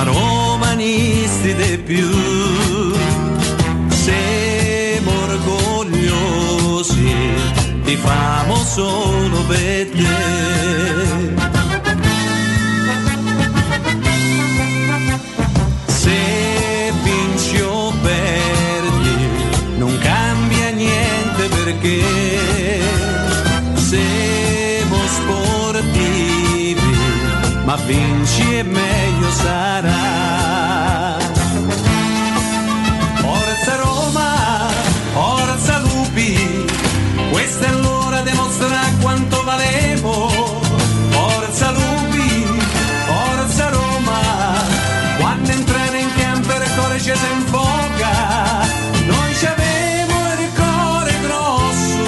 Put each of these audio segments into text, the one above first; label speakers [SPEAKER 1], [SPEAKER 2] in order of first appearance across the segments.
[SPEAKER 1] ma romanisti di più. Siamo orgogliosi, ti famo sarà. Forza Roma, forza Lupi, questa è l'ora di mostrare quanto valemo. Forza Lupi, forza Roma, quando entrare in campo il cuore ci si infoca. Noi ci avevo il cuore grosso,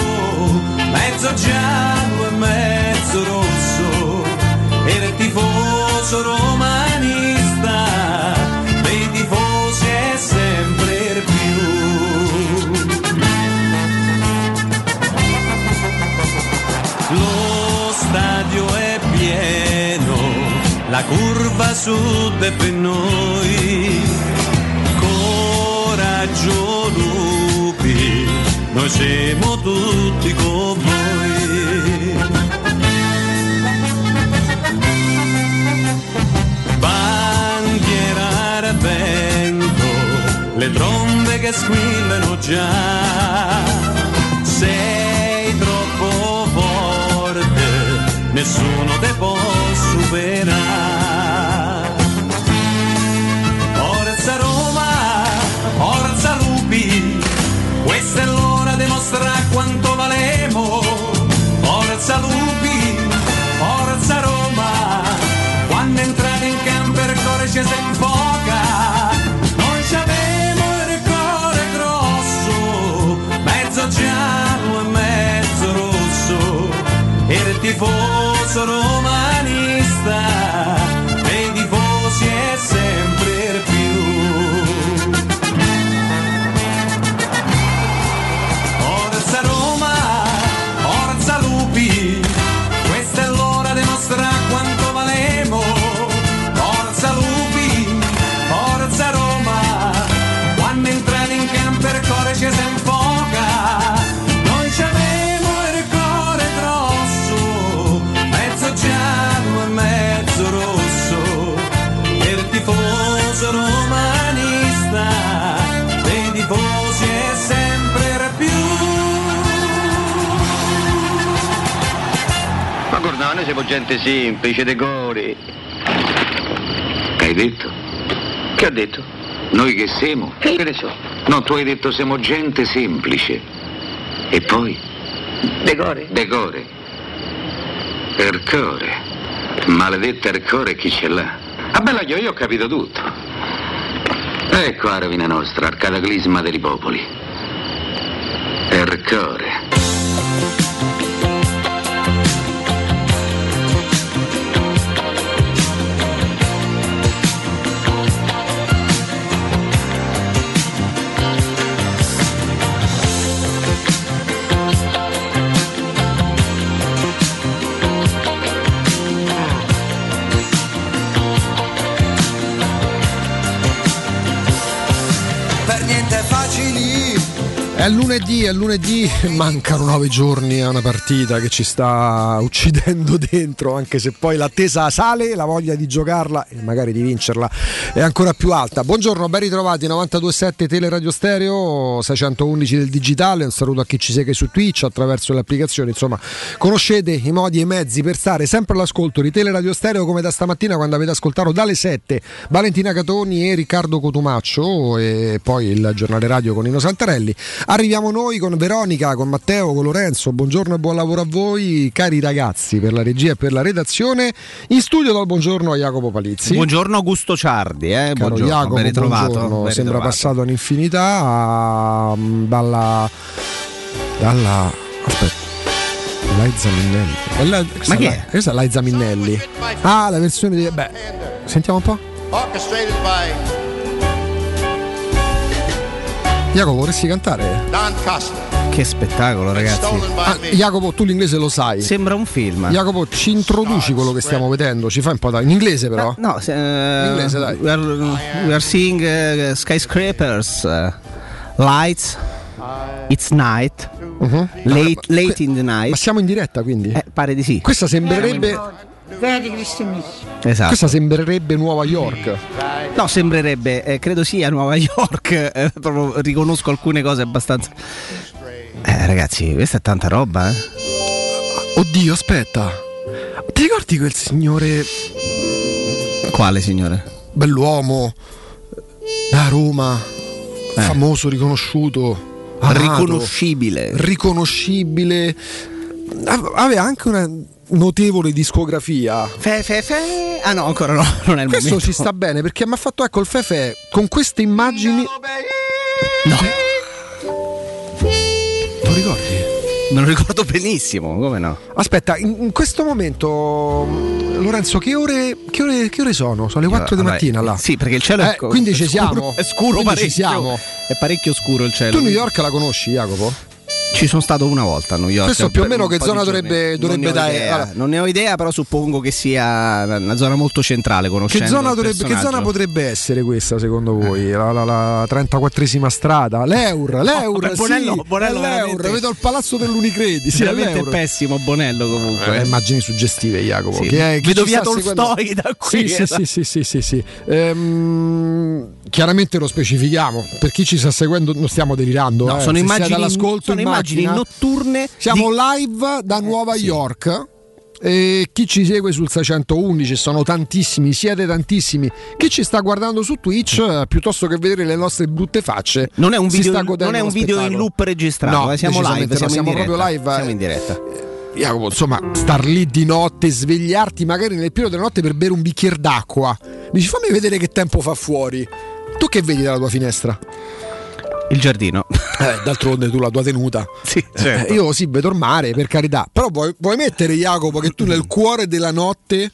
[SPEAKER 1] mezzo giallo e mezzo rosso, era il tifoso romanista, la curva sud è per noi. Coraggio lupi, noi siamo tutti con voi. Bandiera al vento, le trombe che squillano già. Sei troppo forte, nessuno te può superare. Forza Roma, forza Lupi, questa è l'ora di mostrare quanto valemo. Forza Lupi, forza Roma, quando entrate in campo il cuore ci si infoca. Noi ci abbiamo il cuore grosso, mezzo giallo e mezzo rosso, e il tifoso romanista, dei noi
[SPEAKER 2] siamo gente semplice, decori. Che hai detto? Che ha detto? Noi che siamo? Che ne so? No, tu hai detto siamo gente semplice. E poi? Decore. Decore. Ercore. Maledetta Ercore chi ce l'ha? Ah bella io, io ho capito tutto. Ecco la rovina nostra, al cataclisma dei popoli. Ercore.
[SPEAKER 3] È lunedì, è lunedì, mancano nove giorni a una partita che ci sta uccidendo dentro, anche se poi l'attesa sale, la voglia di giocarla e magari di vincerla è ancora più alta. Buongiorno, ben ritrovati 927 Teleradio Stereo, 611 del digitale, un saluto a chi ci segue su Twitch attraverso le applicazioni, insomma conoscete i modi e i mezzi per stare sempre all'ascolto di Teleradio Stereo come da stamattina quando avete ascoltato dalle 7 Valentina Catoni e Riccardo Cotumaccio e poi il giornale radio con Nino Santarelli. Arriviamo noi con Veronica, con Matteo, con Lorenzo. Buongiorno e buon lavoro a voi, cari ragazzi, per la regia e per la redazione. In studio dal buongiorno a Jacopo Palizzi.
[SPEAKER 4] Buongiorno Augusto Ciardi, eh?
[SPEAKER 3] Caro
[SPEAKER 4] buongiorno,
[SPEAKER 3] Jacopo,
[SPEAKER 4] ben ritrovato.
[SPEAKER 3] buongiorno.
[SPEAKER 4] ben
[SPEAKER 3] Sembra passato un'infinità mm, dalla. dalla. aspetta. Liza Minnelli. È la- questa
[SPEAKER 4] chi
[SPEAKER 3] la-
[SPEAKER 4] è?
[SPEAKER 3] Questa è Liza Minnelli. Ah, la versione di. Beh, sentiamo un po'.
[SPEAKER 5] Orchestrated by
[SPEAKER 3] Jacopo, vorresti cantare?
[SPEAKER 5] Don Costa.
[SPEAKER 4] Che spettacolo, ragazzi.
[SPEAKER 3] Ah. Jacopo, tu l'inglese lo sai.
[SPEAKER 4] Sembra un film.
[SPEAKER 3] Jacopo, ci introduci quello che stiamo vedendo? Ci fai un po' da... in inglese però?
[SPEAKER 4] No, se- eh,
[SPEAKER 3] inglese, dai.
[SPEAKER 4] We are, we are seeing eh, skyscrapers, eh, lights. It's night. Late, late in the
[SPEAKER 3] Ma
[SPEAKER 4] night.
[SPEAKER 3] siamo in diretta quindi?
[SPEAKER 4] Eh, pare di sì.
[SPEAKER 3] Questa sembrerebbe,
[SPEAKER 6] Vedi Cristinissimo.
[SPEAKER 4] Esatto.
[SPEAKER 3] questa sembrerebbe Nuova York.
[SPEAKER 4] No, sembrerebbe, eh, credo sia Nuova York. eh, proprio riconosco alcune cose abbastanza. Eh, ragazzi, questa è tanta roba, eh.
[SPEAKER 3] Oddio, aspetta. Ti ricordi quel signore
[SPEAKER 4] Quale, signore?
[SPEAKER 3] bell'uomo da Roma,
[SPEAKER 4] Eh.
[SPEAKER 3] famoso, riconosciuto, amato,
[SPEAKER 4] Riconoscibile.
[SPEAKER 3] riconoscibile. Ave- Aveva anche una notevole discografia.
[SPEAKER 4] Fe, fe, fe. Ah no, ancora no, non è il
[SPEAKER 3] Questo
[SPEAKER 4] momento.
[SPEAKER 3] ci sta bene perché mi ha fatto ecco il Fefe con queste immagini.
[SPEAKER 4] No,
[SPEAKER 3] lo ricordi?
[SPEAKER 4] me lo ricordo benissimo, come no?
[SPEAKER 3] Aspetta, in, in questo momento, Lorenzo, che ore, che ore, che ore sono? Sono le 4 di
[SPEAKER 4] Vabbè,
[SPEAKER 3] mattina là.
[SPEAKER 4] Sì, perché il cielo
[SPEAKER 3] Eh,
[SPEAKER 4] è
[SPEAKER 3] quindi
[SPEAKER 4] è
[SPEAKER 3] ci
[SPEAKER 4] scuro-
[SPEAKER 3] siamo.
[SPEAKER 4] È scuro
[SPEAKER 3] Quindi
[SPEAKER 4] parecchio.
[SPEAKER 3] ci siamo.
[SPEAKER 4] È parecchio scuro il cielo.
[SPEAKER 3] Tu New York la conosci, Jacopo?
[SPEAKER 4] Ci sono stato una volta a New York.
[SPEAKER 3] Questo più o meno che zona dovrebbe- dovrebbe
[SPEAKER 4] non ne ho
[SPEAKER 3] dare-
[SPEAKER 4] idea.
[SPEAKER 3] allora.
[SPEAKER 4] Non ne ho idea, però suppongo che sia una- zona molto centrale. Conoscendo
[SPEAKER 3] Che zona, dovrebbe- che zona potrebbe essere questa secondo voi? La, la, la 34esima strada? L'Eur, l'Eur,
[SPEAKER 4] Bonello-
[SPEAKER 3] sì,
[SPEAKER 4] Bonello
[SPEAKER 3] è l'Eur, vedo il palazzo dell'Unicredi, sì, è
[SPEAKER 4] Veramente
[SPEAKER 3] l'Eur.
[SPEAKER 4] pessimo Bonello comunque.
[SPEAKER 3] Eh, immagini suggestive, Jacopo.
[SPEAKER 4] Sì.
[SPEAKER 3] Che è, chi
[SPEAKER 4] Vedo via Tolstoi da qui,
[SPEAKER 3] Sì, sì,
[SPEAKER 4] esatto.
[SPEAKER 3] sì, sì, sì, sì, sì. Ehm, chiaramente lo specifichiamo. Per chi ci sta seguendo, non stiamo delirando.
[SPEAKER 4] No,
[SPEAKER 3] eh.
[SPEAKER 4] sono immagini,
[SPEAKER 3] siete all'ascolto
[SPEAKER 4] sono
[SPEAKER 3] in
[SPEAKER 4] immagini notturne.
[SPEAKER 3] Siamo
[SPEAKER 4] di-
[SPEAKER 3] live da Nuova
[SPEAKER 4] sì.
[SPEAKER 3] York. E chi ci segue sul 611 sono tantissimi, siete tantissimi. Chi ci sta guardando su Twitch, eh, piuttosto che vedere le nostre brutte facce,
[SPEAKER 4] Non è un video, non è un video in loop registrato,
[SPEAKER 3] No,
[SPEAKER 4] eh, siamo live,
[SPEAKER 3] no,
[SPEAKER 4] siamo,
[SPEAKER 3] siamo
[SPEAKER 4] in diretta.
[SPEAKER 3] proprio live, eh.
[SPEAKER 4] Siamo in diretta.
[SPEAKER 3] Jacopo, insomma, star lì di notte, svegliarti magari nel periodo della notte per bere un bicchiere d'acqua. Dici, fammi vedere che tempo fa fuori. Tu che vedi dalla tua finestra?
[SPEAKER 4] Il giardino.
[SPEAKER 3] Eh, d'altronde tu la tua tenuta.
[SPEAKER 4] sì, certo.
[SPEAKER 3] Eh, io sì, vedo il mare, per carità. Però vuoi, vuoi mettere, Jacopo, che tu nel cuore della notte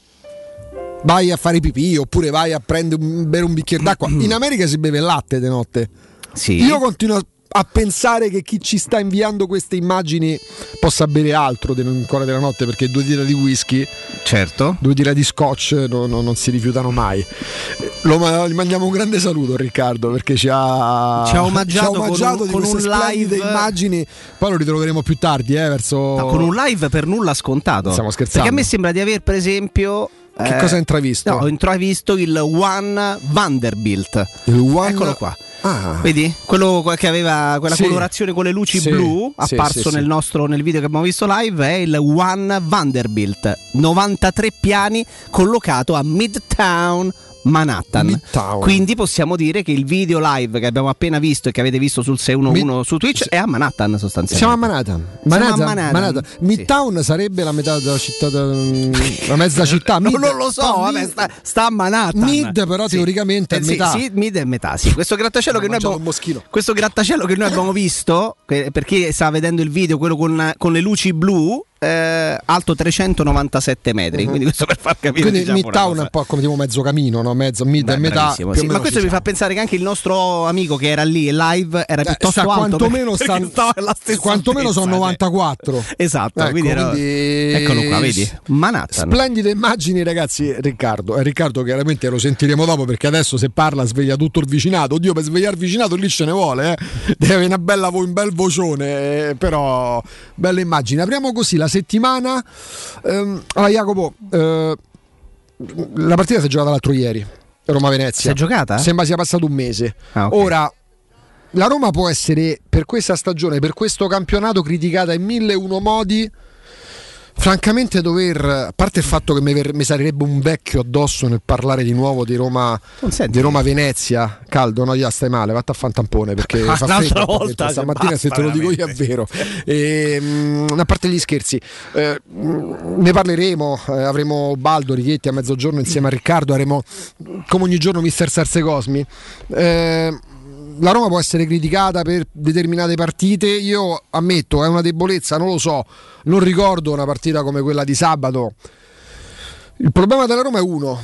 [SPEAKER 3] vai a fare pipì oppure vai a prendere un, bere un bicchiere d'acqua? In America si beve il latte di notte.
[SPEAKER 4] Sì.
[SPEAKER 3] Io continuo a- a pensare che chi ci sta inviando queste immagini possa bere altro cuore della notte perché due dita di whisky,
[SPEAKER 4] Certo.
[SPEAKER 3] due dita di scotch no- no- non si rifiutano mai. Eh, Lo, ma- gli mandiamo un grande saluto a Riccardo perché ci ha,
[SPEAKER 4] Ci ha omaggiato con un-
[SPEAKER 3] di
[SPEAKER 4] con un
[SPEAKER 3] splendide
[SPEAKER 4] live.
[SPEAKER 3] immagini. Poi lo ritroveremo più tardi, eh, verso
[SPEAKER 4] No, con un live per nulla scontato.
[SPEAKER 3] Stiamo scherzando.
[SPEAKER 4] Perché a me sembra di aver, per esempio.
[SPEAKER 3] Che
[SPEAKER 4] eh,
[SPEAKER 3] cosa hai intravisto?
[SPEAKER 4] No, ho intravisto il One Vanderbilt.
[SPEAKER 3] Il One-
[SPEAKER 4] Eccolo qua.
[SPEAKER 3] Ah.
[SPEAKER 4] Vedi? Quello che aveva quella
[SPEAKER 3] Sì.
[SPEAKER 4] colorazione con le luci
[SPEAKER 3] Sì,
[SPEAKER 4] blu,
[SPEAKER 3] sì,
[SPEAKER 4] apparso nel nostro nel video che abbiamo visto live, è il One Vanderbilt. 93 piani collocato a Midtown Manhattan.
[SPEAKER 3] Midtown.
[SPEAKER 4] Quindi possiamo dire che il video live che abbiamo appena visto e che avete visto sul 611 su Twitch è a Manhattan sostanzialmente.
[SPEAKER 3] Siamo a Manhattan.
[SPEAKER 4] Siamo a
[SPEAKER 3] Manhattan,
[SPEAKER 4] Manhattan.
[SPEAKER 3] Manhattan.
[SPEAKER 4] Sì.
[SPEAKER 3] Midtown sarebbe la metà della città, la mezza città.
[SPEAKER 4] No,
[SPEAKER 3] Mid-
[SPEAKER 4] non lo so,
[SPEAKER 3] no,
[SPEAKER 4] vabbè, sta, sta a Manhattan.
[SPEAKER 3] Mid, però, teoricamente è
[SPEAKER 4] Eh, sì,
[SPEAKER 3] metà.
[SPEAKER 4] Sì, mid è metà, sì. Questo grattacielo, che noi, abbiamo, questo grattacielo che noi abbiamo visto, per chi sta vedendo il video, quello con, con le luci blu, eh, alto 397 metri. Quindi questo per far capire.
[SPEAKER 3] Quindi
[SPEAKER 4] diciamo,
[SPEAKER 3] Midtown è un po' come tipo mezzo camino, no? Mezzo, mid
[SPEAKER 4] Beh,
[SPEAKER 3] metà.
[SPEAKER 4] sì. Ma questo mi fa
[SPEAKER 3] siamo.
[SPEAKER 4] pensare che anche il nostro amico che era lì live era
[SPEAKER 3] Eh,
[SPEAKER 4] piuttosto
[SPEAKER 3] sta
[SPEAKER 4] alto.
[SPEAKER 3] quantomeno
[SPEAKER 4] perché-
[SPEAKER 3] sta- quantomeno sono
[SPEAKER 4] altezza, cioè.
[SPEAKER 3] 94.
[SPEAKER 4] Esatto,
[SPEAKER 3] Ecco,
[SPEAKER 4] quindi, era-
[SPEAKER 3] quindi-
[SPEAKER 4] eccolo qua, vedi? Manhattan.
[SPEAKER 3] Splendide immagini, ragazzi. Riccardo, e Riccardo chiaramente lo sentiremo dopo perché adesso se parla sveglia tutto il vicinato. Oddio, per svegliare il vicinato lì ce ne vuole, eh. Deve avere una bella un bel vocione, eh, però belle immagini. Apriamo così la settimana. Ehm, allora, Jacopo, eh, la partita si è giocata l'altro ieri. Roma-Venezia.
[SPEAKER 4] Si è giocata?
[SPEAKER 3] Sembra sia passato un mese.
[SPEAKER 4] Ah, ok.
[SPEAKER 3] Ora, la Roma può essere per questa stagione, per questo campionato, criticata in mille e uno modi. Francamente, dover, a parte il fatto che mi, mi sarebbe un vecchio addosso nel parlare di nuovo di Roma, di Roma Venezia, caldo, no? Ya stai male, vatti a fare un tampone perché fa freddo.
[SPEAKER 4] volta,
[SPEAKER 3] stamattina, se te lo dico io, è vero. E, mm, a parte gli scherzi, eh, ne parleremo. eh, avremo Baldo Righetti a mezzogiorno insieme a Riccardo. Avremo come ogni giorno Mister Sarse Cosmi. Eh, la Roma può essere criticata per determinate partite. Io ammetto, è una debolezza, non lo so. Non ricordo una partita come quella di sabato. Il problema della Roma è uno.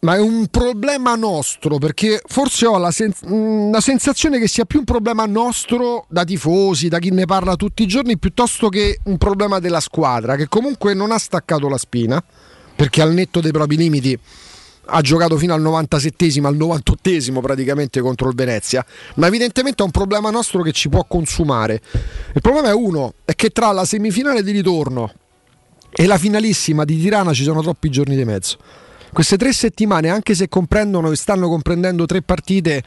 [SPEAKER 3] ma è un problema nostro perché forse ho la, sen- mh, la, sensazione che sia più un problema nostro da tifosi, da chi ne parla tutti i giorni, piuttosto che un problema della squadra che comunque non ha staccato la spina perché al netto dei propri limiti ha giocato fino al 97esimo, al 98esimo praticamente contro il Venezia, ma evidentemente è un problema nostro che ci può consumare. Il problema è uno, è che tra la semifinale di ritorno e la finalissima di Tirana ci sono troppi giorni di mezzo. Queste tre settimane, anche se comprendono e stanno comprendendo tre partite,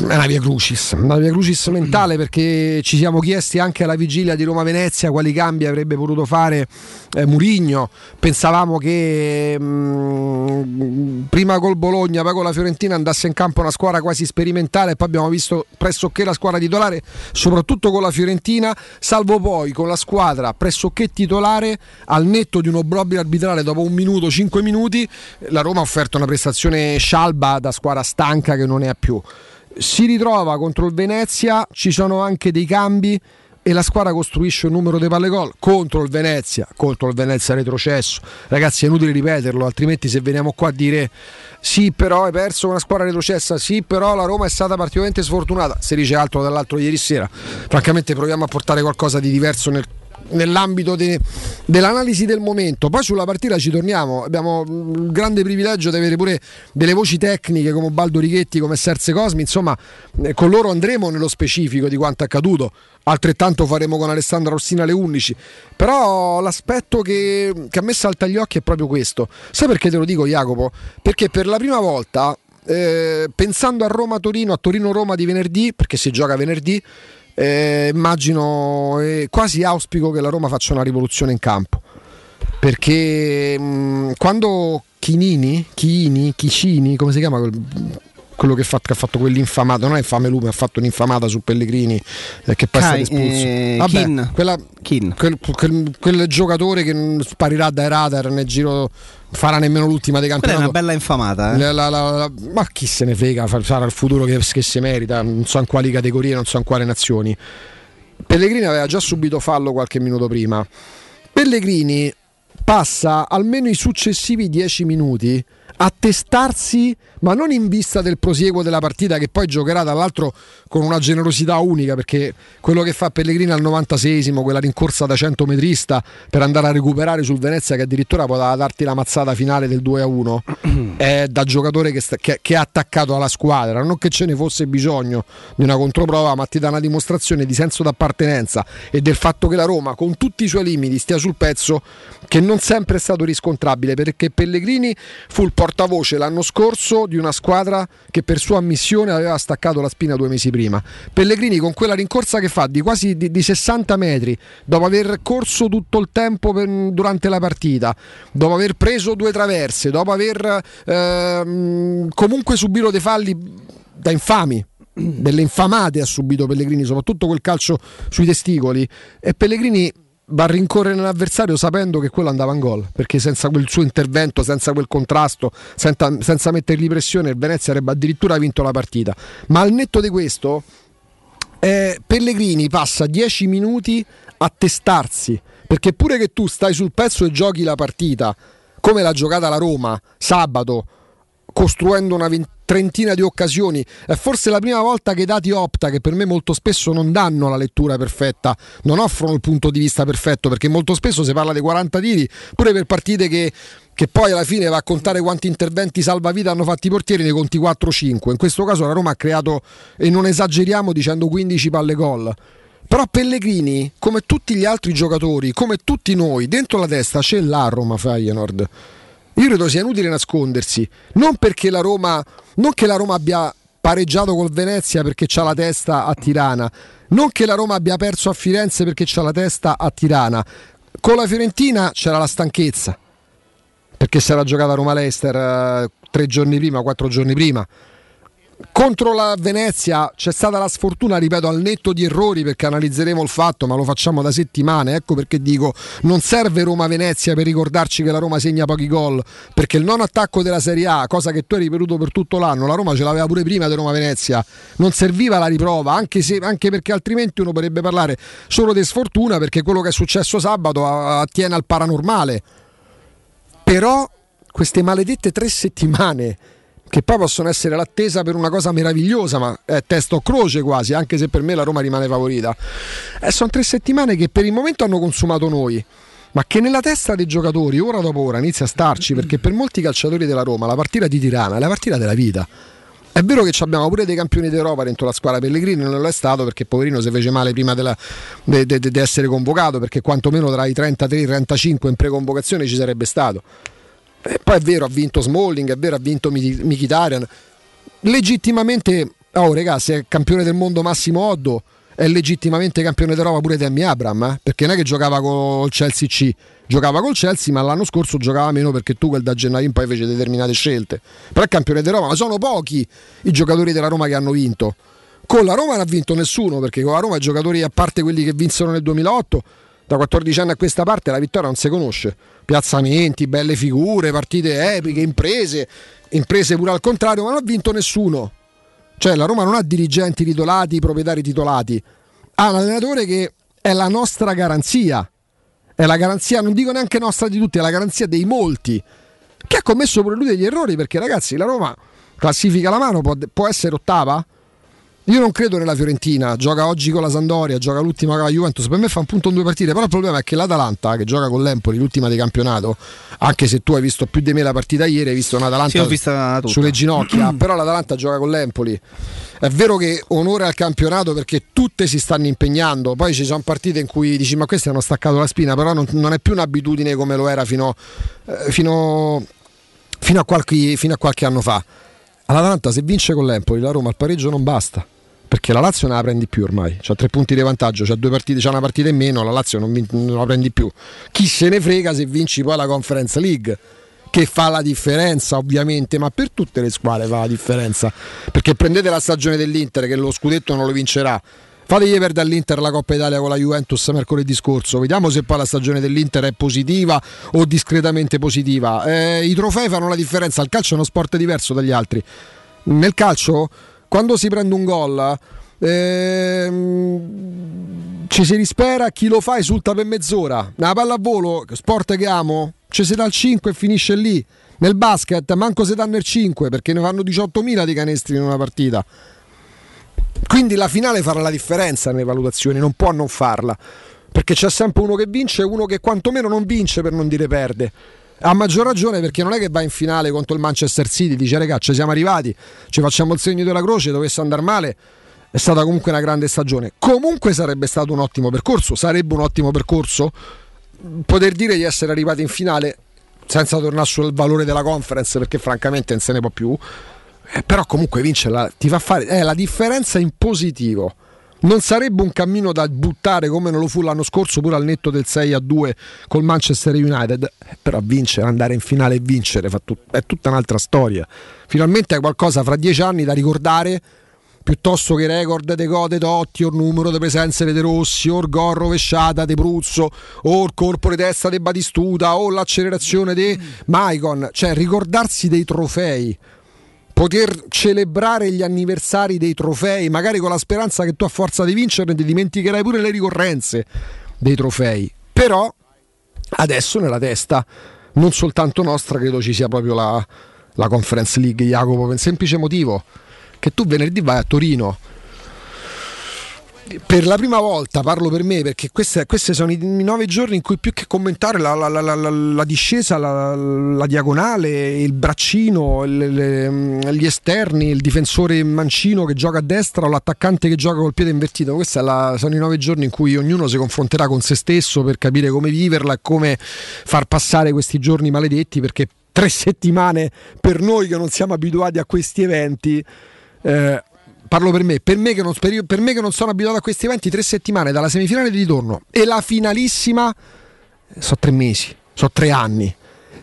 [SPEAKER 3] una via crucis, una via crucis mentale perché ci siamo chiesti anche alla vigilia di Roma-Venezia quali cambi avrebbe potuto fare eh, Murigno. Pensavamo che mh, mm, prima col Bologna, poi con la Fiorentina andasse in campo una squadra quasi sperimentale e poi abbiamo visto pressoché la squadra titolare, soprattutto con la Fiorentina, salvo poi con la squadra pressoché titolare al netto di un obbrobrio arbitrale dopo un minuto, cinque minuti, la Roma ha offerto una prestazione scialba da squadra stanca che non ne ha più si ritrova contro il Venezia, ci sono anche dei cambi e la squadra costruisce un numero di palle gol contro il Venezia, contro il Venezia retrocesso. Ragazzi, è inutile ripeterlo, altrimenti se veniamo qua a dire sì, però hai perso una squadra retrocessa, sì, però la Roma è stata particolarmente sfortunata, si dice altro dall'altro ieri sera. Francamente proviamo a portare qualcosa di diverso nel nell'ambito de, dell'analisi del momento. Poi sulla partita ci torniamo. Abbiamo il grande privilegio di avere pure delle voci tecniche come Baldo Righetti, come Serse Cosmi. Insomma, eh, con loro andremo nello specifico di quanto accaduto. Altrettanto faremo con Alessandra Rossina alle 11. Però l'aspetto che, che a me salta agli occhi è proprio questo. Sai perché te lo dico, Jacopo? Perché per la prima volta. Eh, pensando a Roma-Torino, a Torino-Roma di venerdì, perché si gioca venerdì, eh, immagino e quasi auspico che la Roma faccia una rivoluzione in campo. Perché mh, quando Chinini, Chini, Chicini, come si chiama quel, quello che, fa, che, ha fatto quell'infamata, non è infame lui, ma ha fatto un'infamata su Pellegrini eh, che poi Kai, è stato espulso.
[SPEAKER 4] Eh, Vabbè, Kin.
[SPEAKER 3] Quella, Kin. Quel, quel, quel, giocatore che sparirà dai radar nel giro farà nemmeno l'ultima dei campionati.
[SPEAKER 4] È una bella infamata.
[SPEAKER 3] Eh? La, la, la, ma chi se ne frega, sarà il futuro che, che si merita, non so in quali categorie, non so in quali nazioni. Pellegrini aveva già subito fallo qualche minuto prima. Pellegrini passa almeno i successivi dieci minuti a testarsi, ma non in vista del prosieguo della partita che poi giocherà dall'altro con una generosità unica, perché quello che fa Pellegrini al 96esimo, quella rincorsa da 100 metrista per andare a recuperare sul Venezia che addirittura poteva darti la mazzata finale del 2-1, è da giocatore che, sta, che, che, è attaccato alla squadra, non che ce ne fosse bisogno di una controprova, ma ti dà una dimostrazione di senso d'appartenenza e del fatto che la Roma, con tutti i suoi limiti, stia sul pezzo, che non sempre è stato riscontrabile, perché Pellegrini fu il portavoce l'anno scorso di una squadra che per sua ammissione aveva staccato la spina due mesi prima. Pellegrini con quella rincorsa che fa di quasi di, di 60 metri, dopo aver corso tutto il tempo per, durante la partita, dopo aver preso due traverse, dopo aver ehm, comunque subito dei falli da infami, delle infamate ha subito Pellegrini, soprattutto quel calcio sui testicoli. E Pellegrini va a rincorrere l'avversario sapendo che quello andava in gol perché senza quel suo intervento, senza quel contrasto, senza, senza mettergli pressione, il Venezia avrebbe addirittura vinto la partita. Ma al netto di questo, eh, Pellegrini passa 10 minuti a testarsi perché pure che tu stai sul pezzo e giochi la partita come l'ha giocata la Roma sabato costruendo una trentina di occasioni. È forse la prima volta che i dati Opta, che per me molto spesso non danno la lettura perfetta, non offrono il punto di vista perfetto, perché molto spesso si parla dei 40 tiri, pure per partite che, che poi alla fine va a contare quanti interventi salvavita hanno fatto i portieri, ne conti 4-5. In questo caso la Roma ha creato, e non esageriamo dicendo 15 palle gol. Però Pellegrini, come tutti gli altri giocatori, come tutti noi, dentro la testa c'è la Roma Feyenoord io credo sia inutile nascondersi, non perché la Roma, non che la Roma abbia pareggiato col Venezia perché c'ha la testa a Tirana, non che la Roma abbia perso a Firenze perché c'ha la testa a Tirana. Con la Fiorentina c'era la stanchezza, perché si era giocata Roma-Leicester eh, tre giorni prima, quattro giorni prima contro la Venezia c'è stata la sfortuna, ripeto, al netto di errori perché analizzeremo il fatto, ma lo facciamo da settimane. Ecco perché dico: non serve Roma-Venezia per ricordarci che la Roma segna pochi gol. Perché il non attacco della Serie A, cosa che tu hai ripetuto per tutto l'anno, la Roma ce l'aveva pure prima di Roma-Venezia. Non serviva la riprova, anche, se, anche perché altrimenti uno potrebbe parlare solo di sfortuna perché quello che è successo sabato attiene al paranormale. Però queste maledette tre settimane che poi possono essere l'attesa per una cosa meravigliosa, ma è testo croce quasi, anche se per me la Roma rimane favorita. Eh, sono tre settimane che per il momento hanno consumato noi, ma che nella testa dei giocatori, ora dopo ora, inizia a starci, perché per molti calciatori della Roma la partita di Tirana è la partita della vita. È vero che abbiamo pure dei campioni d'Europa dentro la squadra Pellegrini, non lo è stato perché poverino si fece male prima di essere convocato, perché quantomeno tra i 33 e i 35 in preconvocazione ci sarebbe stato. E poi è vero, ha vinto Smalling, è vero, ha vinto Mkhitaryan. Legittimamente, oh ragazzi, è campione del mondo Massimo Oddo, è legittimamente campione d'Europa pure Tammy Abram, eh? perché non è che giocava col Chelsea C, giocava col Chelsea, ma l'anno scorso giocava meno perché tu quel da gennaio in poi fece determinate scelte. Però è campione d'Europa, ma sono pochi i giocatori della Roma che hanno vinto. Con la Roma non ha vinto nessuno, perché con la Roma i giocatori, a parte quelli che vinsero nel 2008, da 14 anni a questa parte la vittoria non si conosce. Piazzamenti, belle figure, partite epiche, imprese, imprese pure al contrario, ma non ha vinto nessuno. Cioè la Roma non ha dirigenti titolati, proprietari titolati, ha un allenatore che è la nostra garanzia. È la garanzia, non dico neanche nostra di tutti, è la garanzia dei molti. Che ha commesso pure lui degli errori perché ragazzi la Roma classifica la mano, può, può essere ottava? Io non credo nella Fiorentina, gioca oggi con la Sandoria, gioca l'ultima con la Juventus, per me fa un punto in due partite, però il problema è che l'Atalanta che gioca con l'Empoli, l'ultima di campionato, anche se tu hai visto più di me la partita ieri, hai visto un'Atalanta
[SPEAKER 4] sì,
[SPEAKER 3] sulle ginocchia, però l'Atalanta gioca con l'Empoli. È vero che onore al campionato perché tutte si stanno impegnando, poi ci sono partite in cui dici ma questi hanno staccato la spina, però non, non è più un'abitudine come lo era fino, eh, fino, fino, a qualche, fino a qualche anno fa. All'Atalanta se vince con l'Empoli la Roma al pareggio non basta perché la Lazio non la prendi più ormai, c'ha tre punti di vantaggio, c'ha, partite, c'ha una partita in meno, la Lazio non, non, la prendi più. Chi se ne frega se vinci poi la Conference League? Che fa la differenza ovviamente, ma per tutte le squadre fa la differenza. Perché prendete la stagione dell'Inter che lo scudetto non lo vincerà. Fategli perdere all'Inter la Coppa Italia con la Juventus mercoledì scorso. Vediamo se poi la stagione dell'Inter è positiva o discretamente positiva. Eh, I trofei fanno la differenza. Il calcio è uno sport diverso dagli altri. Nel calcio quando si prende un gol ehm, ci si rispera, chi lo fa esulta per mezz'ora. Una palla a volo, sport che amo, ci si dà il 5 e finisce lì. Nel basket manco si danno il 5 perché ne fanno 18.000 di canestri in una partita. Quindi la finale farà la differenza nelle valutazioni, non può non farla. Perché c'è sempre uno che vince e uno che quantomeno non vince per non dire perde. A maggior ragione perché non è che va in finale contro il Manchester City, dice ragazzi siamo arrivati, ci facciamo il segno della croce, dovesse andare male, è stata comunque una grande stagione. Comunque sarebbe stato un ottimo percorso, sarebbe un ottimo percorso poter dire di essere arrivati in finale senza tornare sul valore della conference perché francamente non se ne può più. Eh, però comunque vincerla ti fa fare è la differenza in positivo non sarebbe un cammino da buttare come non lo fu l'anno scorso pure al netto del 6 a 2 col Manchester United però vincere, andare in finale e vincere è tutta un'altra storia. Finalmente è qualcosa fra dieci anni da ricordare piuttosto che record de gode Totti o il numero di presenze di Rossi o gol rovesciata di Pruzzo o il colpo di testa di Batistuta o l'accelerazione di Maicon. Cioè ricordarsi dei trofei poter celebrare gli anniversari dei trofei, magari con la speranza che tu a forza di vincere ti dimenticherai pure le ricorrenze dei trofei. Però adesso nella testa, non soltanto nostra, credo ci sia proprio la, la Conference League, Jacopo, per un semplice motivo, che tu venerdì vai a Torino per la prima volta parlo per me perché questi sono i, nove giorni in cui più che commentare la, la, la, la discesa, la, diagonale, il braccino, le, le, gli esterni, il difensore mancino che gioca a destra o l'attaccante che gioca col piede invertito, questi sono i nove giorni in cui ognuno si confronterà con se stesso per capire come viverla e come far passare questi giorni maledetti perché tre settimane per noi che non siamo abituati a questi eventi. Eh, parlo per me, per me, che non, per me che non sono abituato a questi eventi, tre settimane dalla semifinale di ritorno e la finalissima, sono tre mesi, sono tre anni.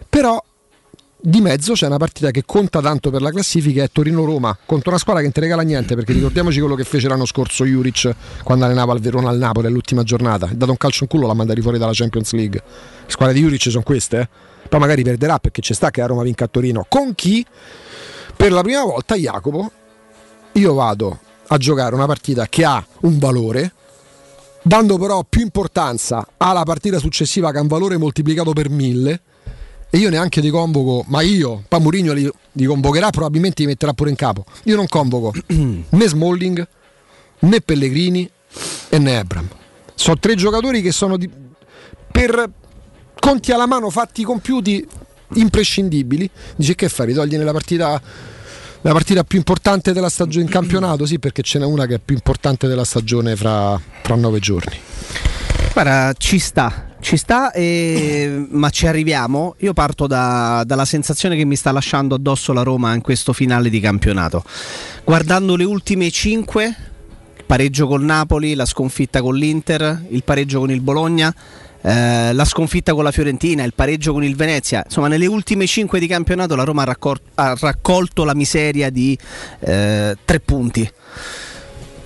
[SPEAKER 3] Però di mezzo c'è una partita che conta tanto per la classifica, è Torino-Roma, contro una squadra che non ti regala niente, perché ricordiamoci quello che fece l'anno scorso Juric quando allenava il Verona al Napoli all'ultima giornata, ha dato un calcio in culo, l'ha mandato fuori dalla Champions League. Le squadre di Juric sono queste, eh? poi magari perderà perché c'è sta che la Roma vinca a Torino. Con chi? Per la prima volta Jacopo io vado a giocare una partita che ha un valore, dando però più importanza alla partita successiva che ha un valore moltiplicato per mille e io neanche ti convoco, ma io, poi Mourinho li, li convocherà, probabilmente li metterà pure in capo. Io non convoco né Smalling, né Pellegrini e né Ebram. Sono tre giocatori che sono di- per conti alla mano fatti compiuti imprescindibili. Dice che fai? Ritorgliene la partita la partita più importante della stagione in campionato? Sì, perché ce n'è una che è più importante della stagione fra, fra nove giorni.
[SPEAKER 4] Guarda, ci sta, ci sta, e- ma ci arriviamo. Io parto da- dalla sensazione che mi sta lasciando addosso la Roma in questo finale di campionato. Guardando le ultime cinque, il pareggio col Napoli, la sconfitta con l'Inter, il pareggio con il Bologna. Eh, la sconfitta con la Fiorentina, il pareggio con il Venezia, insomma, nelle ultime cinque di campionato la Roma ha, raccol- ha raccolto la miseria di eh, tre punti.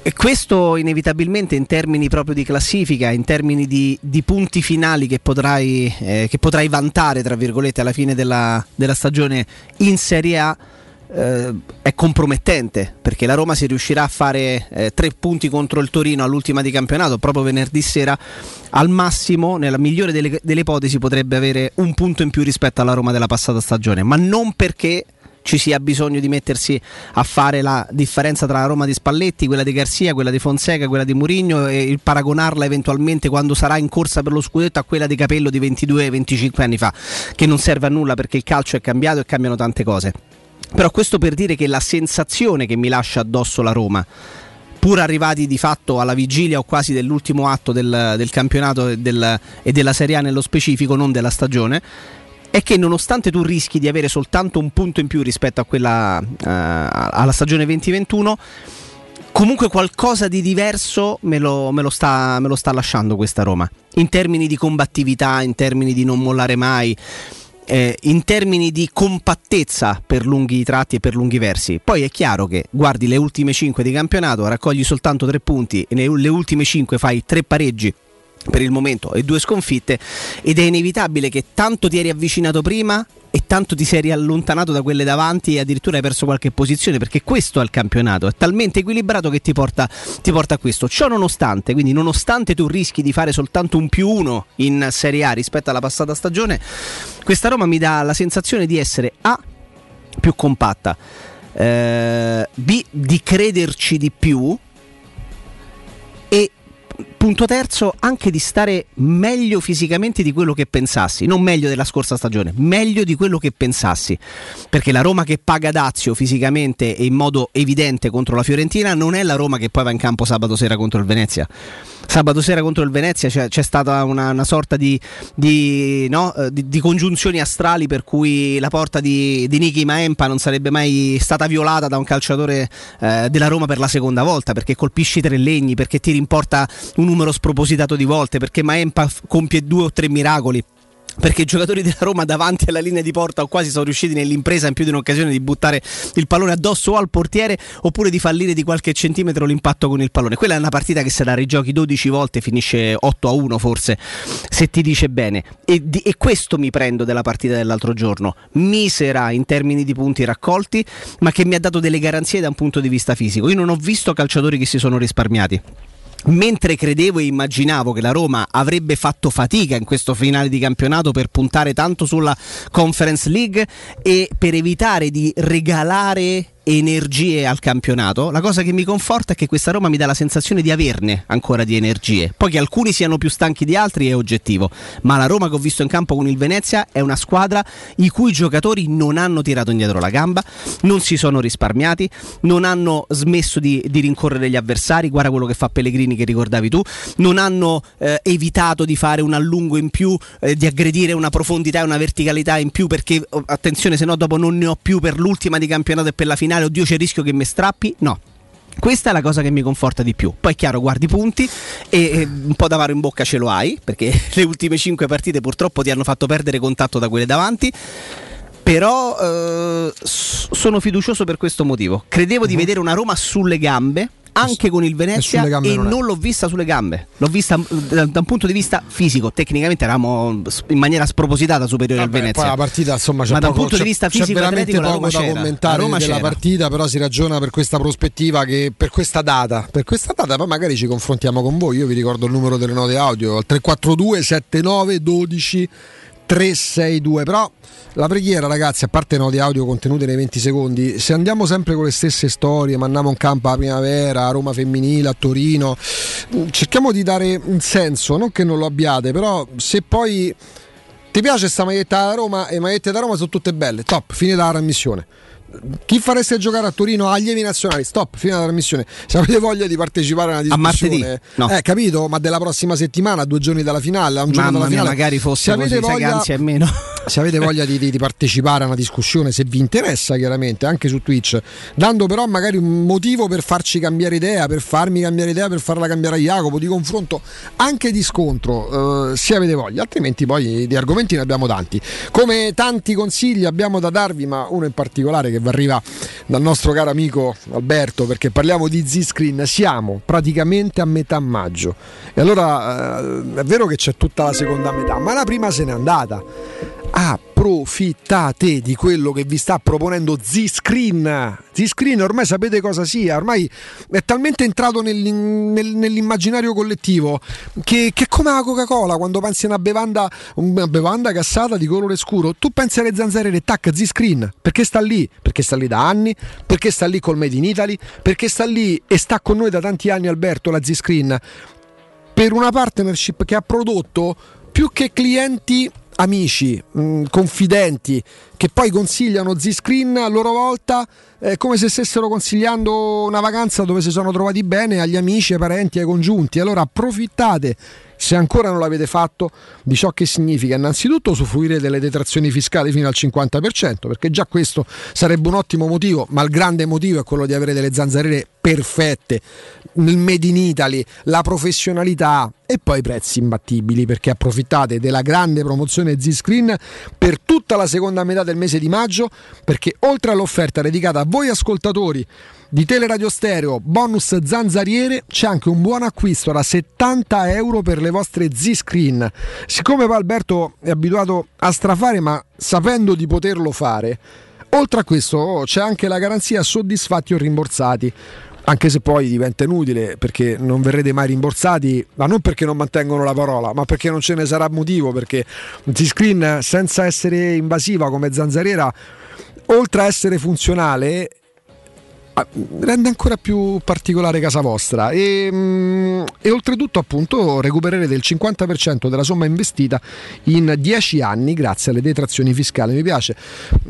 [SPEAKER 4] E questo inevitabilmente in termini proprio di classifica, in termini di, di punti finali che potrai, eh, che potrai vantare, tra virgolette, alla fine della, della stagione in Serie A, eh, è compromettente perché la Roma se riuscirà a fare eh, tre punti contro il Torino all'ultima di campionato proprio venerdì sera al massimo nella migliore delle, delle ipotesi potrebbe avere un punto in più rispetto alla Roma della passata stagione ma non perché ci sia bisogno di mettersi a fare la differenza tra la Roma di Spalletti, quella di Garcia, quella di Fonseca, quella di Murigno e il paragonarla eventualmente quando sarà in corsa per lo scudetto a quella di Capello di 22-25 anni fa, che non serve a nulla perché il calcio è cambiato e cambiano tante cose. Però questo per dire che la sensazione che mi lascia addosso la Roma, pur arrivati di fatto alla vigilia o quasi dell'ultimo atto del, del campionato e, del- e della Serie A nello specifico, non della stagione, è che nonostante tu rischi di avere soltanto un punto in più rispetto a quella, eh, alla stagione 2021, comunque qualcosa di diverso me lo, me lo sta, me lo sta lasciando questa Roma. In termini di combattività, in termini di non mollare mai, eh, in termini di compattezza per lunghi tratti e per lunghi versi. Poi è chiaro che guardi le ultime 5 di campionato, raccogli soltanto 3 punti e nelle ultime 5 fai 3 pareggi per il momento e due sconfitte ed è inevitabile che tanto ti eri avvicinato prima e tanto ti sei allontanato da quelle davanti e addirittura hai perso qualche posizione perché questo è il campionato, è talmente equilibrato che ti porta, ti porta a questo. Ciò nonostante, quindi nonostante tu rischi di fare soltanto un più uno in Serie A rispetto alla passata stagione, questa Roma mi dà la sensazione di essere A più compatta, eh, B di crederci di più e punto terzo anche di stare meglio fisicamente di quello che pensassi, non meglio della scorsa stagione, meglio di quello che pensassi, perché la Roma che paga Dazio fisicamente e in modo evidente contro la Fiorentina non è la Roma che poi va in campo sabato sera contro il Venezia. Sabato sera contro il Venezia c'è, c'è stata una, una sorta di, di, no, eh, di- di congiunzioni astrali per cui la porta di, di Niki Maempa non sarebbe mai stata violata da un calciatore eh, della Roma per la seconda volta perché colpisci tre legni, perché tiri in porta un numero spropositato di volte, perché Maempa compie due o tre miracoli. Perché i giocatori della Roma davanti alla linea di porta o quasi sono riusciti nell'impresa in più di un'occasione di buttare il pallone addosso o al portiere oppure di fallire di qualche centimetro l'impatto con il pallone. Quella è una partita che se la rigiochi 12 volte finisce 8 a 1 forse, se ti dice bene. E, di- e questo mi prendo della partita dell'altro giorno. Misera in termini di punti raccolti, ma che mi ha dato delle garanzie da un punto di vista fisico. Io non ho visto calciatori che si sono risparmiati. Mentre credevo e immaginavo che la Roma avrebbe fatto fatica in questo finale di campionato per puntare tanto sulla Conference League e per evitare di regalare energie al campionato, la cosa che mi conforta è che questa Roma mi dà la sensazione di averne ancora di energie. Poi che alcuni siano più stanchi di altri è oggettivo, ma la Roma che ho visto in campo con il Venezia è una squadra i cui giocatori non hanno tirato indietro la gamba, non si sono risparmiati, non hanno smesso di, di rincorrere gli avversari, guarda quello che fa Pellegrini che ricordavi tu, non hanno eh, evitato di fare un allungo in più, eh, di aggredire una profondità e una verticalità in più perché oh, attenzione se no dopo non ne ho più per l'ultima di campionato e per la finale, oddio c'è il rischio che mi strappi, no. Questa è la cosa che mi conforta di più. Poi è chiaro, guardi i punti e, un po' d'avaro in bocca ce lo hai, perché le ultime 5 partite purtroppo ti hanno fatto perdere contatto da quelle davanti. Però eh, sono fiducioso per questo motivo. Credevo di vedere una Roma sulle gambe, anche con il Venezia, e
[SPEAKER 3] non
[SPEAKER 4] non l'ho vista sulle gambe. L'ho vista mm, da, da un punto di vista fisico. Tecnicamente eravamo in maniera spropositata superiori al
[SPEAKER 3] Vabbè,
[SPEAKER 4] Venezia.
[SPEAKER 3] Poi la partita insomma c'è
[SPEAKER 4] Ma da un punto di
[SPEAKER 3] c'è-
[SPEAKER 4] vista
[SPEAKER 3] c'è
[SPEAKER 4] fisico
[SPEAKER 3] veramente
[SPEAKER 4] atletico la
[SPEAKER 3] poco da commentare della
[SPEAKER 4] c'era.
[SPEAKER 3] partita, però si ragiona per questa prospettiva che per questa data, per questa data poi magari ci confrontiamo con voi. Io vi ricordo il numero delle note audio al 342 79 12 362. Però la preghiera, ragazzi, a parte noti audio contenute nei 20 secondi, se andiamo sempre con le stesse storie, mandiamo un campo a primavera, a Roma femminile, a Torino, cerchiamo di dare un senso, non che non lo abbiate, però se poi ti piace sta maglietta da Roma e magliette da Roma sono tutte belle, top, finita la trasmissione chi fareste giocare a Torino agli allievi nazionali? Stop, fino alla trasmissione. Se avete voglia di partecipare a una discussione,
[SPEAKER 4] a martedì, no.
[SPEAKER 3] eh, capito? Ma della prossima settimana, due giorni dalla finale, a un giorno
[SPEAKER 4] Mamma
[SPEAKER 3] dalla finale.
[SPEAKER 4] Mia, magari fosse se avete così, voglia, anzi è meno.
[SPEAKER 3] Se avete voglia di, di, di, partecipare a una discussione, se vi interessa, chiaramente, anche su Twitch, dando però magari un motivo per farci cambiare idea, per farmi cambiare idea, per farla cambiare a Jacopo, di confronto, anche di scontro, eh, se avete voglia, altrimenti poi di argomenti ne abbiamo tanti. Come tanti consigli abbiamo da darvi, ma uno in particolare che vi arriva dal nostro caro amico Alberto perché parliamo di Z-Screen, siamo praticamente a metà maggio e allora eh, è vero che c'è tutta la seconda metà, ma la prima se n'è andata. Approfittate di quello che vi sta proponendo Z-Screen. Z-Screen ormai sapete cosa sia, ormai è talmente entrato nell'immaginario collettivo che, che come la Coca-Cola quando pensi a una bevanda, una bevanda gassata di colore scuro, tu pensi alle zanzariere, tac, Z-Screen, perché sta lì? Perché sta lì da anni, perché sta lì col Made in Italy, perché sta lì e sta con noi da tanti anni Alberto, la Z-Screen, per una partnership che ha prodotto più che clienti amici, mh, mm, confidenti che poi consigliano Z-Screen a loro volta eh, come se stessero consigliando una vacanza dove si sono trovati bene agli amici, ai parenti, ai congiunti. Allora approfittate se ancora non l'avete fatto, di ciò che significa innanzitutto usufruire delle detrazioni fiscali fino al 50%, perché già questo sarebbe un ottimo motivo, ma il grande motivo è quello di avere delle zanzariere perfette, nel Made in Italy, la professionalità e poi i prezzi imbattibili, perché approfittate della grande promozione Z-Screen per tutta la seconda metà del mese di maggio, perché oltre all'offerta dedicata a voi ascoltatori, di Teleradio Stereo, bonus zanzariere, c'è anche un buon acquisto da 70 euro per le vostre Z-Screen. Siccome Alberto è abituato a strafare, ma sapendo di poterlo fare, oltre a questo oh, c'è anche la garanzia soddisfatti o rimborsati anche se poi diventa inutile perché non verrete mai rimborsati, ma non perché non mantengono la parola, ma perché non ce ne sarà motivo, perché Z-Screen senza essere invasiva come zanzariera, oltre a essere funzionale, rende ancora più particolare casa vostra. E, mm, e, oltretutto appunto recupererete il 50% della somma investita in 10 anni grazie alle detrazioni fiscali. Mi piace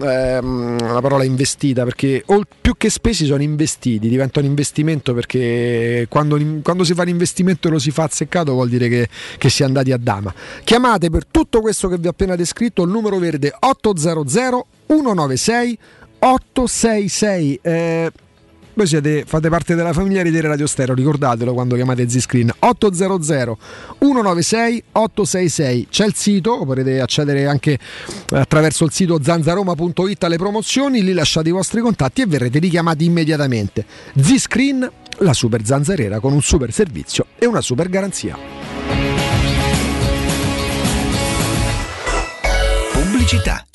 [SPEAKER 3] ehm, la parola investita perché più che spesi sono investiti diventa un investimento perché quando, quando si fa l'investimento e lo si fa azzeccato vuol dire che, che si è andati a dama. Chiamate per tutto questo che vi ho appena descritto il numero verde 800 196 866 eh, voi siete, fate parte della famiglia di Radio Stereo, ricordatelo quando chiamate Z-Screen 800 196 866. C'è il sito, potete accedere anche attraverso il sito zanzaroma.it alle promozioni, lì lasciate i vostri contatti e verrete richiamati immediatamente. Z-Screen, la super zanzariera con un super servizio e una super garanzia.
[SPEAKER 7] Pubblicità.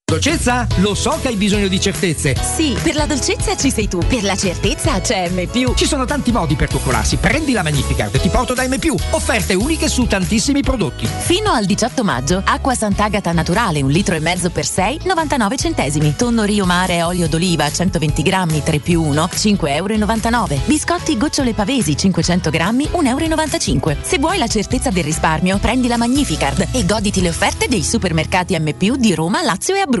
[SPEAKER 8] Dolcezza? Lo so che hai bisogno di certezze.
[SPEAKER 9] Sì, per la dolcezza ci sei tu, per la certezza c'è M.
[SPEAKER 8] Ci sono tanti modi per coccolarsi. Prendi la Magnificard, ti porto da M. Offerte uniche su tantissimi prodotti.
[SPEAKER 9] Fino al 18 maggio, acqua Sant'Agata naturale, un litro e mezzo per 6, 99 centesimi. Tonno Rio Mare olio d'oliva 120 grammi 3 più 1, 5,99 euro. Biscotti gocciole pavesi 500 grammi, 1,95 euro. Se vuoi la certezza del risparmio, prendi la Magnificard e goditi le offerte dei supermercati M. di Roma, Lazio e Abruzzo.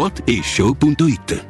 [SPEAKER 10] whatishow.it.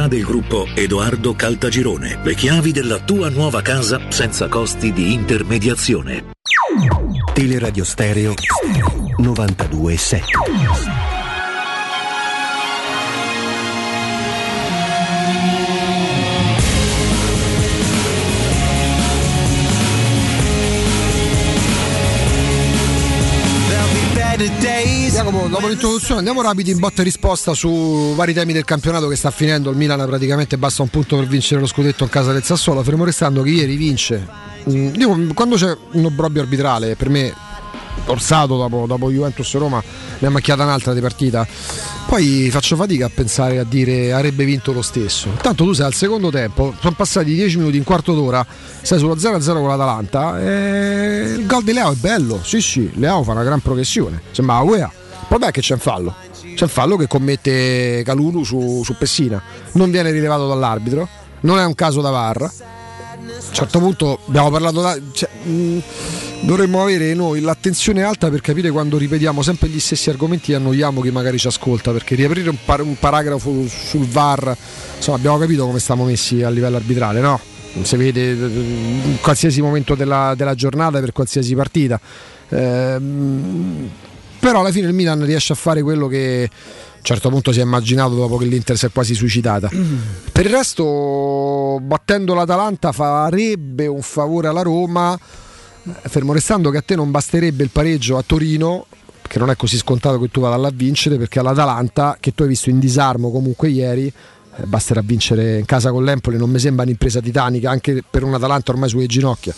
[SPEAKER 11] del gruppo Edoardo Caltagirone. Le chiavi della tua nuova casa senza costi di intermediazione.
[SPEAKER 12] Teleradio Stereo 927.
[SPEAKER 3] Jacopo, dopo l'introduzione andiamo rapidi in botta e risposta su vari temi del campionato che sta finendo. Il Milan praticamente basta un punto per vincere lo scudetto in casa del Sassuolo. Fermo restando che ieri vince. Dico, quando c'è un obbrobrio arbitrale, per me Orsato dopo, dopo Juventus Roma ne ha macchiata un'altra di partita. Poi faccio fatica a pensare a dire avrebbe vinto lo stesso. Tanto tu sei al secondo tempo, sono passati 10 minuti, un quarto d'ora, sei sullo 0-0 con l'Atalanta. E il gol di Leao è bello, sì sì, Leao fa una gran progressione. Sembra la UEA. Il problema è che c'è un fallo. C'è il fallo che commette Calulu su, su Pessina. Non viene rilevato dall'arbitro. Non è un caso da VAR. A un certo punto abbiamo parlato da, cioè, mh, dovremmo avere noi l'attenzione alta per capire quando ripetiamo sempre gli stessi argomenti e annoiamo chi magari ci ascolta perché riaprire un, par- un paragrafo sul VAR insomma abbiamo capito come stiamo messi a livello arbitrale no? si vede in qualsiasi momento della, della giornata per qualsiasi partita ehm, però alla fine il Milan riesce a fare quello che a un certo punto si è immaginato dopo che l'Inter si è quasi suicidata. Per il resto, battendo l'Atalanta farebbe un favore alla Roma, fermo restando che a te non basterebbe il pareggio a Torino, che non è così scontato che tu vada là a vincere, perché all'Atalanta, che tu hai visto in disarmo comunque ieri, eh, basterà vincere in casa con l'Empoli, non mi sembra un'impresa titanica, anche per un Atalanta ormai sulle ginocchia.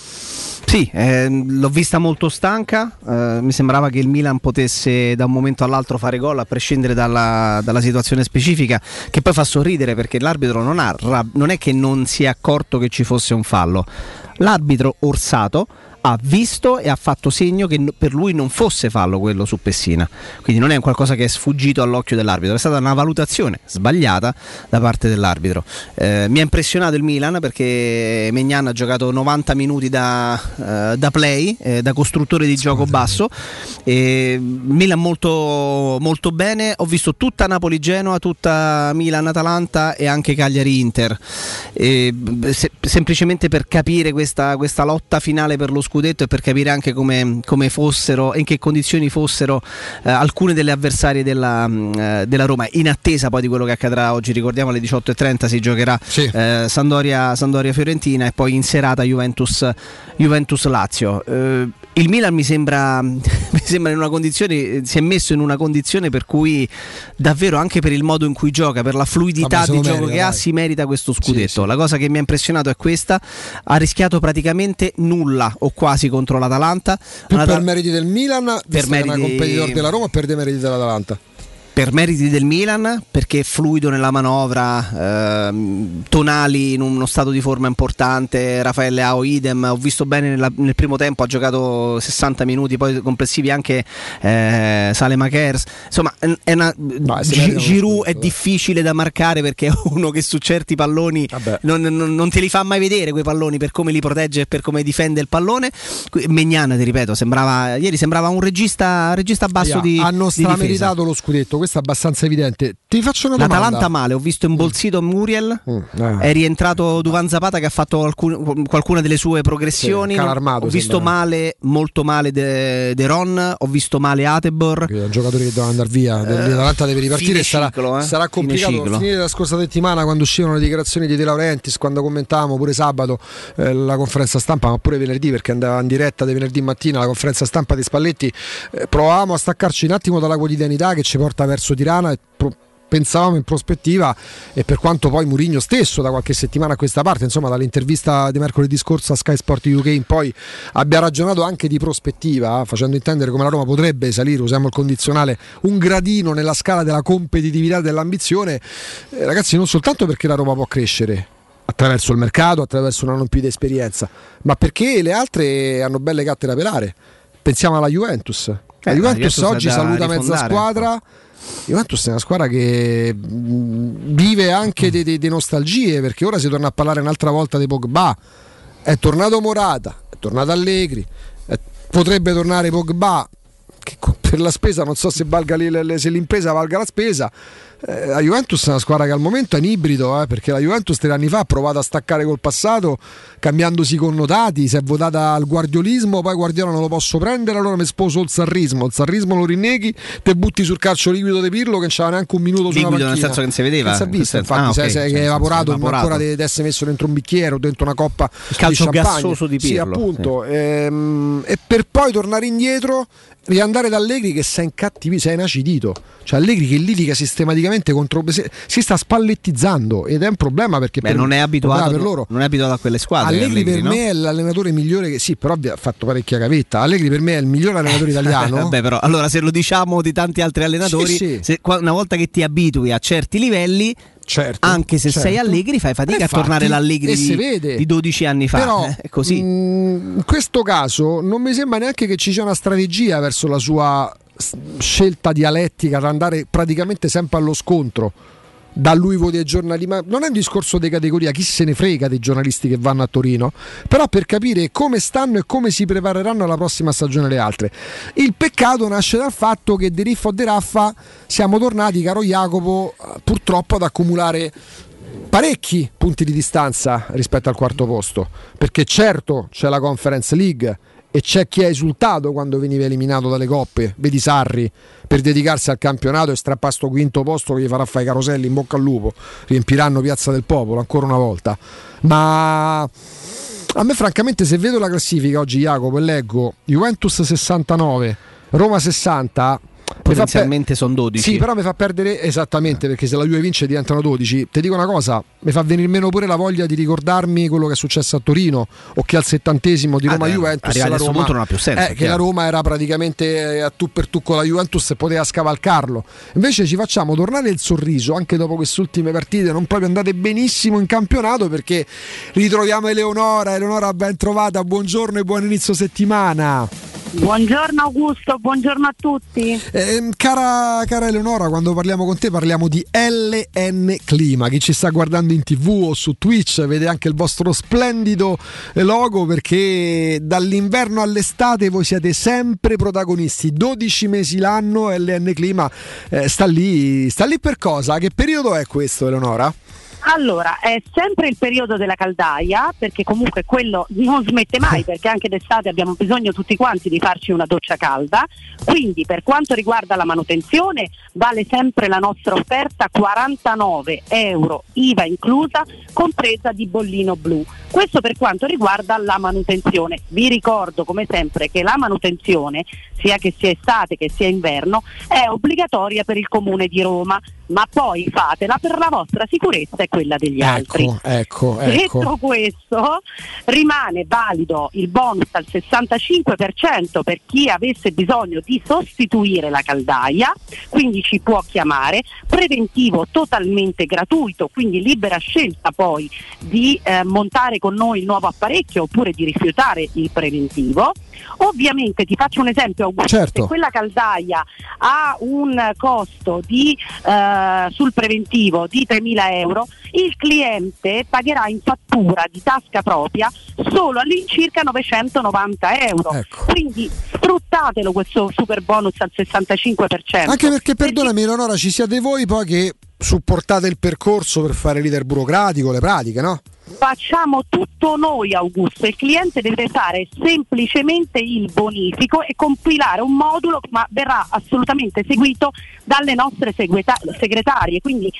[SPEAKER 4] Sì, eh, l'ho vista molto stanca, eh, mi sembrava che il Milan potesse da un momento all'altro fare gol a prescindere dalla, dalla situazione specifica, che poi fa sorridere perché l'arbitro non, ha, non è che non si è accorto che ci fosse un fallo, l'arbitro Orsato ha visto e ha fatto segno che per lui non fosse fallo quello su Pessina. Quindi non è qualcosa che è sfuggito all'occhio dell'arbitro, è stata una valutazione sbagliata da parte dell'arbitro. Eh, mi ha impressionato il Milan perché Megnan ha giocato 90 minuti da, eh, da play, eh, da costruttore di gioco basso. E Milan molto, molto bene. Ho visto tutta Napoli-Genoa, tutta Milan-Atalanta e anche Cagliari-Inter. Se, semplicemente per capire questa, questa lotta finale per lo scudetto scudetto e per capire anche come, come fossero e in che condizioni fossero eh, alcune delle avversarie della, mm, eh, della, Roma in attesa poi di quello che accadrà oggi ricordiamo alle 18.30 si giocherà sì. eh, Sandoria, Sandoria, Fiorentina e poi in serata Juventus, Juventus Lazio eh, il Milan mi sembra, mi sembra in una condizione si è messo in una condizione per cui davvero anche per il modo in cui gioca per la fluidità di gioco merita, che dai. ha si merita questo scudetto sì, sì. la cosa che mi ha impressionato è questa ha rischiato praticamente nulla o quasi contro l'Atalanta.
[SPEAKER 3] Più per meriti del Milan, per meriti... competitor della Roma o per dei meriti dell'Atalanta?
[SPEAKER 4] Per meriti del Milan, perché è fluido nella manovra, ehm, tonali in uno stato di forma importante, Raffaele Ao idem, ho visto bene nella, nel primo tempo, ha giocato 60 minuti, poi complessivi anche eh, Sale Makers, insomma è una, no, G- Giroud è difficile da marcare perché è uno che su certi palloni non, non, non, te li fa mai vedere quei palloni per come li protegge e per come difende il pallone. Megnan, ti ripeto, sembrava, ieri sembrava un regista, regista basso yeah, di...
[SPEAKER 3] Hanno strameritato lo scudetto questo è abbastanza evidente. Ti faccio una domanda.
[SPEAKER 4] L'Atalanta male, ho visto imbolsito mm. Muriel, mm, eh. è rientrato Duvan Zapata che ha fatto alcun, qualcuna delle sue progressioni. Sì,
[SPEAKER 3] armato,
[SPEAKER 4] ho visto sembra. male, molto male De, De Ron, ho visto male Atebor.
[SPEAKER 3] È un giocatore che deve andare via, eh, l'Atalanta deve ripartire sarà, ciclo, eh? sarà complicato. Finire la scorsa settimana quando uscivano le dichiarazioni di De Laurentiis, quando commentavamo pure sabato eh, la conferenza stampa, ma pure venerdì perché andava in diretta di venerdì mattina la conferenza stampa di Spalletti, eh, provavamo a staccarci un attimo dalla quotidianità che ci porta verso Tirana e pro- pensavamo in prospettiva e per quanto poi Murigno stesso da qualche settimana a questa parte, insomma dall'intervista di mercoledì scorso a Sky Sport UK in poi abbia ragionato anche di prospettiva, facendo intendere come la Roma potrebbe salire, usiamo il condizionale, un gradino nella scala della competitività e dell'ambizione, eh, ragazzi non soltanto perché la Roma può crescere, attraverso il mercato, attraverso una non più di esperienza, ma perché le altre hanno belle gatte da pelare. Pensiamo alla Juventus. La eh, Juventus, Juventus oggi saluta mezza squadra. Juventus è una squadra che mm, vive anche di, nostalgie perché ora si torna a parlare un'altra volta di Pogba. È tornato Morata, è tornato Allegri, è, potrebbe tornare Pogba che per la spesa non so se, valga, se l'impresa valga la spesa eh, la Juventus è una squadra che al momento è in ibrido, eh, perché la Juventus tre anni fa ha provato a staccare col passato, cambiandosi i connotati, si è votata al guardiolismo, poi Guardiola non lo posso prendere, allora mi sposo il sarrismo, il sarrismo lo rinneghi, te butti sul calcio liquido di Pirlo che non c'era neanche un minuto
[SPEAKER 4] liquido
[SPEAKER 3] sulla
[SPEAKER 4] nel senso che non si vedeva?
[SPEAKER 3] Non si è visto, infatti, ah, okay, se, se, è evaporato, evaporato. ancora deve essere messo dentro un bicchiere o dentro una coppa
[SPEAKER 4] il calcio
[SPEAKER 3] di
[SPEAKER 4] gassoso di Pirlo.
[SPEAKER 3] Sì, appunto. Sì. Ehm, e per poi tornare indietro riandare da Allegri che sei incattivito, sei inacidito. Cioè Allegri che litiga sistematicamente contro si sta spallettizzando ed è un problema perché
[SPEAKER 4] Beh, per, non, è abituato, per loro, non è abituato a quelle squadre.
[SPEAKER 3] Allegri, Allegri per no? me è l'allenatore migliore che sì, però ha fatto parecchia gavetta. Allegri per me è il miglior allenatore italiano.
[SPEAKER 4] Vabbè, però allora se lo diciamo di tanti altri allenatori, sì, sì. Se, una volta che ti abitui a certi livelli Certo, anche se certo. sei Allegri fai fatica e a tornare l'Allegri di, di 12 anni fa
[SPEAKER 3] però
[SPEAKER 4] eh, così. Mh,
[SPEAKER 3] mm, in questo caso non mi sembra neanche che ci sia una strategia verso la sua scelta dialettica ad andare praticamente sempre allo scontro da lui voti ai giornali, ma non è un discorso di categoria, chi se ne frega dei giornalisti che vanno a Torino, però per capire come stanno e come si prepareranno alla prossima stagione le altre. Il peccato nasce dal fatto che di Riffo e De Raffa siamo tornati, caro Jacopo, purtroppo ad accumulare parecchi punti di distanza rispetto al quarto posto, perché certo c'è la Conference League e c'è chi ha esultato quando veniva eliminato dalle coppe, vedi Sarri, per dedicarsi al campionato e strappa sto quinto posto che gli farà fare i caroselli in bocca al lupo, riempiranno Piazza del Popolo ancora una volta. Ma a me francamente se vedo la classifica oggi Jacopo e leggo Juventus 69, Roma 60
[SPEAKER 4] Potenzialmente sono 12.
[SPEAKER 3] Sì, però mi fa perdere esattamente perché se la Juve vince diventano 12. Ti dico una cosa, mi fa venire meno pure la voglia di ricordarmi quello che è successo a Torino o che al settantesimo di
[SPEAKER 4] Ah,
[SPEAKER 3] Roma
[SPEAKER 4] beh,
[SPEAKER 3] Juventus la Roma,
[SPEAKER 4] non ha più senso,
[SPEAKER 3] eh, che la Roma era praticamente a tu per tu con la Juventus e poteva scavalcarlo. Invece ci facciamo tornare il sorriso anche dopo queste ultime partite non proprio andate benissimo in campionato perché ritroviamo Eleonora. Eleonora ben trovata, buongiorno e buon inizio settimana.
[SPEAKER 13] Buongiorno Augusto, buongiorno a tutti.
[SPEAKER 3] Eh, cara, cara Eleonora, quando parliamo con te parliamo di LN Clima. Chi ci sta guardando in tv o su Twitch vede anche il vostro splendido eh, logo perché dall'inverno all'estate voi siete sempre protagonisti. 12 mesi l'anno LN Clima eh, sta, lì, sta lì per cosa? Che periodo è questo Eleonora?
[SPEAKER 13] Allora, è sempre il periodo della caldaia, perché comunque quello non smette mai, perché anche d'estate abbiamo bisogno tutti quanti di farci una doccia calda. Quindi per quanto riguarda la manutenzione vale sempre la nostra offerta 49 euro IVA inclusa, compresa di bollino blu. Questo per quanto riguarda la manutenzione. Vi ricordo come sempre che la manutenzione, sia che sia estate che sia inverno, è obbligatoria per il comune di Roma, ma poi fatela per la vostra sicurezza e quella degli altri.
[SPEAKER 3] Ecco, ecco,
[SPEAKER 13] Detto
[SPEAKER 3] ecco.
[SPEAKER 13] questo, rimane valido il bonus al 65% per chi avesse bisogno di sostituire la caldaia, quindi ci può chiamare, preventivo totalmente gratuito, quindi libera scelta poi di eh, montare con noi il nuovo apparecchio oppure di rifiutare il preventivo. Ovviamente ti faccio un esempio Augusto,
[SPEAKER 3] Certo.
[SPEAKER 13] se quella caldaia ha un costo di, eh, sul preventivo di 3.000 euro, il cliente pagherà in fattura di tasca propria solo all'incirca 990 euro.
[SPEAKER 3] Ecco.
[SPEAKER 13] Quindi sfruttatelo questo super bonus al 65%.
[SPEAKER 3] Anche perché, perdonami, Eleonora, ci siate voi poi che supportate il percorso per fare l'iter burocratico, le pratiche, no?
[SPEAKER 13] Facciamo tutto noi Augusto, il cliente deve fare semplicemente il bonifico e compilare un modulo ma verrà assolutamente seguito dalle nostre segueta- segretarie, quindi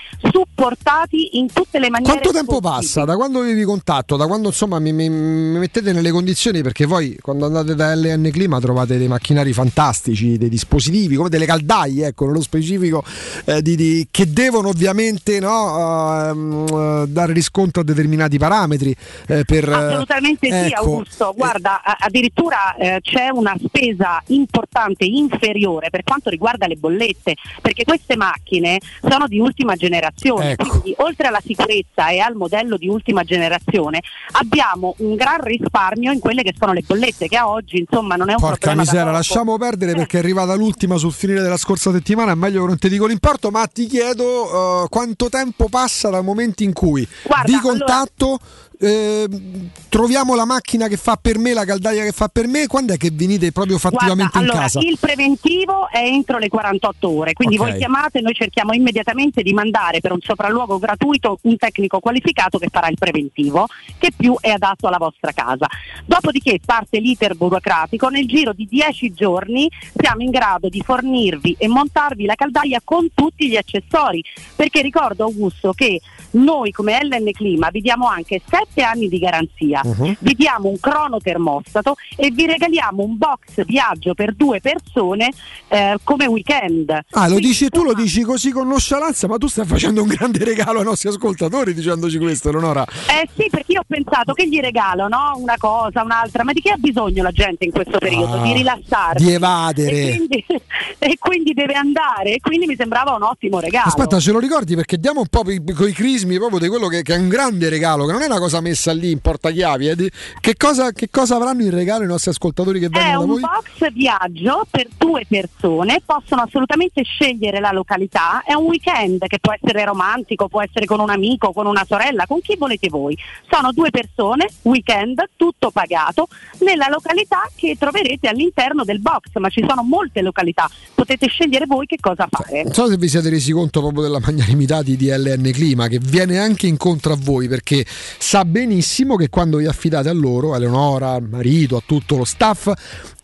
[SPEAKER 13] supportati in tutte le maniere.
[SPEAKER 3] Quanto tempo
[SPEAKER 13] possibili.
[SPEAKER 3] passa? Da quando avevi contatto? Da quando insomma mi, mi- mi mettete nelle condizioni? Perché poi quando andate da LN Clima trovate dei macchinari fantastici, dei dispositivi, come delle caldaie, ecco, nello specifico, eh, di- di- che devono ovviamente no, ehm, eh, dare riscontro a determinati parametri. eh, per, eh,
[SPEAKER 13] Assolutamente sì,
[SPEAKER 3] ecco,
[SPEAKER 13] Augusto. Guarda, addirittura eh, c'è una spesa importante inferiore per quanto riguarda le bollette, perché queste macchine sono di ultima generazione,
[SPEAKER 3] Ecco.
[SPEAKER 13] quindi oltre alla sicurezza e al modello di ultima generazione abbiamo un gran risparmio in quelle che sono le bollette, che a oggi insomma non è un
[SPEAKER 3] Porca
[SPEAKER 13] problema.
[SPEAKER 3] misera,
[SPEAKER 13] poco.
[SPEAKER 3] lasciamo perdere perché è arrivata l'ultima sul finire della scorsa settimana. È meglio che non ti dico l'importo, ma ti chiedo eh, quanto tempo passa dal momento in cui
[SPEAKER 13] Guarda,
[SPEAKER 3] di
[SPEAKER 13] allora-
[SPEAKER 3] contatto eh, troviamo la macchina che fa per me, la caldaia che fa per me. Quando è che venite proprio fattivamente
[SPEAKER 13] Guarda,
[SPEAKER 3] in
[SPEAKER 13] allora,
[SPEAKER 3] casa?
[SPEAKER 13] Il preventivo è entro le 48 ore, quindi
[SPEAKER 3] Ok.
[SPEAKER 13] voi chiamate, noi cerchiamo immediatamente di mandare per un sopralluogo gratuito un tecnico qualificato che farà il preventivo, che più è adatto alla vostra casa. Dopodiché parte l'iter burocratico, nel giro di 10 giorni siamo in grado di fornirvi e montarvi la caldaia con tutti gli accessori, perché ricordo Augusto che noi come LN Clima vi diamo anche 7 anni di garanzia,
[SPEAKER 3] Mhm.
[SPEAKER 13] vi diamo un cronotermostato e vi regaliamo un box viaggio per due persone eh, come weekend.
[SPEAKER 3] Ah, lo
[SPEAKER 13] Quindi,
[SPEAKER 3] dici tu, lo dici così con nonchalance, ma tu stai facendo un grande regalo ai nostri ascoltatori dicendoci questo, Eleonora.
[SPEAKER 13] Eh sì, perché io ho pensato che gli regalo no? una cosa, un'altra, ma di che ha bisogno la gente in questo periodo?
[SPEAKER 3] Ah,
[SPEAKER 13] di rilassarsi.
[SPEAKER 3] di evadere.
[SPEAKER 13] E quindi, e quindi deve andare, e quindi mi sembrava un ottimo regalo.
[SPEAKER 3] Aspetta, ce lo ricordi perché diamo un po' con i crismi proprio di quello che, che è un grande regalo, che non è una cosa messa lì in portachiavi. eh, Che, cosa, che cosa avranno in regalo i nostri ascoltatori che
[SPEAKER 13] È
[SPEAKER 3] vengono da
[SPEAKER 13] un
[SPEAKER 3] voi?
[SPEAKER 13] box viaggio per due persone, possono assolutamente scegliere la località, è un weekend che può essere romantico, può essere con un amico, con una sorella, con chi volete voi. Sono due persone, weekend, tutto pagato, nella località che troverete all'interno del box, ma ci sono molte località, potete scegliere voi che cosa fare.
[SPEAKER 3] Non so se vi siete resi conto proprio della magnanimità di DLN Clima che viene anche incontro a voi perché sa benissimo che quando vi affidate a loro, a Eleonora, al marito, a tutto lo staff,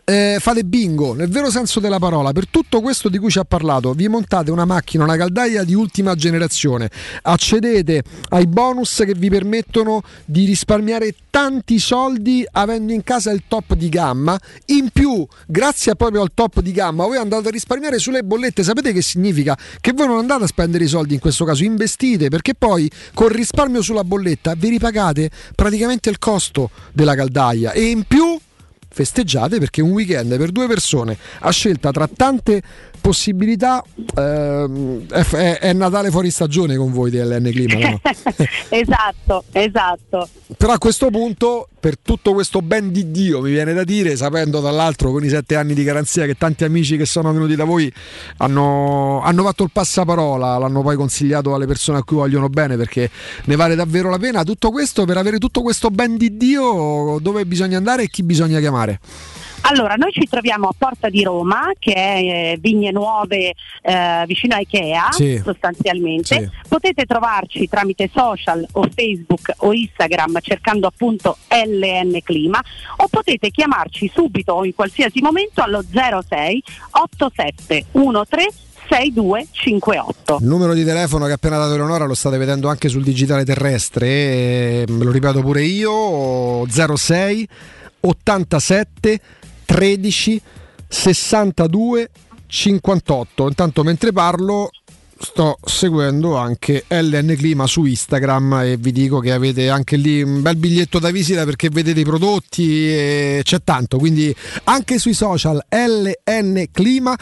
[SPEAKER 3] eh, fate bingo nel vero senso della parola. Per tutto questo di cui ci ha parlato vi montate una macchina una caldaia di ultima generazione. Accedete ai bonus che vi permettono di risparmiare tanti soldi avendo in casa il top di gamma. In più grazie proprio al top di gamma voi andate a risparmiare sulle bollette. Sapete che significa? Che voi non andate a spendere i soldi in questo caso investite perché poi col risparmio sulla bolletta vi ripagate praticamente il costo della caldaia. E in più festeggiate perché un weekend per due persone a scelta tra tante possibilità ehm, è, è- Natale fuori stagione con voi di LN Clima no?
[SPEAKER 13] esatto, esatto.
[SPEAKER 3] però a questo punto per tutto questo ben di Dio mi viene da dire sapendo dall'altro con i sette anni di garanzia che tanti amici che sono venuti da voi hanno, hanno fatto il passaparola l'hanno poi consigliato alle persone a cui vogliono bene perché ne vale davvero la pena tutto questo per avere tutto questo ben di Dio dove bisogna andare e chi bisogna chiamare
[SPEAKER 13] Allora, noi ci troviamo a Porta di Roma, che è eh, Vigne Nuove eh, vicino a Ikea,
[SPEAKER 3] Sì.
[SPEAKER 13] sostanzialmente.
[SPEAKER 3] Sì.
[SPEAKER 13] Potete trovarci tramite social o Facebook o Instagram cercando appunto LN Clima o potete chiamarci subito o in qualsiasi momento allo 06 87 13 6258.
[SPEAKER 3] Il numero di telefono che ha appena dato Eleonora lo state vedendo anche sul digitale terrestre, e me lo ripeto pure io, 06 87 13 62 58. Intanto mentre parlo sto seguendo anche LN Clima su Instagram e vi dico che avete anche lì un bel biglietto da visita perché vedete i prodotti e c'è tanto, quindi anche sui social LN Clima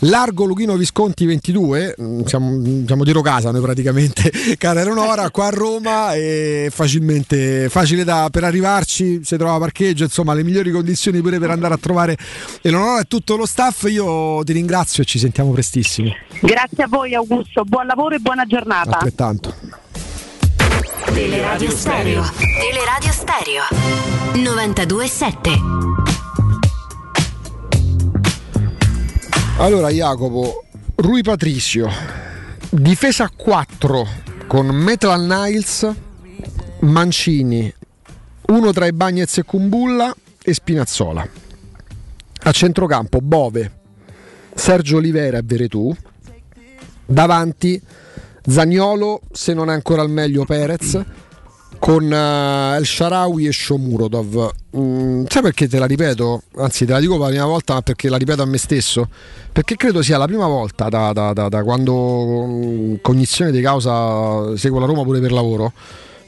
[SPEAKER 3] Largo Luchino Visconti 22, mm, siamo, siamo di Rocasa noi praticamente, cara Eleonora, qua a Roma è facilmente facile da, per arrivarci, si trova parcheggio, insomma le migliori condizioni pure per andare a trovare Eleonora e tutto lo staff, io ti ringrazio e ci sentiamo prestissimo,
[SPEAKER 13] Grazie a voi Augusto, buon lavoro e buona giornata.
[SPEAKER 3] altrettanto.
[SPEAKER 14] Teleradio Stereo. Teleradio Stereo. 92.7.
[SPEAKER 3] Allora Jacopo, Rui Patricio, difesa a 4 con Metal Niles, Mancini, uno tra i Bagnez e Kumbulla e Spinazzola. A centrocampo Bove, Sergio Olivera e Veretù. Davanti Zagnolo, se non è ancora al meglio Perez, con eh, El Sharawi e Shomurodov. Mm, sai perché te la ripeto? Anzi, te la dico per la prima volta, ma perché la ripeto a me stesso? Perché credo sia la prima volta da, da- da- da quando mm, cognizione di causa seguo la Roma pure per lavoro.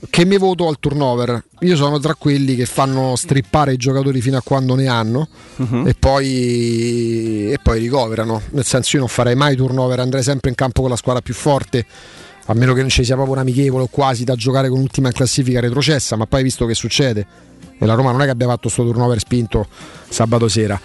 [SPEAKER 3] Che mi voto al turnover. Io sono tra quelli che fanno strippare i giocatori fino a quando ne hanno e, poi, e poi ricoverano. Nel senso, io non farei mai turnover, andrei sempre in campo con la squadra più forte a meno che non ci sia proprio un amichevole o quasi da giocare con ultima in classifica retrocessa, ma poi visto che succede. E la Roma non è che abbia fatto questo turnover spinto sabato sera,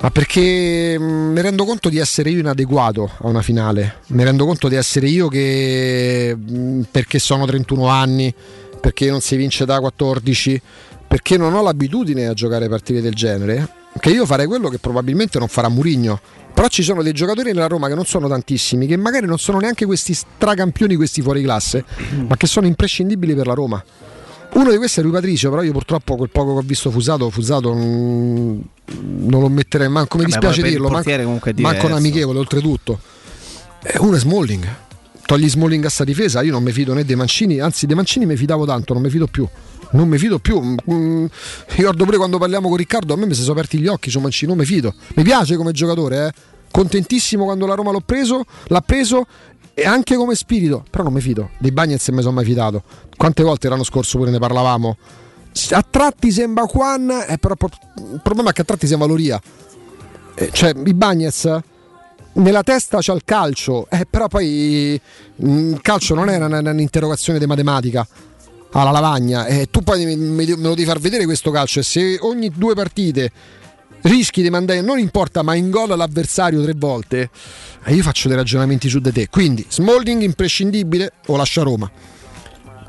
[SPEAKER 3] ma perché mh, mi rendo conto di essere io inadeguato a una finale, mi rendo conto di essere io che mh, perché sono 31 anni, perché non si vince da 14, perché non ho l'abitudine a giocare partite del genere, che io farei quello che probabilmente non farà Murigno. Però ci sono dei giocatori nella Roma che non sono tantissimi, che magari non sono neanche questi stracampioni, questi fuori classe, ma che sono imprescindibili per la Roma. Uno di questi è Rui Patricio, però io purtroppo quel poco che ho visto Fusato, Fusato non lo metterei manco, mi
[SPEAKER 4] Vabbè,
[SPEAKER 3] dispiace dirlo, manco, manco un amichevole oltretutto. E uno è Smalling. Togli Smalling a sta difesa, io non mi fido né dei Mancini, anzi dei Mancini mi fidavo tanto, non mi fido più. Non mi fido più. Mm, ricordo pure quando parliamo con Riccardo, a me mi si sono aperti gli occhi su Mancini, non mi fido. Mi piace come giocatore, eh. Contentissimo quando la Roma l'ho preso, l'ha preso e anche come spirito, però non mi fido. Dei Bagnets mi sono mai fidato. Quante volte l'anno scorso pure ne parlavamo? A tratti sembra Juan, eh, però il problema è che a tratti sembra Loria. Eh, cioè, i Bagnets nella testa c'ha il calcio, eh, però poi mm, il calcio non è un'interrogazione di matematica alla lavagna. E tu poi me lo devi far vedere questo calcio. E se ogni due partite rischi di mandare, non importa, ma in gol l'avversario tre volte, io faccio dei ragionamenti su di te. Quindi, Smalling imprescindibile o lascia Roma?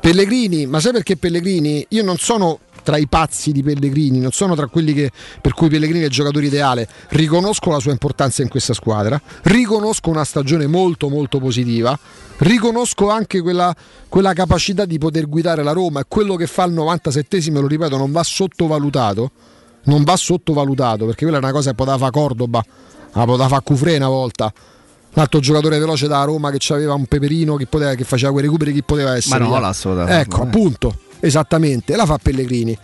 [SPEAKER 3] Pellegrini, ma sai perché Pellegrini? Io non sono tra i pazzi di Pellegrini, non sono tra quelli che, per cui Pellegrini è il giocatore ideale. Riconosco la sua importanza in questa squadra, riconosco una stagione molto molto positiva, riconosco anche quella, quella capacità di poter guidare la Roma e quello che fa al 97esimo, lo ripeto, non va sottovalutato. Non va sottovalutato perché quella è una cosa che poteva fare Cordoba, la poteva fare Cufré una volta. Un altro giocatore veloce da Roma che aveva un peperino che, poteva, che faceva quei recuperi, chi poteva essere?
[SPEAKER 4] Ma no, l'assolutamente.
[SPEAKER 3] Ecco, appunto, esattamente, la fa Pellegrini.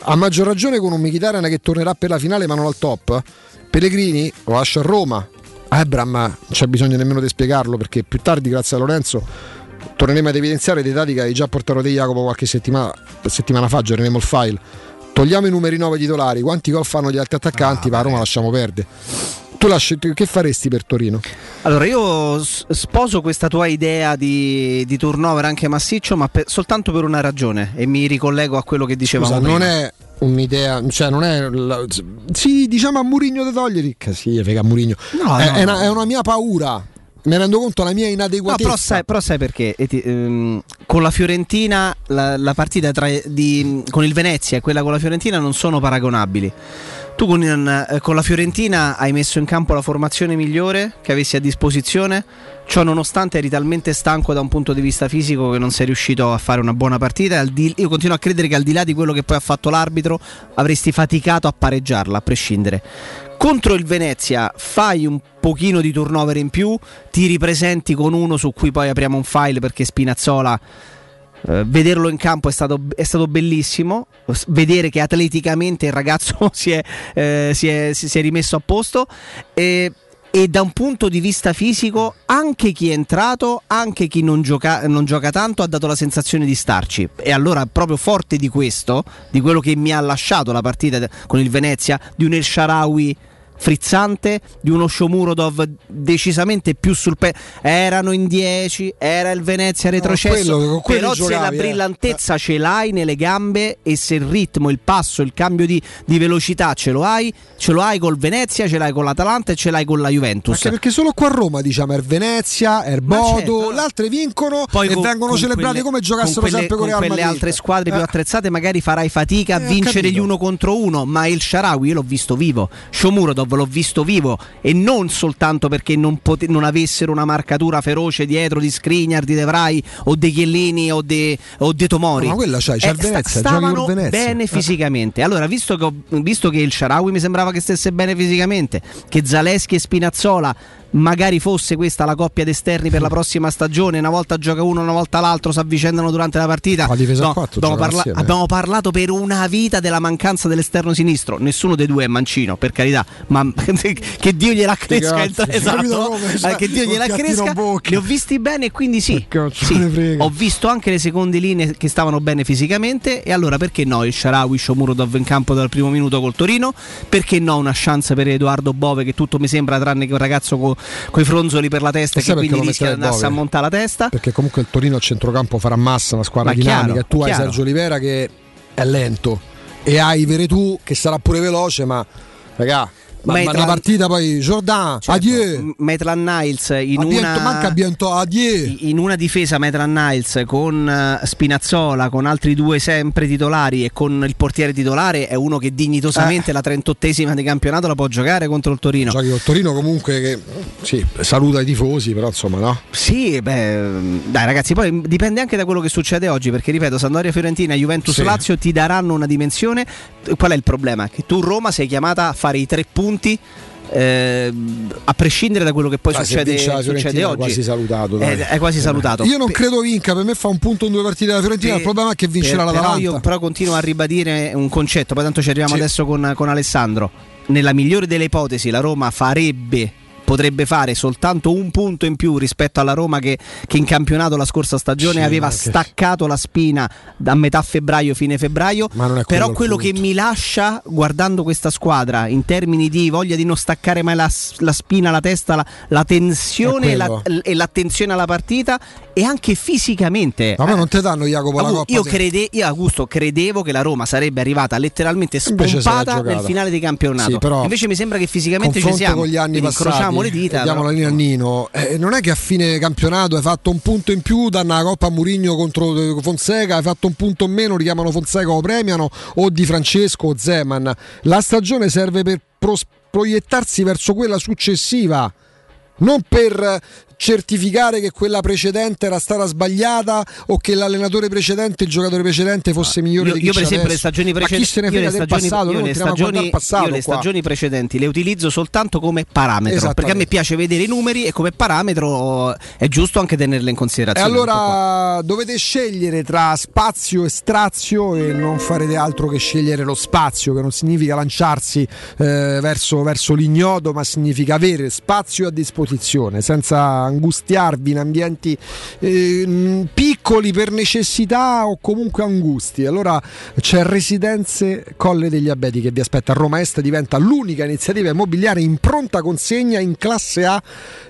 [SPEAKER 3] A maggior ragione con un Mkhitaryan che tornerà per la finale ma non al top. Pellegrini lo lascia a Roma. Ebram non c'è bisogno nemmeno di spiegarlo perché più tardi, grazie a Lorenzo, torneremo ad evidenziare dei dati che hai già portato te Jacopo qualche settimana, settimana fa, aggiorneremo il file. Togliamo i numeri 9 titolari, quanti gol fanno gli altri attaccanti, ah, ma a Roma lasciamo perdere. Tu lasci, che faresti per Torino?
[SPEAKER 4] Allora, io sposo questa tua idea di, di turnover anche massiccio, ma per, soltanto per una ragione e mi ricollego a quello che dicevamo
[SPEAKER 3] Scusa,
[SPEAKER 4] prima.
[SPEAKER 3] non è un'idea, cioè non è la, sì, diciamo a Murigno da togliere, sì, frega a Murigno.
[SPEAKER 4] No,
[SPEAKER 3] è,
[SPEAKER 4] no,
[SPEAKER 3] è, una,
[SPEAKER 4] no.
[SPEAKER 3] è una mia paura. Mi rendo conto la mia
[SPEAKER 4] No,
[SPEAKER 3] inadeguatezza.
[SPEAKER 4] però, sai, però sai perché? Ti- ehm, con la Fiorentina, la, la partita tra, di, con il Venezia e quella con la Fiorentina non sono paragonabili. Tu con, eh, con la Fiorentina hai messo in campo la formazione migliore che avessi a disposizione, ciò nonostante eri talmente stanco da un punto di vista fisico che non sei riuscito a fare una buona partita. Di- io continuo a credere che al di là di quello che poi ha fatto l'arbitro avresti faticato a pareggiarla, a prescindere. Contro il Venezia fai un pochino di turnover in più, ti ripresenti con uno su cui poi apriamo un file perché Spinazzola eh, vederlo in campo è stato, è stato bellissimo, vedere che atleticamente il ragazzo si è, eh, si è- si è rimesso a posto. E, e da un punto di vista fisico anche chi è entrato, anche chi non gioca, non gioca tanto ha dato la sensazione di starci. E allora proprio forte di questo, di quello che mi ha lasciato la partita con il Venezia, di un El Sharawi frizzante di uno Shomurodov decisamente più sul pe- erano in 10 era il Venezia retrocesso
[SPEAKER 3] quello- con quelli
[SPEAKER 4] però se la
[SPEAKER 3] giocavi, eh.
[SPEAKER 4] brillantezza ce l'hai nelle gambe e se il ritmo, il passo, il cambio di, di velocità ce lo hai ce lo hai col Venezia, ce l'hai con l'Atalanta e ce l'hai con la Juventus
[SPEAKER 3] Anche perché solo qua a Roma diciamo è Venezia, è Bodo,
[SPEAKER 4] certo.
[SPEAKER 3] le altre vincono
[SPEAKER 4] poi
[SPEAKER 3] e
[SPEAKER 4] con-
[SPEAKER 3] vengono
[SPEAKER 4] con
[SPEAKER 3] celebrati
[SPEAKER 4] quelle-
[SPEAKER 3] come giocassero
[SPEAKER 4] con quelle,
[SPEAKER 3] sempre con
[SPEAKER 4] con
[SPEAKER 3] Madrid.
[SPEAKER 4] altre squadre più
[SPEAKER 3] Eh.
[SPEAKER 4] attrezzate magari farai fatica a
[SPEAKER 3] Eh,
[SPEAKER 4] vincere gli uno contro uno ma il Sharawi io l'ho visto vivo Shomurodov l'ho visto vivo e non soltanto perché non, pote- non avessero una marcatura feroce dietro di Skriniar, di De Vrij o di Chiellini o di o de Tomori
[SPEAKER 3] No, ma quella c'hai, c'è
[SPEAKER 4] sta-
[SPEAKER 3] Venezia,
[SPEAKER 4] stavano
[SPEAKER 3] Venezia.
[SPEAKER 4] bene
[SPEAKER 3] Eh.
[SPEAKER 4] fisicamente allora visto che, ho- visto che il Sharawi mi sembrava che stesse bene fisicamente che Zaleschi e Spinazzola magari fosse questa la coppia d'esterni per la prossima stagione, una volta gioca uno, una volta l'altro, si avvicendano durante la partita.
[SPEAKER 3] La
[SPEAKER 4] No,
[SPEAKER 3] quattro
[SPEAKER 4] abbiamo,
[SPEAKER 3] giocano
[SPEAKER 4] parla- abbiamo parlato per una vita della mancanza dell'esterno sinistro, nessuno dei due è mancino, per carità, ma che Dio gliela cresca. esatto, eh, che Dio gliela cresca. Li ho visti bene e quindi sì, sì. ho visto anche le seconde linee che stavano bene fisicamente e allora perché no il Sharawi Shomurodov in campo dal primo minuto col Torino? Perché no una chance per Edoardo Bove che tutto mi sembra tranne che un ragazzo con i fronzoli per la testa
[SPEAKER 3] E
[SPEAKER 4] che quindi rischia di andarsi a montare la testa?
[SPEAKER 3] Perché comunque il Torino a centrocampo farà massa, una squadra
[SPEAKER 4] Ma
[SPEAKER 3] dinamica.
[SPEAKER 4] chiaro,
[SPEAKER 3] e tu hai
[SPEAKER 4] chiaro.
[SPEAKER 3] Sergio Olivera che è lento e hai Veretù che sarà pure veloce, ma raga, ma, ma
[SPEAKER 4] Maitland-
[SPEAKER 3] la partita poi Jordan,
[SPEAKER 4] Certo,
[SPEAKER 3] adieu.
[SPEAKER 4] Maitland Niles in
[SPEAKER 3] Abiento-
[SPEAKER 4] una,
[SPEAKER 3] manca Biento, adieu.
[SPEAKER 4] in una difesa Maitland Niles con eh, Spinazzola, con altri due sempre titolari e con il portiere titolare è uno che dignitosamente la 38esima di campionato la può giocare contro il Torino.
[SPEAKER 3] Giochi col Torino comunque che sì, saluta i tifosi, però insomma no.
[SPEAKER 4] Sì, beh, dai ragazzi, poi dipende anche da quello che succede oggi, perché ripeto, Sandoria Fiorentina, Juventus
[SPEAKER 3] Sì.
[SPEAKER 4] Lazio ti daranno una dimensione. Qual è il problema? Che tu Roma sei chiamata a fare i tre punti eh, a prescindere da quello che poi
[SPEAKER 3] Ah,
[SPEAKER 4] succede, succede
[SPEAKER 3] Fiorentina è
[SPEAKER 4] oggi.
[SPEAKER 3] quasi salutato.
[SPEAKER 4] È, è quasi salutato.
[SPEAKER 3] Io non credo vinca, per me fa un punto in due partite della Fiorentina,
[SPEAKER 4] per-
[SPEAKER 3] il problema è che vincerà
[SPEAKER 4] per-
[SPEAKER 3] l'Atalanta.
[SPEAKER 4] Però io però continuo a ribadire un concetto, poi tanto ci arriviamo
[SPEAKER 3] Sì.
[SPEAKER 4] adesso con, con Alessandro. Nella migliore delle ipotesi la Roma farebbe potrebbe fare soltanto un punto in più rispetto alla Roma che, che in campionato la scorsa stagione
[SPEAKER 3] Sì,
[SPEAKER 4] aveva staccato la spina da metà febbraio fine febbraio
[SPEAKER 3] è
[SPEAKER 4] però
[SPEAKER 3] quello
[SPEAKER 4] quello che mi lascia guardando questa squadra in termini di voglia di non staccare mai la, la spina, la testa, la, la tensione e, la-
[SPEAKER 3] quello.
[SPEAKER 4] e l'attenzione alla partita e anche fisicamente
[SPEAKER 3] Ma
[SPEAKER 4] Eh,
[SPEAKER 3] non te danno Jacopo la
[SPEAKER 4] Agu-
[SPEAKER 3] coppa.
[SPEAKER 4] io, crede- io Augusto credevo che la Roma sarebbe arrivata letteralmente spompata nel finale di campionato.
[SPEAKER 3] Sì,
[SPEAKER 4] Invece mi sembra che fisicamente ci siamo.
[SPEAKER 3] con gli anni passati,
[SPEAKER 4] alziamo le dita.
[SPEAKER 3] Diamo
[SPEAKER 4] però.
[SPEAKER 3] la linea a Nino. Eh, non è che a fine campionato hai fatto un punto in più, danno la Coppa a Murigno contro eh, Fonseca, hai fatto un punto in meno, richiamano Fonseca o premiano, o Di Francesco o Zeman. La stagione serve per pros- proiettarsi verso quella successiva. Non per certificare che quella precedente era stata sbagliata o che l'allenatore precedente, il giocatore precedente fosse migliore
[SPEAKER 4] Io,
[SPEAKER 3] di chi
[SPEAKER 4] io per esempio le
[SPEAKER 3] adesso.
[SPEAKER 4] stagioni
[SPEAKER 3] Ma chi
[SPEAKER 4] precedenti
[SPEAKER 3] se ne frega
[SPEAKER 4] le
[SPEAKER 3] del passato,
[SPEAKER 4] io le stagioni-
[SPEAKER 3] passato
[SPEAKER 4] io le stagioni precedenti le utilizzo soltanto come parametro perché a me piace vedere i numeri e come parametro è giusto anche tenerle in
[SPEAKER 3] E
[SPEAKER 4] considerazione.
[SPEAKER 3] allora dovete scegliere tra spazio e strazio e non farete altro che scegliere lo spazio, che non significa lanciarsi eh, verso, verso l'ignoto, ma significa avere spazio a disposizione, senza angustiarvi in ambienti eh, piccoli per necessità o comunque angusti. Allora c'è Residenze Colle degli Abeti che vi aspetta Roma Est, diventa l'unica iniziativa immobiliare in pronta consegna in classe A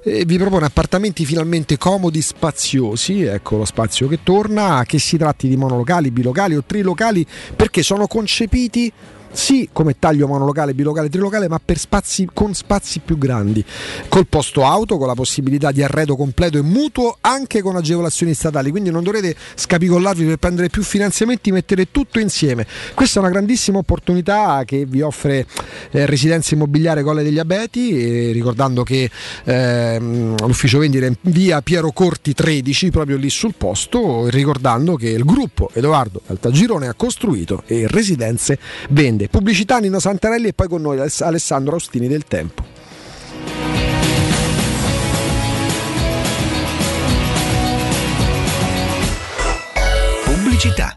[SPEAKER 3] e vi propone appartamenti finalmente comodi, spaziosi, ecco lo spazio che torna, che si tratti di monolocali, bilocali o trilocali, perché sono concepiti sì come taglio monolocale, bilocale, trilocale, ma spazi con spazi più grandi, col posto auto, con la possibilità di arredo completo e mutuo, anche con agevolazioni statali, quindi non dovrete scapicollarvi per prendere più finanziamenti, mettere tutto insieme. Questa è una grandissima opportunità che vi offre eh, Residenza Immobiliare Colle degli Abeti, ricordando che ehm, l'ufficio vendita è in via Piero Corti 13, proprio lì sul posto, ricordando che il gruppo Edoardo Altagirone ha costruito e Residenze vende. Pubblicità Nino Santarelli e poi con noi Aless- Alessandro Austini del Tempo.
[SPEAKER 15] Pubblicità.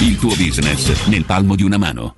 [SPEAKER 10] il tuo business nel palmo di una mano.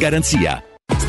[SPEAKER 16] garanzia.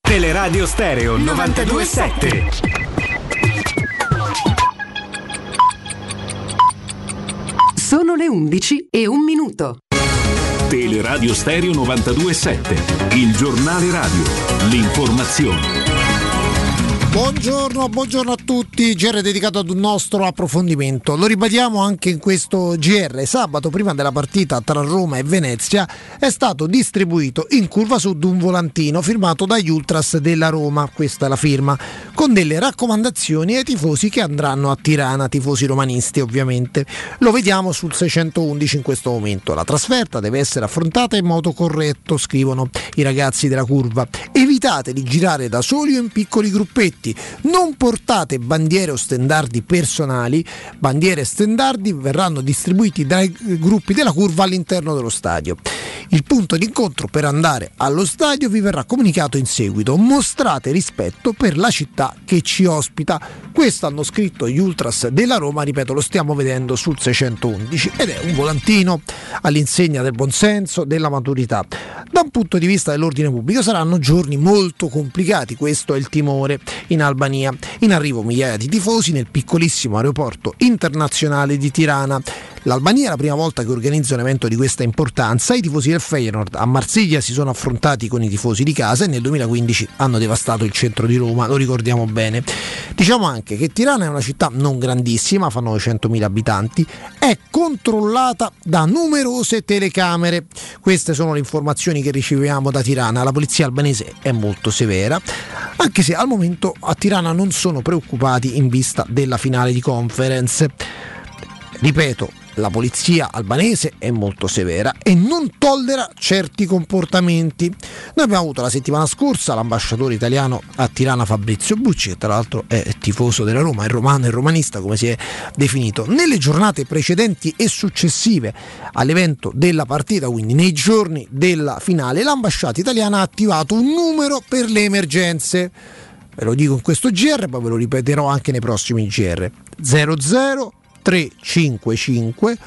[SPEAKER 17] Teleradio Stereo 927.
[SPEAKER 18] Sono le 11 e un minuto.
[SPEAKER 17] Teleradio Stereo 927. Il giornale radio. L'informazione.
[SPEAKER 19] Buongiorno, buongiorno, a tutti, GR dedicato ad un nostro approfondimento. Lo ribadiamo anche in questo GR. Sabato, prima della partita tra Roma e Venezia, è stato distribuito in curva sud un volantino firmato dagli Ultras della Roma, questa è la firma, con delle raccomandazioni ai tifosi che andranno a Tirana, tifosi romanisti ovviamente. Lo vediamo sul 611 in questo momento. La trasferta deve essere affrontata in modo corretto, scrivono i ragazzi della curva. Evitate di girare da soli o in piccoli gruppetti non portate bandiere o stendardi personali, bandiere e stendardi verranno distribuiti dai gruppi della curva all'interno dello stadio. Il punto d'incontro per andare allo stadio vi verrà comunicato in seguito. Mostrate rispetto per la città che ci ospita. Questo hanno scritto gli Ultras della Roma, ripeto, lo stiamo vedendo sul 611 ed è un volantino all'insegna del buonsenso, della maturità. Da un punto di vista dell'ordine pubblico saranno giorni molto complicati, questo è il timore in Albania. In arrivo migliaia di tifosi nel piccolissimo aeroporto internazionale di Tirana. L'Albania è la prima volta che organizza un evento di questa importanza. I tifosi del Feyenoord a Marsiglia si sono affrontati con i tifosi di casa e nel 2015 hanno devastato il centro di Roma, lo ricordiamo bene. Diciamo anche che Tirana è una città non grandissima, fa 900.000 abitanti, è controllata da numerose telecamere. Queste sono le informazioni che riceviamo da Tirana. La polizia albanese è molto severa, anche se al momento a Tirana non sono preoccupati in vista della finale di conference. Ripeto, la polizia albanese è molto severa e non tollera certi comportamenti. Noi abbiamo avuto la settimana scorsa l'ambasciatore italiano a Tirana Fabrizio Bucci, che tra l'altro è tifoso della Roma, è romano e romanista come si è definito. Nelle giornate precedenti e successive all'evento della partita, quindi nei giorni della finale, l'ambasciata italiana ha attivato un numero per le emergenze. Ve lo dico in questo GR, poi ve lo ripeterò anche nei prossimi GR. 00 355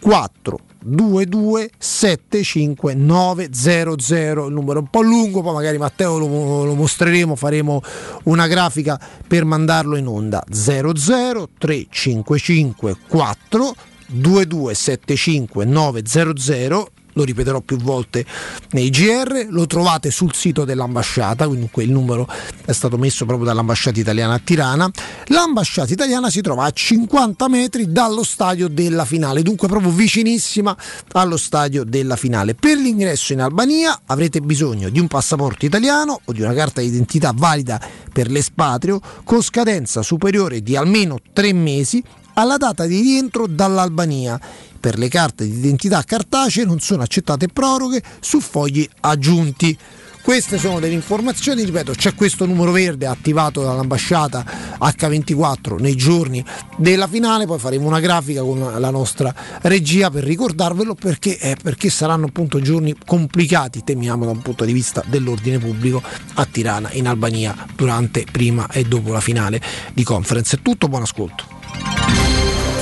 [SPEAKER 19] 422 75900 il numero è un po' lungo poi magari Matteo lo, lo, mostreremo faremo una grafica per mandarlo in onda. 00 355 422 75900 lo ripeterò più volte nei GR, lo trovate sul sito dell'ambasciata, quindi il numero è stato messo proprio dall'ambasciata italiana a Tirana. L'ambasciata italiana si trova a 50 metri dallo stadio della finale, dunque proprio vicinissima allo stadio della finale. Per l'ingresso in Albania avrete bisogno di un passaporto italiano o di una carta d'identità valida per l'espatrio con scadenza superiore di almeno tre mesi alla data di rientro dall'Albania per le carte di identità cartacee non sono accettate proroghe su fogli aggiunti. Queste sono delle informazioni, ripeto, c'è questo numero verde attivato dall'ambasciata H24 nei giorni della finale, poi faremo una grafica con la nostra regia per ricordarvelo perché, eh, perché saranno appunto giorni complicati, temiamo da un punto di vista dell'ordine pubblico a Tirana in Albania durante, prima e dopo la finale di conference. È tutto, buon ascolto.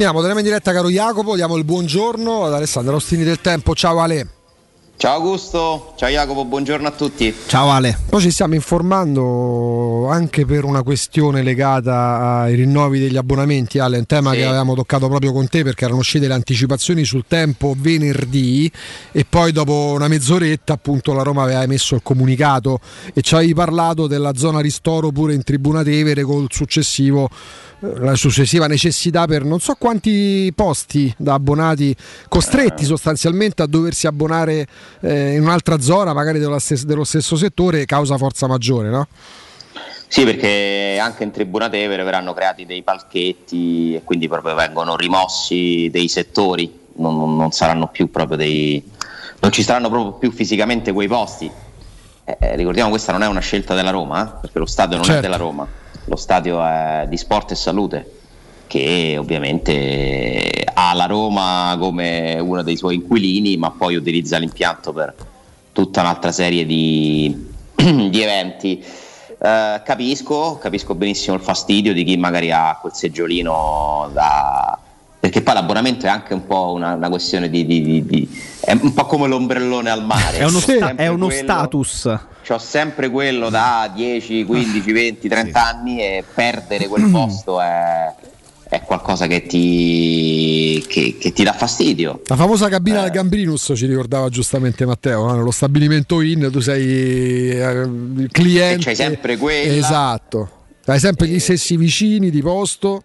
[SPEAKER 3] Torniamo, torniamo in diretta caro Jacopo, diamo il buongiorno ad Alessandro Rostini del Tempo, ciao Ale.
[SPEAKER 20] Ciao Augusto, ciao Jacopo, buongiorno a tutti.
[SPEAKER 4] Ciao Ale.
[SPEAKER 3] Noi ci stiamo informando anche per una questione legata ai rinnovi degli abbonamenti, Ale, un tema
[SPEAKER 20] Sì.
[SPEAKER 3] che avevamo toccato proprio con te perché erano uscite le anticipazioni sul tempo venerdì e poi dopo una mezz'oretta appunto la Roma aveva emesso il comunicato e ci avevi parlato della zona ristoro pure in Tribuna Tevere successivo eh, la successiva necessità per non so quanti posti da abbonati costretti sostanzialmente a doversi abbonare eh, in un'altra zona, magari dello stes- dello stesso settore, causa forza maggiore, no?
[SPEAKER 20] Sì, perché anche in Tribuna Tevere verranno creati dei palchetti e quindi proprio vengono rimossi dei settori, non, non- saranno più proprio dei. non ci saranno proprio più fisicamente quei posti. Eh, eh, ricordiamo questa non è una scelta della Roma, eh, perché lo stadio non è
[SPEAKER 3] Certo.
[SPEAKER 20] della Roma, lo stadio è di sport e salute, che ovviamente ha la Roma come uno dei suoi inquilini, ma poi utilizza l'impianto per tutta un'altra serie di, di eventi. Eh, capisco, capisco benissimo il fastidio di chi magari ha quel seggiolino da. Perché poi l'abbonamento è anche un po' una, una questione di, di- di- di- è un po' come l'ombrellone al mare.
[SPEAKER 4] È uno, sta- è uno
[SPEAKER 20] quello-
[SPEAKER 4] status.
[SPEAKER 20] C'ho sempre quello da 10, 15, 20, 30 anni e perdere quel posto è, è qualcosa che ti, che- che ti dà fastidio.
[SPEAKER 3] La famosa cabina del Gambrinus ci ricordava giustamente Matteo, no? nello stabilimento in tu sei eh, il cliente.
[SPEAKER 20] E c'hai sempre quella.
[SPEAKER 3] Esatto. Hai sempre gli stessi vicini di posto.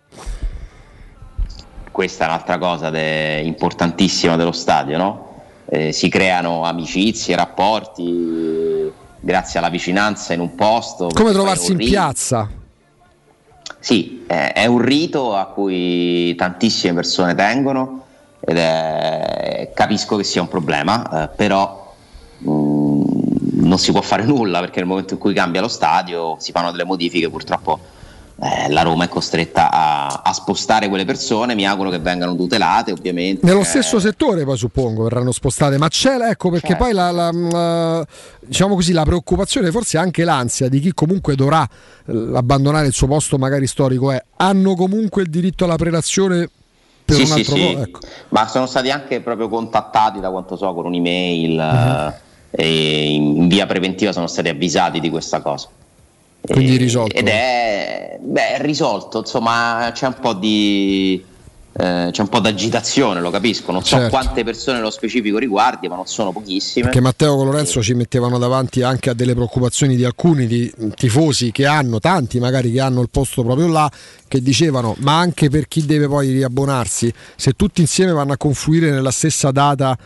[SPEAKER 20] questa è un'altra cosa de- importantissima dello stadio, no? Eh, si creano amicizie, rapporti eh, grazie alla vicinanza in un posto.
[SPEAKER 3] Come trovarsi in piazza.
[SPEAKER 20] Sì, è, è un rito a cui tantissime persone tengono ed è- capisco che sia un problema, eh, però mh, non si può fare nulla perché nel momento in cui cambia lo stadio si fanno delle modifiche purtroppo eh, la Roma è costretta a, a spostare quelle persone mi auguro che vengano tutelate ovviamente
[SPEAKER 3] Nello
[SPEAKER 20] Eh,
[SPEAKER 3] stesso settore poi suppongo verranno spostate, ma c'è ecco perché
[SPEAKER 20] Certo.
[SPEAKER 3] poi la, la- la- diciamo così, la preoccupazione, forse anche l'ansia di chi comunque dovrà eh, abbandonare il suo posto magari storico è hanno comunque il diritto alla prelazione per
[SPEAKER 20] sì,
[SPEAKER 3] un
[SPEAKER 20] sì,
[SPEAKER 3] altro
[SPEAKER 20] sì.
[SPEAKER 3] po', ecco.
[SPEAKER 20] ma sono stati anche proprio contattati da quanto so con un'email eh, e in via preventiva sono stati avvisati di questa cosa
[SPEAKER 3] Quindi
[SPEAKER 20] E-
[SPEAKER 3] risolto.
[SPEAKER 20] ed è, beh, è risolto insomma c'è un po' di eh, c'è un po' d'agitazione lo capisco non so
[SPEAKER 3] Certo.
[SPEAKER 20] quante persone nello specifico riguardi ma non sono pochissime
[SPEAKER 3] Perché Matteo con Lorenzo ci mettevano davanti anche a delle preoccupazioni di alcuni di tifosi che hanno, tanti magari che hanno il posto proprio là, che dicevano ma anche per chi deve poi riabbonarsi, se tutti insieme vanno a confluire nella stessa data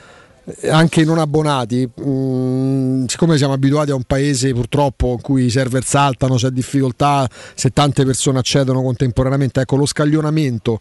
[SPEAKER 3] anche i non abbonati, mh, siccome siamo abituati a un paese purtroppo in cui i server saltano, c'è difficoltà, se tante persone accedono contemporaneamente, ecco lo scaglionamento.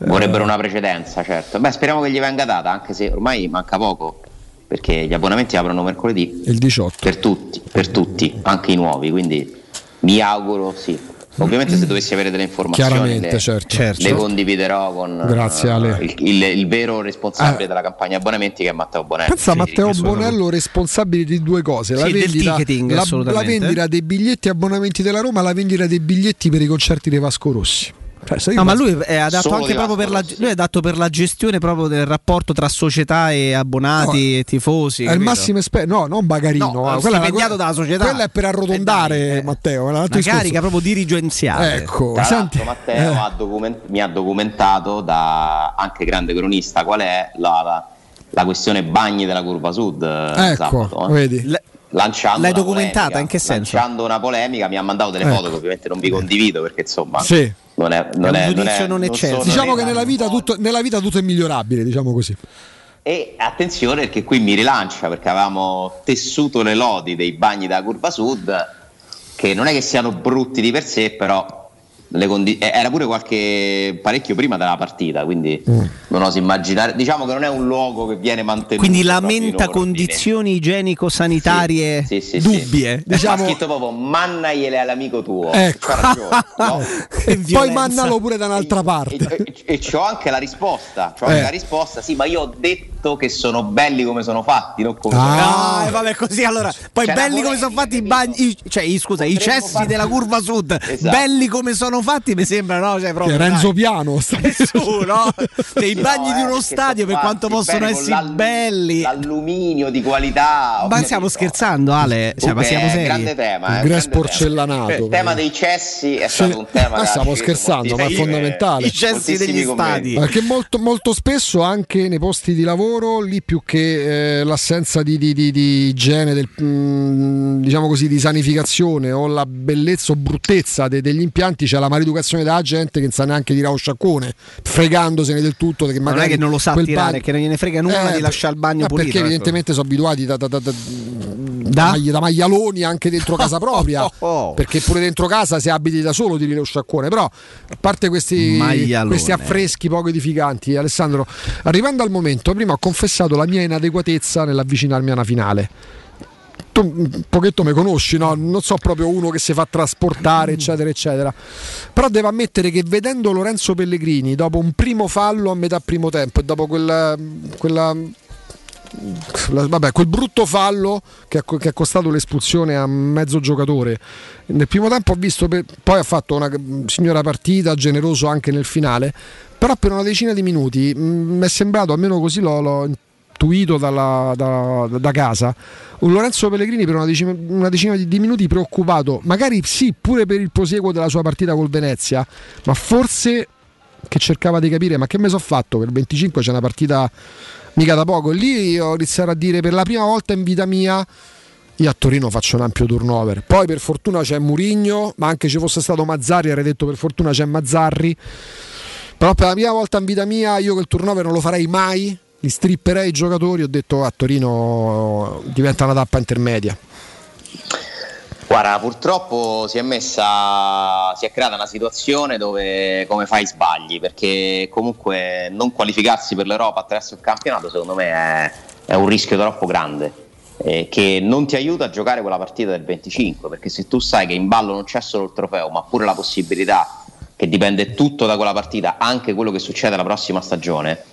[SPEAKER 3] eh,
[SPEAKER 20] vorrebbero una precedenza certo beh speriamo che gli venga data anche se ormai manca poco perché gli abbonamenti aprono mercoledì
[SPEAKER 3] il 18
[SPEAKER 20] per tutti, per tutti anche i nuovi quindi mi auguro sì ovviamente se dovessi avere delle informazioni
[SPEAKER 3] Chiaramente,
[SPEAKER 20] le,
[SPEAKER 3] certo.
[SPEAKER 20] le
[SPEAKER 3] Certo.
[SPEAKER 20] condividerò con
[SPEAKER 3] Grazie,
[SPEAKER 20] eh,
[SPEAKER 3] Ale.
[SPEAKER 20] il, il- il vero responsabile
[SPEAKER 3] Ah.
[SPEAKER 20] della campagna abbonamenti che è Matteo Bonelli
[SPEAKER 3] Pensa Matteo Bonello responsabile di due cose, la,
[SPEAKER 4] Sì,
[SPEAKER 3] vendita,
[SPEAKER 4] ticketing,
[SPEAKER 3] la- la vendita dei biglietti abbonamenti della Roma, la vendita dei biglietti per i concerti dei Vasco Rossi. Cioè,
[SPEAKER 4] No, ma lui è adatto anche proprio per la, lui è adatto per la gestione proprio del rapporto tra società e abbonati
[SPEAKER 3] No,
[SPEAKER 4] e tifosi.
[SPEAKER 3] è il
[SPEAKER 4] capito?
[SPEAKER 3] massimo esperto, no, non Bagarino,
[SPEAKER 4] No,
[SPEAKER 3] eh, è una-
[SPEAKER 4] dalla società.
[SPEAKER 3] Quella è per arrotondare, Matteo. è un altro
[SPEAKER 4] Una
[SPEAKER 3] discorso.
[SPEAKER 4] carica proprio dirigenziale.
[SPEAKER 3] Ecco,
[SPEAKER 20] Tra
[SPEAKER 3] senti,
[SPEAKER 20] l'altro Matteo
[SPEAKER 3] eh.
[SPEAKER 20] ha document- mi ha documentato da anche grande cronista qual è la, la- la questione bagni della curva sud eh,
[SPEAKER 3] Ecco,
[SPEAKER 20] sabato, eh.
[SPEAKER 3] vedi.
[SPEAKER 20] Lanciando
[SPEAKER 4] L'hai documentata?
[SPEAKER 20] polemica,
[SPEAKER 4] In che senso?
[SPEAKER 20] lanciando una polemica mi ha mandato delle
[SPEAKER 3] Ecco.
[SPEAKER 20] foto che ovviamente non vi condivido perché insomma
[SPEAKER 3] Sì.
[SPEAKER 20] non è, non
[SPEAKER 4] È
[SPEAKER 20] è,
[SPEAKER 4] un giudizio non
[SPEAKER 20] non
[SPEAKER 4] eccelso.
[SPEAKER 20] sono
[SPEAKER 3] Diciamo che nella vita, tutto, nella vita tutto è migliorabile, diciamo così.
[SPEAKER 20] E attenzione perché qui mi rilancia perché avevamo tessuto le lodi dei bagni della curva sud che non è che siano brutti di per sé, però condi- eh, era pure qualche parecchio prima della partita, quindi
[SPEAKER 3] Mm.
[SPEAKER 20] non oso immaginare. Diciamo che non è un luogo che viene mantenuto.
[SPEAKER 4] Quindi lamenta condizioni igienico-sanitarie
[SPEAKER 20] Sì, sì, sì.
[SPEAKER 4] dubbie.
[SPEAKER 20] Diciamo... Ha scritto proprio mannagliele all'amico tuo.
[SPEAKER 3] Ecco.
[SPEAKER 20] Ragione, no?
[SPEAKER 3] E poi mannalo pure da un'altra parte.
[SPEAKER 20] E, e c'ho anche la risposta. C'ho anche
[SPEAKER 3] Eh.
[SPEAKER 20] la risposta. Sì, ma io ho detto che sono belli come sono fatti, non come
[SPEAKER 4] Ah,
[SPEAKER 20] sono
[SPEAKER 4] e vabbè, così allora. Poi
[SPEAKER 20] C'è
[SPEAKER 4] belli come sono fatti i bagni, i- cioè i- scusa, i
[SPEAKER 20] Potremmo
[SPEAKER 4] cessi
[SPEAKER 20] fare-
[SPEAKER 4] della curva sud,
[SPEAKER 20] Esatto.
[SPEAKER 4] belli come sono fatti, mi sembra, no? Cioè, proprio,
[SPEAKER 3] Che Renzo
[SPEAKER 4] dai.
[SPEAKER 3] Piano
[SPEAKER 4] su, no? Cioè, I
[SPEAKER 20] Sì,
[SPEAKER 4] bagni
[SPEAKER 20] no,
[SPEAKER 4] di
[SPEAKER 20] eh,
[SPEAKER 4] uno stadio, per quanto possono essere
[SPEAKER 20] l'allu-
[SPEAKER 4] belli.
[SPEAKER 20] L'alluminio di qualità.
[SPEAKER 4] Ma stiamo scherzando, Ale? Cioè, ma siamo
[SPEAKER 20] è un
[SPEAKER 4] seri?
[SPEAKER 20] grande tema.
[SPEAKER 3] Gres
[SPEAKER 20] grande tema.
[SPEAKER 3] porcellanato,
[SPEAKER 20] Il tema dei cessi è stato un tema
[SPEAKER 3] ma stiamo scherzando, ma è fondamentale.
[SPEAKER 4] I cessi degli stadi.
[SPEAKER 3] Perché molto, molto spesso anche nei posti di lavoro, lì più che eh, l'assenza di, di- di- di igiene, del, mm, diciamo così, di sanificazione o la bellezza o bruttezza de- degli impianti, c'è la maleducazione della gente che non sa neanche tirare lo sciacquone, fregandosene del tutto. Che
[SPEAKER 4] Ma non è
[SPEAKER 3] magari
[SPEAKER 4] che non lo sa
[SPEAKER 3] quel
[SPEAKER 4] tirare,
[SPEAKER 3] bagno-
[SPEAKER 4] che non gliene frega nulla
[SPEAKER 3] Eh,
[SPEAKER 4] di lasciare il bagno
[SPEAKER 3] ma
[SPEAKER 4] pulito.
[SPEAKER 3] Perché
[SPEAKER 4] ecco.
[SPEAKER 3] evidentemente sono abituati da, da- da- da- da da maialoni anche dentro casa propria.
[SPEAKER 4] Oh, oh, oh.
[SPEAKER 3] Perché pure dentro casa se abiti da solo tiri lo sciacquone. Però a parte questi, questi affreschi poco edificanti, Alessandro, arrivando al momento, prima ho confessato la mia inadeguatezza nell'avvicinarmi a una finale. Tu un pochetto mi conosci, no? non so proprio uno che si fa trasportare, eccetera, eccetera. Però devo ammettere che vedendo Lorenzo Pellegrini dopo un primo fallo a metà primo tempo e dopo quella, quella la- vabbè, quel brutto fallo che ha, che ha costato l'espulsione a mezzo giocatore. Nel primo tempo ho visto, per- poi ha fatto una signora partita, generoso anche nel finale, però per una decina di minuti mh, mi è sembrato, almeno così l'ho, l'ho intuito dalla- da, da casa, un Lorenzo Pellegrini per una decina, una decina di, minuti preoccupato, magari sì pure per il proseguo della sua partita col Venezia, ma forse che cercava di capire ma che mi sono fatto? Che il 25 c'è una partita mica da poco. E lì ho iniziato a dire per la prima volta in vita mia io a Torino faccio un ampio turnover. Poi per fortuna c'è Murigno ma anche ci fosse stato Mazzarri avrei detto per fortuna c'è Mazzarri. Però per la prima volta in vita mia io quel turnover non lo farei mai li stripperei i giocatori ho detto a Torino diventa una tappa intermedia
[SPEAKER 20] Guarda, purtroppo si è messa, si è creata una situazione dove come fai sbagli, perché comunque non qualificarsi per l'Europa attraverso il campionato secondo me è, è un rischio troppo grande. eh, che non ti aiuta a giocare quella partita del 25, perché se tu sai che in ballo non c'è solo il trofeo, ma pure la possibilità che dipende tutto da quella partita, anche quello che succede la prossima stagione,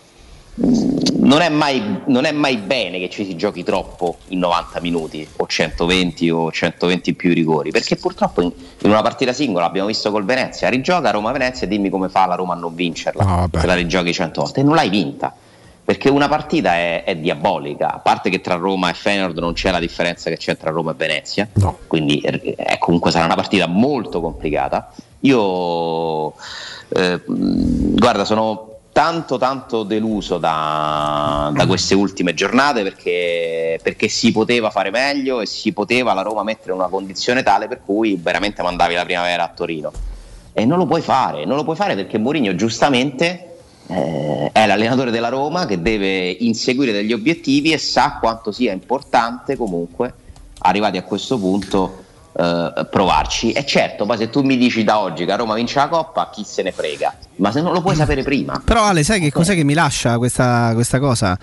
[SPEAKER 20] non è, mai, non è mai bene che ci si giochi troppo in 90 minuti o 120 o 120 più rigori, perché purtroppo in, in una partita singola abbiamo visto col Venezia, rigioca Roma-Venezia e dimmi come fa la Roma a non vincerla,
[SPEAKER 3] No, vabbè.
[SPEAKER 20] se la rigiochi 100 volte e non l'hai vinta. Perché una partita è, è diabolica, a parte che tra Roma e Feyenoord non c'è la differenza che c'è tra Roma e Venezia, quindi eh, comunque sarà una partita molto complicata. Io, eh, guarda, sono tanto tanto deluso da, da queste ultime giornate perché, perché si poteva fare meglio e si poteva la Roma mettere in una condizione tale per cui veramente mandavi la primavera a Torino. E non lo puoi fare, non lo puoi fare perché Mourinho giustamente eh, è l'allenatore della Roma che deve inseguire degli obiettivi e sa quanto sia importante comunque arrivati a questo punto eh, provarci. E certo, poi se tu mi dici da oggi che a Roma vince la Coppa, chi se ne frega? Ma se non lo puoi sapere prima.
[SPEAKER 4] Però Ale, sai che cos'è che mi lascia questa, questa cosa?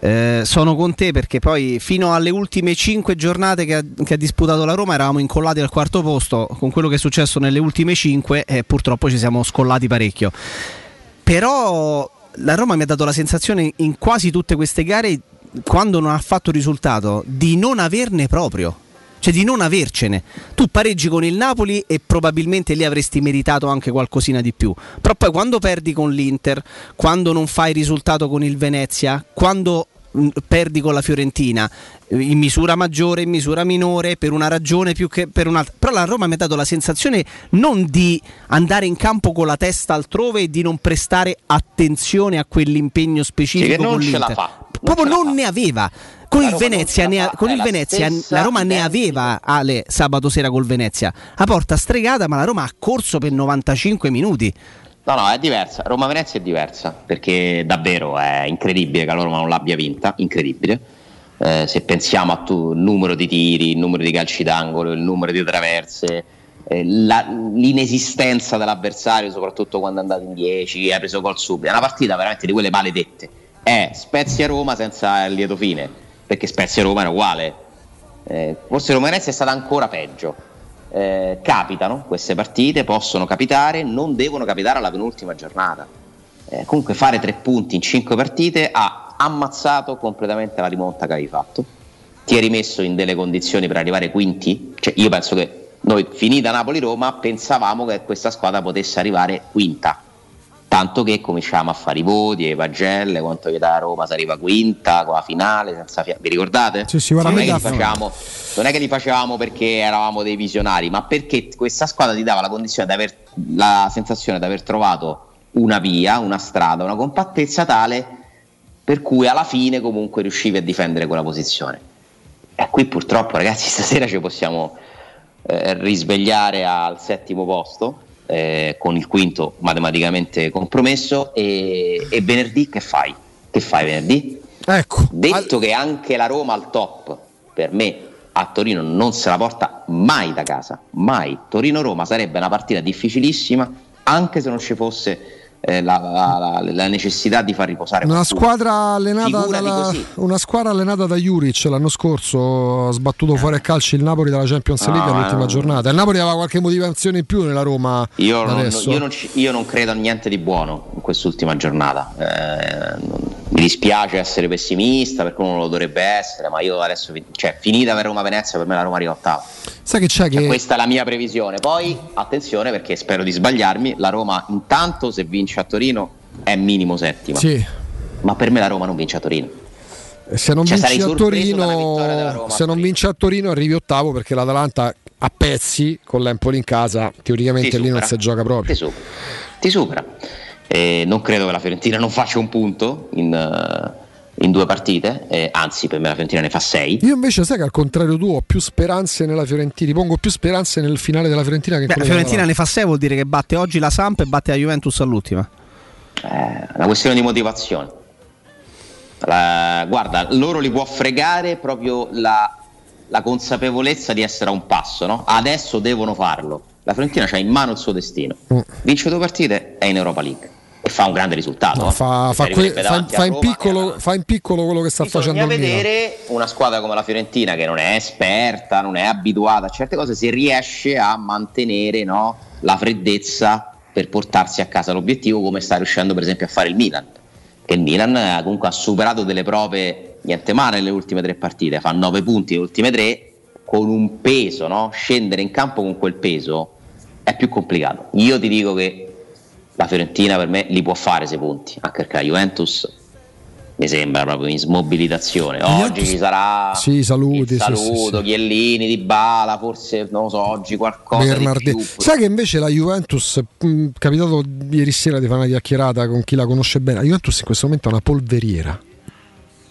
[SPEAKER 4] Eh, sono con te perché poi fino alle ultime 5 giornate che ha, che ha disputato la Roma eravamo incollati al quarto posto, con quello che è successo nelle ultime 5 e purtroppo ci siamo scollati parecchio. Però la Roma mi ha dato la sensazione in quasi tutte queste gare, quando non ha fatto risultato, di non averne proprio. Cioè di non avercene. Tu pareggi con il Napoli e probabilmente lì avresti meritato anche qualcosina di più. Però poi quando perdi con l'Inter, quando non fai risultato con il Venezia, quando mh, perdi con la Fiorentina, eh, in misura maggiore, in misura minore, per una ragione più che per un'altra. Però la Roma mi ha dato la sensazione non di andare in campo con la testa altrove e di non prestare attenzione a quell'impegno specifico.
[SPEAKER 20] Sì, che non ce la fa,
[SPEAKER 4] Proprio non ne aveva. Con il Venezia, ne ha- con il Venezia la Roma ne aveva Ale sabato sera col Venezia. A porta stregata, ma la Roma ha corso per 95 minuti.
[SPEAKER 20] No, no, è diversa. Roma-Venezia è diversa perché davvero è incredibile che la Roma non l'abbia vinta, incredibile. Eh, se pensiamo al numero di tiri, il numero di calci d'angolo, il numero di traverse, eh, la- l'inesistenza dell'avversario, soprattutto quando è andato in 10, ha preso gol subito. È una partita veramente di quelle maledette. È Spezia-Roma senza il lieto fine, perché Spezia-Roma era uguale. Eh, forse Roma-Venezia è stata ancora peggio. Eh, capitano queste partite, possono capitare, non devono capitare alla penultima giornata. Eh, comunque fare tre punti in cinque partite ha ammazzato completamente la rimonta che avevi fatto. Ti hai rimesso in delle condizioni per arrivare quinti. Cioè, io penso che noi, finita Napoli-Roma, pensavamo che questa squadra potesse arrivare quinta. Tanto che cominciamo a fare i voti, e i pagelle, quanto che da Roma si arriva quinta, con la finale, senza fia- Vi ricordate?
[SPEAKER 3] Sì, sì,
[SPEAKER 20] non, è che li facevamo, non è che li facevamo perché eravamo dei visionari, ma perché questa squadra ti dava la condizione di aver la sensazione di aver trovato una via, una strada, una compattezza tale per cui alla fine comunque riuscivi a difendere quella posizione. E qui purtroppo ragazzi stasera ci possiamo eh, risvegliare al settimo posto eh, con il quinto matematicamente compromesso e, e venerdì che fai? Che fai venerdì?
[SPEAKER 3] Ecco.
[SPEAKER 20] Detto che anche la Roma al top per me a Torino non se la porta mai da casa, mai. Torino-Roma sarebbe una partita difficilissima anche se non ci fosse eh, la, la- la- la necessità di far riposare
[SPEAKER 3] Una squadra, allenata dalla, una squadra allenata da Juric l'anno scorso ha sbattuto fuori a calci il Napoli dalla Champions League
[SPEAKER 20] No,
[SPEAKER 3] all'ultima
[SPEAKER 20] eh.
[SPEAKER 3] giornata. Il Napoli aveva qualche motivazione in più nella Roma
[SPEAKER 20] Io non, io non io non credo a niente di buono in quest'ultima giornata. Eh, non- mi dispiace essere pessimista perché uno lo dovrebbe essere, ma io adesso, cioè, finita per Roma-Venezia, per me la Roma arriva ottava.
[SPEAKER 3] Sai che c'è
[SPEAKER 20] Cioè,
[SPEAKER 3] che
[SPEAKER 20] questa è la mia previsione. Poi attenzione perché spero di sbagliarmi. La Roma, intanto, se vince a Torino, è minimo settima.
[SPEAKER 3] Sì.
[SPEAKER 20] Ma per me la Roma non vince a Torino.
[SPEAKER 3] se non
[SPEAKER 20] Cioè,
[SPEAKER 3] vinci
[SPEAKER 20] sarei
[SPEAKER 3] a Torino, se non vinci a Torino arrivi ottavo perché l'Atalanta a pezzi con l'Empoli in casa, teoricamente lì non si gioca proprio.
[SPEAKER 20] Ti supera. Ti supera. Eh, non credo che la Fiorentina non faccia un punto in, eh, in due partite, eh, anzi per me la Fiorentina ne fa sei.
[SPEAKER 3] Io invece sai che al contrario tu ho più speranze nella Fiorentina, ti pongo più speranze nel finale della Fiorentina che in
[SPEAKER 4] Beh, la Fiorentina ne fa 6 vuol dire che batte oggi la Samp e batte la Juventus all'ultima.
[SPEAKER 20] È una questione di motivazione. La- guarda, loro li può fregare proprio la, la consapevolezza di essere a un passo, no? Adesso devono farlo. La Fiorentina ha in mano il suo destino. Vince due partite è in Europa League. E fa un grande risultato.
[SPEAKER 3] No,
[SPEAKER 20] eh.
[SPEAKER 3] fa, fa
[SPEAKER 20] Arriverebbe
[SPEAKER 3] que- fa- fa in piccolo, fa in piccolo quello che sta facendo
[SPEAKER 20] Bisogna
[SPEAKER 3] il Milan.
[SPEAKER 20] vedere una squadra come la Fiorentina che non è esperta, non è abituata a certe cose, se riesce a mantenere no, la freddezza per portarsi a casa l'obiettivo come sta riuscendo per esempio a fare il Milan. Che il Milan eh, comunque ha superato delle prove niente male nelle ultime tre partite, fa 9 punti nelle ultime tre con un peso, no? scendere in campo con quel peso è più complicato. Io ti dico che la Fiorentina per me li può fare 6 punti, anche perché la Juventus mi sembra proprio in smobilitazione. Oggi ci sarà
[SPEAKER 3] Sì, saluti,
[SPEAKER 20] il
[SPEAKER 3] sì, sì,
[SPEAKER 20] saluto,
[SPEAKER 3] sì.
[SPEAKER 20] Chiellini, Di Bala, forse non lo so, oggi qualcosa
[SPEAKER 3] Bernardi.
[SPEAKER 20] di più.
[SPEAKER 3] Sai che invece la Juventus, mh, è capitato ieri sera di fare una chiacchierata con chi la conosce bene, la Juventus in questo momento è una polveriera.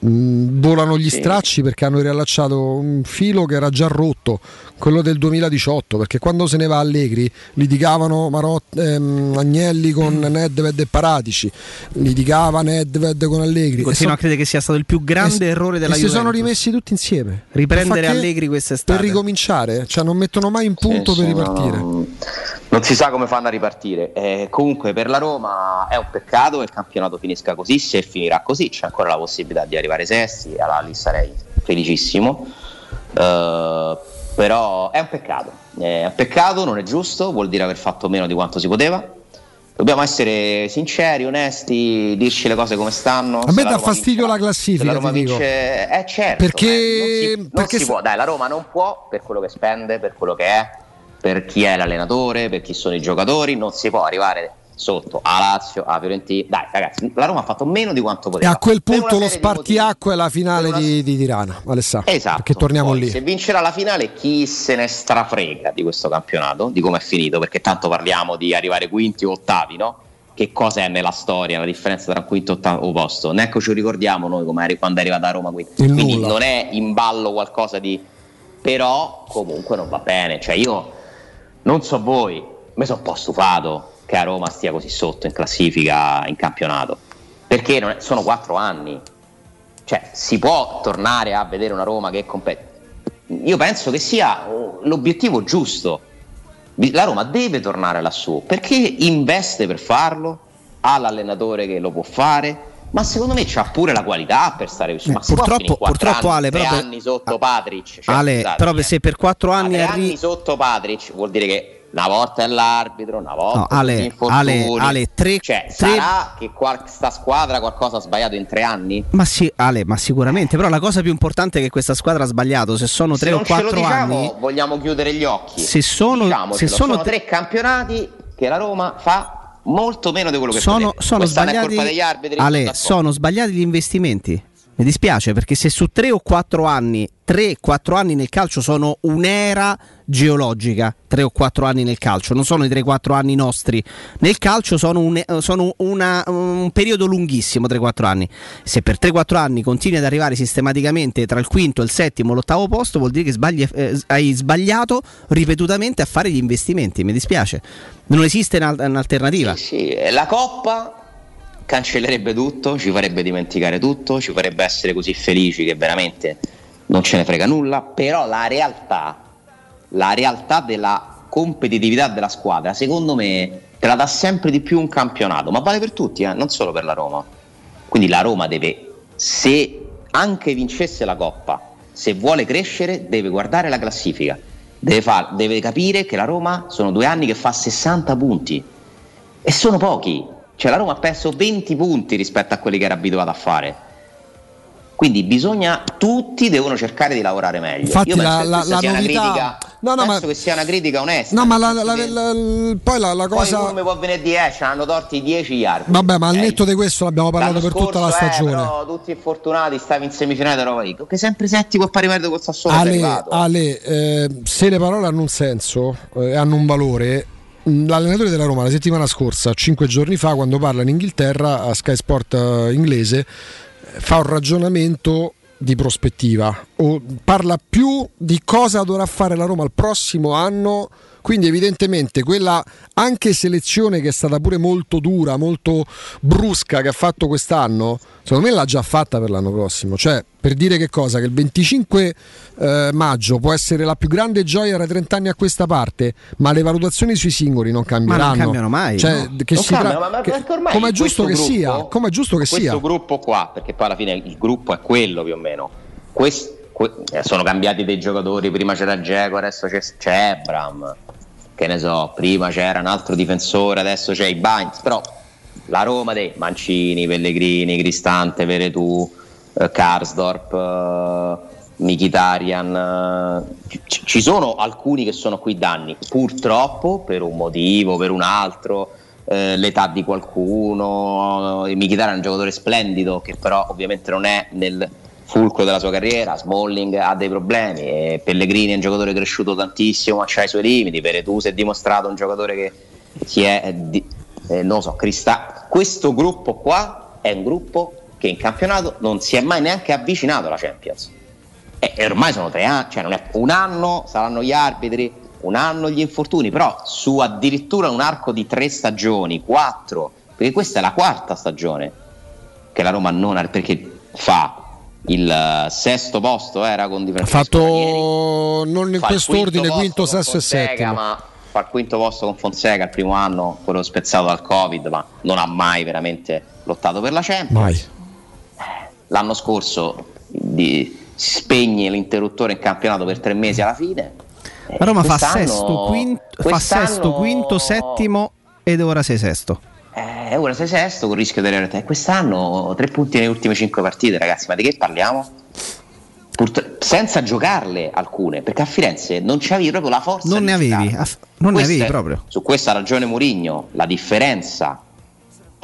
[SPEAKER 3] Mm, volano gli
[SPEAKER 20] Sì.
[SPEAKER 3] stracci perché hanno riallacciato un filo che era già rotto, quello del 2018, perché quando se ne va Allegri litigavano Marot- ehm, Agnelli con Nedved e Paratici, litigava Nedved con Allegri.
[SPEAKER 4] Continuo
[SPEAKER 3] E
[SPEAKER 4] a credere che sia stato il più grande
[SPEAKER 3] e-
[SPEAKER 4] errore della
[SPEAKER 3] e
[SPEAKER 4] Juventus.
[SPEAKER 3] si sono rimessi tutti insieme.
[SPEAKER 4] Riprendere
[SPEAKER 3] che-
[SPEAKER 4] Allegri quest'estate.
[SPEAKER 3] Per ricominciare, cioè non mettono mai in punto
[SPEAKER 20] Sì,
[SPEAKER 3] per ripartire.
[SPEAKER 20] no, non si sa come fanno a ripartire. Eh, comunque per la Roma è un peccato che il campionato finisca così, se finirà così c'è ancora la possibilità di arrivare sesti, allora lì sarei felicissimo. Eh, però è un peccato, è un peccato, non è giusto, vuol dire aver fatto meno di quanto si poteva. Dobbiamo essere sinceri, onesti, dirci le cose come stanno.
[SPEAKER 3] A me
[SPEAKER 20] la
[SPEAKER 3] dà fastidio la
[SPEAKER 20] vincerà-
[SPEAKER 3] classifica,
[SPEAKER 20] se la Roma vince, eh certo,
[SPEAKER 3] Perché-
[SPEAKER 20] eh, non si, non
[SPEAKER 3] perché
[SPEAKER 20] si
[SPEAKER 3] se-
[SPEAKER 20] può, dai, la Roma non può per quello che spende, per quello che è, per chi è l'allenatore, per chi sono i giocatori, non si può arrivare sotto a Lazio, a Fiorentina. Dai, ragazzi, la Roma ha fatto meno di quanto
[SPEAKER 3] E
[SPEAKER 20] poteva.
[SPEAKER 3] a quel punto
[SPEAKER 20] una
[SPEAKER 3] lo spartiacque è la finale di, di Tirana, Alessandro.
[SPEAKER 20] Esatto.
[SPEAKER 3] Perché torniamo
[SPEAKER 20] Poi,
[SPEAKER 3] lì.
[SPEAKER 20] Se vincerà la finale, chi se ne strafrega di questo campionato, di come è finito? Perché tanto parliamo di arrivare quinti o ottavi, no? Che cosa è nella storia la differenza tra quinto e ottavo posto? Neanche ci ricordiamo noi come quando è arrivata a Roma quinta.
[SPEAKER 3] Il
[SPEAKER 20] Quindi
[SPEAKER 3] nulla.
[SPEAKER 20] non è in ballo qualcosa di. Però comunque non va bene. Cioè, io non so voi, mi sono un po' stufato che a Roma stia così sotto in classifica in campionato. Perché è- sono quattro anni. Cioè, si può tornare a vedere una Roma che compete. Io penso che sia oh, l'obiettivo giusto. La Roma deve tornare lassù perché investe per farlo, ha l'allenatore che lo può fare, ma secondo me c'ha pure la qualità per stare vicino. Ma
[SPEAKER 4] purtroppo- purtroppo,
[SPEAKER 20] anni,
[SPEAKER 4] Ale,
[SPEAKER 20] tre
[SPEAKER 4] però per-
[SPEAKER 20] anni sotto Patric. Cioè,
[SPEAKER 4] Ale,
[SPEAKER 20] scusate,
[SPEAKER 4] però se per quattro
[SPEAKER 20] Ma
[SPEAKER 4] anni
[SPEAKER 20] tre
[SPEAKER 4] arri-
[SPEAKER 20] anni sotto Patric vuol dire che una volta è l'arbitro, una volta
[SPEAKER 4] No, Ale. Ale, Ale, tre-
[SPEAKER 20] cioè,
[SPEAKER 4] tre-
[SPEAKER 20] sarà che questa squadra qualcosa ha sbagliato in tre anni?
[SPEAKER 4] Ma sì, Ale, ma sicuramente. Però la cosa più importante è che questa squadra ha sbagliato. Se sono
[SPEAKER 20] Se
[SPEAKER 4] tre o quattro
[SPEAKER 20] diciamo,
[SPEAKER 4] anni.
[SPEAKER 20] vogliamo chiudere gli occhi.
[SPEAKER 4] Se sono- se sono
[SPEAKER 20] sono
[SPEAKER 4] tre-
[SPEAKER 20] campionati che la Roma fa molto meno di quello che
[SPEAKER 4] sono, sono
[SPEAKER 20] Quest'anno è
[SPEAKER 4] sbagliati.
[SPEAKER 20] colpa degli arbitri.
[SPEAKER 4] Ale,
[SPEAKER 20] sono
[SPEAKER 4] sbagliati gli investimenti. Mi dispiace perché se su 3 o 4 anni, 3-4 anni nel calcio sono un'era geologica, 3 o 4 anni nel calcio, non sono i 3-4 anni nostri. Nel calcio sono, un, sono una- un periodo lunghissimo, 3-4 anni. Se per 3-4 anni continui ad arrivare sistematicamente tra il quinto, il settimo l'ottavo posto, vuol dire che sbagli- eh, hai sbagliato ripetutamente a fare gli investimenti. Mi dispiace. Non esiste un'al- un'alternativa.
[SPEAKER 20] Sì, e la Coppa cancellerebbe tutto, ci farebbe dimenticare tutto, ci farebbe essere così felici che veramente non ce ne frega nulla, però la realtà, la realtà della competitività della squadra, secondo me, te la dà sempre di più un campionato, ma vale per tutti, eh, non solo per la Roma. Quindi la Roma deve, se anche vincesse la Coppa, se vuole crescere, deve guardare la classifica, deve, far- deve capire che la Roma sono due anni che fa 60 punti e sono pochi. Cioè la Roma ha perso 20 punti rispetto a quelli che era abituata a fare. Quindi bisogna, tutti devono cercare di lavorare meglio.
[SPEAKER 3] Infatti
[SPEAKER 20] Io penso
[SPEAKER 3] la-
[SPEAKER 20] che
[SPEAKER 3] la- la
[SPEAKER 20] sia una
[SPEAKER 3] novità-
[SPEAKER 20] critica,
[SPEAKER 3] No, no,
[SPEAKER 20] penso
[SPEAKER 3] ma-
[SPEAKER 20] che sia una critica onesta.
[SPEAKER 3] No, ma la- la- la- poi la, la
[SPEAKER 20] poi
[SPEAKER 3] cosa.
[SPEAKER 20] come può venire 10, hanno torti 10 gli arbitri.
[SPEAKER 3] Vabbè, ma al netto di questo l'abbiamo parlato per tutta la stagione.
[SPEAKER 20] però tutti infortunati, stavi in semifinale Roma League. Che sempre settimo a pari merito col Sassuolo
[SPEAKER 3] Ale. Ale, eh, se le parole hanno un senso e eh, hanno un valore, l'allenatore della Roma la settimana scorsa, cinque giorni fa, quando parla in Inghilterra a Sky Sport eh, inglese, fa un ragionamento di prospettiva o parla più di cosa dovrà fare la Roma il prossimo anno. Quindi evidentemente quella anche selezione che è stata pure molto dura, molto brusca che ha fatto quest'anno, secondo me l'ha già fatta per l'anno prossimo. Cioè, per dire che cosa? Che il 25 eh, maggio può essere la più grande gioia da 30 anni a questa parte, ma le valutazioni sui singoli non cambieranno.
[SPEAKER 4] cambiano mai,
[SPEAKER 3] Cioè,
[SPEAKER 4] no.
[SPEAKER 3] che
[SPEAKER 20] Non
[SPEAKER 3] si
[SPEAKER 20] cambia,
[SPEAKER 3] tra-
[SPEAKER 20] ma- ma
[SPEAKER 3] che- come è giusto che
[SPEAKER 20] questo
[SPEAKER 3] sia,
[SPEAKER 20] gruppo-
[SPEAKER 3] come è giusto che
[SPEAKER 20] questo
[SPEAKER 3] sia.
[SPEAKER 20] gruppo qua, perché poi alla fine il gruppo è quello più o meno. Quest- que- eh, sono cambiati dei giocatori, prima c'era Geco, adesso c'è, c'è Ebram, che ne so, prima c'era un altro difensore, adesso c'è i Bains, però la Roma dei Mancini, Pellegrini, Cristante, Veretù, eh, Karsdorp, eh, Mkhitaryan, eh, ci- ci sono alcuni che sono qui danni, purtroppo per un motivo, per un altro, eh, l'età di qualcuno, eh, Mkhitaryan è un giocatore splendido che però ovviamente non è nel fulcro della sua carriera, Smalling ha dei problemi, e Pellegrini è un giocatore cresciuto tantissimo ma ha i suoi limiti, Veretù si è dimostrato un giocatore che si è, eh, di- eh, non so, Crista- questo gruppo qua è un gruppo che in campionato non si è mai neanche avvicinato alla Champions e, e ormai sono tre anni, cioè non è un anno saranno gli arbitri, un anno gli infortuni, però su addirittura un arco di tre stagioni, quattro, perché questa è la quarta stagione che la Roma non ha, perché fa il eh, sesto posto era con
[SPEAKER 3] Ha
[SPEAKER 20] Francesco
[SPEAKER 3] fatto non in
[SPEAKER 20] fa
[SPEAKER 3] quest'ordine,
[SPEAKER 20] quinto
[SPEAKER 3] quinto, sesto e settimo.
[SPEAKER 20] ma fa il quinto posto con Fonseca il primo anno, quello spezzato dal Covid, ma non ha mai veramente lottato per la Champions.
[SPEAKER 3] Mai.
[SPEAKER 20] L'anno scorso di- si spegne l'interruttore in campionato per tre mesi alla fine.
[SPEAKER 4] La Roma fa sesto, quinto, fa sesto, quinto, settimo ed ora sei sesto.
[SPEAKER 20] Eh, ora sei sesto con il rischio di arrivare. Quest'anno tre punti nelle ultime cinque partite, ragazzi. Ma di che parliamo? Purtro- senza giocarle alcune, perché a Firenze non c'avevi proprio la forza.
[SPEAKER 4] Non ne avevi, aff- non ne avevi proprio.
[SPEAKER 20] Su questa ragione Mourinho, la differenza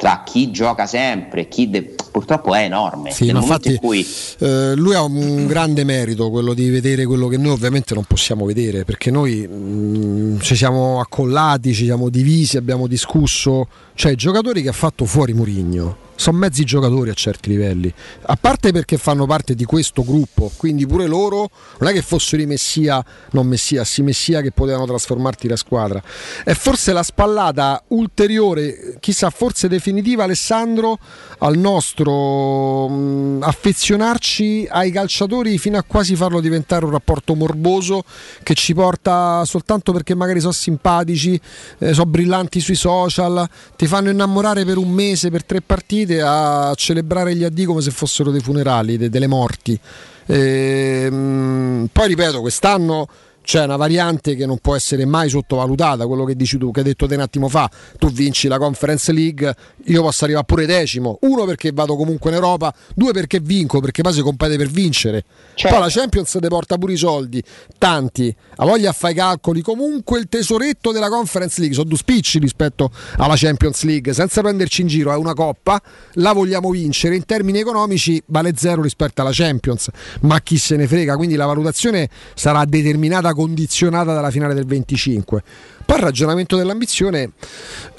[SPEAKER 20] tra chi gioca sempre e chi de- purtroppo è enorme.
[SPEAKER 3] Sì, infatti
[SPEAKER 20] cui
[SPEAKER 3] eh, lui ha un grande merito, quello di vedere quello che noi ovviamente non possiamo vedere, perché noi mh, ci siamo accollati, ci siamo divisi, abbiamo discusso, cioè i giocatori che ha fatto fuori Murigno sono mezzi giocatori a certi livelli, a parte perché fanno parte di questo gruppo, quindi pure loro non è che fossero i Messia, non Messia, sì Messia che potevano trasformarti la squadra. È forse la spallata ulteriore, chissà, forse definitiva Alessandro, al nostro mh, affezionarci ai calciatori fino a quasi farlo diventare un rapporto morboso che ci porta soltanto perché magari sono simpatici, eh, sono brillanti sui social, ti fanno innamorare per un mese, per tre partite a celebrare gli addì come se fossero dei funerali, de- delle morti. Ehm, poi ripeto, quest'anno c'è una variante che non può essere mai sottovalutata, quello che dici tu, che hai detto te un attimo fa, tu vinci la Conference League, io posso arrivare pure decimo, uno perché vado comunque in Europa, due perché vinco, perché poi si compete per vincere, poi la Champions ti porta pure i soldi, tanti, ha voglia a fare i calcoli, comunque il tesoretto della Conference League, sono due spicci rispetto alla Champions League, senza prenderci in giro, è una coppa, la vogliamo vincere, in termini economici vale zero rispetto alla Champions, ma chi se ne frega, quindi la valutazione sarà determinata, condizionata dalla finale del 25. Poi il ragionamento dell'ambizione...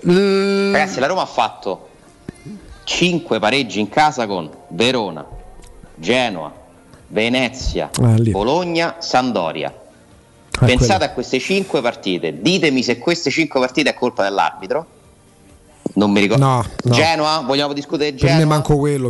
[SPEAKER 3] eh,
[SPEAKER 20] Ragazzi, la Roma ha fatto 5 pareggi in casa con Verona, Genoa, Venezia,
[SPEAKER 3] Ah.
[SPEAKER 20] Bologna, Sandoria.
[SPEAKER 3] Ah,
[SPEAKER 20] Pensate
[SPEAKER 3] quello.
[SPEAKER 20] a queste 5 partite, ditemi se queste 5 partite è colpa dell'arbitro. Non mi ricordo.
[SPEAKER 3] No, no.
[SPEAKER 20] Genoa, vogliamo discutere di
[SPEAKER 3] Per me
[SPEAKER 20] Genoa?
[SPEAKER 3] manco quello,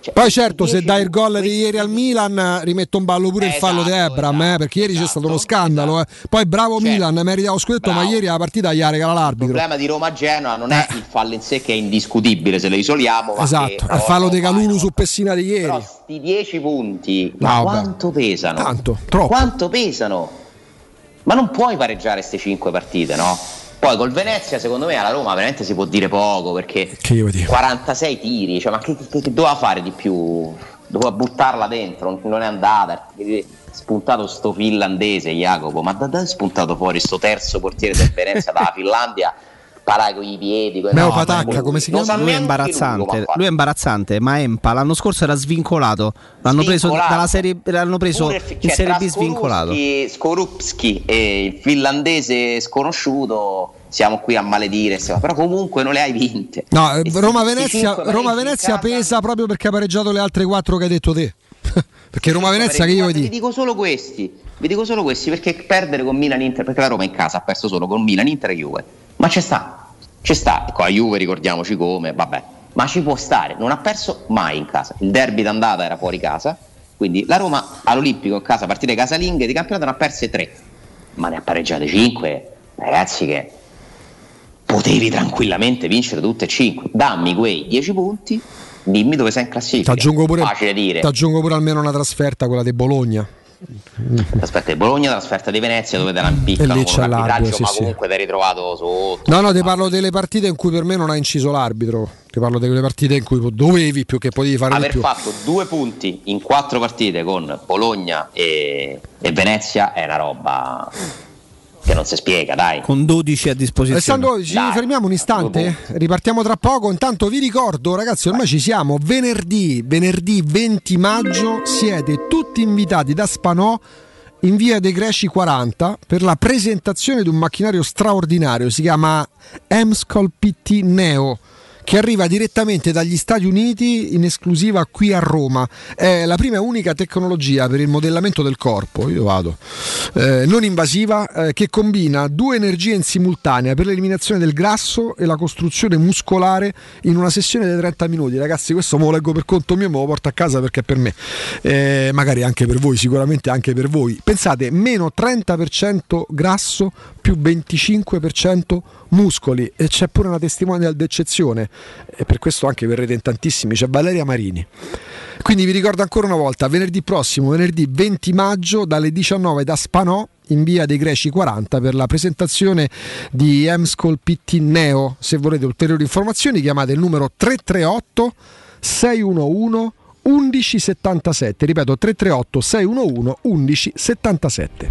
[SPEAKER 3] figurati. Poi certo, se dai il gol di ieri al Milan, rimetto in ballo pure il fallo di Ebram, eh, perché ieri c'è stato uno scandalo. eh. Poi bravo Milan, merita lo scudetto, ma ieri la partita gli ha regalato
[SPEAKER 20] Il
[SPEAKER 3] l'arbitro.
[SPEAKER 20] problema di Roma-Genoa non è il fallo in sé che è indiscutibile se lo isoliamo,
[SPEAKER 3] Eh. Esatto,
[SPEAKER 20] che
[SPEAKER 3] il fallo di Calulu su Pessina di ieri.
[SPEAKER 20] però sti 10 punti,
[SPEAKER 3] No,
[SPEAKER 20] ma quanto pesano?
[SPEAKER 3] Tanto, troppo.
[SPEAKER 20] Quanto pesano? Ma non puoi pareggiare queste 5 partite, no? Poi col Venezia, secondo me, alla Roma veramente si può dire poco perché
[SPEAKER 3] Che io dico.
[SPEAKER 20] 46 tiri, cioè, ma che, che- che doveva fare di più? Doveva buttarla dentro, non- è andata. Spuntato sto finlandese, Jacopo, ma da dove è spuntato fuori sto terzo portiere del Venezia dalla Finlandia? Parà con i piedi.
[SPEAKER 3] Meo
[SPEAKER 20] no,
[SPEAKER 3] Patacca,
[SPEAKER 20] lui-
[SPEAKER 3] come si chiama?
[SPEAKER 4] Lui è imbarazzante, lui è imbarazzante, ma Empa l'anno scorso era svincolato. L'hanno preso
[SPEAKER 20] Svincolato.
[SPEAKER 4] dalla serie l'hanno preso
[SPEAKER 20] Pure-
[SPEAKER 4] in
[SPEAKER 20] cioè,
[SPEAKER 4] Serie
[SPEAKER 20] tra
[SPEAKER 4] B svincolato.
[SPEAKER 20] Skorupski- e il finlandese sconosciuto siamo qui a maledire, però comunque non le hai vinte.
[SPEAKER 3] No, eh, Roma-Venezia,
[SPEAKER 20] in
[SPEAKER 3] Roma-Venezia pesa proprio perché ha pareggiato le altre quattro che hai detto te. perché Roma-Venezia che io
[SPEAKER 20] Vi
[SPEAKER 3] vedi?
[SPEAKER 20] dico solo questi, vi dico solo questi perché perdere con Milan Inter, perché la Roma in casa ha perso solo con Milan Inter e Juve. Ma c'è sta, c'è sta, e con la Juve ricordiamoci come, vabbè, ma ci può stare, non ha perso mai in casa. Il derby d'andata era fuori casa, quindi la Roma all'Olimpico in casa, partite casalinghe di campionato ne ha perse tre, ma ne ha pareggiate cinque, ragazzi che potevi tranquillamente vincere tutte e cinque. Dammi quei 10 punti, dimmi dove sei in classifica.
[SPEAKER 3] Pure,
[SPEAKER 20] dire.
[SPEAKER 3] t'aggiungo pure almeno una trasferta, quella di Bologna.
[SPEAKER 20] Di Bologna, trasferta di Venezia dove te la impiccano con un arbitraggio,
[SPEAKER 3] sì,
[SPEAKER 20] ma
[SPEAKER 3] sì.
[SPEAKER 20] comunque ti hai ritrovato sotto.
[SPEAKER 3] No, no, ti parlo delle partite in cui per me non ha inciso l'arbitro. Ti parlo delle partite in cui dovevi più che potevi fare
[SPEAKER 20] Aver fatto due punti in quattro partite con Bologna e, e Venezia è una roba che non si spiega, dai.
[SPEAKER 4] Con 12 a disposizione.
[SPEAKER 3] Alessandro, ci fermiamo un istante? Ripartiamo tra poco. Intanto vi ricordo, ragazzi, ormai ci siamo. Venerdì, venerdì 20 maggio, siete tutti invitati da Spanò in via dei Greci 40 per la presentazione di un macchinario straordinario. Si chiama Emscol PT Neo. Che arriva direttamente dagli Stati Uniti in esclusiva qui a Roma. È la prima e unica tecnologia per il modellamento del corpo. Io vado eh, non invasiva eh, che combina due energie in simultanea per l'eliminazione del grasso e la costruzione muscolare in una sessione di 30 minuti. Ragazzi, questo me lo leggo per conto mio, me lo porto a casa perché è per me, Eh, magari anche per voi, sicuramente anche per voi. Pensate, meno 30% grasso più 25% muscoli e c'è pure una testimonial d'eccezione e per questo anche verrete in tantissimi, c'è Valeria Marini. Quindi vi ricordo ancora una volta, venerdì prossimo, venerdì 20 maggio dalle 19 da Spanò in via dei Greci 40 per la presentazione di Emscol PT Neo. Se volete ulteriori informazioni chiamate il numero 338 611 1177. Ripeto 338 611 1177.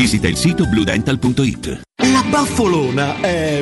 [SPEAKER 10] visita il sito bluedental.it.
[SPEAKER 21] La baffolona è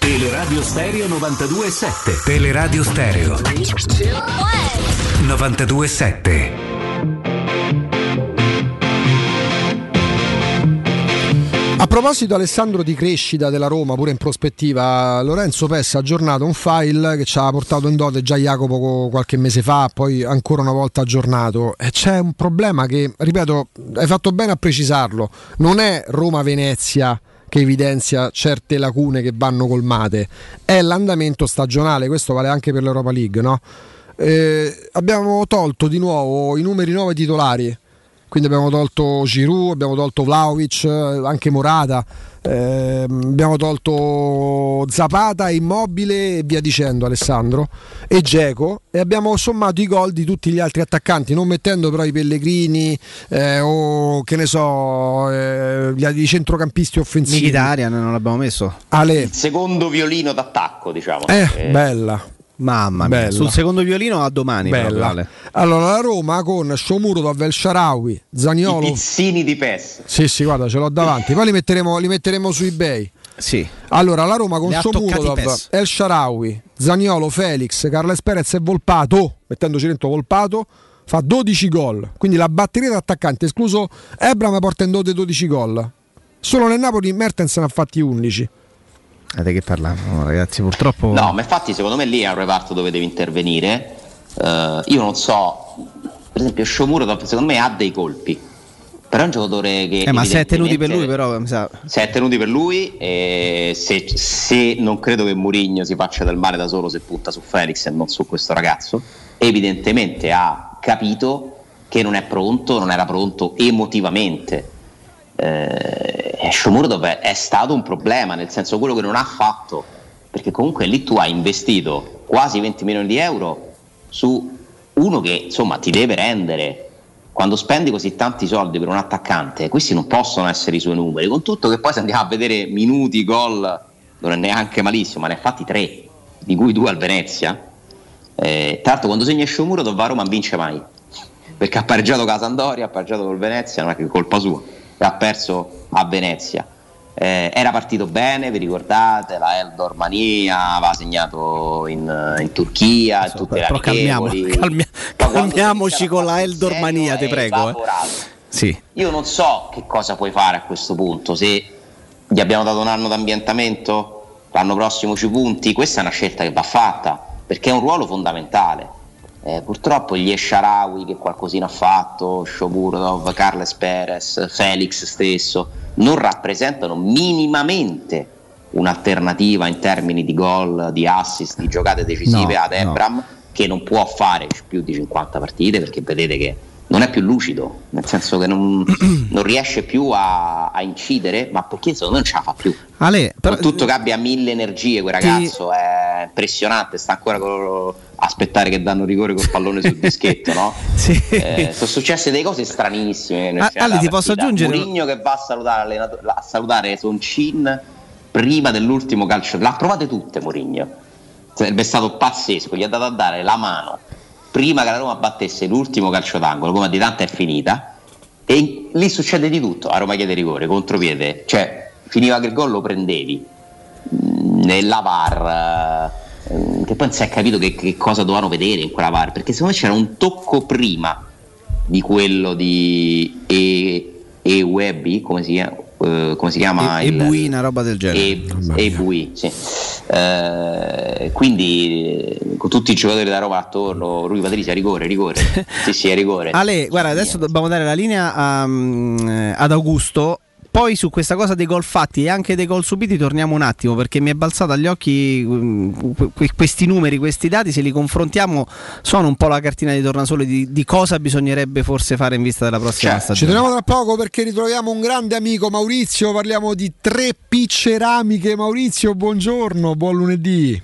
[SPEAKER 17] Teleradio Stereo 92.7
[SPEAKER 22] Teleradio Stereo. 92.7
[SPEAKER 3] A proposito Alessandro di crescita della Roma, pure in prospettiva, Lorenzo Pessa ha aggiornato un file che ci ha portato in dote già Jacopo qualche mese fa, poi ancora una volta aggiornato. E c'è un problema che, ripeto, hai fatto bene a precisarlo, non è Roma-Venezia che evidenzia certe lacune che vanno colmate, è l'andamento stagionale, questo vale anche per l'Europa League, no? Eh, abbiamo tolto di nuovo i numeri 9 titolari quindi abbiamo tolto Giroud, abbiamo tolto Vlaovic, eh, anche Morata, eh, abbiamo tolto Zapata, Immobile e via dicendo Alessandro e Geco e abbiamo sommato i gol di tutti gli altri attaccanti, non mettendo però i Pellegrini eh, o che ne so, eh, gli, i centrocampisti offensivi.
[SPEAKER 4] Mkhitaryan non l'abbiamo messo.
[SPEAKER 3] Ale.
[SPEAKER 20] Il secondo violino d'attacco, diciamo.
[SPEAKER 3] Eh, bella.
[SPEAKER 4] Mamma mia,
[SPEAKER 3] Bella.
[SPEAKER 4] sul secondo violino a domani.
[SPEAKER 3] Bella. Allora la Roma con Shomurodov, El Sharawi, Zaniolo.
[SPEAKER 20] I pizzini di PES.
[SPEAKER 3] Sì, sì, guarda, ce l'ho davanti. Poi li metteremo, li metteremo su eBay.
[SPEAKER 4] Sì.
[SPEAKER 3] Allora, la Roma con
[SPEAKER 4] PES.
[SPEAKER 3] El Sharawi, Zaniolo, Felix, Carles Perez e Volpato, mettendoci dentro Volpato, fa 12 gol. Quindi la batteria d'attaccante, escluso Ebram, porta in dote 12 gol. Solo nel Napoli Mertens ne ha fatti 11.
[SPEAKER 4] Vedete che parliamo, ragazzi, purtroppo...
[SPEAKER 20] No, ma infatti secondo me lì è un reparto dove devi intervenire. Eh, io non so, per esempio Sciomuro secondo me ha dei colpi, però è un giocatore che...
[SPEAKER 4] Eh, ma si è tenuti per lui, però, mi sa...
[SPEAKER 20] Si è tenuti per lui e se, se non credo che Mourinho si faccia del male da solo se punta su Felix e non su questo ragazzo, evidentemente ha capito che non è pronto, non era pronto emotivamente. Eh, Shomurodov è, è stato un problema, nel senso quello che non ha fatto, perché comunque lì tu hai investito quasi 20 milioni di euro su uno che insomma ti deve rendere. Quando spendi così tanti soldi per un attaccante, questi non possono essere i suoi numeri, con tutto che poi se andiamo a vedere minuti, gol, non è neanche malissimo, ma ne ha fatti tre, di cui due al Venezia. Eh, tra l'altro quando segna Shomurodov a Roma non vince mai, perché ha pareggiato Sampdoria, ha pareggiato col Venezia, non è che colpa sua, ha perso a Venezia. Eh, era partito bene, vi ricordate, la Eldor Mania, aveva segnato in, in Turchia, e tutte le
[SPEAKER 4] Però calmiamo, calmia- calmiamoci con la Eldor Mania, ti prego. Eh. Sì.
[SPEAKER 20] Io non so che cosa puoi fare a questo punto, se gli abbiamo dato un anno d'ambientamento, l'anno prossimo ci punti, questa è una scelta che va fatta, perché è un ruolo fondamentale. Eh, purtroppo gli Esharawi che qualcosina ha fatto, Shomurodov, Carles Perez, Felix stesso, non rappresentano minimamente un'alternativa in termini di gol, di assist, di giocate decisive
[SPEAKER 4] No,
[SPEAKER 20] ad
[SPEAKER 4] no.
[SPEAKER 20] Ebram che non può fare più di 50 partite perché vedete che non è più lucido, nel senso che non, non riesce più a, a incidere, ma perché secondo me non ce la fa più.
[SPEAKER 4] Ale, però-
[SPEAKER 20] tutto che abbia mille energie quel
[SPEAKER 4] Ti-
[SPEAKER 20] ragazzo, è impressionante, sta ancora con aspettare che danno rigore col pallone sul dischetto, no? Eh, sono successe delle cose stranissime.
[SPEAKER 4] Ah, Ale, ti posso aggiungere-
[SPEAKER 20] Mourinho che va a salutare, a salutare Soncin prima dell'ultimo calcio. L'ha provate tutte Mourinho. Sarebbe stato pazzesco, gli ha dato a dare la mano prima che la Roma battesse l'ultimo calcio d'angolo, come di tanto è finita. E lì succede di tutto. A Roma chiede rigore, contropiede, cioè finiva che il gol lo prendevi mh, nella VAR. eh, Che poi non si è capito che, che cosa dovevano vedere in quella VAR, perché secondo me c'era un tocco prima di quello di E, e Webby, come si chiama? Eh, come si chiama
[SPEAKER 4] E,
[SPEAKER 20] il-
[SPEAKER 4] Bui, una roba del genere.
[SPEAKER 20] e, e Bui, sì. Eh, quindi eh, con tutti i giocatori da Roma attorno, Rui Patrizia, rigore, rigore. sì, sì, è rigore.
[SPEAKER 4] Ale, guarda, adesso dobbiamo dare la linea a, mm, ad Augusto. Poi su questa cosa dei gol fatti e anche dei gol subiti torniamo un attimo perché mi è balzato agli occhi mm, que- questi numeri, questi dati, se li confrontiamo sono un po' la cartina di tornasole di, di cosa bisognerebbe forse fare in vista della prossima
[SPEAKER 3] Ci
[SPEAKER 4] stagione.
[SPEAKER 3] torniamo tra poco perché ritroviamo un grande amico Maurizio, parliamo di tre P ceramiche. Maurizio, buongiorno, buon lunedì.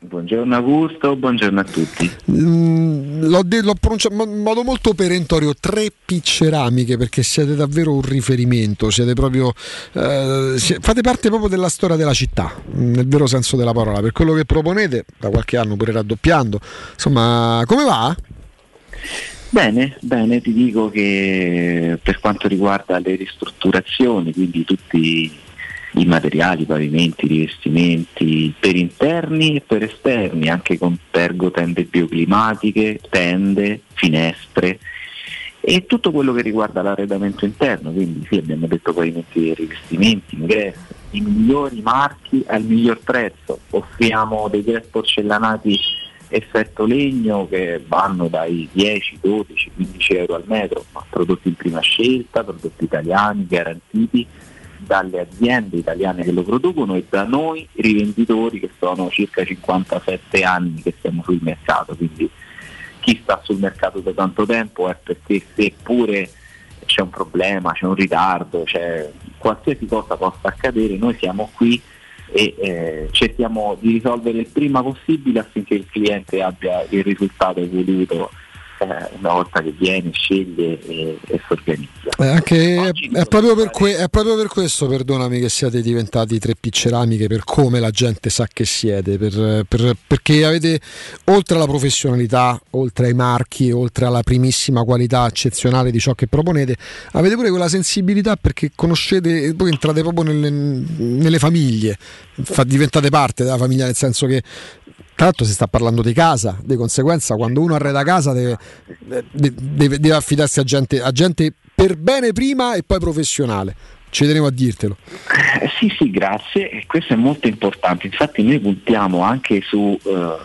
[SPEAKER 22] Buongiorno Augusto, buongiorno a tutti.
[SPEAKER 3] Mm, l'ho, de- l'ho pronunciato in modo molto perentorio, tre P ceramiche perché siete davvero un riferimento, siete proprio, eh, fate parte proprio della storia della città, mm, nel vero senso della parola, per quello che proponete, da qualche anno pure raddoppiando, insomma, come va?
[SPEAKER 22] Bene, bene, ti dico che per quanto riguarda le ristrutturazioni, quindi tutti i materiali, i pavimenti, i rivestimenti per interni e per esterni, anche con pergotende bioclimatiche, tende, finestre e tutto quello che riguarda l'arredamento interno, quindi sì abbiamo detto pavimenti e rivestimenti, ingressi, i migliori marchi al miglior prezzo, offriamo dei dress porcellanati effetto legno che vanno dai 10, 12, 15 euro al metro, ma prodotti in prima scelta, prodotti italiani garantiti dalle aziende italiane che lo producono e da noi rivenditori che sono circa 57 anni che siamo sul mercato, quindi chi sta sul mercato da tanto tempo è perché seppure c'è un problema, c'è un ritardo, c'è qualsiasi cosa possa accadere, noi siamo qui e eh, cerchiamo di risolvere il prima possibile affinché il cliente abbia il risultato voluto eh, una volta che viene, sceglie e, e si organizza.
[SPEAKER 3] Eh, anche, è, proprio per que- è proprio per questo, perdonami, che siete diventati tre P ceramiche, per come la gente sa che siete, per- per- perché avete, oltre alla professionalità, oltre ai marchi, oltre alla primissima qualità eccezionale di ciò che proponete, avete pure quella sensibilità perché conoscete, voi entrate proprio nelle, nelle famiglie, fa- diventate parte della famiglia, nel senso che tra l'altro si sta parlando di casa, di conseguenza quando uno arreda casa deve, de- deve- deve affidarsi a gente, a gente per bene prima e poi professionale. Ci tenevo a dirtelo.
[SPEAKER 22] Eh, sì, sì, grazie. Questo è molto importante. Infatti noi puntiamo anche su eh,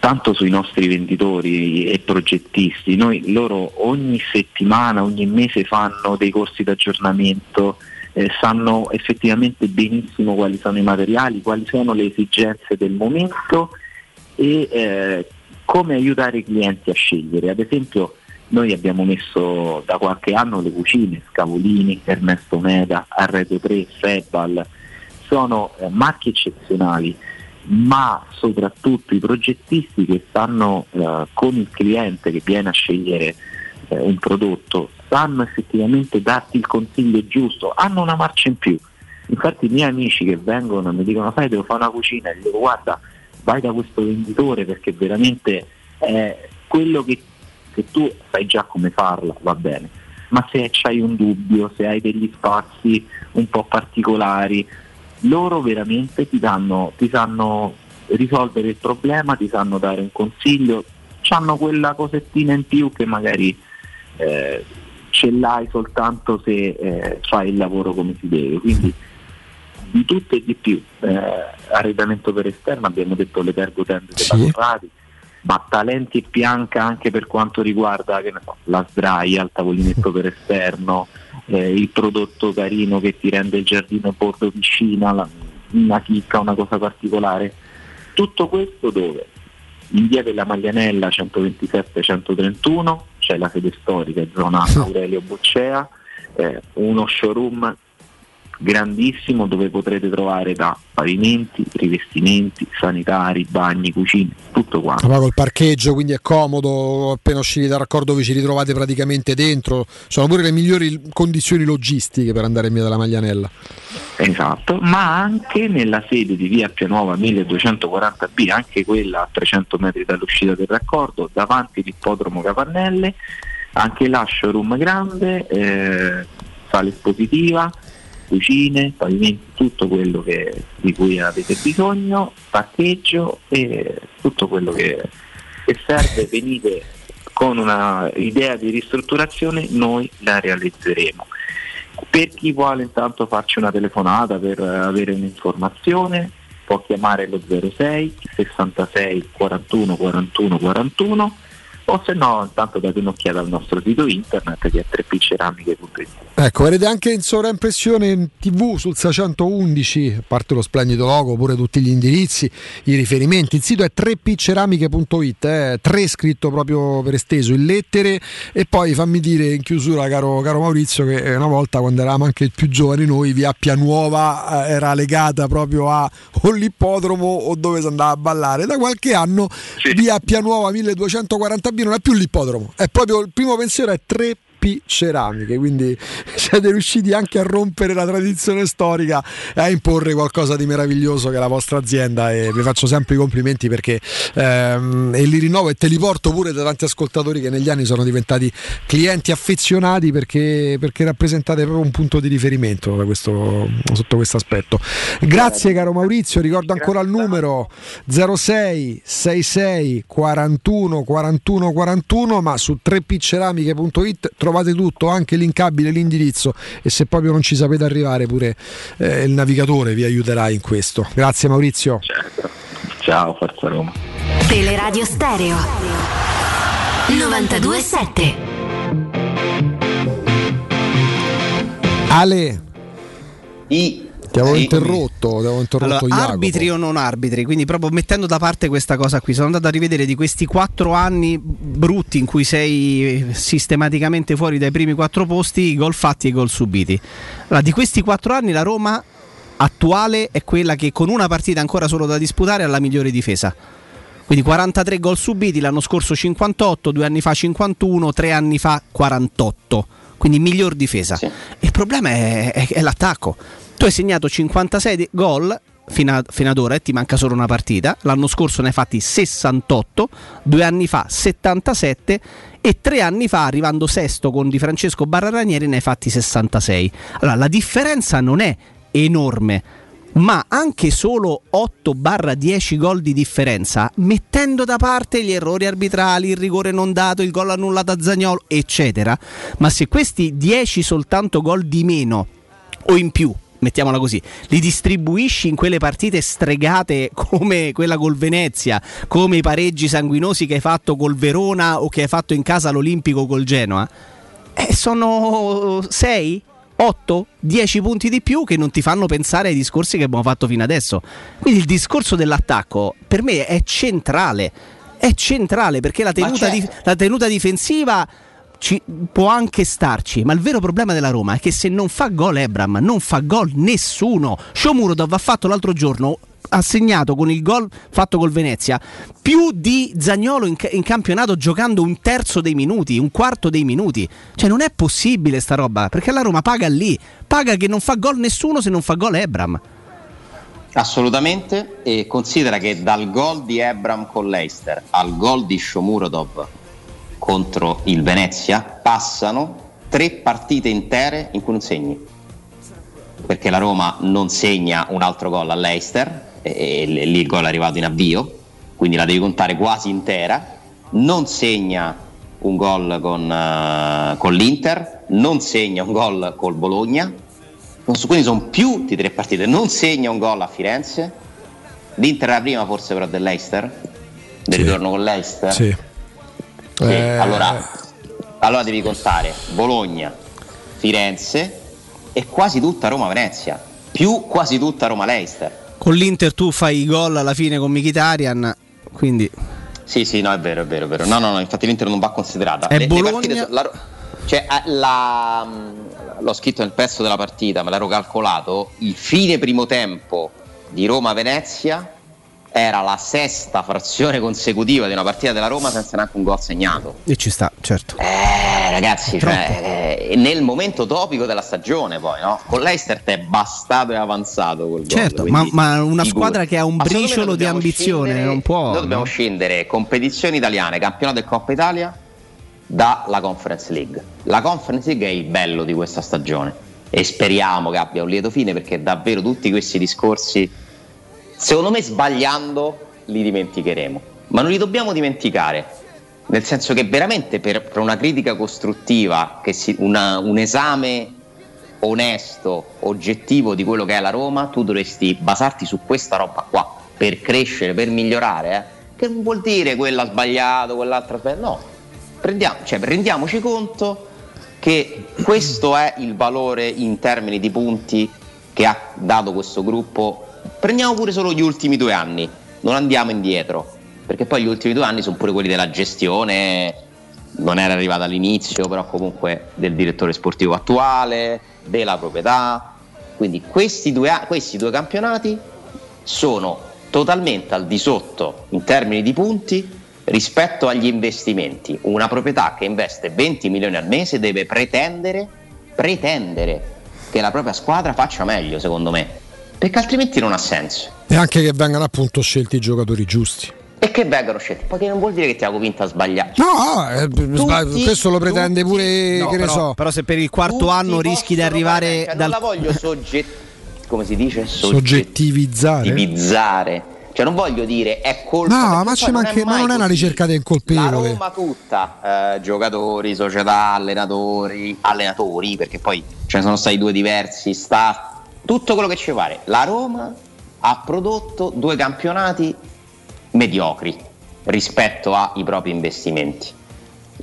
[SPEAKER 22] tanto sui nostri venditori e progettisti. Noi loro ogni settimana, ogni mese fanno dei corsi d'aggiornamento, eh, sanno effettivamente benissimo quali sono i materiali, quali sono le esigenze del momento e eh, come aiutare i clienti a scegliere. Ad esempio noi abbiamo messo da qualche anno le cucine, Scavolini, Ernesto Meda, Arredo 3, Febal, sono eh, marchi eccezionali, ma soprattutto i progettisti che stanno eh, con il cliente che viene a scegliere eh, un prodotto, sanno effettivamente darti il consiglio giusto, hanno una marcia in più. Infatti i miei amici che vengono e mi dicono sai devo fare una cucina, e gli dico guarda vai da questo venditore perché veramente è quello che, che tu sai già come farla, va bene. Ma se hai un dubbio, se hai degli spazi un po' particolari, loro veramente ti, danno, ti sanno risolvere il problema, ti sanno dare un consiglio, hanno quella cosettina in più che magari eh, ce l'hai soltanto se eh, fai il lavoro come si deve. Quindi di tutto e di più. Eh, arredamento per esterno, abbiamo detto le pergotende della Corradi, ma talenti e pianca anche per quanto riguarda che ne so, la sdraia, il tavolinetto per esterno, eh, il prodotto carino che ti rende il giardino bordo piscina, la- una chicca, una cosa particolare. Tutto questo dove? In via della Maglianella 127-131 c'è la sede storica, zona Aurelio Boccea, eh, uno showroom grandissimo dove potrete trovare da pavimenti, rivestimenti, sanitari, bagni, cucine, tutto quanto.
[SPEAKER 3] Ma col parcheggio, quindi è comodo, appena usciti dal raccordo vi ci ritrovate praticamente dentro. Sono pure le migliori condizioni logistiche per andare in via della Maglianella.
[SPEAKER 22] Esatto, ma anche nella sede di via Pianuova 1240B, anche quella a 300 metri dall'uscita del raccordo, davanti all'ippodromo Capannelle, anche là showroom grande, eh, sala espositiva, cucine, pavimenti, tutto quello che- di cui avete bisogno, parcheggio e tutto quello che, che serve, venite con una idea di ristrutturazione, noi la realizzeremo. Per chi vuole intanto farci una telefonata per avere un'informazione, può chiamare lo 06 66 41 41 41 o se no intanto date un'occhiata al nostro sito internet che è 3pceramiche.it.
[SPEAKER 3] Ecco, vedete anche in sovraimpressione in tv sul 611, a parte lo splendido logo, pure tutti gli indirizzi, i riferimenti. Il sito è 3pceramiche.it, eh, 3 scritto proprio per esteso in lettere. E poi fammi dire in chiusura, caro, caro Maurizio, che eh, una volta quando eravamo anche più giovani noi, via Pianuova eh, era legata proprio a o l'ippodromo o dove si andava a ballare. Da qualche anno via Pianuova 1240B non è più l'ippodromo, è proprio il primo pensiero è 3 Ceramiche, quindi siete riusciti anche a rompere la tradizione storica e a imporre qualcosa di meraviglioso che è la vostra azienda e vi faccio sempre i complimenti perché ehm, e li rinnovo e te li porto pure da tanti ascoltatori che negli anni sono diventati clienti affezionati perché, perché rappresentate proprio un punto di riferimento questo, sotto questo aspetto. Grazie caro Maurizio, ricordo ancora il numero 06 66 41 41 41 ma su 3pceramiche.it trovate tutto, anche l'incabile, l'indirizzo e se proprio non ci sapete arrivare pure eh, il navigatore vi aiuterà in questo. Grazie Maurizio.
[SPEAKER 22] Ciao, Forza Roma.
[SPEAKER 14] Teleradio Stereo 927
[SPEAKER 3] Ale.
[SPEAKER 20] I
[SPEAKER 3] Ti avevo
[SPEAKER 4] Sì.
[SPEAKER 3] interrotto, ti avevo interrotto
[SPEAKER 4] Allora, arbitri o non arbitri, quindi proprio mettendo da parte questa cosa qui, sono andato a rivedere di questi quattro anni brutti in cui sei sistematicamente fuori dai primi quattro posti, i gol fatti e i gol subiti. Allora, di questi quattro anni la Roma attuale è quella che con una partita ancora solo da disputare ha la migliore difesa. Quindi 43 gol subiti, l'anno scorso 58, due anni fa 51, tre anni fa 48. Quindi miglior difesa. Il problema è, è- è l'attacco. Tu hai segnato 56 de- gol fino, a- fino ad ora e ti manca solo una partita. L'anno scorso ne hai fatti 68, due anni fa 77 e tre anni fa, arrivando sesto con Di Francesco Barra Ranieri, ne hai fatti 66. Allora la differenza non è enorme, ma anche solo 8-10 gol di differenza, mettendo da parte gli errori arbitrali, il rigore non dato, il gol annullato a Zagnolo, eccetera. Ma se questi 10 soltanto gol di meno o in più, mettiamola così, li distribuisci in quelle partite stregate come quella col Venezia, come i pareggi sanguinosi che hai fatto col Verona o che hai fatto in casa all'Olimpico col Genoa, eh, sono 6, 8, 10 punti di più che non ti fanno pensare ai discorsi che abbiamo fatto fino adesso. Quindi il discorso dell'attacco per me è centrale. È centrale perché la tenuta, di- la tenuta difensiva ci- può anche starci, ma il vero problema della Roma è che se non fa gol Ebram, non fa gol nessuno. Shomurodov ha fatto l'altro giorno ha segnato con il gol fatto col Venezia più di Zagnolo in, in campionato giocando un terzo dei minuti, un quarto dei minuti. Cioè non è possibile sta roba, perché la Roma paga lì, paga che non fa gol nessuno se non fa gol Ebram.
[SPEAKER 20] Assolutamente, e considera che dal gol di Ebram con l'Eister al gol di Shomurodov contro il Venezia passano tre partite intere in cui non segni. Perché la Roma non segna un altro gol all'Eister, e, e lì il gol è arrivato in avvio, quindi la devi contare quasi intera. Non segna un gol con, eh, con l'Inter, non segna un gol col Bologna, quindi sono più di tre partite. Non segna un gol a Firenze. L'Inter è la prima forse però dell'Eister. del ritorno con l'Eister?
[SPEAKER 3] Sì. Eh,
[SPEAKER 20] allora, allora devi contare Bologna, Firenze e quasi tutta Roma-Venezia, più quasi tutta Roma-Leicester.
[SPEAKER 4] Con l'Inter tu fai i gol alla fine con Mkhitaryan, quindi
[SPEAKER 20] Sì, sì, no, è vero, è vero, è vero. No, no, no, infatti l'Inter non va considerata.
[SPEAKER 4] È Bologna-
[SPEAKER 20] partite so- la- cioè, la- l'ho scritto nel pezzo della partita, me l'ero calcolato. Il fine primo tempo di Roma-Venezia era la sesta frazione consecutiva di una partita della Roma senza neanche un gol segnato.
[SPEAKER 4] e ci sta, certo.
[SPEAKER 20] Eh, ragazzi, cioè, eh, nel momento topico della stagione, poi, no? Con l'Eister è bastato e avanzato quel gol.
[SPEAKER 4] Certo, ma, ma una squadra che ha un briciolo di ambizione
[SPEAKER 20] scendere-
[SPEAKER 4] non può.
[SPEAKER 20] Noi dobbiamo
[SPEAKER 4] no?
[SPEAKER 20] scendere competizioni italiane, campionato e Coppa Italia dalla Conference League. La Conference League è il bello di questa stagione e speriamo che abbia un lieto fine perché davvero tutti questi discorsi, secondo me sbagliando, li dimenticheremo. Ma non li dobbiamo dimenticare, nel senso che veramente per, per una critica costruttiva, si- una- un esame onesto, oggettivo di quello che è la Roma, tu dovresti basarti su questa roba qua per crescere, per migliorare. eh. Che non vuol dire quella ha sbagliato, quell'altra ha sbagliato. No, Prendiamo- cioè, rendiamoci conto che questo è il valore in termini di punti che ha dato questo gruppo. Prendiamo pure solo gli ultimi due anni, non andiamo indietro, perché poi gli ultimi due anni sono pure quelli della gestione, non era arrivata all'inizio, però comunque del direttore sportivo attuale, della proprietà. Quindi questi due, questi due campionati sono totalmente al di sotto in termini di punti rispetto agli investimenti. Una proprietà che investe 20 milioni al mese deve pretendere, pretendere che la propria squadra faccia meglio, secondo me, perché altrimenti non ha senso.
[SPEAKER 3] E anche che vengano appunto scelti i giocatori giusti.
[SPEAKER 20] E che vengano scelti, perché non vuol dire che ti ha convinto a sbagliare.
[SPEAKER 3] No, eh, sbag- questo lo pretende pure,
[SPEAKER 4] No,
[SPEAKER 3] che ne
[SPEAKER 4] però,
[SPEAKER 3] so.
[SPEAKER 4] però se per il quarto anno rischi di arrivare
[SPEAKER 20] Cioè,
[SPEAKER 4] dal
[SPEAKER 20] Non la voglio sogget- come si dice?
[SPEAKER 3] Soggettivizzare.
[SPEAKER 20] Soggettivizzare. Cioè non voglio dire è colpa
[SPEAKER 3] No, ma,
[SPEAKER 20] poi
[SPEAKER 3] ci
[SPEAKER 20] non è
[SPEAKER 3] manche- ma
[SPEAKER 20] mai
[SPEAKER 3] non è una ricerca del
[SPEAKER 20] La
[SPEAKER 3] colpevole.
[SPEAKER 20] Roma tutta, eh, giocatori, società, allenatori, allenatori, perché poi ce ne sono stati due diversi, staff, tutto quello che ci pare. La Roma ha prodotto due campionati mediocri rispetto ai propri investimenti.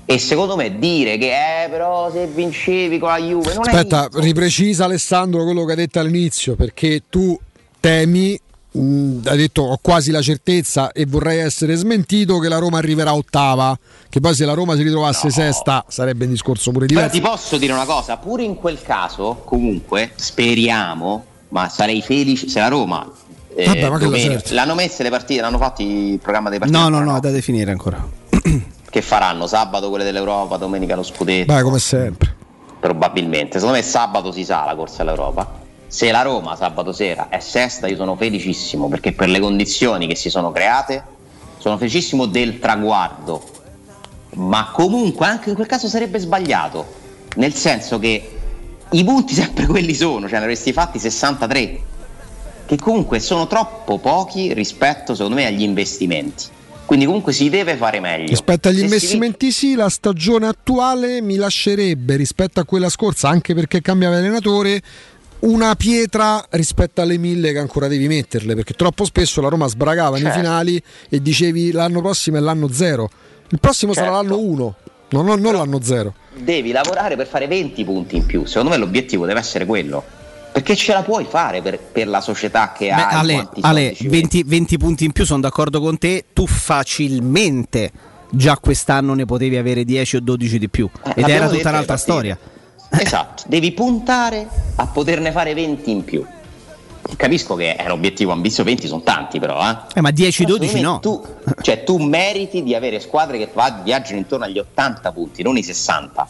[SPEAKER 20] E secondo me dire che eh, però se vincevi con la Juve non
[SPEAKER 3] Aspetta,
[SPEAKER 20] è
[SPEAKER 3] riprecisa Alessandro quello che hai detto all'inizio, perché tu temi, mh, hai detto ho quasi la certezza e vorrei essere smentito che la Roma arriverà ottava, che poi se la Roma si ritrovasse sesta sarebbe un discorso pure
[SPEAKER 20] Però
[SPEAKER 3] diverso.
[SPEAKER 20] ti posso dire una cosa, pure in quel caso, comunque, speriamo, ma sarei felice se la Roma. eh,
[SPEAKER 4] Vabbè, ma
[SPEAKER 20] domenica-
[SPEAKER 4] certo.
[SPEAKER 20] L'hanno messe le partite, l'hanno fatto il programma dei partiti.
[SPEAKER 4] No, no, no, è da definire ancora.
[SPEAKER 20] Che faranno sabato quelle dell'Europa, domenica lo scudetto?
[SPEAKER 3] Beh, come sempre.
[SPEAKER 20] Probabilmente. Secondo me sabato si sa la corsa all'Europa. Se la Roma sabato sera è sesta, io sono felicissimo perché per le condizioni che si sono create sono felicissimo del traguardo. Ma comunque anche in quel caso sarebbe sbagliato, nel senso che i punti sempre quelli sono, cioè ne avresti fatti 63, che comunque sono troppo pochi rispetto secondo me agli investimenti. Quindi comunque si deve fare meglio.
[SPEAKER 3] Rispetto agli
[SPEAKER 20] Se si
[SPEAKER 3] investimenti sì, la stagione attuale mi lascerebbe rispetto a quella scorsa, anche perché cambiava allenatore, una pietra rispetto alle mille che ancora devi metterle, perché troppo spesso la Roma sbragava nei
[SPEAKER 20] Certo.
[SPEAKER 3] finali e dicevi l'anno prossimo è l'anno zero. Il prossimo sarà
[SPEAKER 20] Certo.
[SPEAKER 3] l'anno uno, non, non- non l'anno zero.
[SPEAKER 20] devi lavorare per fare 20 punti in più. Secondo me l'obiettivo deve essere quello. Perché ce la puoi fare per, per la società che
[SPEAKER 4] Beh,
[SPEAKER 20] ha
[SPEAKER 4] Ale, Ale,
[SPEAKER 20] ci metti.
[SPEAKER 4] 20, 20 punti in più, sono d'accordo con te. Tu facilmente già quest'anno ne potevi avere 10 o 12 di più. Ed
[SPEAKER 20] Eh, l'abbiamo
[SPEAKER 4] era tutta un'altra
[SPEAKER 20] partite.
[SPEAKER 4] storia.
[SPEAKER 20] Esatto, devi puntare a poterne fare 20 in più. Capisco che è un obiettivo ambizioso, 20 sono tanti però, eh.
[SPEAKER 4] Eh, ma 10-12
[SPEAKER 20] Però secondo me
[SPEAKER 4] no.
[SPEAKER 20] Tu, cioè, tu meriti di avere squadre che viaggiano intorno agli 80 punti, non i 60.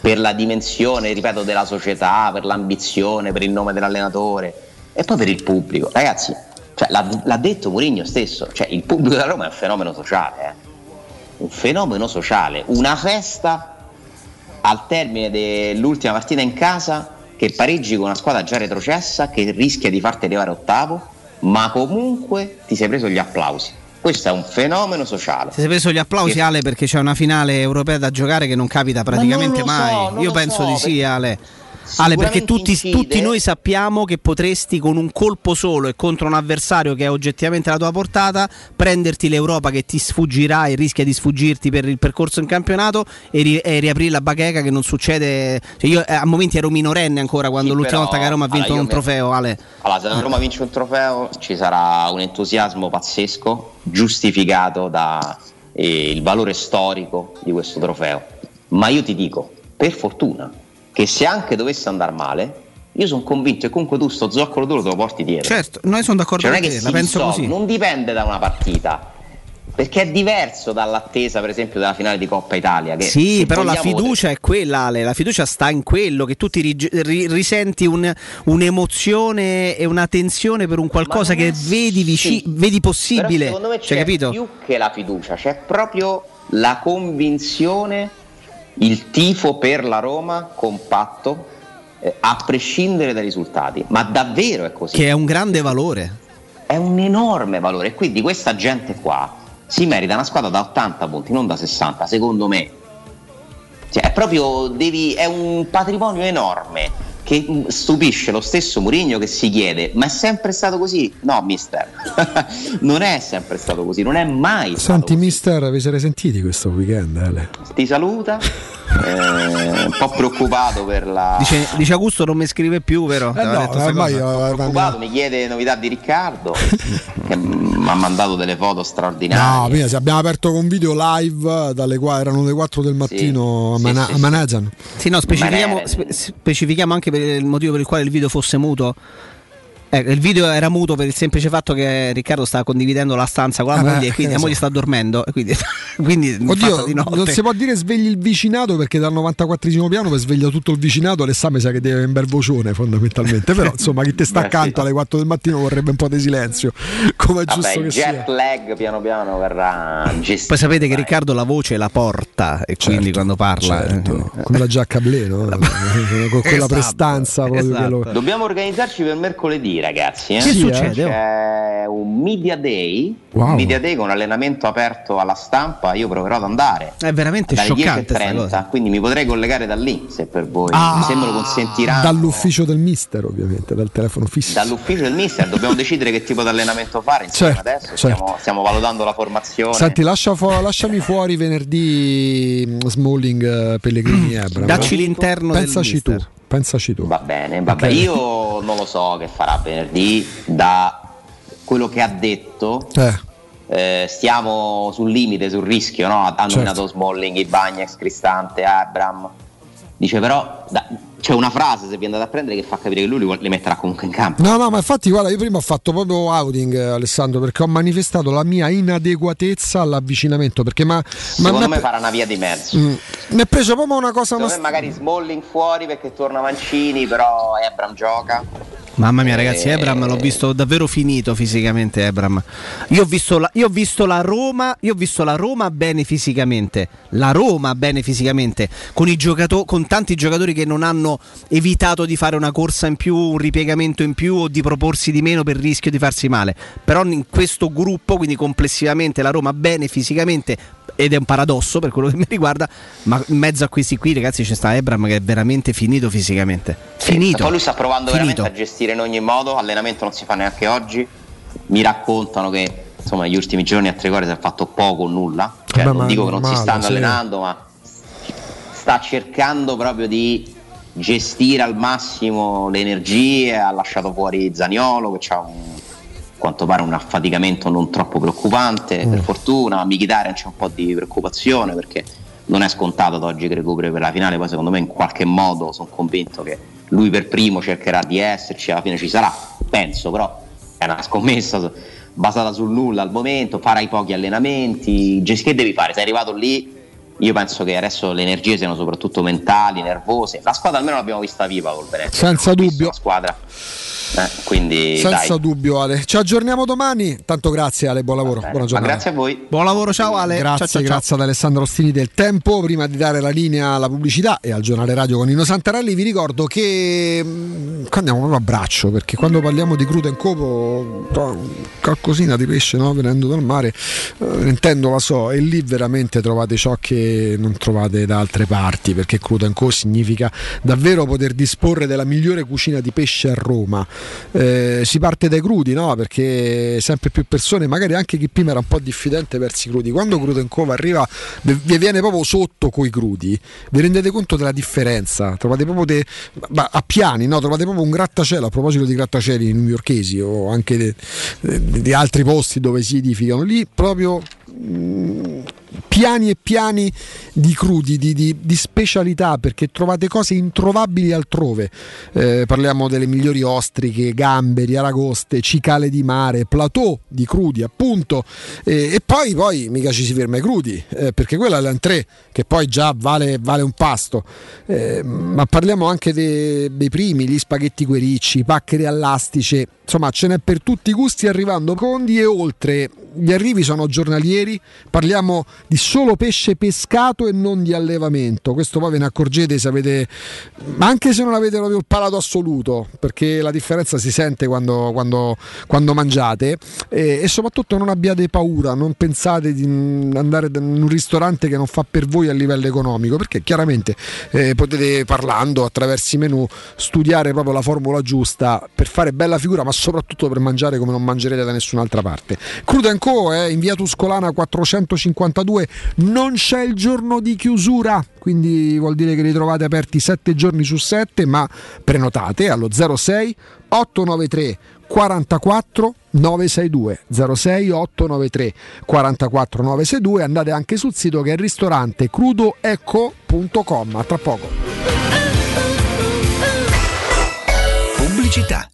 [SPEAKER 20] Per la dimensione, ripeto, della società, per l'ambizione, per il nome dell'allenatore e poi per il pubblico. Ragazzi, cioè, l'ha, l'ha detto Mourinho stesso, cioè, il pubblico della Roma è un fenomeno sociale. eh. Un fenomeno sociale, una festa al termine dell'ultima partita in casa che pareggi con una squadra già retrocessa che rischia di farti arrivare ottavo, ma comunque ti sei preso gli applausi. Questo è un fenomeno sociale.
[SPEAKER 4] Ti sei preso gli applausi,
[SPEAKER 20] Che-
[SPEAKER 4] Ale, perché c'è una finale europea da giocare che non capita praticamente
[SPEAKER 20] non lo so,
[SPEAKER 4] mai.
[SPEAKER 20] non
[SPEAKER 4] Io penso
[SPEAKER 20] so,
[SPEAKER 4] di sì,
[SPEAKER 20] perché-
[SPEAKER 4] Ale. Ale, perché tutti, tutti noi sappiamo che potresti con un colpo solo e contro un avversario che è oggettivamente alla tua portata prenderti l'Europa che ti sfuggirà e rischia di sfuggirti per il percorso in campionato e, ri- e riaprire la bacheca che non succede. Cioè io eh, a momenti ero minorenne ancora quando
[SPEAKER 20] Sì,
[SPEAKER 4] l'ultima
[SPEAKER 20] però,
[SPEAKER 4] volta che Roma ha vinto
[SPEAKER 20] allora,
[SPEAKER 4] un
[SPEAKER 20] me-
[SPEAKER 4] trofeo, Ale.
[SPEAKER 20] Allora, se la Roma vince un trofeo ci sarà un entusiasmo pazzesco, giustificato dal valore storico di questo trofeo. Ma io ti dico, per fortuna, che se anche dovesse andare male, io sono convinto che comunque tu sto zoccolo duro te lo porti dietro.
[SPEAKER 4] Certo, noi sono d'accordo
[SPEAKER 20] Cioè,
[SPEAKER 4] con te, la penso così.
[SPEAKER 20] non dipende da una partita. Perché è diverso dall'attesa, per esempio, della finale di Coppa Italia. Che
[SPEAKER 4] Sì, però la fiducia è quella, Ale, la fiducia sta in quello che tu ti rig- ri- risenti un- un'emozione e una tensione per un qualcosa che vedi, vici- vedi possibile.
[SPEAKER 20] Però secondo me
[SPEAKER 4] Cioè,
[SPEAKER 20] c'è
[SPEAKER 4] capito?
[SPEAKER 20] più che la fiducia, c'è proprio la convinzione, il tifo per la Roma compatto, eh, a prescindere dai risultati. Ma davvero è così.
[SPEAKER 4] Che è un grande valore.
[SPEAKER 20] È un enorme valore. E quindi questa gente qua si merita una squadra da 80 punti, non da 60, secondo me. Cioè, è proprio devi, è un patrimonio enorme che stupisce lo stesso Mourinho che si chiede: ma è sempre stato così? No, mister, non è sempre stato così, non è mai stato
[SPEAKER 3] Senti, mister, vi siete sentiti questo weekend? Ale?
[SPEAKER 20] Ti saluta, eh, un po' preoccupato per la.
[SPEAKER 4] Dice, dice Augusto non mi scrive più, vero?
[SPEAKER 3] Eh no, ormai
[SPEAKER 4] cosa?
[SPEAKER 3] io-
[SPEAKER 20] preoccupato, mi chiede novità di Riccardo, che mi ha mandato delle foto straordinarie.
[SPEAKER 3] No, se abbiamo aperto con video live dalle qua, erano le 4 del mattino a,
[SPEAKER 20] sì,
[SPEAKER 3] Mana-
[SPEAKER 20] sì,
[SPEAKER 3] a
[SPEAKER 20] sì.
[SPEAKER 3] Manhattan.
[SPEAKER 4] Sì, no, specifichiamo, spe- specifichiamo anche per il motivo per il quale il video fosse muto. Eh, il video era muto per il semplice fatto che Riccardo stava condividendo la stanza con la
[SPEAKER 3] beh,
[SPEAKER 4] moglie e quindi la
[SPEAKER 3] ne
[SPEAKER 4] moglie
[SPEAKER 3] so.
[SPEAKER 4] sta dormendo. E quindi, quindi
[SPEAKER 3] Oddio,
[SPEAKER 4] fatta di notte.
[SPEAKER 3] non si può dire svegli il vicinato perché dal 94 piano per sveglia tutto il vicinato Alessandro mi sa che deve avere un bel vocione fondamentalmente però insomma chi ti sta
[SPEAKER 20] Beh,
[SPEAKER 3] accanto
[SPEAKER 20] sì.
[SPEAKER 3] alle 4 del mattino vorrebbe un po' di silenzio come è
[SPEAKER 20] Vabbè,
[SPEAKER 3] giusto
[SPEAKER 20] il
[SPEAKER 3] che
[SPEAKER 20] jet
[SPEAKER 3] sia
[SPEAKER 20] lag piano piano verrà gestito.
[SPEAKER 4] Poi sapete che Riccardo la voce la porta e quindi quando parla.
[SPEAKER 3] certo.
[SPEAKER 4] eh,
[SPEAKER 3] come la Giacca Blé no? con quella
[SPEAKER 4] Esatto,
[SPEAKER 3] prestanza che lo-
[SPEAKER 20] Dobbiamo organizzarci per mercoledì, ragazzi. eh?
[SPEAKER 3] Che succede, oh?
[SPEAKER 20] C'è un media day,
[SPEAKER 3] Wow.
[SPEAKER 20] un media day con allenamento aperto alla stampa. Io proverò ad andare.
[SPEAKER 4] È veramente
[SPEAKER 20] dalle
[SPEAKER 4] scioccante sta
[SPEAKER 20] 10.30,
[SPEAKER 4] cosa.
[SPEAKER 20] quindi mi potrei collegare da lì se per voi
[SPEAKER 3] Ah,
[SPEAKER 20] se me lo consentiranno.
[SPEAKER 3] dall'ufficio del mister ovviamente dal telefono fisso
[SPEAKER 20] Dall'ufficio del mister dobbiamo decidere che tipo di allenamento fare insieme
[SPEAKER 3] Certo,
[SPEAKER 20] adesso.
[SPEAKER 3] certo.
[SPEAKER 20] Stiamo, stiamo valutando la formazione.
[SPEAKER 3] Senti, lascia fu- lasciami fuori venerdì mm, Smalling, eh, Pellegrini, Ebra.
[SPEAKER 4] Dacci l'interno del
[SPEAKER 3] Pensaci tu. Pensaci tu.
[SPEAKER 20] Va bene, vabbè,
[SPEAKER 3] Ok.
[SPEAKER 20] io non lo so che farà venerdì da quello che ha detto.
[SPEAKER 3] Eh,
[SPEAKER 20] eh, stiamo sul limite, sul rischio, no? ha
[SPEAKER 3] Certo.
[SPEAKER 20] nominato Smalling, Ibagnex, Cristante, Abram. Dice però, da- c'è una frase se vi andate a prendere che fa capire che lui li, li metterà comunque in campo.
[SPEAKER 3] No, no, ma infatti, guarda, io prima ho fatto proprio outing, eh, Alessandro, perché ho manifestato la mia inadeguatezza all'avvicinamento. Perché ma, ma
[SPEAKER 20] Secondo
[SPEAKER 3] m'è
[SPEAKER 20] me
[SPEAKER 3] pre-
[SPEAKER 20] farà una via di mezzo.
[SPEAKER 3] Mm, mi è preso proprio una cosa.
[SPEAKER 20] Secondo
[SPEAKER 3] ma-
[SPEAKER 20] me magari Smalling fuori perché torna Mancini, però Abram gioca.
[SPEAKER 4] Mamma mia, ragazzi,
[SPEAKER 20] Eh,
[SPEAKER 4] Ebram l'ho visto davvero finito fisicamente. Ebram. Io ho visto la, io ho visto la Roma, io ho visto la Roma bene fisicamente. La Roma bene fisicamente, con, i giocato- con tanti giocatori che non hanno evitato di fare una corsa in più, un ripiegamento in più o di proporsi di meno per rischio di farsi male. Però in questo gruppo, quindi complessivamente la Roma bene fisicamente. Ed è un paradosso per quello che mi riguarda, ma in mezzo a questi qui, ragazzi, c'è sta Ebram che è veramente finito fisicamente. Finito.
[SPEAKER 20] Poi lui sta provando
[SPEAKER 4] Finito.
[SPEAKER 20] veramente a gestire in ogni modo, allenamento non si fa neanche oggi. Mi raccontano che insomma negli ultimi giorni a Tricore si è fatto poco o nulla. Cioè,
[SPEAKER 3] ma
[SPEAKER 20] non dico che non si
[SPEAKER 3] normale,
[SPEAKER 20] stanno
[SPEAKER 3] sì.
[SPEAKER 20] allenando, ma sta cercando proprio di gestire al massimo le energie. Ha lasciato fuori Zaniolo che ha un a quanto pare un affaticamento non troppo preoccupante,
[SPEAKER 3] Mm.
[SPEAKER 20] per fortuna. Mkhitaryan c'è un po' di preoccupazione perché non è scontato ad oggi che recuperi per la finale, poi secondo me in qualche modo sono convinto che lui per primo cercherà di esserci, alla fine ci sarà, penso, però è una scommessa basata sul nulla al momento, farai pochi allenamenti, che devi fare? Sei arrivato lì, io penso che adesso le energie siano soprattutto mentali, nervose, la squadra almeno l'abbiamo vista viva col Venezia,
[SPEAKER 3] Senza dubbio.
[SPEAKER 20] la squadra Eh, quindi
[SPEAKER 3] Senza
[SPEAKER 20] dai.
[SPEAKER 3] dubbio Ale. Ci aggiorniamo domani. Tanto grazie Ale, buon lavoro. Buona giornata.
[SPEAKER 20] grazie a voi.
[SPEAKER 4] Buon lavoro, ciao Ale.
[SPEAKER 3] Grazie,
[SPEAKER 4] Ciao, ciao, ciao.
[SPEAKER 3] grazie ad Alessandro Ostini del Tempo. Prima di dare la linea alla pubblicità e al giornale radio con Nino Santarelli, vi ricordo che mm, andiamo proprio a braccio perché quando parliamo di crudo in copo, qualcosina di pesce no? venendo dal mare, eh, intendo la so, e lì veramente trovate ciò che non trovate da altre parti perché crudo in co significa davvero poter disporre della migliore cucina di pesce a Roma. Eh, si parte dai crudi, no? Perché sempre più persone, magari anche chi prima era un po' diffidente verso i crudi, quando Crudo in Cova arriva, vi viene proprio sotto coi crudi, vi rendete conto della differenza? Trovate proprio de- a piani, no? Trovate proprio un grattacielo, a proposito di grattacieli newyorkesi o anche di altri posti dove si edificano, lì proprio piani e piani di crudi, di, di- di specialità, perché trovate cose introvabili altrove. Eh, parliamo delle migliori ostriche, gamberi, aragoste, cicale di mare, plateau di crudi, appunto. Eh, e poi, poi mica ci si ferma ai crudi, eh, perché quella è l'entrée, che poi già vale, vale un pasto. Eh, ma parliamo anche de- dei primi, gli spaghetti guericci, paccheri all'astice, insomma ce n'è per tutti i gusti arrivando condi e oltre. Gli arrivi sono giornalieri, parliamo di solo pesce pescato e non di allevamento. Questo poi ve ne accorgete se avete, anche se non avete proprio il palato assoluto, perché la differenza si sente quando, quando- quando mangiate e, e soprattutto non abbiate paura, non pensate di andare in un ristorante che non fa per voi a livello economico, perché chiaramente eh, potete parlando attraverso i menu studiare proprio la formula giusta per fare bella figura, ma soprattutto per mangiare come non mangerete da nessun'altra parte. Crudo Co, eh, in via Tuscolana 452, non c'è il giorno di chiusura, quindi vuol dire che li trovate aperti 7 giorni su 7, ma prenotate allo 06 893 44 962 06 893 44 962 andate anche sul sito che è il ristorante crudoeco.com a tra poco
[SPEAKER 11] Pubblicità.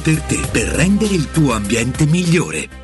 [SPEAKER 11] per te per rendere il tuo ambiente migliore.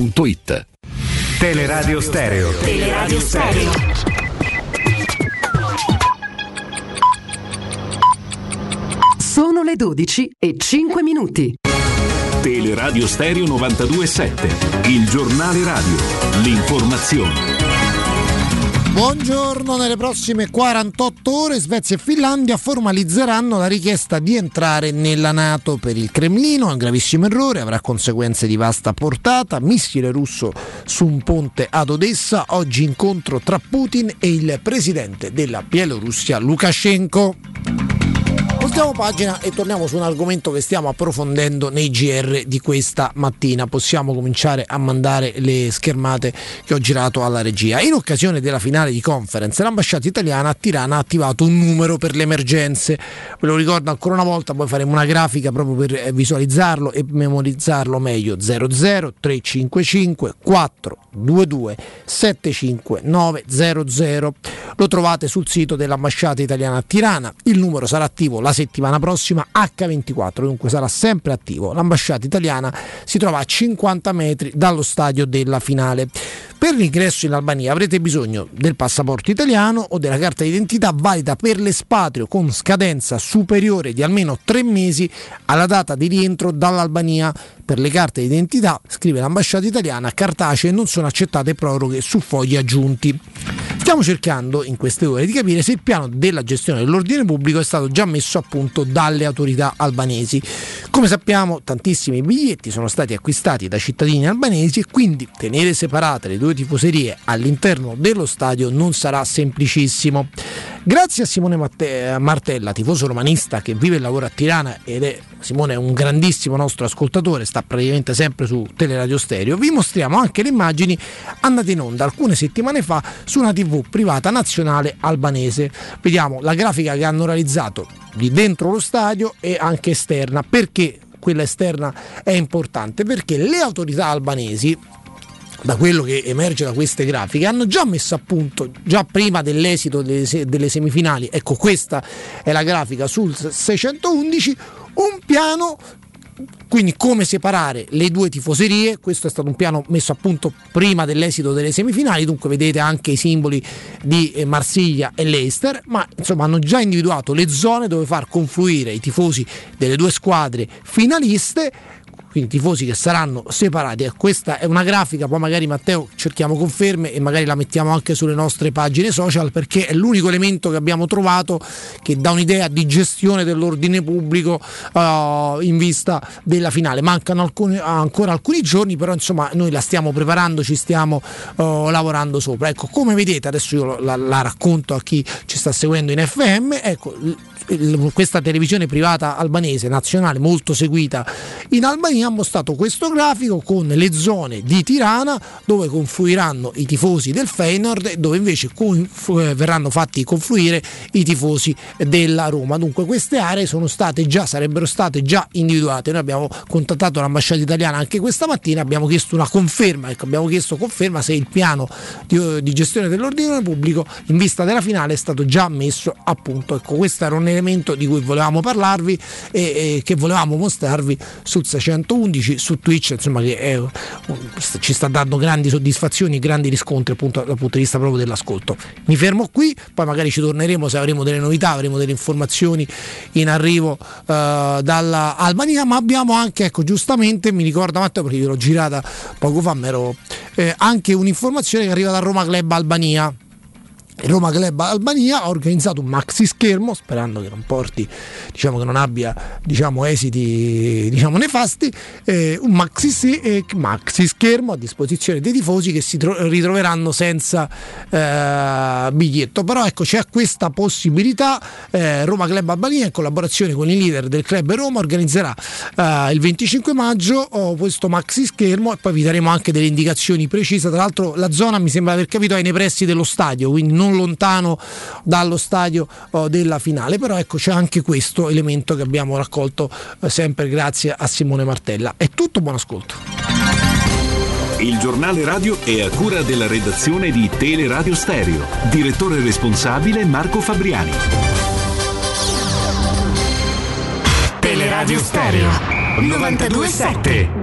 [SPEAKER 23] Teleradio Stereo.
[SPEAKER 24] Teleradio Stereo.
[SPEAKER 25] Sono le 12 e 5 minuti.
[SPEAKER 26] Teleradio Stereo 927, il giornale radio, l'informazione.
[SPEAKER 19] Buongiorno, nelle prossime 48 ore Svezia e Finlandia formalizzeranno la richiesta di entrare nella Nato per il Cremlino, è un gravissimo errore, avrà conseguenze di vasta portata, missile russo su un ponte ad Odessa, oggi incontro tra Putin e il presidente della Bielorussia Lukashenko. Voltiamo pagina e torniamo su un argomento che stiamo approfondendo nei GR di questa mattina. Possiamo cominciare a mandare le schermate che ho girato alla regia. In occasione della finale di conference, l'ambasciata italiana a Tirana ha attivato un numero per le emergenze. Ve lo ricordo ancora una volta, poi faremo una grafica proprio per eh, visualizzarlo e memorizzarlo meglio. 00 355 422 75900. Lo trovate sul sito dell'ambasciata italiana a Tirana. Il numero sarà attivo la settimana prossima H24, dunque sarà sempre attivo. L'ambasciata italiana si trova a 50 metri dallo stadio della finale. Per l'ingresso in Albania avrete bisogno del passaporto italiano o della carta d'identità valida per l'espatrio con scadenza superiore di almeno tre mesi alla data di rientro dall'Albania. Per le carte d'identità, scrive l'ambasciata italiana, cartacee non sono accettate proroghe su fogli aggiunti. Stiamo cercando in queste ore di capire se il piano della gestione dell'ordine pubblico è stato già messo a punto dalle autorità albanesi. Come sappiamo, tantissimi biglietti sono stati acquistati da cittadini albanesi e quindi tenere separate le due tifoserie all'interno dello stadio non sarà semplicissimo. Grazie a Simone Matte- Martella, tifoso romanista che vive e lavora a Tirana ed è Simone è un grandissimo nostro ascoltatore, sta praticamente sempre su Teleradio Stereo. Vi mostriamo anche le immagini andate in onda alcune settimane fa su una TV privata nazionale albanese. Vediamo la grafica che hanno realizzato di dentro lo stadio e anche esterna. Perché quella esterna è importante? Perché le autorità albanesi da quello che emerge da queste grafiche, hanno già messo a punto, già prima dell'esito delle, se- delle semifinali, ecco questa è la grafica sul 611, un piano quindi come separare le due tifoserie, questo è stato un piano messo a punto prima dell'esito delle semifinali, dunque vedete anche i simboli di eh, Marsiglia e Leicester, ma insomma hanno già individuato le zone dove far confluire i tifosi delle due squadre finaliste quindi tifosi che saranno separati. Eh, Questa è una grafica, poi magari Matteo cerchiamo conferme e magari la mettiamo anche sulle nostre pagine social perché è l'unico elemento che abbiamo trovato che dà un'idea di gestione dell'ordine pubblico eh, in vista della finale. Mancano alcuni- ancora alcuni giorni, però insomma noi la stiamo preparando, ci stiamo eh, lavorando sopra. Ecco, come vedete, adesso io la, la racconto a chi ci sta seguendo in FM, ecco, questa televisione privata albanese nazionale molto seguita in Albania ha mostrato questo grafico con le zone di Tirana dove confluiranno i tifosi del Feyenoord e dove invece eh, verranno fatti confluire i tifosi della Roma. Dunque queste aree sono state già, sarebbero state già individuate. Noi abbiamo contattato l'ambasciata italiana anche questa mattina, abbiamo chiesto una conferma, ecco, abbiamo chiesto conferma se il piano di, di gestione dell'ordine pubblico in vista della finale è stato già messo a punto. Ecco, questo era un elemento di cui volevamo parlarvi e, e che volevamo mostrarvi sul 611, su Twitch, insomma, che è- ci sta dando grandi soddisfazioni, grandi riscontri appunto dal punto di vista proprio dell'ascolto. Mi fermo qui, poi magari ci torneremo se avremo delle novità, avremo delle informazioni in arrivo eh, dalla ma abbiamo anche, ecco, giustamente, mi ricorda Matteo perché io l'ho girata poco fa, ma ero, eh, anche un'informazione che arriva dal Roma Club Albania. Roma Club Albania ha organizzato un maxi schermo, sperando che non porti, diciamo che non abbia diciamo, esiti diciamo, nefasti, eh, un maxi, eh, maxi schermo a disposizione dei tifosi che si tro- ritroveranno senza eh, biglietto. Però ecco c'è questa possibilità, eh, Roma Club Albania in collaborazione con i leader del club Roma organizzerà eh, il 25 maggio oh, questo maxi schermo e poi vi daremo anche delle indicazioni precise. Tra l'altro la zona mi sembra aver capito è nei pressi dello stadio, quindi non lontano dallo stadio oh, della finale. Però ecco c'è anche questo elemento che abbiamo raccolto eh, sempre grazie a Simone Martella. È tutto, buon ascolto.
[SPEAKER 26] Il giornale radio è a cura della redazione di Teleradio Stereo. Direttore responsabile Marco Fabriani.
[SPEAKER 24] Teleradio Stereo 927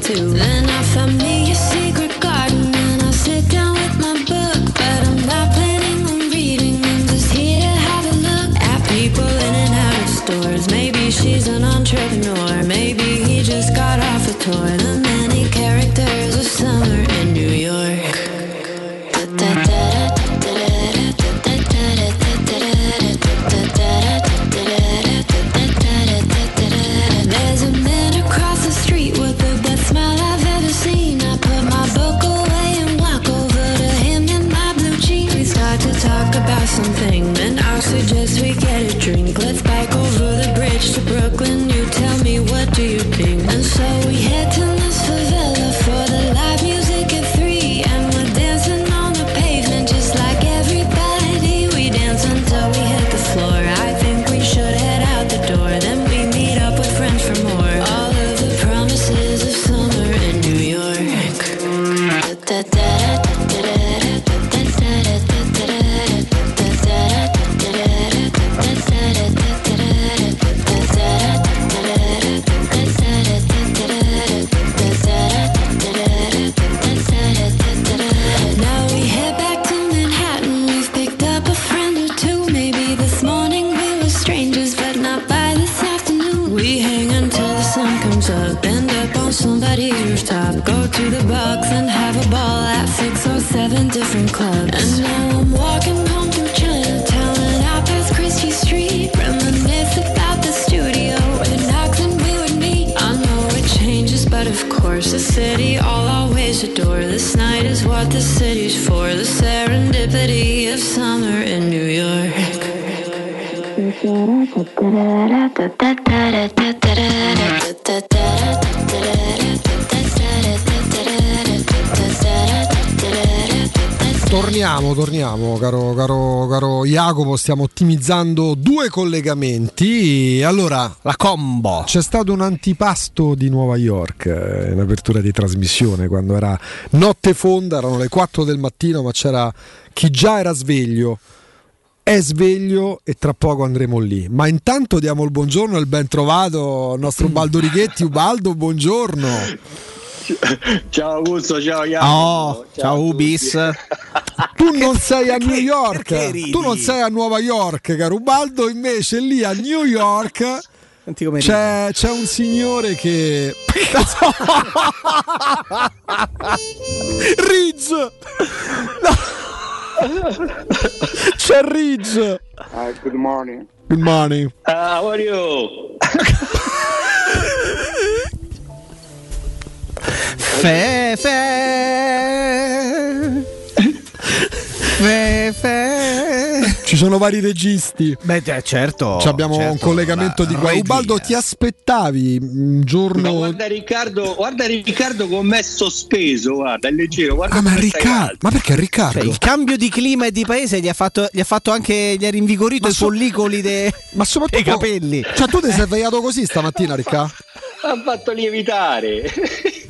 [SPEAKER 27] tattoo. Then I find me a secret garden and I sit down with my book. But I'm not planning on reading, I'm just here to have a look at people in and out of stores. Maybe she's an entrepreneur, maybe he just got off a tour. Box and have a ball at six or seven different clubs. And now I'm walking home through Chinatown and out past Christie Street. Reminisce about the studio Knox and we would meet. I know it changes, but of course the city I'll always adore. This night is what the city's for. The serendipity of summer in New York.
[SPEAKER 3] Torniamo, torniamo, caro, caro, caro Jacopo, stiamo ottimizzando due collegamenti. Allora,
[SPEAKER 4] la combo.
[SPEAKER 3] C'è stato un antipasto di Nuova York eh, in apertura di trasmissione, quando era notte fonda, erano le 4 del mattino, ma c'era chi già era sveglio. è sveglio e tra poco andremo lì. Ma intanto diamo il buongiorno e il ben trovato al nostro Baldo Righetti. Ubaldo, buongiorno.
[SPEAKER 28] Ciao Augusto, ciao Jacopo.
[SPEAKER 4] Oh, ciao Ubis.
[SPEAKER 3] Tu non sei a New York, tu non sei a Nuova York, caro Ubaldo, invece lì a New York c'è, c'è un signore che... Ridge! C'è Ridge!
[SPEAKER 29] Uh, good morning.
[SPEAKER 3] Good morning.
[SPEAKER 28] Uh, how are you?
[SPEAKER 4] Fe, fe. Fe, fe.
[SPEAKER 3] Ci sono vari registi.
[SPEAKER 4] Beh, eh, certo.
[SPEAKER 3] Ci abbiamo
[SPEAKER 4] certo,
[SPEAKER 3] un collegamento di qua. Ubaldo, ti aspettavi un
[SPEAKER 28] Ma
[SPEAKER 3] giorno...
[SPEAKER 28] guarda Riccardo, guarda Riccardo come è sospeso, guarda, è leggero, guarda
[SPEAKER 3] Ah, ma Riccardo, ma perché Riccardo?
[SPEAKER 4] Cioè, il cambio di clima e di paese gli ha fatto, gli ha fatto anche. gli ha rinvigorito i follicoli dei,
[SPEAKER 3] ma soprattutto,
[SPEAKER 4] dei capelli.
[SPEAKER 3] Cioè, tu ti sei svegliato così stamattina, Riccardo?
[SPEAKER 28] Ha fatto lievitare.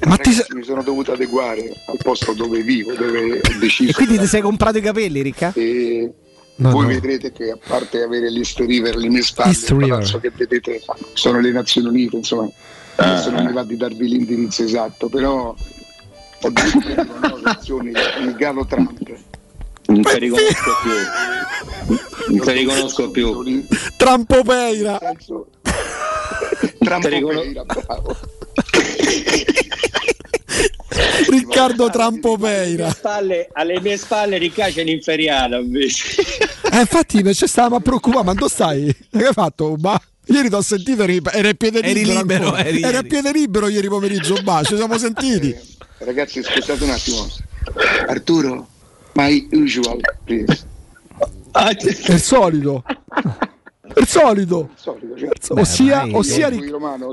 [SPEAKER 3] Ma ti
[SPEAKER 29] Ragazzi, mi sono dovuto adeguare al posto dove vivo, dove ho deciso.
[SPEAKER 4] E quindi ti sei comprato i capelli, Ricca?
[SPEAKER 29] E
[SPEAKER 3] No,
[SPEAKER 29] voi
[SPEAKER 3] no.
[SPEAKER 29] vedrete che a parte avere l'East River alle mie spalle,
[SPEAKER 3] East
[SPEAKER 29] il che vedete sono le Nazioni Unite, insomma, adesso non mi va di darvi l'indirizzo esatto, però ho prendere una azione, il galo Trump.
[SPEAKER 28] Non ti riconosco più. Non ti riconosco più.
[SPEAKER 3] Trampopeira!
[SPEAKER 29] Trump
[SPEAKER 28] Ti
[SPEAKER 29] Pereira, bravo.
[SPEAKER 3] Riccardo
[SPEAKER 28] Alle
[SPEAKER 3] Trampopeira.
[SPEAKER 28] spalle, alle mie spalle Ricca c'è l'inferiata invece.
[SPEAKER 3] Eh, infatti, ci stavamo a preoccupare, ma dove stai? Che hai fatto? Ba? Ieri ti ho sentito, eri, eri a piede
[SPEAKER 4] Eri
[SPEAKER 3] libero.
[SPEAKER 4] libero, eri
[SPEAKER 3] Eri a
[SPEAKER 4] ieri.
[SPEAKER 3] piede libero ieri pomeriggio, ba, ci siamo sentiti.
[SPEAKER 29] Ragazzi, scusate un attimo. Arturo, my usual, please.
[SPEAKER 3] È il solito. Il solito.
[SPEAKER 29] Solito, cioè.
[SPEAKER 3] Ossia, ossia, Ric-
[SPEAKER 29] Romano,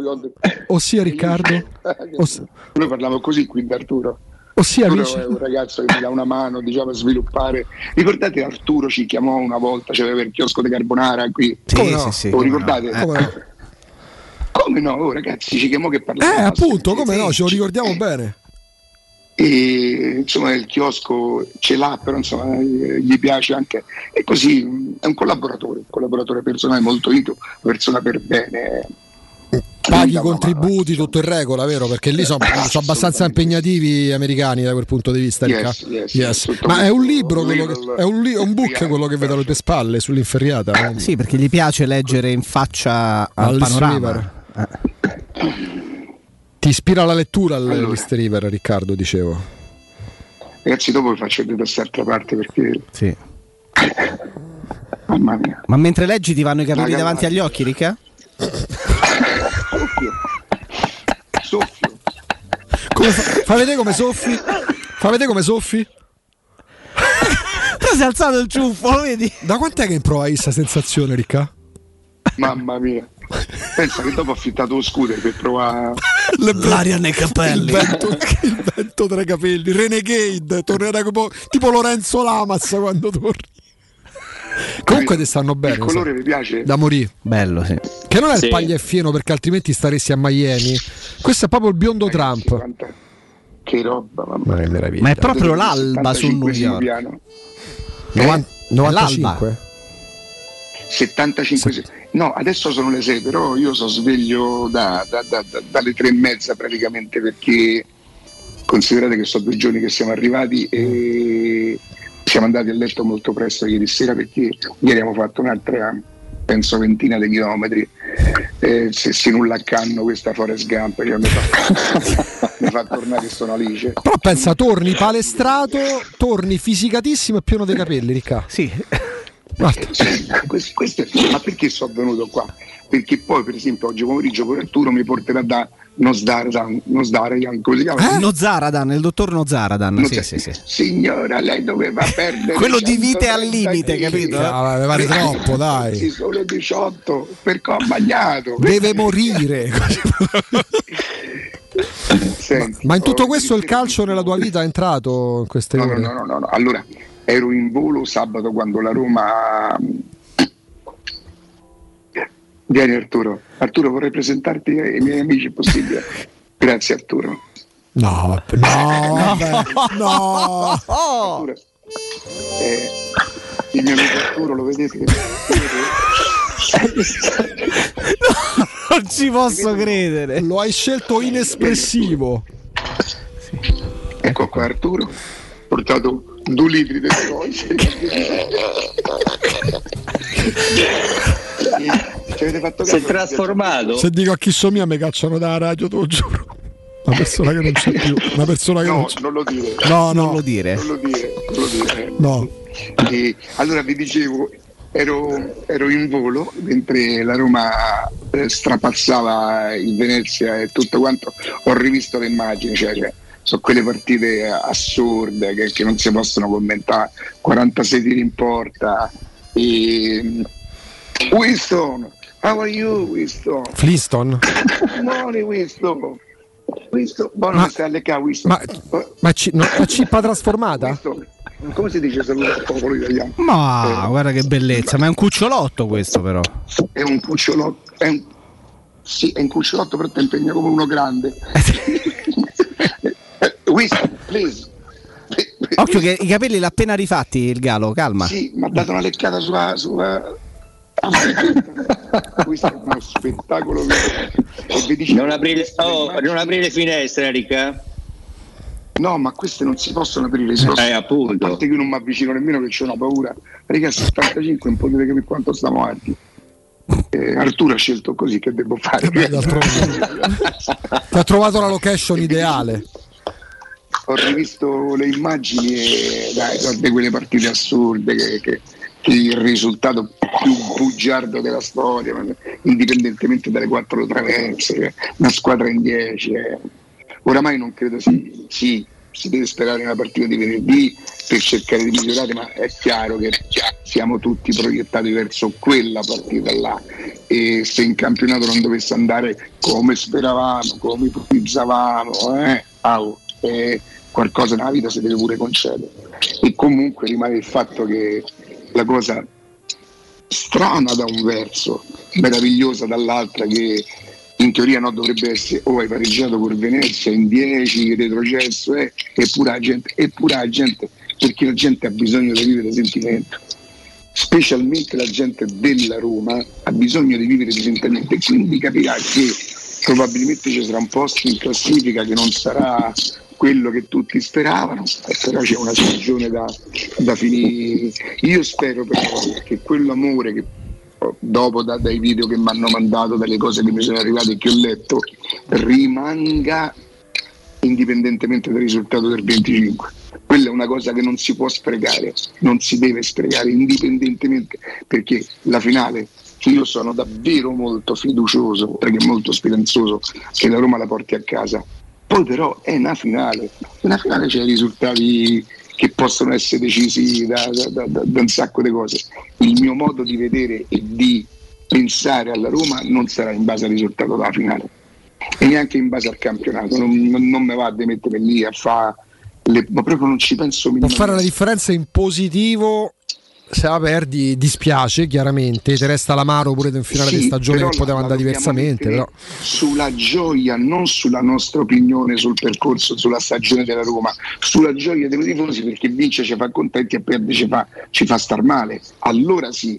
[SPEAKER 3] ossia Riccardo. Oss-
[SPEAKER 29] Noi parliamo così qui da Arturo.
[SPEAKER 3] ossia
[SPEAKER 29] Arturo
[SPEAKER 3] amici.
[SPEAKER 29] è un ragazzo che mi dà una mano diciamo, a sviluppare. Ricordate Arturo ci chiamò una volta, c'aveva il chiosco di Carbonara qui.
[SPEAKER 4] Sì,
[SPEAKER 3] Come no?
[SPEAKER 4] sì, sì.
[SPEAKER 29] Lo ricordate?
[SPEAKER 3] Come no?
[SPEAKER 29] Come no? Oh, ragazzi, ci chiamò che
[SPEAKER 3] Eh,
[SPEAKER 29] parlavamo.
[SPEAKER 3] appunto, come no, ce lo ricordiamo bene.
[SPEAKER 29] E insomma il chiosco ce l'ha, però insomma eh, gli piace anche. E così è un collaboratore, un collaboratore personale molto una persona per bene.
[SPEAKER 3] Paghi i contributi, tutto in regola, vero? Perché lì sono, sono abbastanza impegnativi gli americani da quel punto di vista.
[SPEAKER 29] Yes, yes,
[SPEAKER 3] Yes. Ma è un libro, quello che- è un, li- un book quello che vedo alle tue spalle sull'inferriata. eh?
[SPEAKER 4] Sì, perché gli piace leggere in faccia al panorama.
[SPEAKER 3] Ti ispira la lettura
[SPEAKER 29] Allora.
[SPEAKER 3] all'East River, Riccardo, dicevo.
[SPEAKER 29] Ragazzi, dopo vi faccio vedere da quest'altra parte perché,
[SPEAKER 4] Sì.
[SPEAKER 29] mamma mia.
[SPEAKER 4] Ma mentre leggi ti vanno i capelli
[SPEAKER 29] Raga,
[SPEAKER 4] davanti agli occhi, Ricca?
[SPEAKER 29] Soffio. Soffio.
[SPEAKER 3] Come fa, fa vedere come soffi? Fa vedere come soffi?
[SPEAKER 4] Si è alzato il ciuffo, lo vedi?
[SPEAKER 3] Da quant'è che improvai questa sensazione, Ricca?
[SPEAKER 29] Mamma mia. Pensa che dopo ho affittato lo scooter per provare.
[SPEAKER 4] L'aria nei
[SPEAKER 3] Il
[SPEAKER 4] capelli.
[SPEAKER 3] vento, il vento tra i capelli, Renegade, tornerà tipo, tipo Lorenzo Lamas quando torni. Comunque ti stanno bene.
[SPEAKER 29] Il colore
[SPEAKER 3] sai.
[SPEAKER 29] mi piace.
[SPEAKER 3] Da morire.
[SPEAKER 4] Bello, sì.
[SPEAKER 3] Che non è
[SPEAKER 28] Sì.
[SPEAKER 3] il pagliafieno perché altrimenti staresti a Miami. Questo è proprio il biondo
[SPEAKER 29] Ragazzi,
[SPEAKER 3] Trump.
[SPEAKER 29] Che roba, mamma
[SPEAKER 3] Ma meraviglia.
[SPEAKER 4] Ma è proprio l'alba su New
[SPEAKER 29] 75
[SPEAKER 4] York.
[SPEAKER 29] piano.
[SPEAKER 3] Novan-
[SPEAKER 4] È
[SPEAKER 3] 95?
[SPEAKER 29] 75 no adesso sono le 6 però io sono sveglio da- da- da- da- dalle tre e mezza praticamente perché considerate che sono due giorni che siamo arrivati e siamo andati a letto molto presto ieri sera perché ieri abbiamo fatto un'altra penso ventina di chilometri eh, se si nulla a canno questa Forest Gump cioè, mi, fa, mi fa tornare sono Alice
[SPEAKER 3] Però pensa, torni palestrato, torni fisicatissimo e pieno dei capelli, Ricca.
[SPEAKER 4] Sì.
[SPEAKER 3] Guarda.
[SPEAKER 29] Sì, questo- questo è- ma perché sono venuto qua? Perché poi, per esempio, oggi pomeriggio con Arturo mi porterà da Nosdaradan, Nosdaradan, come si chiama?
[SPEAKER 4] Nozaradan, il dottor Nozaradan.
[SPEAKER 29] Non
[SPEAKER 4] Sì, sì, sì.
[SPEAKER 29] Signora, lei doveva perdere
[SPEAKER 4] Quello di vite al
[SPEAKER 29] 130
[SPEAKER 4] limite, capito?
[SPEAKER 3] Ah, mi pare troppo, dai.
[SPEAKER 29] Sì, solo 18 perché ho bagnato.
[SPEAKER 3] Deve morire.
[SPEAKER 29] Senti,
[SPEAKER 3] Ma in tutto
[SPEAKER 29] oh,
[SPEAKER 3] questo il calcio nella tua vita è entrato in queste
[SPEAKER 29] No, no,
[SPEAKER 3] ore?
[SPEAKER 29] no, no, no, no. Allora, ero in volo sabato quando la Roma. Vieni Arturo. Arturo, vorrei presentarti ai miei amici, è possibile? Grazie Arturo.
[SPEAKER 3] No, no, vabbè, no.
[SPEAKER 29] Arturo, eh, Il mio amico Arturo, lo vedete?
[SPEAKER 4] Non ci posso credere.
[SPEAKER 3] Lo hai scelto inespressivo.
[SPEAKER 29] Ecco qua Arturo, portato due litri di cose. Ci avete fatto
[SPEAKER 28] Si è
[SPEAKER 29] caso?
[SPEAKER 28] trasformato.
[SPEAKER 3] Se dico a chi so mia mi cacciano dalla radio, te lo giuro. Una persona che non c'è più. Una persona che non
[SPEAKER 29] No,
[SPEAKER 3] c'è.
[SPEAKER 29] non lo dire.
[SPEAKER 3] No, no.
[SPEAKER 4] Non lo dire.
[SPEAKER 29] Non lo dire, non lo dire.
[SPEAKER 3] No.
[SPEAKER 29] E allora vi dicevo, ero, ero in volo mentre la Roma eh, strapazzava il Venezia e tutto quanto, ho rivisto le immagini, cioè, cioè, sono quelle partite assurde che, che non si possono commentare, 46 tiri in porta. E, Winston, how are you Winston?
[SPEAKER 3] Flintstone?
[SPEAKER 29] Morning Winston. Winston, buono ma, stai alle ca, Winston.
[SPEAKER 3] Ma, ma ci- no, la cippa trasformata?
[SPEAKER 29] Winston, come si dice saluto al popolo italiano?
[SPEAKER 4] Ma guarda che bellezza, ma è un cucciolotto questo però.
[SPEAKER 29] È un cucciolotto, è un, sì, è un cucciolotto, però ti impegna come uno grande. Eh, Winston, please.
[SPEAKER 4] Occhio che i capelli l'ha appena rifatti il galo, calma.
[SPEAKER 29] Sì, mi ha dato una leccata sulla. sulla... Questo è uno spettacolo. E vi dicevo-
[SPEAKER 28] Non aprire, oh, non aprire le finestre, Ricca.
[SPEAKER 29] No, ma queste non si possono aprire. si possono-
[SPEAKER 28] Eh, appunto.
[SPEAKER 29] A parte che io non mi avvicino nemmeno che c'ho una paura. Raga, 75 non potete capire quanto stiamo avanti. Eh, Arturo ha scelto così che devo fare.
[SPEAKER 3] Ti ha trovato la location ideale.
[SPEAKER 29] Ho rivisto le immagini e dai, guarda quelle partite assurde che, che- che il risultato più bugiardo della storia, indipendentemente dalle quattro traverse, una squadra in 10. eh. Oramai non credo si, sì, si deve sperare una partita di venerdì per cercare di migliorare, ma è chiaro che siamo tutti proiettati verso quella partita là e se in campionato non dovesse andare come speravamo, come ipotizzavamo, eh, au, eh, qualcosa nella vita si deve pure concedere. E comunque rimane il fatto che la cosa strana da un verso, meravigliosa dall'altra che in teoria no, dovrebbe essere o hai pareggiato con Venezia in 10 retrocesso eh, eppure la gente eppure la gente perché la gente ha bisogno di vivere sentimento specialmente la gente della Roma ha bisogno di vivere di sentimento e quindi capirà che probabilmente ci sarà un posto in classifica che non sarà quello che tutti speravano, però c'è una stagione da, da finire. Io spero però che quell'amore che dopo da- dai video che mi hanno mandato, dalle cose che mi sono arrivate e che ho letto, rimanga indipendentemente dal risultato del 25. Quella è una cosa che non si può sprecare, non si deve sprecare indipendentemente perché la finale io sono davvero molto fiducioso, perché molto speranzoso che la Roma la porti a casa. Poi però è una finale, una finale c'è i risultati che possono essere decisi da, da- da- da- un sacco di cose. Il mio modo di vedere e di pensare alla Roma non sarà in base al risultato della finale e neanche in base al campionato. Non, non, non mi va di mettere lì a fare, ma proprio non ci penso
[SPEAKER 3] Può fare la
[SPEAKER 29] minimamente.
[SPEAKER 3] differenza in positivo. Se la perdi, dispiace chiaramente. Ti resta l'amaro pure in finale
[SPEAKER 29] Sì,
[SPEAKER 3] di stagione che poteva andare diversamente. Però.
[SPEAKER 29] Sulla gioia, non sulla nostra opinione sul percorso, sulla stagione della Roma, sulla gioia dei tifosi perché vince ci fa contenti e perde ci fa, ci fa star male. Allora sì,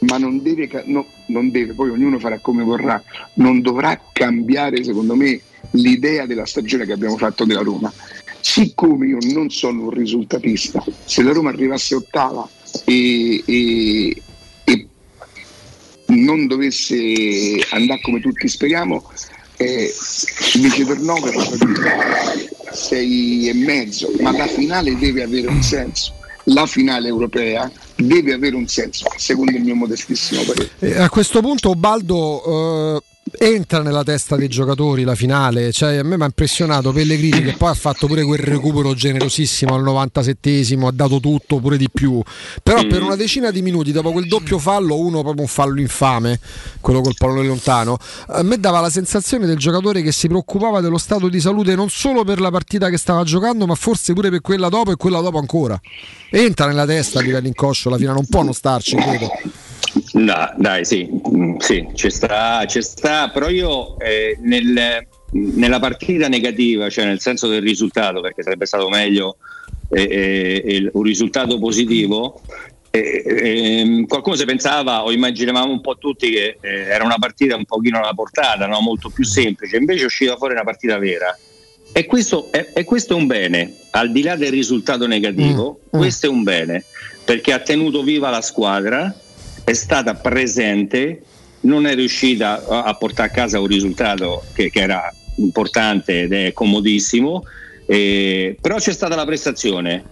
[SPEAKER 29] ma non deve, no, non deve, poi ognuno farà come vorrà, non dovrà cambiare secondo me l'idea della stagione che abbiamo fatto della Roma. Siccome io non sono un risultatista, se la Roma arrivasse ottava e, e- e non dovesse andare come tutti speriamo, eh, invece per 9 sei e mezzo, ma la finale deve avere un senso. La finale europea deve avere un senso, secondo il mio modestissimo parere.
[SPEAKER 3] E a questo punto Baldo eh, entra nella testa dei giocatori la finale, cioè a me mi ha impressionato Pellegrini che poi ha fatto pure quel recupero generosissimo al 97esimo, ha dato tutto pure di più, però per una decina di minuti dopo quel doppio fallo, uno proprio un fallo infame, quello col pallone lontano, a me dava la sensazione del giocatore che si preoccupava dello stato di salute non solo per la partita che stava giocando, ma forse pure per quella dopo e quella dopo ancora. Entra nella testa a livello inconscio la finale, non può non starci, credo.
[SPEAKER 28] No, dai, sì, mm, sì, ci sta, ci sta, però io eh, nel- nella partita negativa, cioè nel senso del risultato, perché sarebbe stato meglio eh, eh, un risultato positivo, eh, ehm, qualcuno si pensava o immaginavamo un po' tutti che eh, era una partita un pochino alla portata, no? molto più semplice, invece è uscita fuori una partita vera. E questo è, e questo è un bene, al di là del risultato negativo, questo è un bene, perché ha tenuto viva la squadra, è stata presente, non è riuscita a, portare a casa un risultato che, che era importante ed è comodissimo, eh, però c'è stata la prestazione,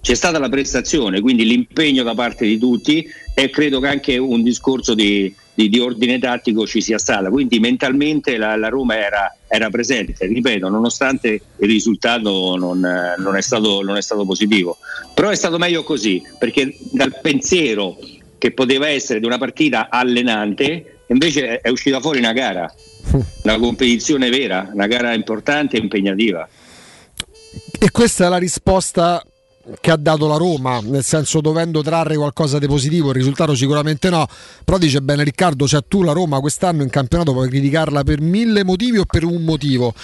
[SPEAKER 28] c'è stata la prestazione, quindi l'impegno da parte di tutti e credo che anche un discorso di, di- di ordine tattico ci sia stato. Quindi mentalmente la, la Roma era, era presente, ripeto, nonostante il risultato non, non è stato, non è stato positivo. Però è stato meglio così, perché dal pensiero che poteva essere di una partita allenante, invece è- uscita fuori una gara, una competizione vera, una gara importante e impegnativa.
[SPEAKER 3] E questa è la risposta che ha dato la Roma, nel senso dovendo trarre qualcosa di positivo, il risultato sicuramente no, però dice bene Riccardo, cioè tu la Roma quest'anno in campionato puoi criticarla per mille motivi o per un motivo.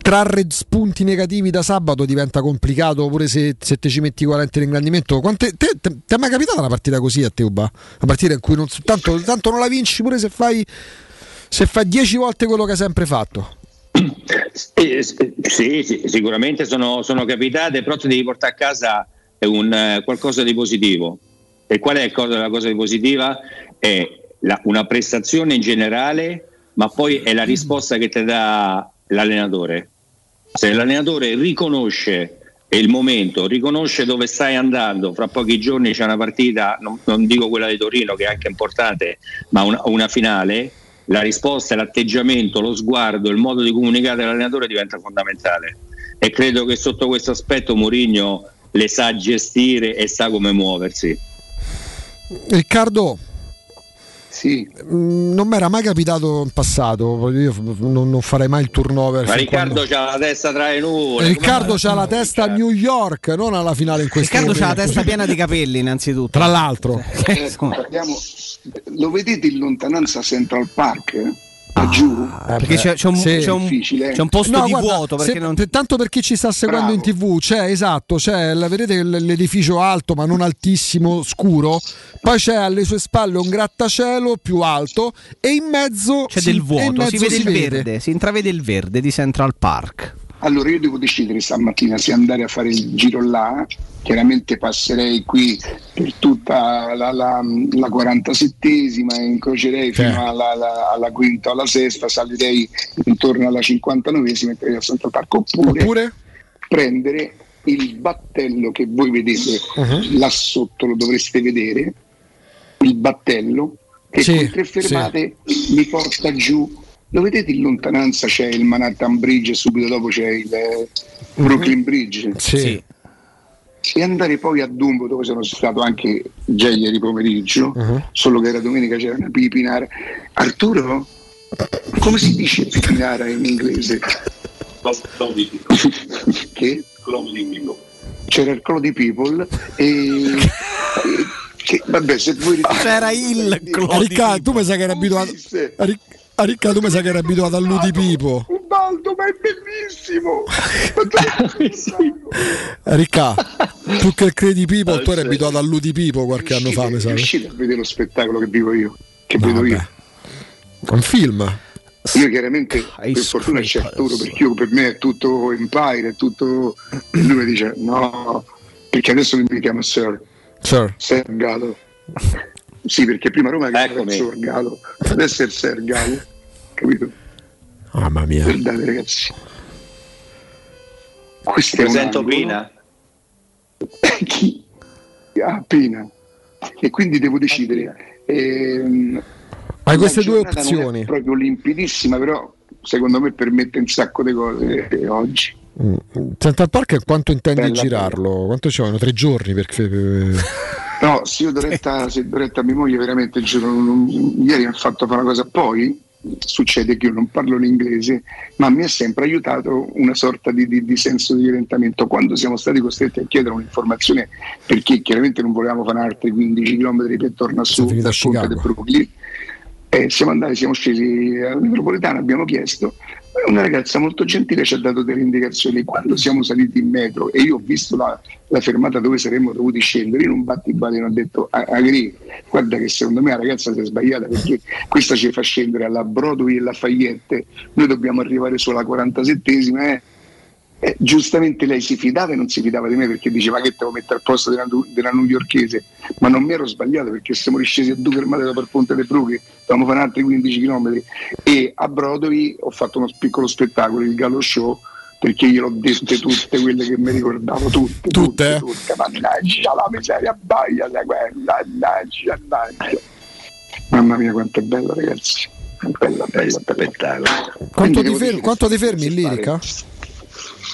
[SPEAKER 3] Trarre spunti negativi da sabato diventa complicato pure se, se te ci metti 40 in ingrandimento. Quante, te, te- ti è mai capitata una partita così a te, Uba? Una partita in cui non, tanto, tanto non la vinci pure se fai, se fai 10 volte quello che hai sempre fatto.
[SPEAKER 28] Sì, sì, sicuramente sono, sono capitate, però ti devi portare a casa un, eh, qualcosa di positivo. E qual è la cosa positiva? È la- una prestazione in generale, ma poi è la risposta che ti dà l'allenatore. Se l'allenatore riconosce il momento, riconosce dove stai andando, fra pochi giorni c'è una partita, non, non dico quella di Torino che è anche importante, ma una, una finale, la risposta, l'atteggiamento, lo sguardo, il modo di comunicare all'allenatore diventa fondamentale. E credo che sotto questo aspetto Mourinho le sa gestire e sa come muoversi.
[SPEAKER 3] Riccardo,
[SPEAKER 29] sì.
[SPEAKER 3] non mi era mai capitato in passato, io non, non farei mai il turnover.
[SPEAKER 28] Ma Riccardo
[SPEAKER 3] quando-
[SPEAKER 28] c'ha la testa tra le nuvole.
[SPEAKER 3] Riccardo c'ha la testa a New York, non alla finale in questo
[SPEAKER 4] Riccardo c'ha la testa piena di capelli, innanzitutto.
[SPEAKER 3] Tra l'altro.
[SPEAKER 29] Eh, lo vedete in lontananza Central Park? Eh? Laggiù?
[SPEAKER 4] perché c'è- c'è un-
[SPEAKER 29] Sì.
[SPEAKER 4] c'è un-
[SPEAKER 29] Difficile, eh?
[SPEAKER 4] c'è un posto
[SPEAKER 3] No,
[SPEAKER 4] di
[SPEAKER 3] guarda,
[SPEAKER 4] vuoto perché
[SPEAKER 3] se-
[SPEAKER 4] non-
[SPEAKER 3] per- tanto per chi ci sta seguendo in tv c'è esatto c'è la- vedete l'edificio alto ma non altissimo scuro poi c'è alle sue spalle un grattacielo più alto e in mezzo
[SPEAKER 4] C'è
[SPEAKER 3] si-
[SPEAKER 4] del vuoto, si vede il verde, si intravede il verde di Central Park.
[SPEAKER 29] Allora io devo decidere stamattina se andare a fare il giro là, chiaramente passerei qui per tutta la, la, la 47esima, incrocerei fino
[SPEAKER 3] Sì.
[SPEAKER 29] alla, alla- alla quinta o alla sesta, salirei intorno alla 59esima e andrei a Park. Oppure,
[SPEAKER 3] Oppure?
[SPEAKER 29] prendere il battello che voi vedete
[SPEAKER 3] Uh-huh.
[SPEAKER 29] là sotto, lo dovreste vedere, il battello che
[SPEAKER 3] Sì,
[SPEAKER 29] con tre fermate mi porta giù. Lo vedete in lontananza c'è il Manhattan Bridge e subito dopo c'è il eh, Brooklyn Bridge.
[SPEAKER 3] Sì.
[SPEAKER 29] E andare poi a Dumbo dove sono stato anche già ieri pomeriggio,
[SPEAKER 3] Uh-huh.
[SPEAKER 29] solo che era domenica c'era una pipinara. Arturo, come si dice pipinara in inglese? che? C'era il Clo di People e, che, vabbè se voi
[SPEAKER 4] C'era il
[SPEAKER 3] Ah, Riccardo tu mi sa che eri abituato a Ric- a Riccardo tu mi sa che eri abituato a Ludi Pipo.
[SPEAKER 29] Ubaldo ma è bellissimo.
[SPEAKER 3] Riccardo tu che credi Pipo tu eri abituato a Ludi Pipo qualche anno fa mi sa
[SPEAKER 29] riuscite a vedere lo spettacolo che vivo io che vedo io?
[SPEAKER 3] Un film?
[SPEAKER 29] Io chiaramente per fortuna c'è Arturo perché io per me è tutto Empire è tutto e lui mi dice no perché adesso mi chiama Sir.
[SPEAKER 3] Sir.
[SPEAKER 29] Sir Galo sì perché prima Roma era il Sir Galo adesso è il Sir Galo capito?
[SPEAKER 3] mamma mia
[SPEAKER 29] guardate ragazzi questo
[SPEAKER 28] Presento. Pina.
[SPEAKER 29] chi? Ah, Pina. E quindi devo decidere. Ehm,
[SPEAKER 3] Hai queste due opzioni.
[SPEAKER 29] proprio limpidissima, però secondo me permette un sacco di cose eh, oggi.
[SPEAKER 3] Mm. Central Park quanto intendi
[SPEAKER 29] Bella,
[SPEAKER 3] girarlo? Quanto ci vogliono? Tre giorni per...
[SPEAKER 29] No, se io Doretta, se Doretta mia moglie veramente giuro, ieri mi ha fatto fare una cosa, poi succede che io non parlo l'inglese, ma mi ha sempre aiutato una sorta di, di- di senso di orientamento. Quando siamo stati costretti a chiedere un'informazione, perché chiaramente non volevamo fare altri 15 km per tornare
[SPEAKER 3] a
[SPEAKER 29] dal ponte
[SPEAKER 3] Chicago.
[SPEAKER 29] del Brooklyn, eh, siamo andati, siamo scesi alla metropolitana, abbiamo chiesto, una ragazza molto gentile ci ha dato delle indicazioni. Quando siamo saliti in metro e io ho visto la, la fermata dove saremmo dovuti scendere, in un battibaleno ho detto Agri, guarda che secondo me la ragazza si è sbagliata perché questa ci fa scendere alla Broadway e Lafayette, noi dobbiamo arrivare solo alla 47esima. Eh. Eh, giustamente lei si fidava e non si fidava di me perché diceva che devo mettere al posto della, della newyorkese, ma non mi ero sbagliato perché siamo riscesi a due fermate dopo il Ponte delle Brughe, dovevamo fare altri 15 km e a Broadway ho fatto uno piccolo spettacolo, il Gallo Show, perché gliel'ho dette tutte quelle che mi ricordavo, tutte, tutte, tutte, mannaggia la miseria, baia da quella, mannaggia, mannaggia. Mamma mia quanto è bello ragazzi, è bella, bella, bella.
[SPEAKER 3] Quanto ti,
[SPEAKER 29] devo
[SPEAKER 3] fer-
[SPEAKER 29] dire
[SPEAKER 3] quanto ti fermi in
[SPEAKER 29] fare-
[SPEAKER 3] lirica?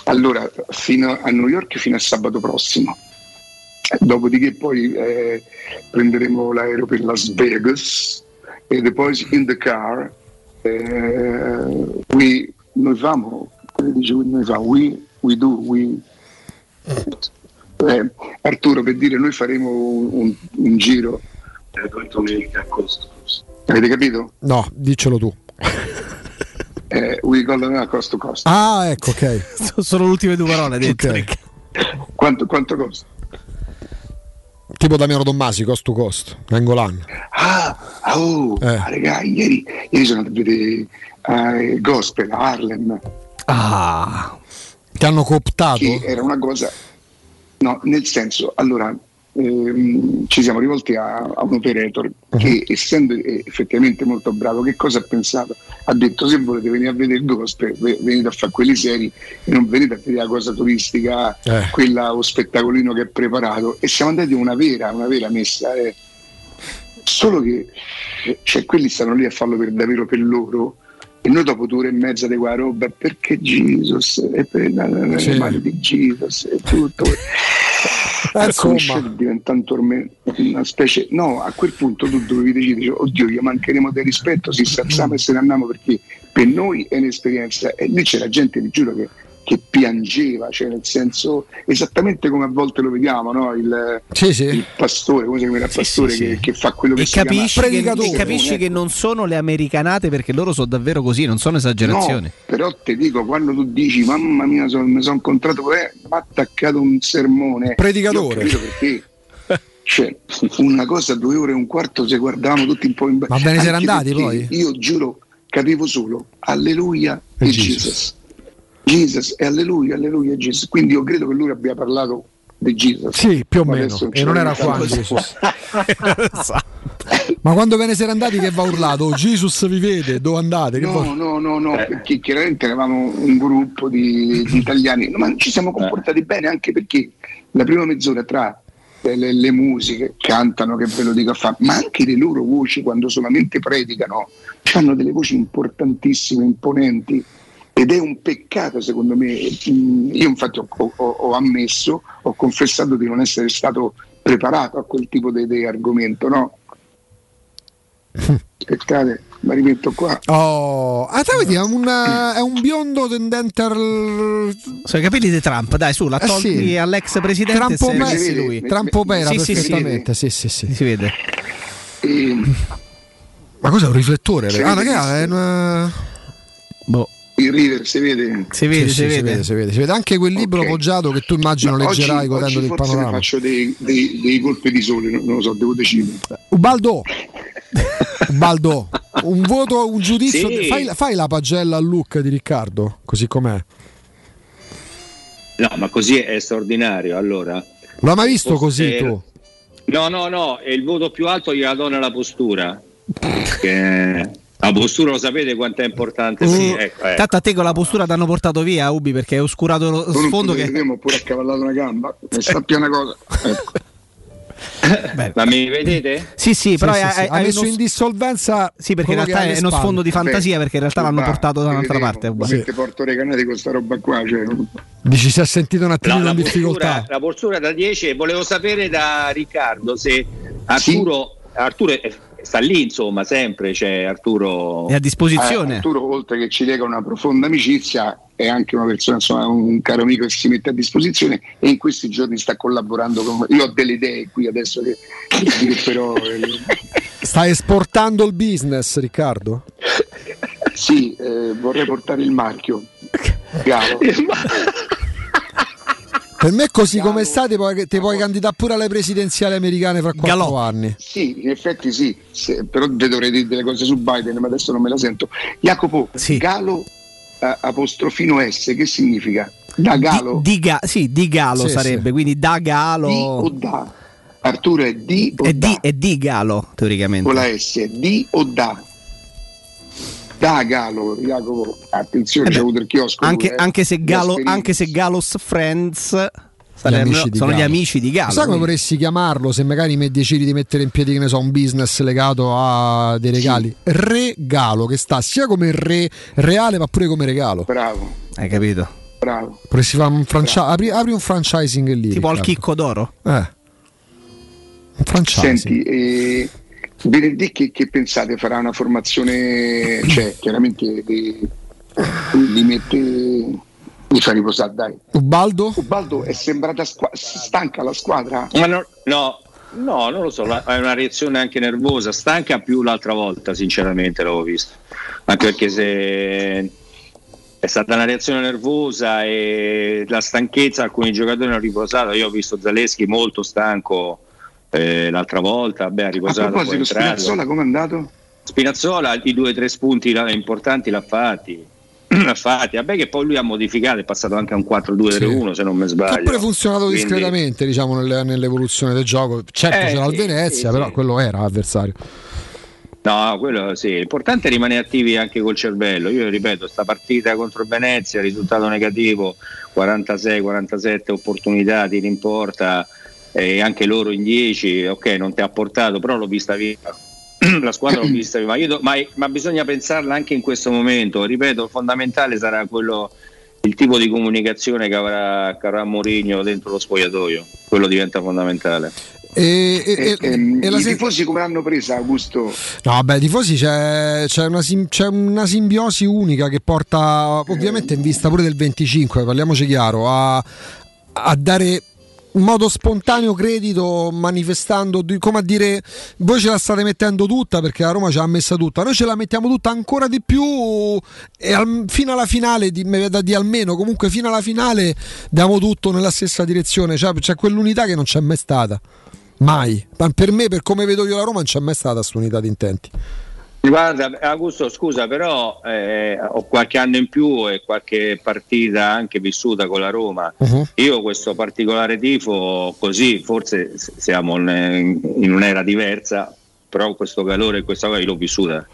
[SPEAKER 29] Allora, fino a New York fino a sabato prossimo. Dopodiché poi eh, prenderemo l'aereo per Las Vegas e poi in the car eh, we, noi famo, come dice noi famo, we, we do, we, eh, Arturo per dire noi faremo un, un- un giro avete capito?
[SPEAKER 3] No, diccelo tu.
[SPEAKER 29] Eh, we go a cost to cost
[SPEAKER 3] Ah, ecco, ok.
[SPEAKER 4] Sono le ultime due parole detto.
[SPEAKER 3] Ok.
[SPEAKER 29] quanto, quanto costa?
[SPEAKER 3] Tipo Damiano Tommasi, cost to cost, Nangolan.
[SPEAKER 29] Ah, ah, oh,
[SPEAKER 3] Eh.
[SPEAKER 29] ah, raga, ieri, ieri sono andato a vedere eh, Gospel Harlem,
[SPEAKER 3] Ah. Ti hanno cooptato?
[SPEAKER 29] che era una cosa, no, nel senso, allora, ehm, ci siamo rivolti a, a un operator che essendo eh, effettivamente molto bravo, che cosa ha pensato? Ha detto se volete venire a vedere il ve- venite a fare quelli seri e non venite a vedere la cosa turistica,
[SPEAKER 3] Eh.
[SPEAKER 29] quella o spettacolino che è preparato e siamo andati a una vera, una vera messa. eh. Solo che cioè, quelli stanno lì a farlo per davvero per loro e noi dopo due ore e mezza di qua roba perché Jesus e per la, la- la-
[SPEAKER 3] Sì.
[SPEAKER 29] le mani di Jesus e tutto
[SPEAKER 3] Eh, insomma.
[SPEAKER 29] Michel diventa un tormento una specie no a quel punto tu dovevi decidere oddio gli mancheremo del rispetto si salziamo e se ne andiamo perché per noi è un'esperienza e lì c'era gente vi giuro che, che piangeva cioè nel senso esattamente come a volte lo vediamo no? il, il pastore come si chiama il pastore
[SPEAKER 4] sì, sì.
[SPEAKER 29] Che, che fa quello che
[SPEAKER 4] E
[SPEAKER 29] si chiama
[SPEAKER 4] capisci, che, e
[SPEAKER 29] predicatore.
[SPEAKER 4] capisci che non sono le americanate perché loro sono davvero così, non sono esagerazioni.
[SPEAKER 29] No, però ti dico, quando tu dici mamma mia, son- mi sono incontrato, eh, mi ha attaccato un sermone.
[SPEAKER 3] Predicatore.
[SPEAKER 29] Perché. Cioè, una cosa due ore e un quarto se guardavamo tutti un po' in
[SPEAKER 3] Ma ve ne siete
[SPEAKER 29] Anche
[SPEAKER 3] andati poi?
[SPEAKER 29] Io giuro, capivo solo alleluia e Jesus. Jesus e alleluia, alleluia Jesus. Quindi io credo che lui abbia parlato di Jesus.
[SPEAKER 3] Sì, più o
[SPEAKER 29] Ma
[SPEAKER 3] meno. E non era qua
[SPEAKER 29] così.
[SPEAKER 3] Jesus. Ma quando ve ne siete andati che va urlato? "Oh, Jesus vi vede, dove andate? Che
[SPEAKER 29] No,
[SPEAKER 3] va-
[SPEAKER 29] no, no, no, perché chiaramente eravamo un gruppo di, di italiani, ma ci siamo comportati bene anche perché la prima mezz'ora tra le, le- le musiche cantano, che ve lo dico a fare, ma anche le loro voci quando solamente predicano, hanno delle voci importantissime, imponenti. Ed è un peccato secondo me, Mm, io infatti ho, ho- ho ammesso, ho confessato di non essere stato preparato a quel tipo di, di argomento, no? Aspettate, mi rimetto qua.
[SPEAKER 3] Oh, ah, te vedi, è, una- è un biondo tendente al.
[SPEAKER 4] Sono i capelli di Trump, dai, su, la
[SPEAKER 3] Eh sì.
[SPEAKER 4] all'ex presidente e
[SPEAKER 3] Trampo
[SPEAKER 4] se- sì, lui.
[SPEAKER 3] Trampopera
[SPEAKER 4] Sì, sì, sì.
[SPEAKER 3] perfettamente, sì, sì, sì.
[SPEAKER 4] Si vede.
[SPEAKER 3] Ma cos'è un riflettore?
[SPEAKER 29] Si
[SPEAKER 3] Ah,
[SPEAKER 29] vede
[SPEAKER 3] raga, è una...
[SPEAKER 4] Boh.
[SPEAKER 29] Il river si vede?
[SPEAKER 4] Si
[SPEAKER 3] Sì, sì, si vede, si vede, si vede. Anche quel libro
[SPEAKER 29] Ok.
[SPEAKER 3] poggiato che tu immagino
[SPEAKER 29] Ma
[SPEAKER 3] leggerai
[SPEAKER 29] oggi,
[SPEAKER 3] godendo
[SPEAKER 29] oggi
[SPEAKER 3] del panorama.
[SPEAKER 29] faccio dei, dei- dei colpi di sole, non, non lo so, devo decidere.
[SPEAKER 3] Ubaldo, Ubaldo, un voto, un giudizio.
[SPEAKER 28] Sì.
[SPEAKER 3] Fai, fai la pagella al look di Riccardo, così com'è.
[SPEAKER 28] No, ma così è straordinario. Allora,
[SPEAKER 3] Lo hai mai visto così tu?
[SPEAKER 28] no, no, no, e il voto più alto gliela do nella postura. Perché la postura lo sapete quanto è importante. Sì,
[SPEAKER 4] Uh,
[SPEAKER 28] ecco, ecco.
[SPEAKER 4] Tanto a te con la postura ti hanno portato via, Ubi, perché hai oscurato lo sfondo che...
[SPEAKER 29] ma ho pure accavallato una gamba. E sappia una cosa. Ecco.
[SPEAKER 28] Ma mi vedete?
[SPEAKER 4] Sì, sì, però
[SPEAKER 3] Sì,
[SPEAKER 4] hai,
[SPEAKER 3] sì, sì. Ha messo
[SPEAKER 4] uno-
[SPEAKER 3] in dissolvenza.
[SPEAKER 4] Sì, perché in realtà è uno sfondo di fantasia,
[SPEAKER 29] Beh,
[SPEAKER 4] perché in realtà l'hanno
[SPEAKER 29] va,
[SPEAKER 4] portato da un'altra parte.
[SPEAKER 29] Ma Perché porto recanati con sta roba qua. Cioè,
[SPEAKER 3] Dici si è sentito un
[SPEAKER 28] No,
[SPEAKER 3] attimino
[SPEAKER 28] la,
[SPEAKER 3] in
[SPEAKER 28] postura,
[SPEAKER 3] difficoltà.
[SPEAKER 28] la postura da 10 e volevo sapere da Riccardo se Arturo, Arturo è- sta lì insomma sempre, c'è Arturo
[SPEAKER 4] È a disposizione.
[SPEAKER 29] Eh, Arturo, oltre che ci lega una profonda amicizia, è anche una persona, insomma, un caro amico che si mette a disposizione e in questi giorni sta collaborando con Io ho delle idee qui adesso che, che però.
[SPEAKER 3] Stai esportando il business, Riccardo?
[SPEAKER 29] Sì, eh, vorrei portare il marchio. Galo.
[SPEAKER 3] Per me così come sta ti puoi, ti puoi candidare pure alle presidenziali americane fra quattro anni.
[SPEAKER 29] Sì, in effetti sì, Se- però vi dovrei dire delle cose su Biden, ma adesso non me la sento. Jacopo, Galo eh, apostrofino S, che significa? Da Galo?
[SPEAKER 4] Di, ga- sì, di Galo
[SPEAKER 29] Sì,
[SPEAKER 4] sarebbe,
[SPEAKER 29] sì.
[SPEAKER 4] quindi da Galo.
[SPEAKER 29] Di o da? Arturo è di o
[SPEAKER 4] è
[SPEAKER 29] da?
[SPEAKER 4] di, è di Galo, teoricamente.
[SPEAKER 29] Con la S, di o da? Da Galo, Jacopo. Attenzione,
[SPEAKER 4] Eh beh,
[SPEAKER 29] c'è avuto il chiosco.
[SPEAKER 4] Anche,
[SPEAKER 29] pure, eh.
[SPEAKER 4] anche se Galo, anche se Galos Friends
[SPEAKER 3] Gli
[SPEAKER 4] sono gli
[SPEAKER 3] Galo.
[SPEAKER 4] amici di Galo.
[SPEAKER 3] Sai come vorresti chiamarlo se magari mi decidi di mettere in piedi che ne so, un business legato a dei regali? Regalo, che sta sia come re reale ma pure come regalo.
[SPEAKER 29] Bravo,
[SPEAKER 4] Hai capito?
[SPEAKER 29] bravo.
[SPEAKER 3] Potresti fare un franchise, apri, apri un franchising lì.
[SPEAKER 4] Tipo al chicco d'oro.
[SPEAKER 3] Eh. Un franchising.
[SPEAKER 29] Senti, eh, venerdì che, che pensate farà una formazione, cioè chiaramente li, li mette, li fa riposare, dai.
[SPEAKER 3] Ubaldo?
[SPEAKER 29] Ubaldo è sembrata squa- stanca la squadra?
[SPEAKER 28] Ma no, no, no, non lo so, è una reazione anche nervosa, stanca più l'altra volta, sinceramente l'avevo visto. Anche perché se è stata una reazione nervosa e la stanchezza, alcuni giocatori hanno riposato, io ho visto Zaleschi molto stanco eh, l'altra volta, beh, ha
[SPEAKER 29] A
[SPEAKER 28] riposato.
[SPEAKER 29] proposito,
[SPEAKER 28] entrato.
[SPEAKER 29] Spinazzola come è andato?
[SPEAKER 28] Spinazzola i due o tre spunti importanti l'ha fatti. L'ha fatti, vabbè che poi lui ha modificato, è passato anche a un 4-2-3-1 se non mi sbaglio.
[SPEAKER 3] ha pure funzionato
[SPEAKER 28] Quindi-
[SPEAKER 3] discretamente diciamo, nelle- nell'evoluzione del gioco. Certo
[SPEAKER 28] Eh,
[SPEAKER 3] c'era il
[SPEAKER 28] sì,
[SPEAKER 3] Venezia,
[SPEAKER 28] sì,
[SPEAKER 3] però
[SPEAKER 28] sì.
[SPEAKER 3] quello era l'avversario.
[SPEAKER 28] No, quello sì, l'importante è rimanere attivi anche col cervello. Io ripeto, sta partita contro Venezia, risultato negativo, 46-47 opportunità, tiri in porta e anche loro in 10, ok, non ti ha portato, però l'ho vista via. La squadra l'ho vista viva, Io do- ma, ma bisogna pensarla anche in questo momento. Ripeto, il fondamentale sarà quello, il tipo di comunicazione che avrà, che avrà Mourinho dentro lo spogliatoio. Quello diventa fondamentale.
[SPEAKER 3] E, e-
[SPEAKER 29] E,
[SPEAKER 3] e- la
[SPEAKER 29] I
[SPEAKER 3] se-
[SPEAKER 29] tifosi come l'hanno presa, Augusto?
[SPEAKER 3] No, vabbè, tifosi c'è, c'è, una, sim- c'è una simbiosi unica che porta, ovviamente in vista pure del 25, parliamoci chiaro, a, a dare in modo spontaneo credito manifestando di- come a dire voi ce la state mettendo tutta perché la Roma ce l'ha messa tutta. Noi ce la mettiamo tutta ancora di più e fino alla finale di, dire almeno comunque fino alla finale diamo tutto nella stessa direzione. Cioè, c'è quell'unità che non c'è mai stata. Mai. Ma per me per come vedo io la Roma non c'è mai stata questa unità di intenti
[SPEAKER 28] Guarda, Augusto, scusa, però eh, ho qualche anno in più e qualche partita anche vissuta con la Roma.
[SPEAKER 3] Uh-huh.
[SPEAKER 28] Io questo particolare tifo, così forse siamo in, in un'era diversa, però questo calore e questa cosa io l'ho vissuta.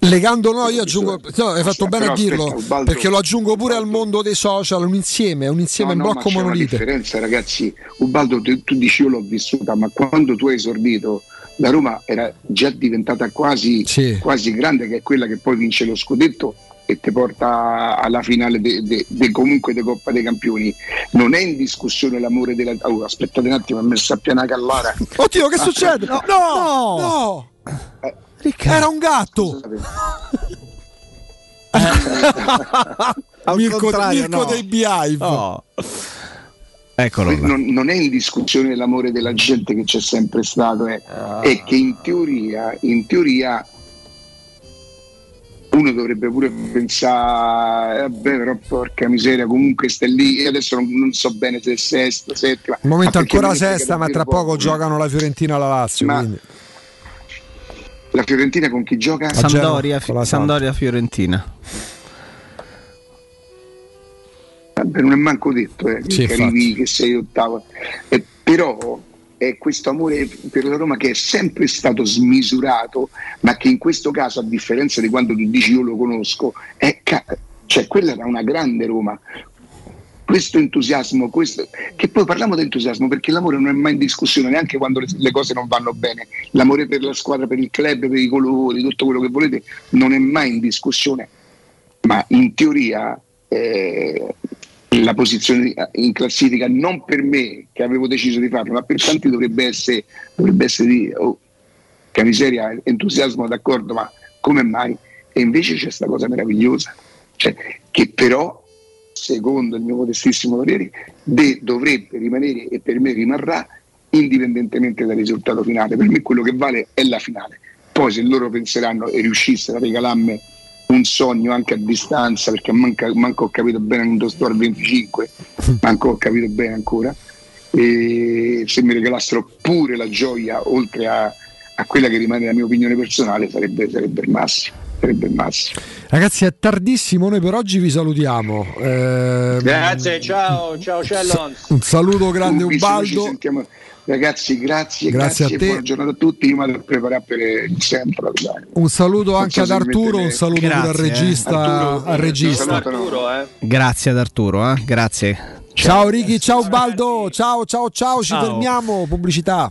[SPEAKER 3] Legando no, io aggiungo, no, hai fatto bene a dirlo,
[SPEAKER 29] aspetta,
[SPEAKER 3] perché lo aggiungo pure al mondo dei social, un insieme, un insieme
[SPEAKER 29] No,
[SPEAKER 3] in
[SPEAKER 29] no,
[SPEAKER 3] blocco
[SPEAKER 29] ma c'è una
[SPEAKER 3] monolite.
[SPEAKER 29] differenza, ragazzi. Ubaldo, tu, tu dici io l'ho vissuta, ma quando tu hai esordito, la Roma era già diventata quasi, quasi grande, che è quella che poi vince lo scudetto e ti porta alla finale de, de- de- comunque di Coppa dei Campioni. Non è in discussione l'amore della. Oh, aspettate un attimo, mi sta piena callara.
[SPEAKER 3] Oddio, che succede? No, no, no. Era un gatto.
[SPEAKER 4] Al
[SPEAKER 3] Mirko, Mirko
[SPEAKER 4] no.
[SPEAKER 3] dei Beehive.
[SPEAKER 4] No. Eccolo
[SPEAKER 29] non, non è in discussione l'amore della gente che c'è sempre stato, eh. è che in teoria, in teoria uno dovrebbe pure pensare, vabbè, però porca miseria, comunque stai lì, io adesso non, non so bene se è sesta, settima.
[SPEAKER 3] Al momento ancora sesta, ma tra poco
[SPEAKER 29] poco.
[SPEAKER 3] giocano la Fiorentina e la Lazio.
[SPEAKER 29] Ma-
[SPEAKER 3] quindi.
[SPEAKER 29] La Fiorentina con chi gioca?
[SPEAKER 4] Sampdoria, Sampdoria Fiorentina.
[SPEAKER 29] Non è manco detto eh,
[SPEAKER 3] Sì,
[SPEAKER 29] che arrivi che sei ottavo. Eh, però è questo amore per la Roma che è sempre stato smisurato, ma che in questo caso, a differenza di quando tu dici io lo conosco, è ca- cioè quella era una grande Roma. Questo entusiasmo, questo, che poi parliamo di entusiasmo perché l'amore non è mai in discussione neanche quando le, le cose non vanno bene. L'amore per la squadra, per il club, per i colori, tutto quello che volete, non è mai in discussione. Ma in teoria eh, la posizione in classifica non per me che avevo deciso di farlo, ma per tanti dovrebbe essere, dovrebbe essere di oh, che entusiasmo d'accordo, ma come mai? E invece c'è questa cosa meravigliosa, cioè, che però, secondo il mio modestissimo parere, de- dovrebbe rimanere e per me rimarrà indipendentemente dal risultato finale. Per me quello che vale è la finale. Poi se loro penseranno e riuscissero a regalarmi un sogno anche a distanza perché manca, manco ho capito bene quando sto al 25 manco ho capito bene ancora e se mi regalassero pure la gioia oltre a, a quella che rimane la mia opinione personale sarebbe, sarebbe il massimo sarebbe il massimo
[SPEAKER 3] Ragazzi, è tardissimo, noi per oggi vi salutiamo. Ehm,
[SPEAKER 28] Grazie, ciao, ciao Cellons.
[SPEAKER 3] Un saluto grande
[SPEAKER 29] Comunque, ci
[SPEAKER 3] Ubaldo.
[SPEAKER 29] sentiamo- Ragazzi, grazie,
[SPEAKER 3] Grazie
[SPEAKER 29] grazie,
[SPEAKER 3] a te.
[SPEAKER 29] buona giornata a tutti. Io vado a preparare per il sempre.
[SPEAKER 3] Un saluto
[SPEAKER 29] Non
[SPEAKER 3] anche ad Arturo, un saluto pure al
[SPEAKER 4] Grazie, eh.
[SPEAKER 3] regista.
[SPEAKER 29] Arturo,
[SPEAKER 3] al regista.
[SPEAKER 28] eh.
[SPEAKER 4] Grazie ad Arturo, eh? grazie.
[SPEAKER 3] Ciao Ricky, ciao Baldo, ciao ciao ciao, ci
[SPEAKER 4] Ciao.
[SPEAKER 3] fermiamo, pubblicità.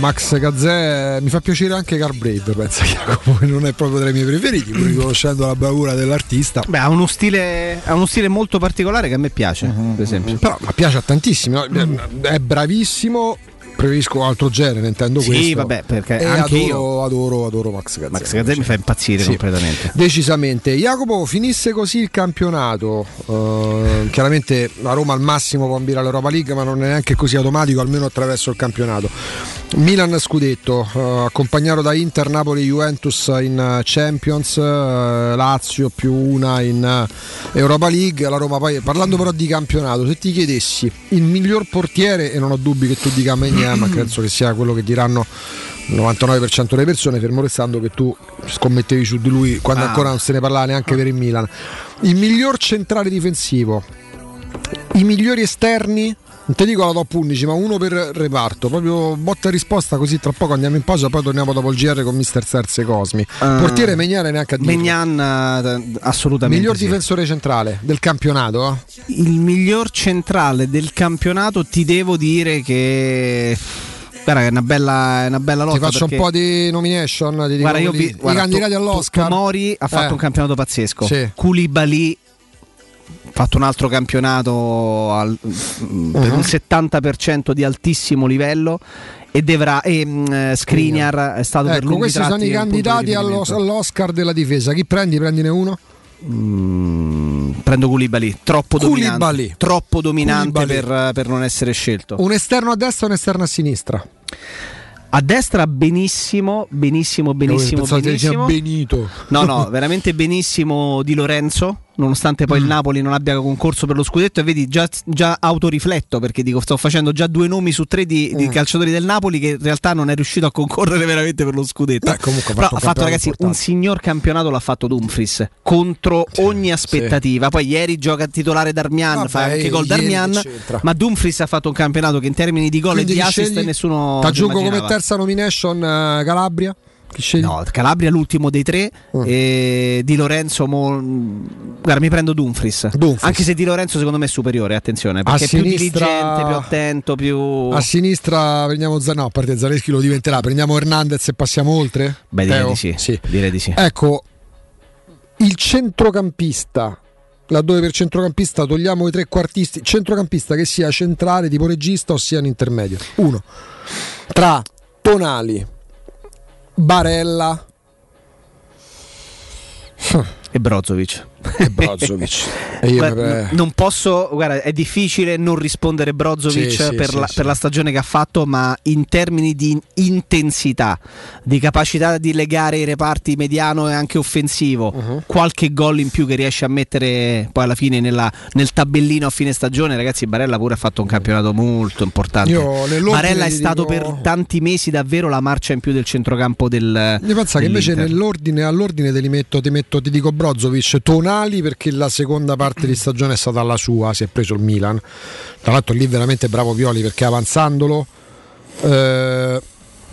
[SPEAKER 3] Max Gazzè, mi fa piacere anche Car Brave, pensa Jacopo, che non è proprio tra i miei preferiti, pur riconoscendo la bravura dell'artista.
[SPEAKER 4] Beh, ha uno, stile, ha uno stile molto particolare che a me piace, per esempio.
[SPEAKER 3] Però mi piace a tantissimi, no? è bravissimo. Preferisco altro genere, intendo
[SPEAKER 4] Sì,
[SPEAKER 3] questo.
[SPEAKER 4] vabbè, perché
[SPEAKER 3] E
[SPEAKER 4] anche
[SPEAKER 3] adoro, adoro, adoro Max Gazzè.
[SPEAKER 4] Max Gazzè mi fa impazzire
[SPEAKER 3] Sì.
[SPEAKER 4] completamente.
[SPEAKER 3] Decisamente. Jacopo finisse così il campionato. eh, chiaramente la Roma al massimo può ambire all'Europa League, ma non è neanche così automatico, almeno attraverso il campionato. Milan scudetto, eh, accompagnato da Inter, Napoli, Juventus in eh, Champions, eh, Lazio più una in Europa League. La Roma poi parlando però di campionato, se ti chiedessi il miglior portiere, e non ho dubbi che tu dica Magna, ma penso che sia quello che diranno il 99% delle persone, fermo restando che tu scommettevi su di lui quando
[SPEAKER 4] Ah.
[SPEAKER 3] ancora non se ne parlava neanche per il Milan. Il miglior centrale difensivo, i migliori esterni. Non ti dico la top 11, ma uno per reparto. Proprio botta e risposta così tra poco andiamo in pausa, poi torniamo dopo il GR con Mister Serse Cosmi.
[SPEAKER 4] Ah.
[SPEAKER 3] Portiere Megnane neanche a dirlo.
[SPEAKER 4] Megnan eh, assolutamente.
[SPEAKER 3] Miglior
[SPEAKER 4] sì.
[SPEAKER 3] difensore centrale del campionato. eh?
[SPEAKER 4] Il miglior centrale del campionato ti devo dire che Guarda, è una bella, è una bella lotta.
[SPEAKER 3] Ti faccio un po' di nomination. Ti
[SPEAKER 4] Guarda, io vi- guarda,
[SPEAKER 3] I candidati all'Oscar.
[SPEAKER 4] Tomori ha fatto
[SPEAKER 3] Eh.
[SPEAKER 4] un campionato pazzesco.
[SPEAKER 3] Sì.
[SPEAKER 4] Koulibaly fatto un altro campionato al- mm, per un 70% di altissimo livello e Devra e eh, Skriniar è stato per
[SPEAKER 3] Ecco,
[SPEAKER 4] lunghi
[SPEAKER 3] questi sono i candidati all'Oscar della difesa. Chi prendi? Prendine uno?
[SPEAKER 4] Mm, prendo Koulibaly, troppo
[SPEAKER 3] Koulibaly.
[SPEAKER 4] dominante, troppo dominante per, per non essere scelto.
[SPEAKER 3] Un esterno a destra e un esterno a sinistra.
[SPEAKER 4] A destra benissimo, benissimo, benissimo,
[SPEAKER 3] Pensavo che diceva
[SPEAKER 4] benissimo.
[SPEAKER 3] Benito.
[SPEAKER 4] No, no, veramente benissimo Di Lorenzo, nonostante
[SPEAKER 3] Mm.
[SPEAKER 4] poi il Napoli non abbia concorso per lo scudetto e vedi già, già autorifletto perché dico sto facendo già due nomi su tre di, di
[SPEAKER 3] Mm.
[SPEAKER 4] calciatori del Napoli che in realtà non è riuscito a concorrere veramente per lo scudetto.
[SPEAKER 3] Eh, comunque ha
[SPEAKER 4] Però ha
[SPEAKER 3] un
[SPEAKER 4] fatto ragazzi un
[SPEAKER 3] importante.
[SPEAKER 4] signor campionato l'ha fatto Dumfries contro ogni aspettativa. Poi ieri gioca titolare Darmian,
[SPEAKER 3] Vabbè,
[SPEAKER 4] fa anche gol Darmian,
[SPEAKER 3] che
[SPEAKER 4] ma Dumfries ha fatto un campionato che in termini di gol
[SPEAKER 3] Quindi
[SPEAKER 4] e di assist
[SPEAKER 3] scegli?
[SPEAKER 4] nessuno
[SPEAKER 3] T'aggiungo come
[SPEAKER 4] immaginava.
[SPEAKER 3] Terza nomination eh, Calabria.
[SPEAKER 4] No, Calabria l'ultimo dei tre
[SPEAKER 3] Mm.
[SPEAKER 4] e Di Lorenzo mo- guarda mi prendo Dumfries. Anche se Di Lorenzo secondo me è superiore, attenzione, perché
[SPEAKER 3] A
[SPEAKER 4] è più diligente, più attento, più
[SPEAKER 3] A sinistra prendiamo Zan- no, a parte Zaleschi lo diventerà, prendiamo Hernandez e passiamo oltre?
[SPEAKER 4] Beh, direi di sì. Direi di sì.
[SPEAKER 3] Ecco, il centrocampista, laddove per centrocampista togliamo i tre quartisti, centrocampista che sia centrale, tipo regista o sia un intermedio. Uno, tra Tonali, Barella
[SPEAKER 4] e Brozovic.
[SPEAKER 3] e Brozovic. E
[SPEAKER 4] Guarda, non posso, guarda, è difficile non rispondere Brozovic
[SPEAKER 3] Sì,
[SPEAKER 4] per,
[SPEAKER 3] sì,
[SPEAKER 4] la,
[SPEAKER 3] sì.
[SPEAKER 4] per la stagione che ha fatto, ma in termini di intensità, di capacità di legare i reparti mediano e anche offensivo,
[SPEAKER 3] Uh-huh.
[SPEAKER 4] qualche gol in più che riesce a mettere poi alla fine nella- nel tabellino a fine stagione, ragazzi, Barella pure ha fatto un campionato molto importante. Barella è stato
[SPEAKER 3] dico-
[SPEAKER 4] per tanti mesi davvero la marcia in più del centrocampo del
[SPEAKER 3] Io penso che invece nell'ordine, all'ordine te li metto, ti metto, ti dico Brozovic, Tonali perché la seconda parte di stagione è stata la sua, si è preso il Milan. Tra l'altro lì veramente bravo Pioli perché avanzandolo eh,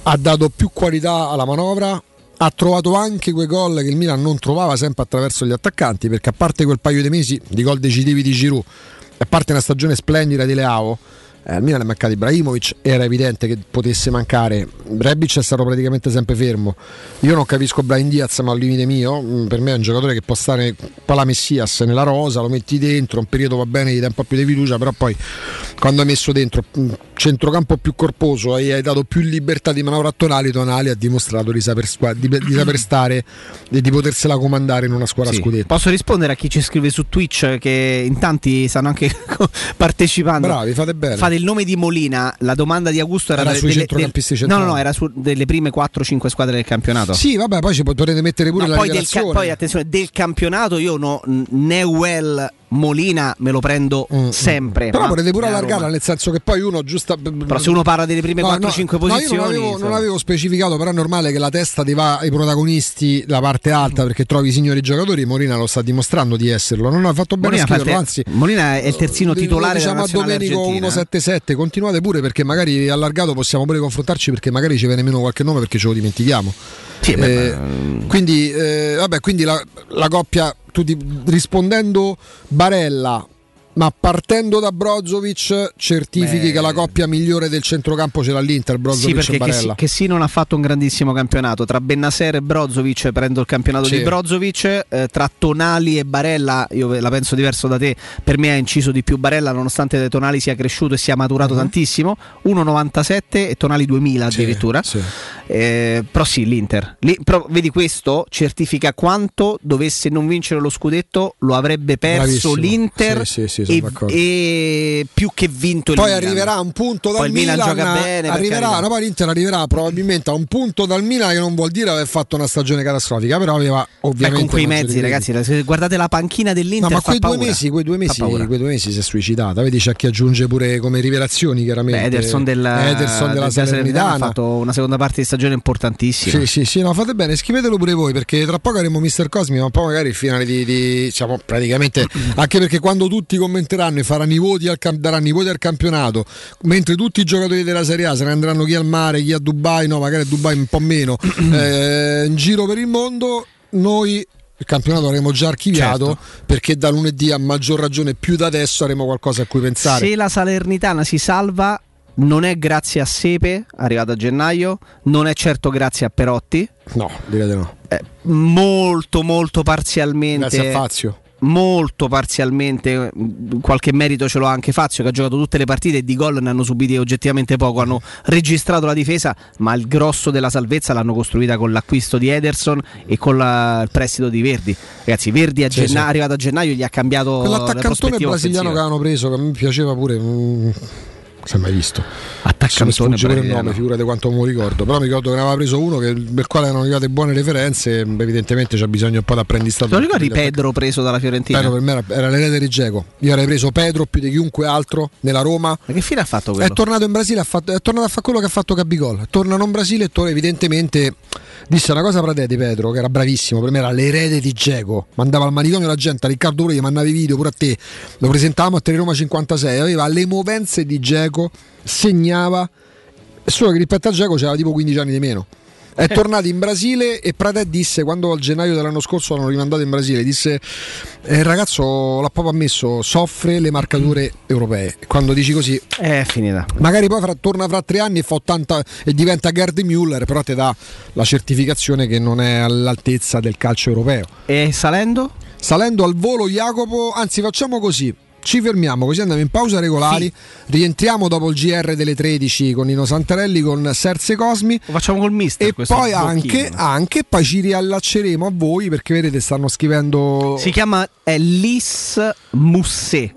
[SPEAKER 3] ha dato più qualità alla manovra, ha trovato anche quei gol che il Milan non trovava sempre attraverso gli attaccanti perché a parte quel paio di mesi di gol decisivi di Giroud, a parte una stagione splendida di Leao, eh, al Milan è mancato Ibrahimovic, era evidente che potesse mancare. Rebic è stato praticamente sempre fermo. Io non capisco Brian Diaz, ma al limite mio, mm, per me è un giocatore che può stare qua la Messias nella rosa, lo metti dentro, un periodo va bene, gli dai un po' più di fiducia, però poi quando hai messo dentro mm, centrocampo più corposo e hai dato più libertà di manovra a Tonali, Tonali ha dimostrato di saper, di, di saper stare e di potersela comandare in una squadra
[SPEAKER 4] Sì.
[SPEAKER 3] scudetto.
[SPEAKER 4] Posso rispondere a chi ci scrive su Twitch che in tanti stanno anche partecipando.
[SPEAKER 3] Bravi, fate bene.
[SPEAKER 4] Fate il nome di Molina. La domanda di Augusto era,
[SPEAKER 3] Era
[SPEAKER 4] delle-
[SPEAKER 3] sui
[SPEAKER 4] delle-
[SPEAKER 3] centrocampisti
[SPEAKER 4] del-
[SPEAKER 3] centrali.
[SPEAKER 4] No, no, era su delle prime 4-5 squadre del campionato.
[SPEAKER 3] Sì, vabbè, poi ci potete mettere pure
[SPEAKER 4] No,
[SPEAKER 3] la
[SPEAKER 4] poi, del poi attenzione, del campionato io no, Neuel Molina me lo prendo sempre.
[SPEAKER 3] Mm, Però
[SPEAKER 4] ma-
[SPEAKER 3] potete pure
[SPEAKER 4] a
[SPEAKER 3] allargarla, nel senso che poi uno giusta.
[SPEAKER 4] Però se uno parla delle prime 4-5
[SPEAKER 3] no,
[SPEAKER 4] posizioni,
[SPEAKER 3] io non avevo, non avevo specificato, però è normale che la testa ti va ai protagonisti, la parte alta, perché trovi i signori giocatori. Morina lo sta dimostrando di esserlo. Non ha fatto bene
[SPEAKER 4] Molina,
[SPEAKER 3] a scriverlo, anzi.
[SPEAKER 4] Molina è il terzino
[SPEAKER 3] Lo
[SPEAKER 4] titolare
[SPEAKER 3] diciamo a Domenico
[SPEAKER 4] argentina.
[SPEAKER 3] 177, continuate pure perché magari allargato possiamo pure confrontarci perché magari ci viene meno qualche nome perché ce lo dimentichiamo. Eh, quindi, eh, vabbè, quindi la, la coppia, tu ti- rispondendo Barella, ma partendo da Brozovic, certifichi
[SPEAKER 4] Beh.
[SPEAKER 3] che la coppia migliore del centrocampo ce l'ha l'Inter,
[SPEAKER 4] Sì,
[SPEAKER 3] Brozovic
[SPEAKER 4] perché
[SPEAKER 3] e Barella.
[SPEAKER 4] sì, che sì non ha fatto un grandissimo campionato. Tra Bennaser e Brozovic prendo il campionato
[SPEAKER 3] Sì.
[SPEAKER 4] di Brozovic. eh, tra Tonali e Barella, io la penso diverso da te. Per me ha inciso di più Barella, nonostante De Tonali sia cresciuto e sia maturato
[SPEAKER 3] Mhm.
[SPEAKER 4] tantissimo. 1,97 e Tonali 2000 addirittura. Eh, però sì, l'Inter. Lì- però vedi questo certifica quanto dovesse non vincere lo scudetto lo avrebbe perso
[SPEAKER 3] Bravissimo.
[SPEAKER 4] l'Inter
[SPEAKER 3] Sì, sì, sì,
[SPEAKER 4] e, e più che vinto
[SPEAKER 3] Poi
[SPEAKER 4] Milan.
[SPEAKER 3] arriverà un punto dal
[SPEAKER 4] Poi il Milan, gioca bene.
[SPEAKER 3] arriverà, no, poi l'Inter arriverà probabilmente a un punto dal Milan che non vuol dire aver fatto una stagione catastrofica, però aveva
[SPEAKER 4] Beh,
[SPEAKER 3] ovviamente
[SPEAKER 4] con quei mezzi, ragazzi, se guardate la panchina dell'Inter.
[SPEAKER 3] No, ma quei due, mesi, quei, due mesi, quei due mesi si è suicidata. Vedi, c'è chi aggiunge pure come rivelazioni, chiaramente.
[SPEAKER 4] Beh, Ederson, del,
[SPEAKER 3] Ederson della
[SPEAKER 4] del Salernitana
[SPEAKER 3] Salernitana.
[SPEAKER 4] ha fatto una seconda parte di stagione importantissima.
[SPEAKER 3] Sì, sì, sì, no, fate bene, scrivetelo pure voi perché tra poco avremo Mister Cosmi, ma poi magari il finale di, di- diciamo, praticamente anche perché quando tutti commenteranno e faranno i voti al, daranno i voti al campionato, mentre tutti i giocatori della Serie A se ne andranno chi al mare, chi a Dubai, no, magari a Dubai un po' meno, eh, in giro per il mondo, noi il campionato l'avremo già archiviato perché da lunedì a maggior ragione più da adesso avremo qualcosa a cui pensare.
[SPEAKER 4] Se la Salernitana si salva, non è grazie a Sepe, arrivato a gennaio, non è certo grazie a Perotti.
[SPEAKER 3] No, direte no.
[SPEAKER 4] Eh, molto, molto parzialmente.
[SPEAKER 3] Grazie a Fazio.
[SPEAKER 4] Molto parzialmente, mh, qualche merito ce l'ha anche Fazio che ha giocato tutte le partite e di gol ne hanno subiti oggettivamente poco. Hanno registrato la difesa, ma il grosso della salvezza l'hanno costruita con l'acquisto di Ederson e con la- il prestito di Verdi. Ragazzi, Verdi a
[SPEAKER 3] Sì,
[SPEAKER 4] genna-
[SPEAKER 3] sì.
[SPEAKER 4] arrivato a gennaio gli ha cambiato prospettive
[SPEAKER 3] brasiliano che avevano preso, che a me piaceva pure. mm, si è mai visto.
[SPEAKER 4] Attaccantone
[SPEAKER 3] Mi sfugge pure il nome, figurate quanto me lo ricordo. Però mi ricordo che ne aveva preso uno che, del quale erano arrivate buone referenze. Evidentemente c'è bisogno un po' di apprendistato.
[SPEAKER 4] Lo ricordi Pedro preso dalla Fiorentina?
[SPEAKER 3] Pedro per me era, era l'erede di Geco. Io avrei preso Pedro più di chiunque altro nella Roma.
[SPEAKER 4] Ma che fine ha fatto quello?
[SPEAKER 3] È tornato in Brasile, ha fatto- è tornato a fare quello che ha fatto Gabigol. Tornano in Brasile e evidentemente. Disse una cosa Pradè di Pedro, che era bravissimo, per me era l'erede di Geco. Mandava al manicomio la gente, a Riccardo mandavi i video, pure a te. Lo presentavamo a Teleroma 56, aveva le movenze di Geco, segnava, solo che rispetto a Geco c'era tipo 15 anni di meno. È tornato in Brasile e Pradet disse quando al gennaio dell'anno scorso l'hanno rimandato in Brasile, disse eh, il ragazzo l'ha proprio ammesso, soffre le marcature europee. Quando dici così
[SPEAKER 4] è finita.
[SPEAKER 3] Magari poi fra- torna fra tre anni e fa 80 e diventa Gerd Müller, però ti dà la certificazione che non è all'altezza del calcio europeo.
[SPEAKER 4] E salendo?
[SPEAKER 3] Salendo al volo Jacopo, anzi facciamo così. Ci fermiamo così andiamo in pausa regolari, rientriamo dopo il GR delle 13 con Nino Santarelli con Serse Cosmi.
[SPEAKER 4] Lo facciamo col mister.
[SPEAKER 3] E poi anche, anche poi ci riallacceremo a voi perché vedete stanno scrivendo
[SPEAKER 4] Si chiama Lis Musset.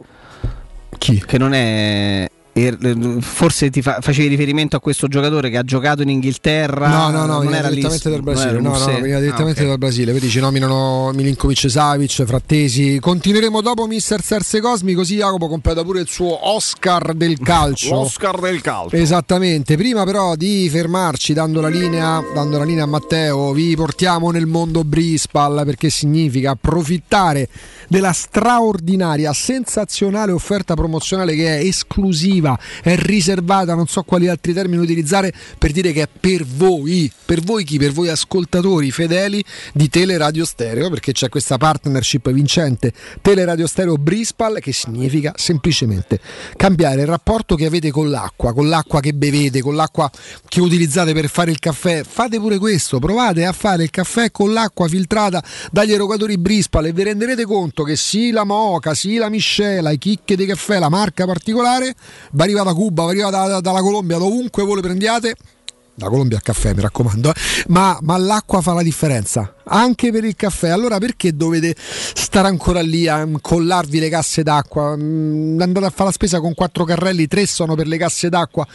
[SPEAKER 3] Chi?
[SPEAKER 4] Che non è. Er- Forse ti fa- facevi riferimento a questo giocatore che ha giocato in Inghilterra.
[SPEAKER 3] No, no, no,
[SPEAKER 4] non era
[SPEAKER 3] direttamente dal Brasile. No, no, veniva
[SPEAKER 4] Ah,
[SPEAKER 3] direttamente
[SPEAKER 4] ok.
[SPEAKER 3] dal Brasile. Vedi, ci nominano Milinkovic Savic, Frattesi. Continueremo dopo Mister Serse Cosmi, così Jacopo completa pure il suo Oscar del calcio.
[SPEAKER 4] L'Oscar del calcio.
[SPEAKER 3] Esattamente, prima però di fermarci dando la linea, dando la linea a Matteo, vi portiamo nel mondo Brispal perché significa approfittare della straordinaria, sensazionale offerta promozionale che è esclusiva, è riservata, non so quali altri termini utilizzare per dire che è per voi, per voi chi? Per voi ascoltatori fedeli di Teleradio Stereo, perché c'è questa partnership vincente Teleradio Stereo Brispal che significa semplicemente cambiare il rapporto che avete con l'acqua, con l'acqua che bevete, con l'acqua che utilizzate per fare il caffè. Fate pure questo, provate a fare il caffè con l'acqua filtrata dagli erogatori Brispal e vi renderete conto che sì la Moca, sì la Miscela, i chicche di caffè, la marca particolare, va arriva da Cuba, va arriva da- da- dalla Colombia, dovunque voi le prendiate. La Colombia al caffè, mi raccomando, eh. ma, ma l'acqua fa la differenza anche per il caffè. Allora perché dovete stare ancora lì a collarvi le casse d'acqua? Mm, Andate a fare la spesa con quattro carrelli, tre sono per le casse d'acqua.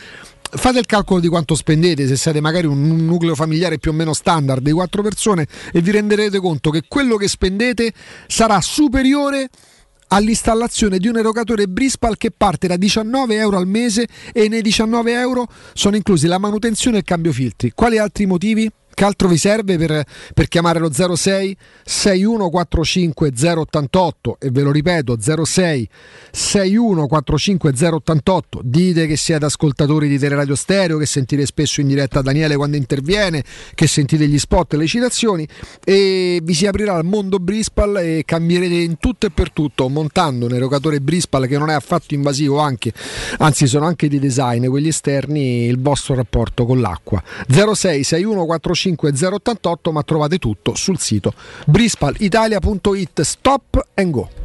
[SPEAKER 3] Fate il calcolo di quanto spendete se siete magari un nucleo familiare più o meno standard di quattro persone e vi renderete conto che quello che spendete sarà superiore all'installazione di un erogatore Brispal che parte da 19 euro al mese e nei 19 euro sono inclusi la manutenzione e il cambio filtri. Quali altri motivi? Che altro vi serve per, per chiamare lo 06 6145 088 e ve lo ripeto 06 6145 088 dite che siete ascoltatori di Teleradio Stereo che sentite spesso in diretta Daniele quando interviene che sentite gli spot e le citazioni e vi si aprirà il mondo Brispal e cambierete in tutto e per tutto montando un erogatore Brispal che non è affatto invasivo anche anzi sono anche di design quelli esterni il vostro rapporto con l'acqua. 06 6145 088 ma trovate tutto sul sito brispalitalia.it stop and go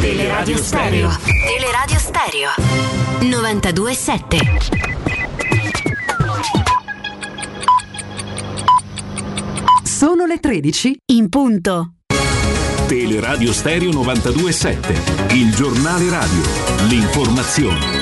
[SPEAKER 24] Teleradio Stereo. Teleradio Stereo. 92.7.
[SPEAKER 30] Sono le 13
[SPEAKER 24] in punto.
[SPEAKER 26] Teleradio Stereo 92.7. Il giornale radio. L'informazione.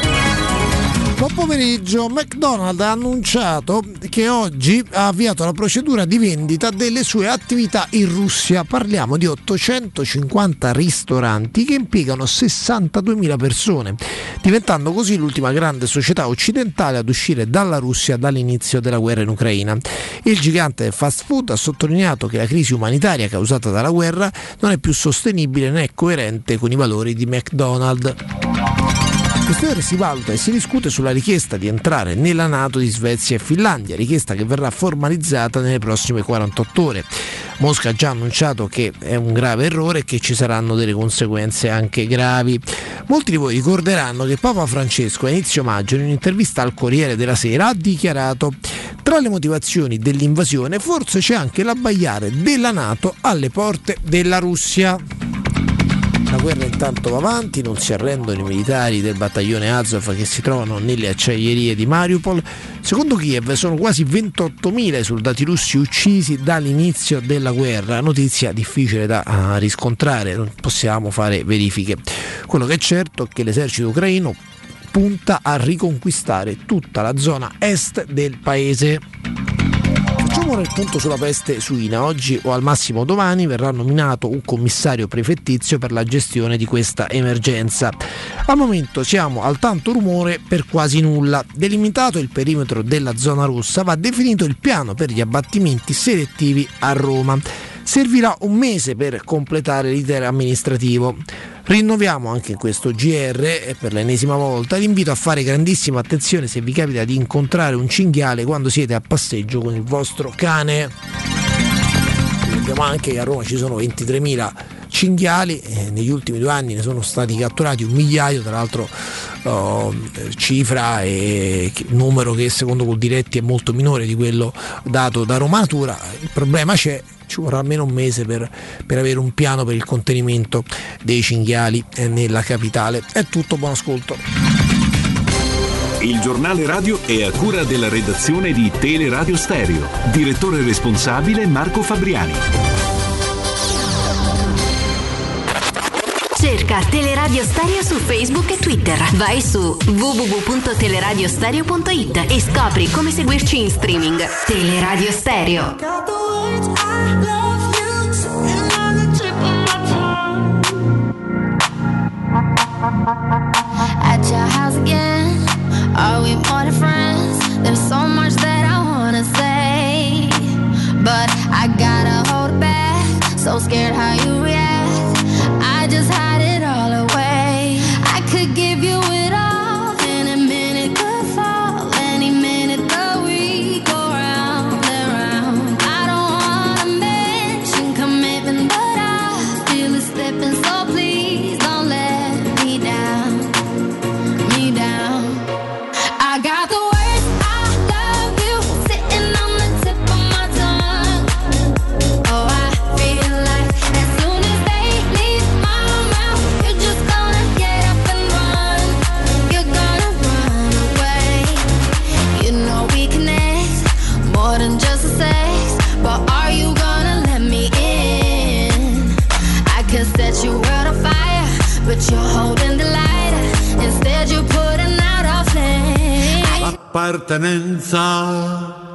[SPEAKER 19] Buon pomeriggio, McDonald's ha annunciato che oggi ha avviato la procedura di vendita delle sue attività in Russia. Parliamo di 850 ristoranti che impiegano 62.000 persone, diventando così l'ultima grande società occidentale ad uscire dalla Russia dall'inizio della guerra in Ucraina. Il gigante fast food ha sottolineato che la crisi umanitaria causata dalla guerra non è più sostenibile né coerente con i valori di McDonald's. Questione si valuta e si discute sulla richiesta di entrare nella Nato di Svezia e Finlandia, richiesta che verrà formalizzata nelle prossime 48 ore. Mosca ha già annunciato che è un grave errore e che ci saranno delle conseguenze anche gravi. Molti di voi ricorderanno che Papa Francesco a inizio maggio in un'intervista al Corriere della Sera ha dichiarato tra le motivazioni dell'invasione forse c'è anche l'abbaiare della Nato alle porte della Russia. La guerra intanto va avanti, non si arrendono i militari del battaglione Azov che si trovano nelle acciaierie di Mariupol. Secondo Kiev sono quasi 28.000 i soldati russi uccisi dall'inizio della guerra, notizia difficile da uh, riscontrare, non possiamo fare verifiche. Quello che è certo è che l'esercito ucraino punta a riconquistare tutta la zona est del paese.
[SPEAKER 3] Pongono il punto sulla peste suina. Oggi o al massimo domani verrà nominato un commissario prefettizio per la gestione di questa emergenza. Al momento siamo al tanto rumore per quasi nulla. Delimitato il perimetro della zona rossa, va definito il piano per gli abbattimenti selettivi a Roma. Servirà un mese per completare l'iter amministrativo. Rinnoviamo anche in questo GR e per l'ennesima volta l'invito a fare grandissima attenzione se vi capita di incontrare un cinghiale quando siete a passeggio con il vostro cane. Sappiamo anche che a Roma ci sono 23.000 cinghiali, e negli ultimi due anni ne sono stati catturati un migliaio, tra l'altro oh, cifra e numero che secondo Coldiretti è molto minore di quello dato da Roma Natura. Il problema c'è, ci vorrà almeno un mese per, per avere un piano per il contenimento dei cinghiali eh, nella capitale. È tutto, buon ascolto.
[SPEAKER 17] Il giornale radio è a cura della redazione di Teleradio Stereo. Direttore responsabile Marco Fabriani.
[SPEAKER 24] Cerca Teleradio Stereo su Facebook e Twitter. Vai su www.teleradiostereo.it e scopri come seguirci in streaming. Teleradio Stereo.
[SPEAKER 31] At your house again, are we more than friends? There's so much that I wanna say, but I gotta hold back. So scared how you flame.
[SPEAKER 32] L'appartenenza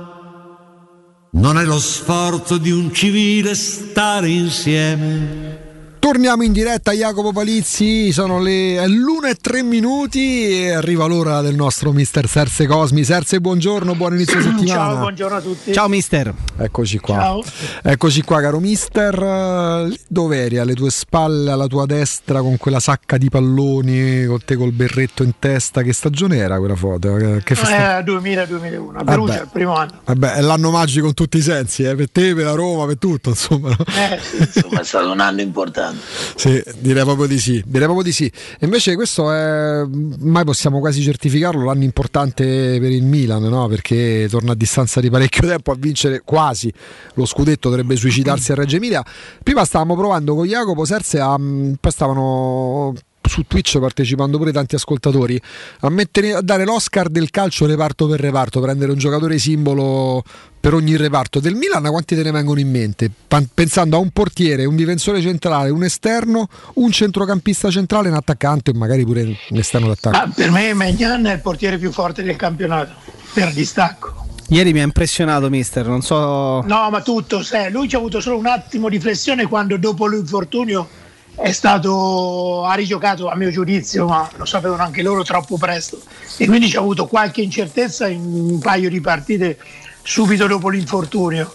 [SPEAKER 32] non è lo sforzo di un civile stare insieme.
[SPEAKER 3] Torniamo in diretta Jacopo Palizzi, sono le è l'una e tre minuti e arriva l'ora del nostro mister Serse Cosmi. Serse, buongiorno, buon inizio settimana.
[SPEAKER 33] Ciao, buongiorno a tutti.
[SPEAKER 4] Ciao mister.
[SPEAKER 3] Eccoci qua.
[SPEAKER 33] Ciao.
[SPEAKER 3] Eccoci qua, caro mister. Dove eri? Alle tue spalle, alla tua destra, con quella sacca di palloni, con te col berretto in testa. Che stagione era quella foto? Che- festa-
[SPEAKER 33] Eh, 2000-2001, a Perugia, il primo anno.
[SPEAKER 3] Vabbè, è l'anno magico in tutti i sensi, eh, per te, per la Roma, per tutto, insomma.
[SPEAKER 33] Eh, sì, insomma, è stato un anno importante.
[SPEAKER 3] Sì, direi proprio di sì. Direi proprio di sì. Invece questo è mai possiamo quasi certificarlo l'anno importante per il Milan, no? Perché torna a distanza di parecchio tempo a vincere quasi lo scudetto, dovrebbe suicidarsi a Reggio Emilia. Prima stavamo provando con Jacopo Serse a poi stavano su Twitch partecipando pure tanti ascoltatori a, mettere, a dare l'Oscar del calcio reparto per reparto, prendere un giocatore simbolo per ogni reparto del Milan, quanti te ne vengono in mente? Pan- pensando a un portiere, un difensore centrale, un esterno, un centrocampista centrale, un attaccante e magari pure un esterno d'attacco.
[SPEAKER 33] Ma per me Magnan è il portiere più forte del campionato, per distacco.
[SPEAKER 4] Ieri mi ha impressionato mister, non so...
[SPEAKER 33] No, ma tutto, sai, lui ci ha avuto solo un attimo di flessione quando dopo l'infortunio è stato, ha rigiocato a mio giudizio, ma lo sapevano anche loro troppo presto. E quindi ci ha avuto qualche incertezza in un paio di partite subito dopo l'infortunio.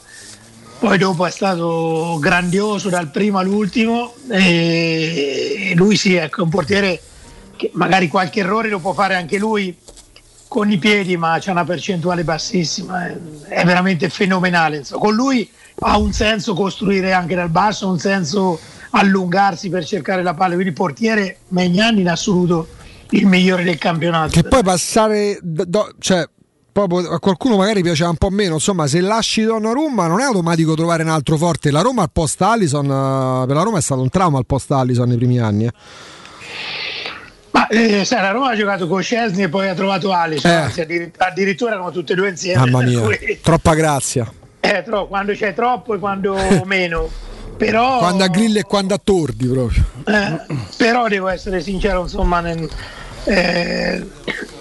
[SPEAKER 33] Poi dopo è stato grandioso dal primo all'ultimo e lui sì, ecco, è un portiere che magari qualche errore lo può fare anche lui con i piedi, ma c'è una percentuale bassissima, è, è veramente fenomenale. Con lui ha un senso costruire anche dal basso, un senso allungarsi per cercare la palla, quindi portiere Magnani in assoluto il migliore del campionato.
[SPEAKER 3] Che poi passare, do- cioè, a qualcuno magari piaceva un po' meno, insomma, se lasci Donnarumma non è automatico trovare un altro forte. La Roma al post Allison, eh, per la Roma è stato un trauma al post Allison nei primi anni. eh.
[SPEAKER 33] Ma eh, sai, la Roma ha giocato con Scesni e poi ha trovato Alisson,
[SPEAKER 3] Eh.
[SPEAKER 33] anzi, addir- addirittura erano tutte e due insieme.
[SPEAKER 3] Mamma mia,
[SPEAKER 33] cui-
[SPEAKER 3] troppa grazia.
[SPEAKER 33] eh, tro- quando c'è troppo e quando meno. Però,
[SPEAKER 3] Quando a Grill e quando a Tordi proprio.
[SPEAKER 33] eh, però devo essere sincero, insomma, nel- eh,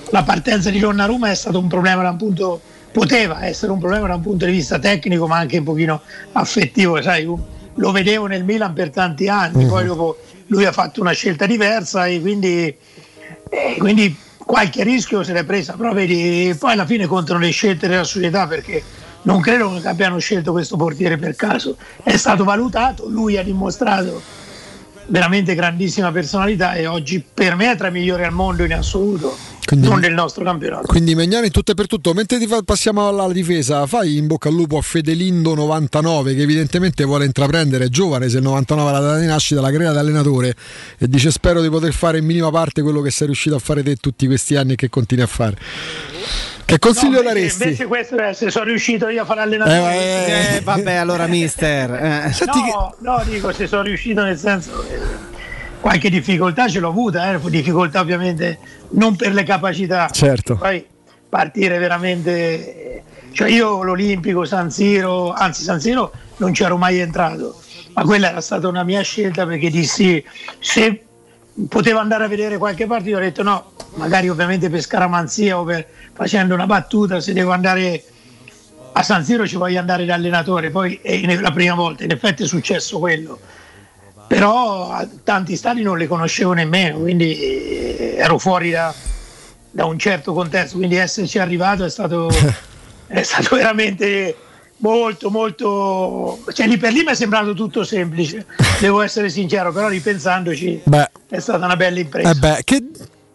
[SPEAKER 33] la partenza di Donnarumma è stato un problema da un punto poteva essere un problema da un punto di vista tecnico ma anche un pochino affettivo, sai, lo vedevo nel Milan per tanti anni, poi dopo lui ha fatto una scelta diversa e quindi, e quindi qualche rischio se l'è presa, però vedi, poi alla fine contano le scelte della società perché non credo che abbiano scelto questo portiere per caso, è stato valutato, lui ha dimostrato veramente grandissima personalità e oggi per me è tra i migliori al mondo in assoluto,
[SPEAKER 3] Quindi-
[SPEAKER 33] non del nostro campionato.
[SPEAKER 3] Quindi Megnani tutto e per tutto, mentre ti fa- passiamo alla difesa, fai in bocca al lupo a Fedelindo 99 che evidentemente vuole intraprendere, è giovane, se il 99 è la data di nascita, la crea da allenatore e dice spero di poter fare in minima parte quello che sei riuscito a fare te tutti questi anni e che continui a fare. Che consiglio
[SPEAKER 33] No,
[SPEAKER 3] daresti?
[SPEAKER 33] invece questo è se sono riuscito io a fare allenatore.
[SPEAKER 4] Eh, vabbè, allora, mister. eh.
[SPEAKER 33] no, no, dico se sono riuscito nel senso che qualche difficoltà ce l'ho avuta, eh, difficoltà ovviamente non per le capacità.
[SPEAKER 3] Certo.
[SPEAKER 33] Poi partire veramente cioè io l'Olimpico, San Siro, anzi San Siro non c'ero mai entrato, ma quella era stata una mia scelta perché dissi se potevo andare a vedere qualche partita ho detto no, magari ovviamente per scaramanzia o per facendo una battuta se devo andare a San Siro ci voglio andare da allenatore, poi è la prima volta, in effetti è successo quello. Però tanti stadi non le conoscevo nemmeno, quindi eh, ero fuori da, da un certo contesto, quindi esserci arrivato è stato, è stato veramente molto molto cioè lì per lì mi è sembrato tutto semplice devo essere sincero però ripensandoci
[SPEAKER 3] Beh,
[SPEAKER 33] è stata una bella impresa.
[SPEAKER 3] Eh beh, che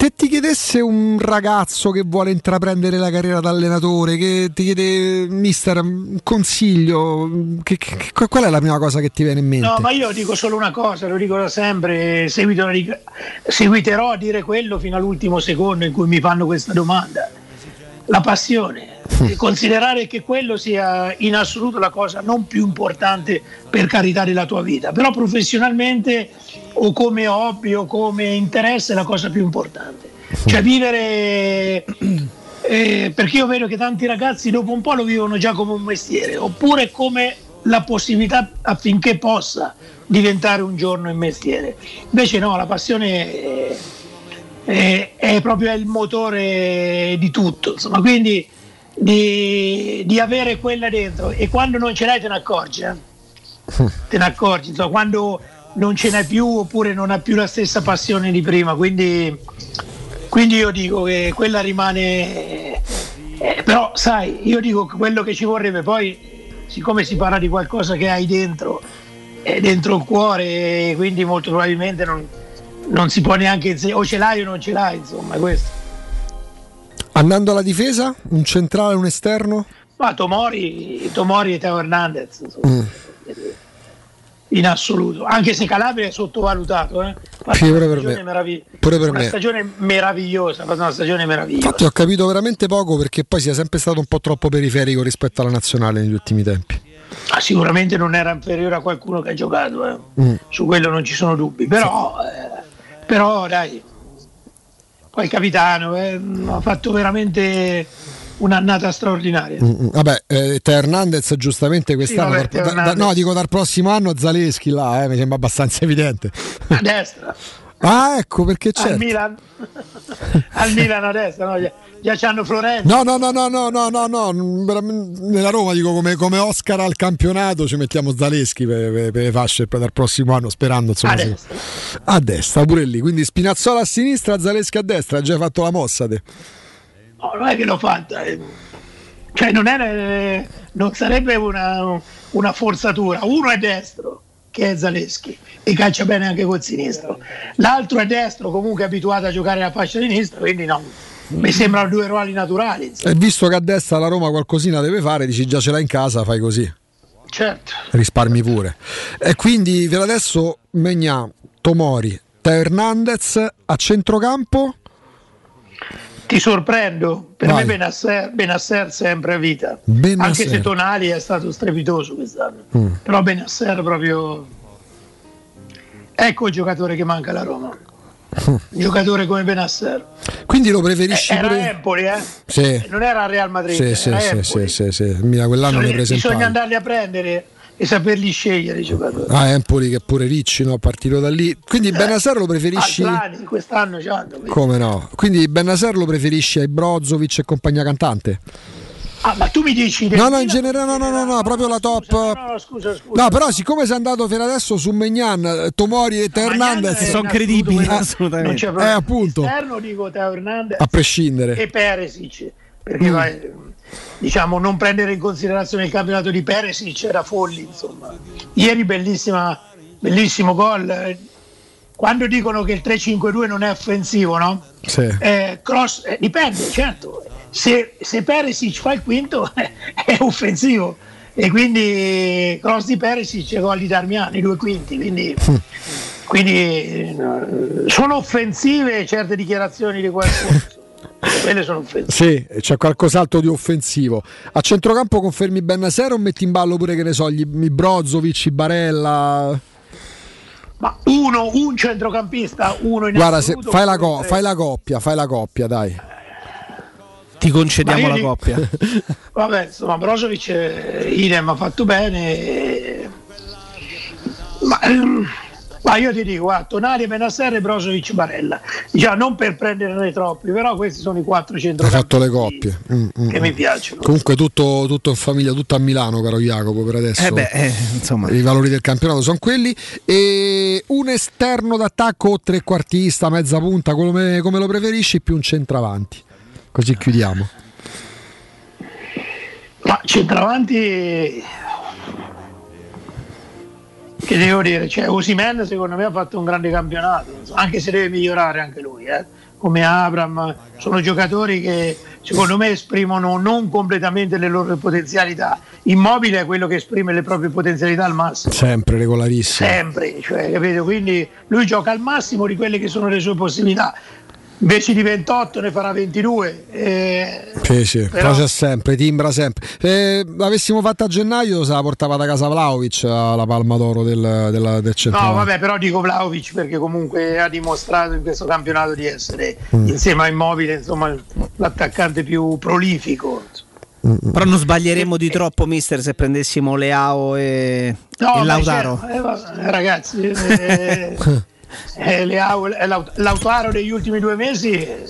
[SPEAKER 3] te ti chiedesse un ragazzo che vuole intraprendere la carriera da allenatore, che ti chiede, mister, un consiglio, che, che- qual è la prima cosa che ti viene in mente?
[SPEAKER 33] No, ma io dico solo una cosa, lo dico da sempre, seguito- seguiterò a dire quello fino all'ultimo secondo in cui mi fanno questa domanda. La passione, considerare che quello sia in assoluto la cosa non più importante per carità della tua vita, però professionalmente o come hobby o come interesse è la cosa più importante. Cioè vivere eh, perché io vedo che tanti ragazzi dopo un po' lo vivono già come un mestiere, oppure come la possibilità affinché possa diventare un giorno un mestiere. Invece no, la passione è, è- è proprio il motore di tutto, insomma, quindi di, di avere quella dentro e quando non ce l'hai te ne accorgi, eh? te ne accorgi, insomma, quando non ce n'hai più oppure non hai più la stessa passione di prima, quindi, quindi io dico che quella rimane, eh, però sai, io dico quello che ci vorrebbe poi, siccome si parla di qualcosa che hai dentro, è dentro il cuore, quindi molto probabilmente non, non si può neanche o ce l'hai o non ce l'hai, insomma, questo.
[SPEAKER 3] Andando alla difesa, un centrale, un esterno?
[SPEAKER 33] Ma Tomori, Tomori e Teo Hernandez,
[SPEAKER 3] Mm.
[SPEAKER 33] in assoluto, anche se Calabria è sottovalutato, eh.
[SPEAKER 3] Sì, pure per me.
[SPEAKER 33] meravig-
[SPEAKER 3] Pure per
[SPEAKER 33] una
[SPEAKER 3] me.
[SPEAKER 33] stagione meravigliosa, una stagione meravigliosa.
[SPEAKER 3] Infatti ho capito veramente poco perché poi sia sempre stato un po' troppo periferico rispetto alla nazionale negli ultimi tempi.
[SPEAKER 33] Ah, sicuramente non era inferiore a qualcuno che ha giocato, eh.
[SPEAKER 3] Mm.
[SPEAKER 33] su quello non ci sono dubbi, però, eh, però dai, poi il capitano eh, ha fatto veramente un'annata straordinaria.
[SPEAKER 3] Mm, mm. Vabbè, eh, Hernandez giustamente quest'anno,
[SPEAKER 33] vabbè,
[SPEAKER 3] dal-
[SPEAKER 33] Teo
[SPEAKER 3] da- da- no dico dal prossimo anno Zaleschi là, eh, mi sembra abbastanza evidente.
[SPEAKER 33] A destra,
[SPEAKER 3] Ah ecco perché c'è.
[SPEAKER 33] al Milan, al Milan a destra, no? già, c'hanno Florenzi.
[SPEAKER 3] No, no, no, no, no, no, no, nella Roma dico come, come Oscar al campionato ci mettiamo Zaleschi per, per- per le fasce per- dal prossimo anno sperando insomma
[SPEAKER 33] A
[SPEAKER 3] se-
[SPEAKER 33] destra.
[SPEAKER 3] a destra pure lì quindi Spinazzola a sinistra Zaleschi a destra hai già fatto la mossa te
[SPEAKER 33] No, non è che l'ho fatta. eh. Cioè non, è, eh, non sarebbe una, una forzatura. Uno è destro, che è Zaleschi, e calcia bene anche col sinistro. L'altro è destro, comunque abituato a giocare la fascia sinistra, quindi no. Mi sembrano due ruoli naturali. insomma.
[SPEAKER 3] e visto che a destra la Roma qualcosina deve fare dici già ce l'hai in casa fai così
[SPEAKER 33] Certo.
[SPEAKER 3] risparmi pure e quindi per adesso Megna Tomori Teo Hernandez a centrocampo
[SPEAKER 33] Ti sorprendo, per
[SPEAKER 3] Vai.
[SPEAKER 33] me Benasser, Benasser sempre a vita.
[SPEAKER 3] Benasser.
[SPEAKER 33] Anche se Tonali è stato strepitoso quest'anno.
[SPEAKER 3] Mm.
[SPEAKER 33] Però Benasser proprio... Ecco il giocatore che manca alla Roma. Un giocatore come Benasser.
[SPEAKER 3] quindi lo preferisci
[SPEAKER 33] Eh, Era
[SPEAKER 3] pure
[SPEAKER 33] Empoli, eh?
[SPEAKER 3] sì
[SPEAKER 33] Non era Real Madrid,
[SPEAKER 3] sì sì sì, sì, sì. Mira, quell'anno ne
[SPEAKER 33] Bisogna,
[SPEAKER 3] presentavi
[SPEAKER 33] bisogna andarli a prendere e saperli scegliere i giocatori.
[SPEAKER 3] Ah, Empoli che pure Ricci no, partito da lì. Quindi Benasser lo preferisci?
[SPEAKER 33] Atlani quest'anno c'hanno.
[SPEAKER 3] Come no? Quindi Benasser lo preferisci ai Brozovic e compagnia cantante?
[SPEAKER 33] Ah, ma tu mi dici
[SPEAKER 3] No, no, in generale, no, no, no, no, proprio la top.
[SPEAKER 33] No, scusa, scusa.
[SPEAKER 3] No, però siccome sei andato fino adesso su Megnan, Tomori e Teo Hernandez
[SPEAKER 4] sono credibili, assolutamente.
[SPEAKER 33] Non c'è
[SPEAKER 3] Eh, appunto.
[SPEAKER 33] Esterno dico Teo Hernandez
[SPEAKER 3] A prescindere.
[SPEAKER 33] e Peresic, perché
[SPEAKER 3] Mm.
[SPEAKER 33] vai, diciamo non prendere in considerazione il campionato di Peresic era folli, insomma. Ieri bellissima, bellissimo gol. Quando dicono che il 3-5-2 non è offensivo, no?
[SPEAKER 3] Sì.
[SPEAKER 33] Eh, cross, eh, dipende, certo. Se, se Peresic fa il quinto è offensivo e quindi cross di Peresic e gol di Darmiani, due quinti, quindi, quindi eh, sono offensive certe dichiarazioni di qualcuno. Quelle sono offensive.
[SPEAKER 3] Sì, c'è qualcos'altro di offensivo. A centrocampo confermi Bennaser o metti in ballo pure che ne so, gli, Brozovic, i Barella?
[SPEAKER 33] Ma uno, un centrocampista, uno in
[SPEAKER 3] Guarda, se,
[SPEAKER 33] assoluto,
[SPEAKER 3] fai, la co-
[SPEAKER 33] tre.
[SPEAKER 3] fai la coppia, fai la coppia, dai.
[SPEAKER 4] Ti concediamo la
[SPEAKER 33] dico-
[SPEAKER 4] coppia.
[SPEAKER 33] Vabbè, insomma, Brozovic eh, idem ha fatto bene. eh, Ma, ehm, ma io ti dico, guarda, Tonali, Benasser e Brozovic Barella. Già, non per prenderne troppi, però questi sono i quattro
[SPEAKER 3] Hai
[SPEAKER 33] centrocampisti
[SPEAKER 3] fatto le coppie. Mm, mm,
[SPEAKER 33] che
[SPEAKER 3] mm.
[SPEAKER 33] mi piacciono.
[SPEAKER 3] Comunque tutto, tutto in famiglia, tutto a Milano, caro Jacopo, per adesso.
[SPEAKER 4] Eh beh, eh, insomma.
[SPEAKER 3] I valori del campionato sono quelli. E un esterno d'attacco o trequartista, mezza punta, come, come lo preferisci, più un centravanti. Così chiudiamo.
[SPEAKER 33] Ma centravanti che devo dire, cioè Osimen secondo me ha fatto un grande campionato, anche se deve migliorare anche lui, eh. come Abram, sono giocatori che secondo me esprimono non completamente le loro potenzialità. Immobile è quello che esprime le proprie potenzialità al massimo.
[SPEAKER 3] Sempre regolarissimo.
[SPEAKER 33] Sempre, cioè, capito? Quindi lui gioca al massimo di quelle che sono le sue possibilità. Invece di 28 ne farà 22. eh,
[SPEAKER 3] Sì, sì,
[SPEAKER 33] Però-
[SPEAKER 3] c'è sempre, timbra sempre. Se l'avessimo fatta a gennaio, se la portava da casa Vlaovic la palma d'oro del, della- del
[SPEAKER 33] No,
[SPEAKER 3] centravanti.
[SPEAKER 33] vabbè, però dico Vlaovic perché comunque ha dimostrato in questo campionato di essere
[SPEAKER 3] Mm.
[SPEAKER 33] insieme a Immobile insomma, l'attaccante più prolifico.
[SPEAKER 4] Però non sbaglieremmo di troppo, mister, se prendessimo Leao e,
[SPEAKER 33] No,
[SPEAKER 4] e Lautaro.
[SPEAKER 33] eh, ragazzi, eh, eh, eh, Lautaro negli ultimi due mesi, eh,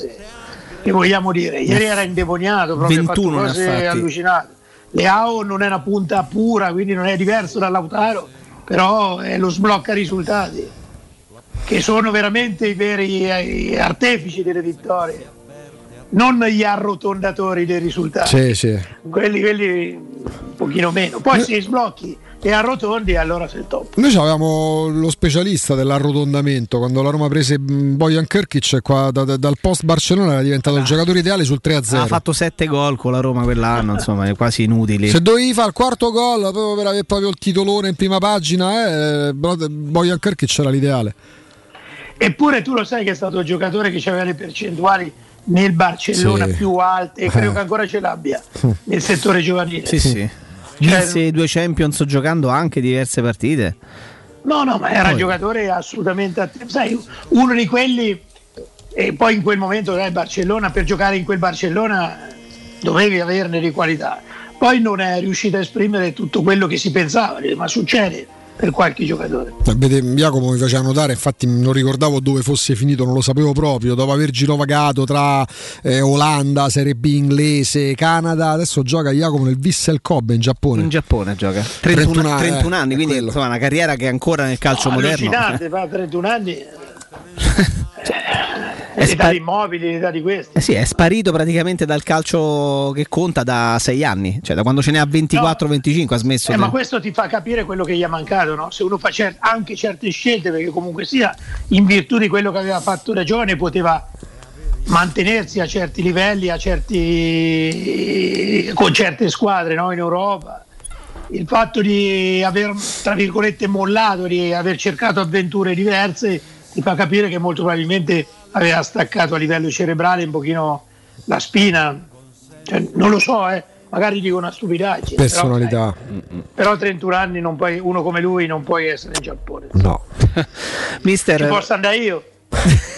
[SPEAKER 33] che vogliamo dire? Ieri era indemoniato, proprio
[SPEAKER 4] 21
[SPEAKER 33] ha
[SPEAKER 4] ne ha
[SPEAKER 33] fatto cose
[SPEAKER 4] fatti.
[SPEAKER 33] allucinanti. Leao non è una punta pura, quindi non è diverso da Lautaro, però è lo sblocca risultati, che sono veramente i veri eh, artefici delle vittorie, non gli arrotondatori dei risultati
[SPEAKER 3] Sì, sì.
[SPEAKER 33] quelli, quelli un pochino meno. Poi se sblocchi e arrotondi, allora sei il top.
[SPEAKER 3] Noi avevamo lo specialista dell'arrotondamento quando la Roma prese mm, Bojan Krkic qua da- da- dal post Barcellona era diventato il giocatore ideale sul 3-0.
[SPEAKER 4] Ha fatto 7 gol con la Roma quell'anno, insomma, è quasi inutili.
[SPEAKER 3] Se dovevi fare il quarto gol proprio per avere proprio il titolone in prima pagina, eh, Bojan Krkic era l'ideale.
[SPEAKER 33] Eppure tu lo sai che è stato il giocatore che aveva le percentuali nel Barcellona
[SPEAKER 3] Sì.
[SPEAKER 33] più alte e credo
[SPEAKER 4] Eh.
[SPEAKER 33] che ancora ce l'abbia nel settore giovanile.
[SPEAKER 4] Sì, sì. Vinse due Champions giocando anche diverse partite.
[SPEAKER 33] No, no, ma era un giocatore assolutamente attivo. Sai, uno di quelli, e poi in quel momento dai, Barcellona, per giocare in quel Barcellona dovevi averne di qualità. Poi non è riuscito a esprimere tutto quello che si pensava, ma succede per qualche giocatore.
[SPEAKER 3] Eh, Vede, Jacopo mi faceva notare, infatti non ricordavo dove fosse finito, non lo sapevo proprio, dopo aver girovagato tra eh, Olanda, Serie B inglese, Canada, adesso gioca Jacopo nel Vissel Kobe in Giappone.
[SPEAKER 4] In Giappone gioca. 31,
[SPEAKER 3] 31 anni,
[SPEAKER 4] 31
[SPEAKER 3] eh,
[SPEAKER 4] anni, quindi
[SPEAKER 3] quello.
[SPEAKER 4] insomma una carriera che è ancora nel calcio
[SPEAKER 33] No,
[SPEAKER 4] moderno.
[SPEAKER 33] Allucinante, fa 31 anni. È l'età di immobili, l'età di questi.
[SPEAKER 4] Eh sì, è sparito praticamente dal calcio che conta da 6 anni, cioè da quando ce ne ha 24-25 ha smesso.
[SPEAKER 33] Eh,
[SPEAKER 4] di-
[SPEAKER 33] ma questo ti fa capire quello che gli è mancato, no? Se uno fa cer- anche certe scelte, perché comunque sia, in virtù di quello che aveva fatto da giovane, poteva mantenersi a certi livelli, a certi... con certe squadre no? in Europa. Il fatto di aver, tra virgolette, mollato, di aver cercato avventure diverse, ti fa capire che molto probabilmente aveva staccato a livello cerebrale un pochino la spina. Cioè, non lo so, eh. magari dico una stupidaggine. però,
[SPEAKER 3] Personalità.
[SPEAKER 33] però a 31 anni non puoi- uno come lui non puoi essere in Giappone.
[SPEAKER 3] No.
[SPEAKER 4] Mister,
[SPEAKER 33] Ci posso andare io?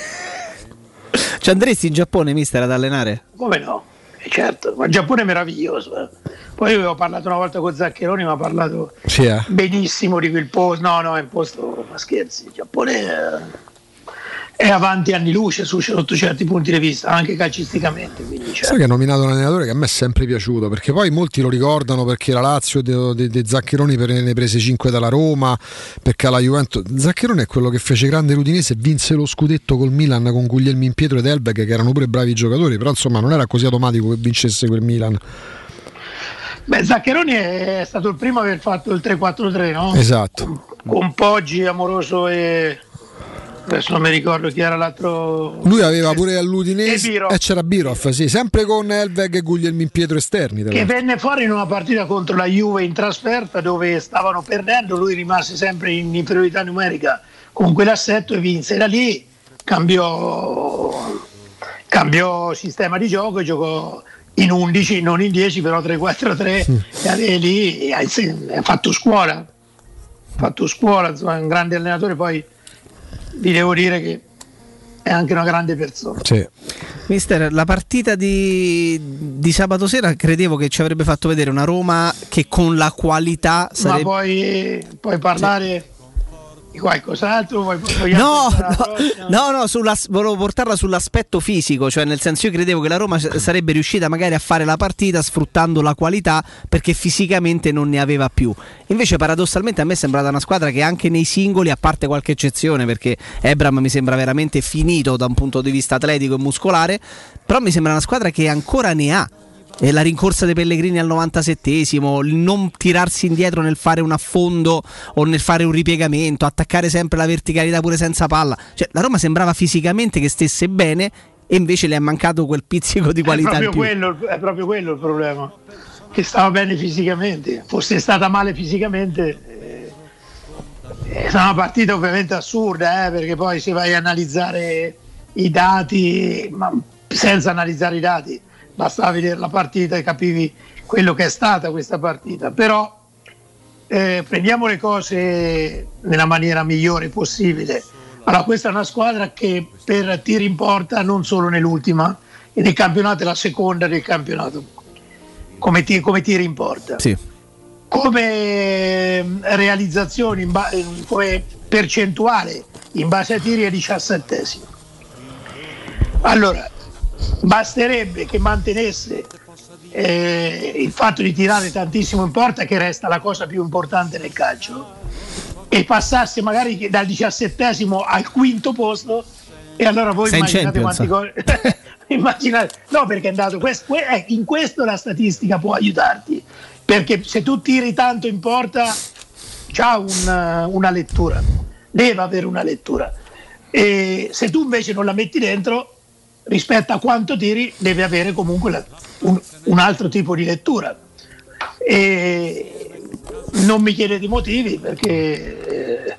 [SPEAKER 4] ci andresti in Giappone, mister, ad allenare?
[SPEAKER 33] Come no? Eh, certo, ma il Giappone è meraviglioso. eh. Poi io avevo parlato una volta con Zaccheroni, mi ha parlato
[SPEAKER 3] Sì, eh.
[SPEAKER 33] benissimo di quel posto. No, no, è un posto, ma scherzi, il Giappone è, è avanti anni luce su, sotto certi punti di vista, anche calcisticamente. Quindi, cioè.
[SPEAKER 3] Sai che ha nominato un allenatore che a me è sempre piaciuto, perché poi molti lo ricordano perché la Lazio dei Zaccheroni ne prese 5 dalla Roma, perché alla Juventus Zaccheroni è quello che fece grande l'Udinese e vinse lo scudetto col Milan con Guglielmi in Pietro ed Elbeg che erano pure bravi giocatori, però insomma non era così automatico che vincesse quel Milan.
[SPEAKER 33] Beh, Zaccheroni è stato il primo a aver fatto il 3-4-3, no?
[SPEAKER 3] Esatto.
[SPEAKER 33] Con Poggi, Amoroso e adesso non mi ricordo chi era l'altro.
[SPEAKER 3] Lui aveva pure all'Udinese e eh, c'era Biroff, sì, sempre con Elveg e Guglielmi in Pietro esterni.
[SPEAKER 33] Che venne fuori in una partita contro la Juve in trasferta dove stavano perdendo, lui rimase sempre in inferiorità numerica con quell'assetto e vinse. Da lì cambiò, cambiò sistema di gioco e giocò in 11, non in 10, però 3-4-3 mm. e lì ha fatto scuola. Ha fatto scuola, insomma, un grande allenatore, poi vi devo dire che è anche una grande persona.
[SPEAKER 3] Sì.
[SPEAKER 4] Mister, la partita di, di, sabato sera credevo che ci avrebbe fatto vedere una Roma che con la qualità sarebbe...
[SPEAKER 33] Ma poi, puoi parlare... Sì qualcos'altro? Vuoi,
[SPEAKER 4] no, no, no, no sulla, volevo portarla sull'aspetto fisico, cioè nel senso io credevo che la Roma sarebbe riuscita magari a fare la partita sfruttando la qualità perché fisicamente non ne aveva più. Invece paradossalmente a me è sembrata una squadra che anche nei singoli, a parte qualche eccezione perché Ebram mi sembra veramente finito da un punto di vista atletico e muscolare, però mi sembra una squadra che ancora ne ha e la rincorsa dei Pellegrini al 97esimo, il non tirarsi indietro nel fare un affondo o nel fare un ripiegamento, attaccare sempre la verticalità pure senza palla. Cioè, la Roma sembrava fisicamente che stesse bene e invece le è mancato quel pizzico di qualità.
[SPEAKER 33] È proprio, quello, è proprio quello il problema, che stava bene fisicamente. Fosse stata male fisicamente, eh, è una partita ovviamente assurda, eh, perché poi se vai a analizzare i dati, ma senza analizzare i dati bastava vedere la partita e capivi quello che è stata questa partita. Però eh, prendiamo le cose nella maniera migliore possibile. Allora, questa è una squadra che per tiri in porta non solo nell'ultima, e nel campionato è la seconda del campionato, come, tir, come tiri in porta.
[SPEAKER 4] Sì.
[SPEAKER 33] Come ehm, realizzazioni, ba- come percentuale in base ai tiri è 17 Allora, basterebbe che mantenesse eh, il fatto di tirare tantissimo in porta, che resta la cosa più importante nel calcio, e passasse magari dal diciassettesimo al quinto posto, e allora voi
[SPEAKER 4] Sei
[SPEAKER 33] immaginate quanti gol. immaginate, no, perché è andato. Questo, eh, in questo la statistica può aiutarti, perché se tu tiri tanto in porta, c'ha un, una lettura, deve avere una lettura. E se tu invece non la metti dentro, rispetto a quanto tiri deve avere comunque la, un, un, altro tipo di lettura. E non mi chiedete i motivi perché eh,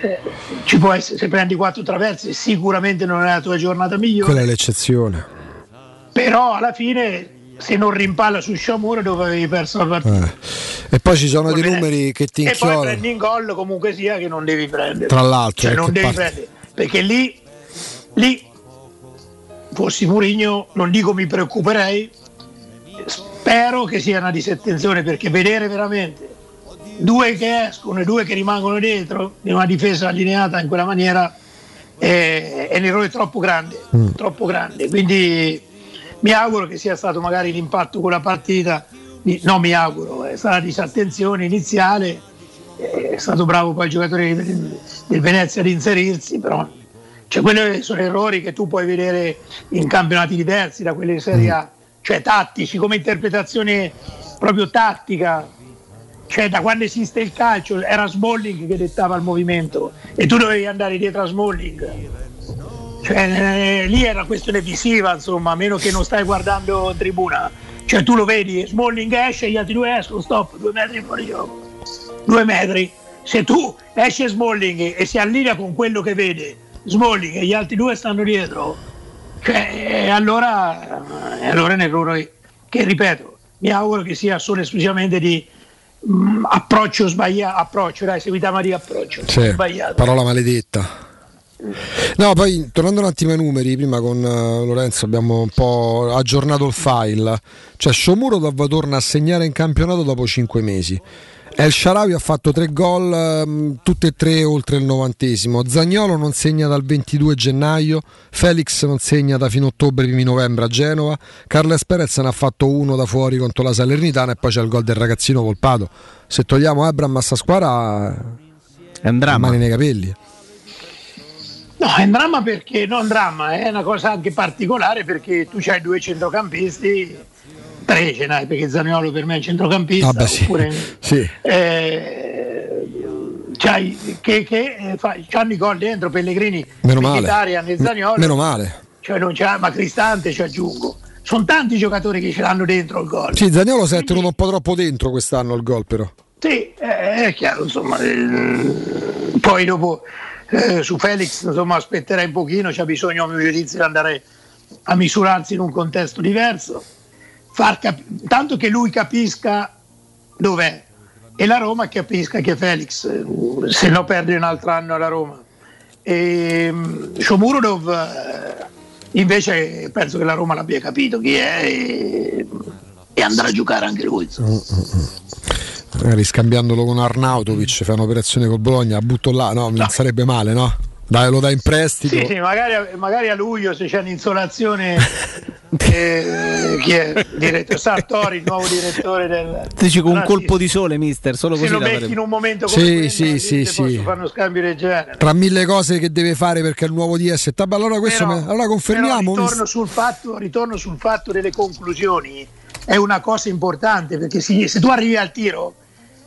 [SPEAKER 33] eh, ci può essere, se prendi quattro traversi sicuramente non è la tua giornata migliore.
[SPEAKER 3] Quella è l'eccezione.
[SPEAKER 33] Però alla fine se non rimpalla su Sciamura dove avevi perso la partita.
[SPEAKER 3] Eh. E poi ci sono dei numeri che ti inchiodano.
[SPEAKER 33] E poi prendi in gol comunque sia che non devi prendere.
[SPEAKER 3] Tra l'altro.
[SPEAKER 33] Cioè non devi parte... prendere. Perché lì, lì fossi Mourinho non dico mi preoccuperei, spero che sia una disattenzione perché vedere veramente due che escono e due che rimangono dietro in una difesa allineata in quella maniera è, è un errore troppo grande, mm. troppo grande. Quindi mi auguro che sia stato magari l'impatto con la partita, no mi auguro, è stata disattenzione iniziale, è stato bravo poi il giocatore del Venezia ad inserirsi, però cioè, quelli sono errori che tu puoi vedere in campionati diversi da quelli di Serie A, cioè tattici, come interpretazione proprio tattica. Cioè, da quando esiste il calcio era Smalling che dettava il movimento e tu dovevi andare dietro a Smalling. Cioè, eh, lì era questione visiva, insomma, a meno che non stai guardando in tribuna. Cioè, tu lo vedi, Smalling esce, gli altri due escono, stop, due metri fuori gioco. Due metri. Se tu esce Smalling e si allinea con quello che vede Smalling e gli altri due stanno dietro, cioè, allora, allora è un errore che, ripeto, mi auguro che sia solo esclusivamente di mh, mm, approccio sbagliato, approccio, dai, seguitama di approccio
[SPEAKER 3] sì,
[SPEAKER 33] sbagliato.
[SPEAKER 3] Parola maledetta. No, poi tornando un attimo ai numeri, prima con uh, Lorenzo abbiamo un po' aggiornato il file. Cioè, Sciomuro torna a segnare in campionato dopo 5 mesi El Sharawi ha fatto tre gol, ehm, tutte e tre oltre il novantesimo. Zagnolo non segna dal 22 gennaio, Felix non segna da fino a ottobre, primi novembre a Genova, Carles Perez ne ha fatto uno da fuori contro la Salernitana e poi c'è il gol del ragazzino Volpato. Se togliamo Abram a sta squadra
[SPEAKER 4] è un dramma.
[SPEAKER 3] mani nei capelli.
[SPEAKER 33] No, è un dramma perché non dramma, è una cosa anche particolare perché tu hai due centrocampisti, tre ce n'hai perché Zaniolo per me è centrocampista,
[SPEAKER 3] Vabbè, sì.
[SPEAKER 33] oppure
[SPEAKER 3] Sì.
[SPEAKER 33] eh, c'hai, che, che eh, fa, c'hanno i gol dentro Pellegrini,
[SPEAKER 3] Meno male.
[SPEAKER 33] Mkhitaryan e Zaniolo,
[SPEAKER 3] Meno male.
[SPEAKER 33] cioè non c'è, ma Cristante ci aggiungo. Sono tanti giocatori che ce l'hanno dentro il gol.
[SPEAKER 3] Sì, Zagnolo si è tenuto un po' troppo dentro quest'anno il gol però.
[SPEAKER 33] Sì, eh, è chiaro, insomma. eh, poi dopo eh, su Felix insomma, aspetterei un pochino, c'è bisogno a mio giudizio di andare a misurarsi in un contesto diverso, far cap- tanto che lui capisca dov'è e la Roma capisca che Felix, eh, se no perde un altro anno alla Roma. E mm, Shomurodov eh, invece penso che la Roma l'abbia capito chi è e, e andrà a giocare anche lui.
[SPEAKER 3] Magari scambiandolo con Arnautovic, fa un'operazione col Bologna, butto là, no, non sarebbe male, no? Dai, lo dai in prestito.
[SPEAKER 33] Sì, sì, magari, a- magari a luglio se c'è un'insolazione, eh, chi è? Direttore Sartori, il nuovo direttore del...
[SPEAKER 4] Dici con un colpo di sole, mister, solo
[SPEAKER 33] Se
[SPEAKER 4] così
[SPEAKER 33] lo
[SPEAKER 4] la
[SPEAKER 33] metti in un momento come
[SPEAKER 3] Sì,
[SPEAKER 33] quello,
[SPEAKER 3] sì, sì, sì.
[SPEAKER 33] posso fare uno scambio del genere.
[SPEAKER 3] Tra mille cose che deve fare perché è il nuovo DS. Allora questo
[SPEAKER 33] Però-
[SPEAKER 3] me- allora confermiamo.
[SPEAKER 33] però ritorno, sul fatto, ritorno sul fatto delle conclusioni, è una cosa importante perché si- se tu arrivi al tiro,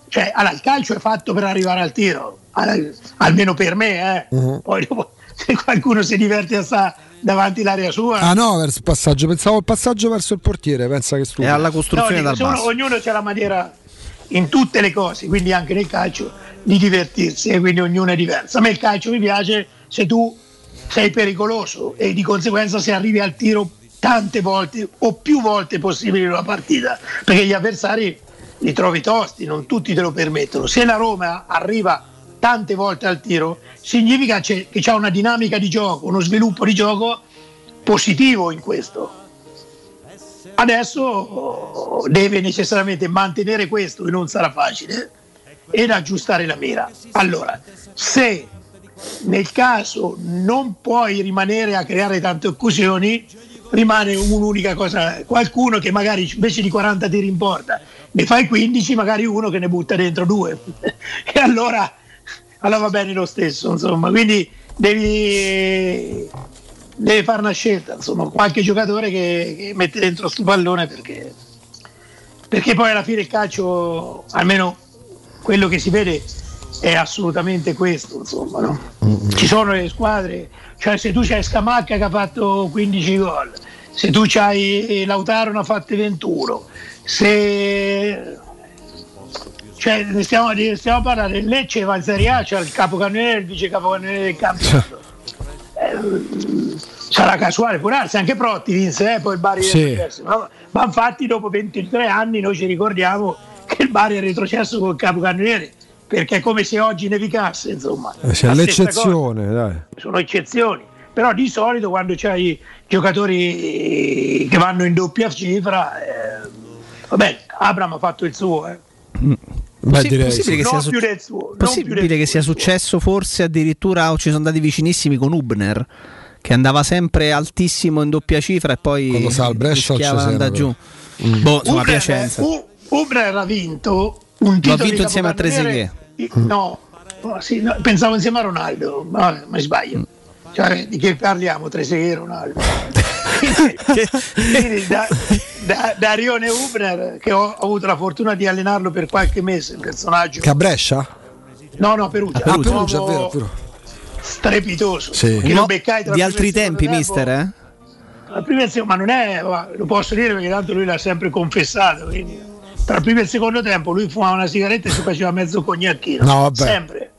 [SPEAKER 33] cioè allora, il calcio è fatto per arrivare al tiro, al- almeno per me, eh.
[SPEAKER 3] Mhm.
[SPEAKER 33] poi dopo, se qualcuno si diverte a sta davanti l'area sua...
[SPEAKER 3] Ah no, verso il passaggio, pensavo al passaggio verso il portiere, pensa che stupido.
[SPEAKER 4] È alla
[SPEAKER 33] No,
[SPEAKER 4] costruzione
[SPEAKER 33] dico,
[SPEAKER 4] dal
[SPEAKER 33] se uno-
[SPEAKER 4] basso.
[SPEAKER 33] ognuno c'ha la maniera in tutte le cose, quindi anche nel calcio, di divertirsi e quindi ognuno è diverso. A me il calcio mi piace se tu sei pericoloso e di conseguenza se arrivi al tiro tante volte o più volte possibili in una partita, perché gli avversari li trovi tosti, non tutti te lo permettono. Se la Roma arriva tante volte al tiro, significa che c'è una dinamica di gioco, uno sviluppo di gioco positivo in questo. Adesso deve necessariamente mantenere questo e non sarà facile ed aggiustare la mira. Allora, se nel caso non puoi rimanere a creare tante occasioni, rimane un'unica cosa, qualcuno che magari invece di 40 tiri in porta ne fai 15, magari uno che ne butta dentro due. e allora, allora va bene lo stesso, insomma. Quindi devi, devi fare una scelta, insomma, qualche giocatore che, che mette dentro sto pallone perché, perché poi alla fine il calcio, almeno quello che si vede è assolutamente questo, insomma, no? Ci sono le squadre, cioè se tu c'hai Scamacca che ha fatto 15 gol, se tu c'hai Lautaro ne ha fatte 21, se cioè, stiamo, stiamo parlare, il Lecce va in Serie A, c'è il capocannoniere e il vice capocannoniere del campionato. Eh, sarà casuale, può darsi, anche Protti vinse, eh, poi il Bari
[SPEAKER 3] Sì.
[SPEAKER 33] è retrocesso. Ma, ma infatti dopo 23 anni noi ci ricordiamo che il Bari è retrocesso col capocannoniere, perché è come se oggi nevicasse, insomma.
[SPEAKER 3] Eh, c'è l'eccezione, dai.
[SPEAKER 33] sono eccezioni, però di solito quando c'hai giocatori che vanno in doppia cifra, eh, vabbè, Abram ha fatto il suo, eh.
[SPEAKER 3] Beh,
[SPEAKER 4] Possi-
[SPEAKER 3] direi
[SPEAKER 4] possibile
[SPEAKER 3] sì.
[SPEAKER 4] che sia
[SPEAKER 33] non
[SPEAKER 4] su-
[SPEAKER 33] più del suo,
[SPEAKER 4] Possibile che sia successo forse addirittura o ci sono andati vicinissimi con Ubner che andava sempre altissimo in doppia cifra e poi
[SPEAKER 3] Quando sa al Brescia o
[SPEAKER 4] rischiava
[SPEAKER 3] ci
[SPEAKER 4] di andare
[SPEAKER 3] sei,
[SPEAKER 4] giù.
[SPEAKER 3] Mm.
[SPEAKER 4] Boh, insomma,
[SPEAKER 33] Ubner,
[SPEAKER 4] Piacenza.
[SPEAKER 33] U- Ubner ha vinto un
[SPEAKER 4] Lo
[SPEAKER 33] titolo
[SPEAKER 4] ha vinto insieme a
[SPEAKER 33] capocannoniere- No, no, sì, no, pensavo insieme a Ronaldo, ma, ma mi sbaglio. Cioè, di che parliamo? Trezeguet e Ronaldo. Quindi da, da, da Rione Ubner, che ho, ho avuto la fortuna di allenarlo per qualche mese, il personaggio.
[SPEAKER 3] Che a Brescia?
[SPEAKER 33] No, no, Perugia.
[SPEAKER 3] Ah,
[SPEAKER 33] un
[SPEAKER 3] Perugia, è vero, vero.
[SPEAKER 33] Strepitoso.
[SPEAKER 3] Sì.
[SPEAKER 33] Che lo beccai tra
[SPEAKER 4] di altri tempi,
[SPEAKER 33] tempo.
[SPEAKER 4] mister, eh?
[SPEAKER 33] Al primo e il secondo- ma non è, lo posso dire perché tanto lui l'ha sempre confessato. Quindi, tra il primo e il secondo tempo lui fumava una sigaretta e si faceva mezzo cognacchino.
[SPEAKER 3] No, vabbè.
[SPEAKER 33] Sempre.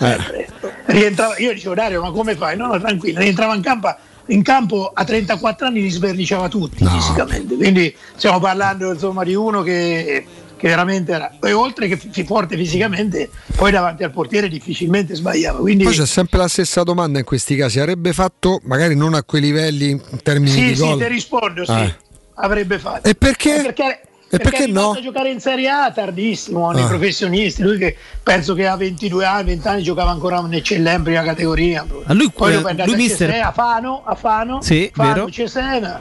[SPEAKER 3] Eh.
[SPEAKER 33] Rientrava, io dicevo Dario, ma come fai? No, no, tranquillo, rientrava in campo, in campo a 34 anni li sverniciava tutti fisicamente. Quindi stiamo parlando insomma di uno che, che veramente era. E oltre che fi- forte fisicamente, poi davanti al portiere difficilmente sbagliava. Quindi
[SPEAKER 3] Poi c'è sempre la stessa domanda in questi casi. Avrebbe fatto, magari non a quei livelli in termini
[SPEAKER 33] sì,
[SPEAKER 3] di
[SPEAKER 33] sì,
[SPEAKER 3] gol.
[SPEAKER 33] ti rispondo, sì.
[SPEAKER 3] Eh.
[SPEAKER 33] Avrebbe fatto.
[SPEAKER 3] E perché?
[SPEAKER 33] Eh, perché, perché,
[SPEAKER 3] perché no?
[SPEAKER 33] a giocare in Serie A tardissimo nei
[SPEAKER 3] Ah.
[SPEAKER 33] professionisti. Lui che penso che a 22 anni, 20 anni giocava ancora nel Cellè in prima categoria.
[SPEAKER 4] A lui-
[SPEAKER 33] Poi
[SPEAKER 4] eh, lui
[SPEAKER 33] a
[SPEAKER 4] mister-
[SPEAKER 33] Cesena, a Fano, a Fano,
[SPEAKER 4] Sì,
[SPEAKER 33] Fano
[SPEAKER 4] vero.
[SPEAKER 33] Cesena.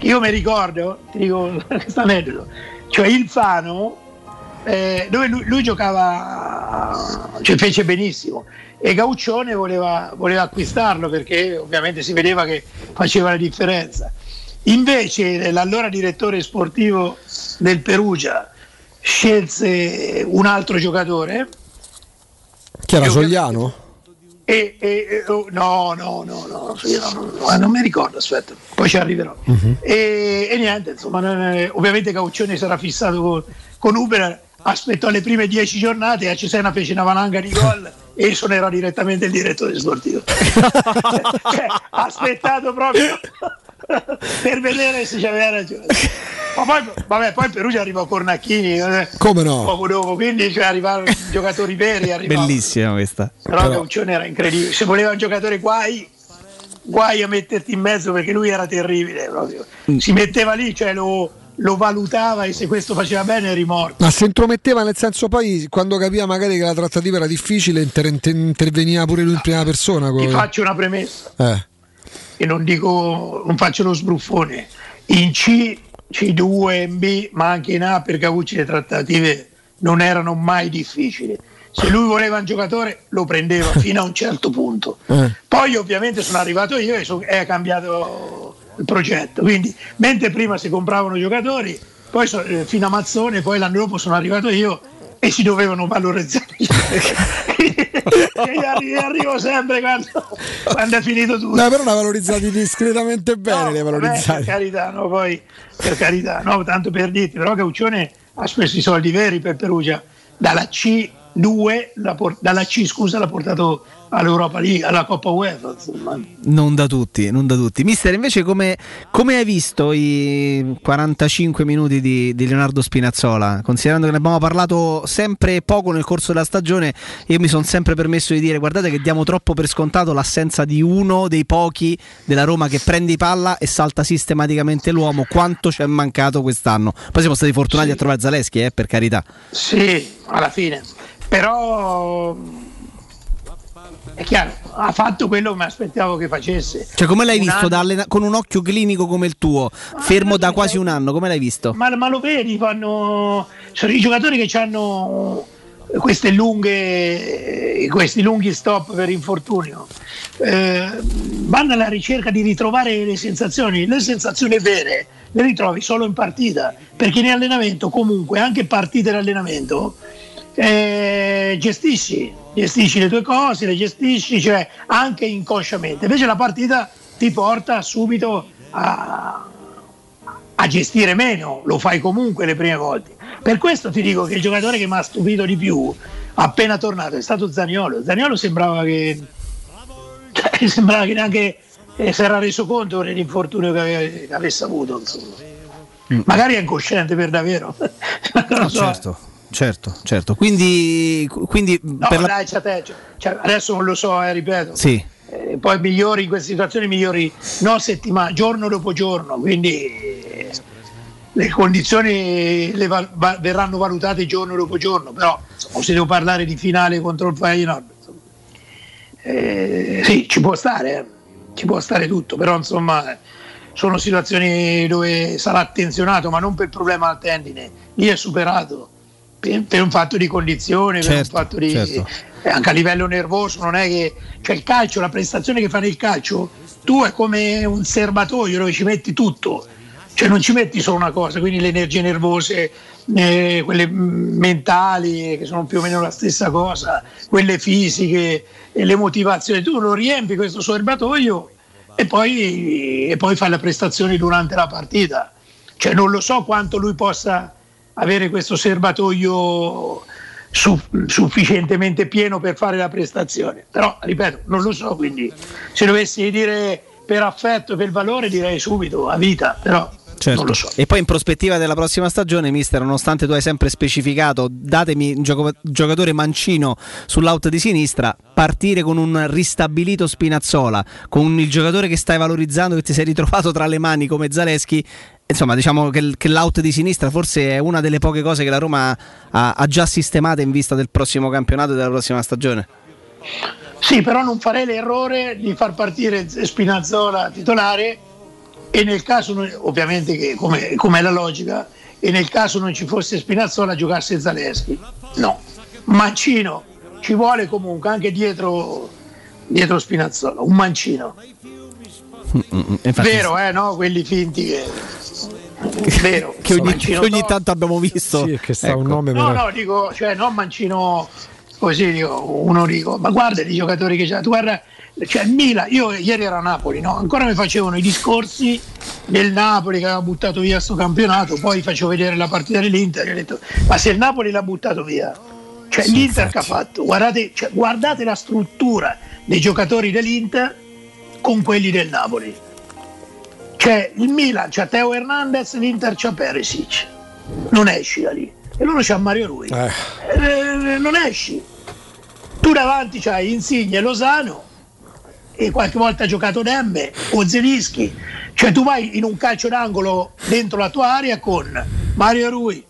[SPEAKER 33] Io mi ricordo, ti dico questo aneddoto, cioè il Fano eh, dove lui, lui giocava, cioè fece benissimo e Gauccione voleva, voleva acquistarlo perché ovviamente si vedeva che faceva la differenza. Invece l'allora direttore sportivo del Perugia scelse un altro giocatore
[SPEAKER 3] Chi era Sogliano?
[SPEAKER 33] e, e- oh, no, no, no, no, non, non- non mi ricordo, aspetta, poi ci arriverò. E, e niente, insomma, non- eh, ovviamente Cauccione sarà fissato con, con Uber, aspettò le prime dieci giornate, a Cesena fece una valanga di gol e sono era direttamente il direttore sportivo. cioè, aspettato proprio per vedere se c'aveva ragione. Ma poi, vabbè, poi Perugia arrivò Cornacchini eh,
[SPEAKER 3] Come no?
[SPEAKER 33] poco dopo, quindi cioè, arrivarono giocatori veri, arrivavano.
[SPEAKER 4] Bellissima questa.
[SPEAKER 33] Però,
[SPEAKER 3] Però-
[SPEAKER 33] Cauccione era incredibile. Se voleva un giocatore guai, guai a metterti in mezzo perché lui era terribile proprio.
[SPEAKER 3] Mm.
[SPEAKER 33] Si metteva lì, cioè lo, lo valutava e se questo faceva bene eri morto.
[SPEAKER 3] Ma si intrometteva nel senso poi quando capiva magari che la trattativa era difficile inter- inter- interveniva pure lui in prima persona.
[SPEAKER 33] Ti faccio una premessa
[SPEAKER 3] Eh.
[SPEAKER 33] E non dico, non faccio lo sbruffone. In C, C2, in B, ma anche in A per Cavucci le trattative non erano mai difficili. Se lui voleva un giocatore lo prendeva fino a un certo punto.
[SPEAKER 3] Eh.
[SPEAKER 33] Poi ovviamente sono arrivato io e so- è cambiato il progetto. Quindi mentre prima si compravano giocatori, poi so- eh, fino a Mazzone, poi l'anno dopo sono arrivato io e si dovevano valorizzare. e arrivo sempre quando, quando è finito tutto.
[SPEAKER 3] No, però l'ha valorizzati discretamente bene,
[SPEAKER 33] No,
[SPEAKER 3] ha valorizzati.
[SPEAKER 33] per carità, no, poi per carità, no, tanto per dirti, però Cauccione ha speso i soldi veri per Perugia. Dalla C2, l'ha por- dalla C scusa, l'ha portato all'Europa League, alla Coppa UEFA. Insomma.
[SPEAKER 4] Non da tutti, non da tutti. Mister, invece come, come hai visto i 45 minuti di, di Leonardo Spinazzola? Considerando che ne abbiamo parlato sempre poco nel corso della stagione, io mi sono sempre permesso di dire guardate che diamo troppo per scontato l'assenza di uno dei pochi della Roma che prende palla e salta sistematicamente l'uomo. Quanto ci è mancato quest'anno? Poi siamo stati fortunati a trovare Zaleschi, eh, per carità.
[SPEAKER 33] Sì, alla fine. Però è chiaro, ha fatto quello che mi aspettavo che facesse.
[SPEAKER 4] Cioè, come l'hai
[SPEAKER 33] Un
[SPEAKER 4] visto
[SPEAKER 33] anno-
[SPEAKER 4] con un occhio clinico come il tuo, fermo da quasi un anno? Come l'hai visto?
[SPEAKER 33] Ma, ma lo vedi, fanno, sono i giocatori che hanno queste lunghe, questi lunghi stop per infortunio. Eh, vanno alla ricerca di ritrovare le sensazioni, le sensazioni vere le ritrovi solo in partita, perché in allenamento comunque, anche partite di allenamento, eh, gestisci, gestisci le tue cose, le gestisci, cioè anche inconsciamente. Invece la partita ti porta subito a, a gestire meno, lo fai comunque le prime volte. Per questo ti dico che il giocatore che mi ha stupito di più, appena tornato, è stato Zaniolo. Zaniolo sembrava che, cioè, sembrava che neanche eh, si era reso conto dell'infortunio che, che avesse avuto. insomma. Magari è incosciente per davvero. non lo so.
[SPEAKER 4] Certo, certo, certo. Quindi, quindi
[SPEAKER 33] No,
[SPEAKER 4] per la-
[SPEAKER 33] dai, c'è te, cioè, cioè, adesso non lo so, eh, ripeto.
[SPEAKER 4] Sì.
[SPEAKER 33] Eh, poi migliori in queste situazioni migliori no settimana, giorno dopo giorno, quindi eh, le condizioni le val- va- verranno valutate giorno dopo giorno, però insomma, se devo parlare di finale contro il Feyenoord, eh, sì, ci può stare, eh, ci può stare tutto, però insomma sono situazioni dove sarà attenzionato, ma non per il problema al tendine, lì è superato per, un fatto di condizione, per un
[SPEAKER 4] Certo,
[SPEAKER 33] fatto di,
[SPEAKER 4] certo.
[SPEAKER 33] eh, anche a livello nervoso, non è che cioè il calcio, la prestazione che fa nel calcio, tu è come un serbatoio dove ci metti tutto, cioè non ci metti solo una cosa, quindi le energie nervose, eh, quelle mentali che sono più o meno la stessa cosa, quelle fisiche e le motivazioni, tu lo riempi questo serbatoio e poi, e poi fai la prestazione durante la partita. Cioè non lo so quanto lui possa avere questo serbatoio su- sufficientemente pieno per fare la prestazione. Però, ripeto, non lo so, quindi se dovessi dire per affetto, per valore, direi subito a vita, però
[SPEAKER 4] Certo.
[SPEAKER 33] Non lo so.
[SPEAKER 4] E poi in prospettiva della prossima stagione, mister, nonostante tu hai sempre specificato, datemi un gioco- giocatore mancino sull'out di sinistra, partire con un ristabilito Spinazzola, con il giocatore che stai valorizzando, che ti sei ritrovato tra le mani come Zaleschi. Insomma, diciamo che, che l'out di sinistra forse è una delle poche cose che la Roma ha, ha già sistemate in vista del prossimo campionato e della prossima stagione.
[SPEAKER 33] Sì, però non farei l'errore di far partire Spinazzola titolare e nel caso, ovviamente che come, come è la logica, e nel caso non ci fosse Spinazzola giocasse Zaleschi. No, Mancino ci vuole comunque anche dietro, dietro Spinazzola, un mancino.
[SPEAKER 4] Infatti,
[SPEAKER 33] Vero, eh, no? Quelli finti che... Vero,
[SPEAKER 4] che ogni,
[SPEAKER 33] Mancino
[SPEAKER 4] che ogni
[SPEAKER 33] no.
[SPEAKER 4] tanto abbiamo visto.
[SPEAKER 3] Sì, che sta
[SPEAKER 4] Ecco.
[SPEAKER 3] un nome
[SPEAKER 33] No,
[SPEAKER 3] però-
[SPEAKER 33] no, dico, cioè non mancino così, dico, uno dico, ma guarda i giocatori che c'è, tu guarda, cioè il Milan, io ieri ero a Napoli, no? ancora mi facevano i discorsi del Napoli che aveva buttato via sto campionato, poi facevo vedere la partita dell'Inter e ho detto, ma se il Napoli l'ha buttato via, cioè l'Inter che ha fatto, guardate, cioè, guardate la struttura dei giocatori dell'Inter con quelli del Napoli. Cioè il Milan c'ha Teo Hernandez, l'Inter c'ha Perisic. Non esci da lì. E loro c'ha Mario Rui. Eh, non esci. Tu davanti c'hai Insigne, Lozano e qualche volta ha giocato Demme o Zelischi. Cioè tu vai in un calcio d'angolo dentro la tua area con Mario Rui,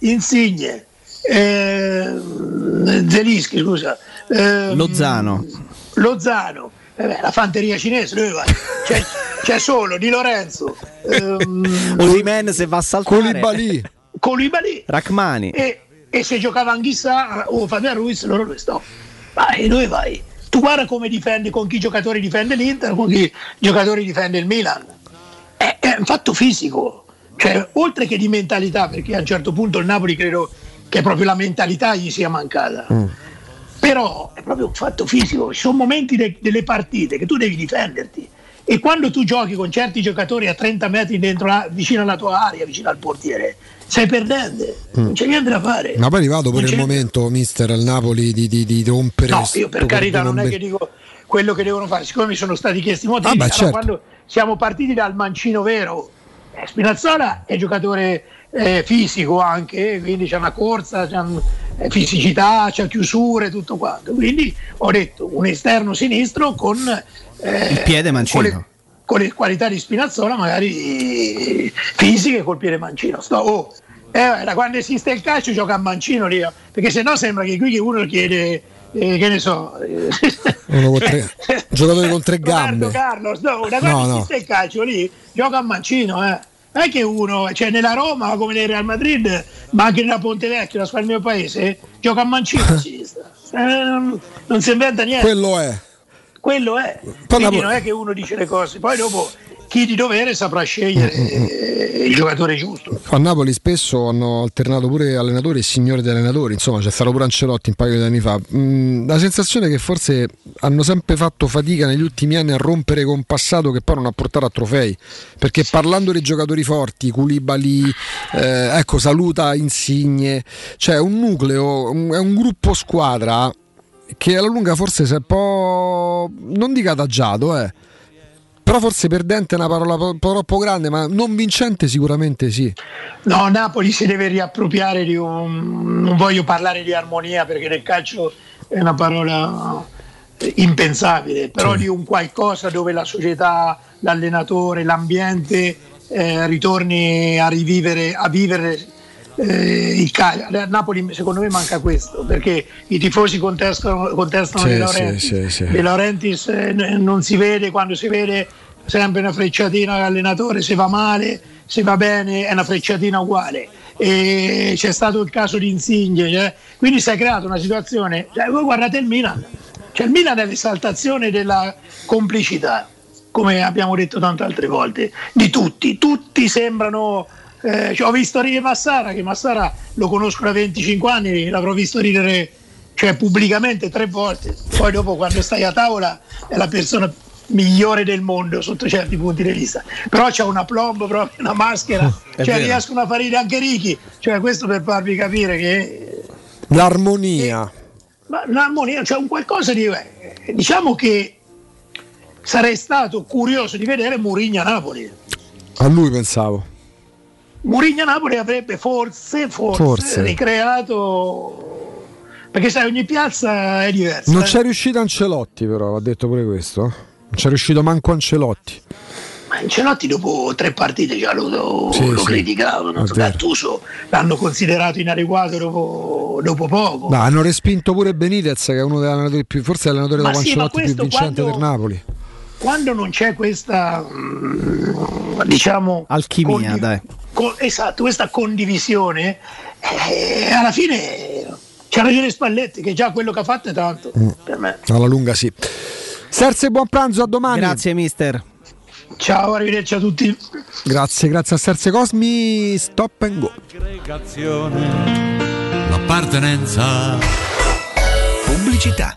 [SPEAKER 33] Insigne, eh, Zelischi, scusa. ehm,
[SPEAKER 4] Lozano.
[SPEAKER 33] Lozano, eh beh, la fanteria cinese, dove vai? C'è, c'è solo Di Lorenzo, ehm,
[SPEAKER 4] Osimen se va a saltare.
[SPEAKER 3] Koulibaly.
[SPEAKER 33] Koulibaly
[SPEAKER 4] Rachmani.
[SPEAKER 33] e, e se giocava Anghissà o Fabian Ruiz loro dove sto? Ma e dove vai? Tu guarda come difende, con chi giocatori difende l'Inter, con chi giocatori difende il Milan. È, è un fatto fisico, cioè oltre che di mentalità, perché a un certo punto il Napoli credo che proprio la mentalità gli sia mancata. Però è proprio un fatto fisico, ci sono momenti de- delle partite che tu devi difenderti e quando tu giochi con certi giocatori a 30 metri dentro la- vicino alla tua area, vicino al portiere, sei perdente, non c'è niente da fare.
[SPEAKER 3] Ma poi è arrivato pure il momento, mister, al Napoli di, di, di rompere.
[SPEAKER 33] No, io per carità non è che dico quello che devono fare, siccome mi sono stati chiesti i motivi,
[SPEAKER 3] Ah, beh,
[SPEAKER 33] allora
[SPEAKER 3] certo.
[SPEAKER 33] quando siamo partiti dal mancino vero, eh, Spinazzola è giocatore eh, fisico anche, quindi c'è una corsa, c'è un- eh, fisicità, c'è chiusure, tutto quanto. Quindi ho detto un esterno sinistro con, eh,
[SPEAKER 4] Il piede mancino.
[SPEAKER 33] con le, con le qualità di Spinazzola, magari fisiche col piede mancino. Sto- oh, eh, da quando esiste il calcio gioca a mancino lì, perché sennò sembra che qui uno chiede, eh, che ne so, eh,
[SPEAKER 3] Uno con tre, un giocatore con tre gambe.
[SPEAKER 33] Carlos, no, da quando
[SPEAKER 3] No, no.
[SPEAKER 33] esiste il calcio lì gioca a mancino, eh. Non è che uno, cioè nella Roma come nel Real Madrid, ma anche nella Ponte Vecchio, la squadra del mio paese, gioca a mancino a sinistra. Eh, non, si inventa niente.
[SPEAKER 3] Quello è.
[SPEAKER 33] Quello è. Quindi non è che uno dice le cose, poi dopo chi di dovere saprà scegliere eh, il giocatore giusto.
[SPEAKER 3] A Napoli spesso hanno alternato pure allenatori e signori di allenatori, insomma c'è stato pure Ancelotti un paio di anni fa. Mm, la sensazione è che forse hanno sempre fatto fatica negli ultimi anni a rompere con un passato che poi non ha portato a trofei, perché parlando dei giocatori forti, Koulibaly, eh, ecco, saluta Insigne, cioè un nucleo, un- è un gruppo squadra che alla lunga forse si è un po', non dico adagiato, eh. Però forse perdente è una parola po- po' troppo grande, ma non vincente sicuramente sì.
[SPEAKER 33] No, Napoli si deve riappropriare di un. Non voglio parlare di armonia perché nel calcio è una parola impensabile, però di un qualcosa dove la società, l'allenatore, l'ambiente eh, ritorni a rivivere, a vivere eh, il calcio. A Napoli secondo me manca questo perché i tifosi contestano, contestano
[SPEAKER 3] Sì,
[SPEAKER 33] De Laurentiis.
[SPEAKER 3] sì, sì.
[SPEAKER 33] De Laurentiis eh, non si vede, quando si vede sempre una frecciatina all'allenatore, se va male, se va bene è una frecciatina uguale. E c'è stato il caso di Insigne, eh. quindi si è creata una situazione. Cioè, voi guardate il Milan, cioè il Milan è l'esaltazione della complicità, come abbiamo detto tante altre volte, di tutti. Tutti sembrano. Eh, cioè, ho visto ridere Massara, che Massara lo conosco da 25 anni, l'avrò visto ridere cioè, pubblicamente tre volte. Poi dopo quando stai a tavola è la persona migliore del mondo sotto certi punti di vista. Però c'è una plomb, proprio una maschera, cioè riescono a fare ridere anche Ricky. Cioè, questo per farvi capire che
[SPEAKER 3] L'armonia.
[SPEAKER 33] ma l'armonia, cioè un qualcosa di. eh, diciamo che sarei stato curioso di vedere Mourinho a Napoli.
[SPEAKER 3] A lui pensavo.
[SPEAKER 33] Murigna Napoli avrebbe forse, forse,
[SPEAKER 3] Forse.
[SPEAKER 33] ricreato perché sai ogni piazza è diversa.
[SPEAKER 3] Non
[SPEAKER 33] eh.
[SPEAKER 3] c'è riuscito Ancelotti, però, va detto pure questo. Non c'è riuscito manco Ancelotti.
[SPEAKER 33] Ma Ancelotti dopo tre partite già lo, lo-
[SPEAKER 3] Sì,
[SPEAKER 33] lo
[SPEAKER 3] sì,
[SPEAKER 33] criticavano. Gattuso l'hanno considerato inadeguato dopo, dopo poco.
[SPEAKER 3] No, hanno respinto pure Benitez, che è uno degli allenatori più, forse è l'allenatore
[SPEAKER 33] Ma
[SPEAKER 3] dopo
[SPEAKER 33] sì, ma
[SPEAKER 3] Ancelotti più vincente
[SPEAKER 33] quando-
[SPEAKER 3] del Napoli.
[SPEAKER 33] Quando non c'è questa, mm, diciamo,
[SPEAKER 4] Alchimia,
[SPEAKER 33] condi-
[SPEAKER 4] dai.
[SPEAKER 33] co- esatto, questa condivisione, eh, alla fine c'ha ragione Spalletti, che già quello che ha fatto è tanto
[SPEAKER 3] Mm.
[SPEAKER 33] per me.
[SPEAKER 3] Alla lunga sì. Serse, buon pranzo, a domani.
[SPEAKER 4] Grazie, mister.
[SPEAKER 33] Ciao, arrivederci a tutti.
[SPEAKER 3] Grazie, grazie a Serse Cosmi. Stop and go.
[SPEAKER 32] L'appartenenza.
[SPEAKER 26] Pubblicità.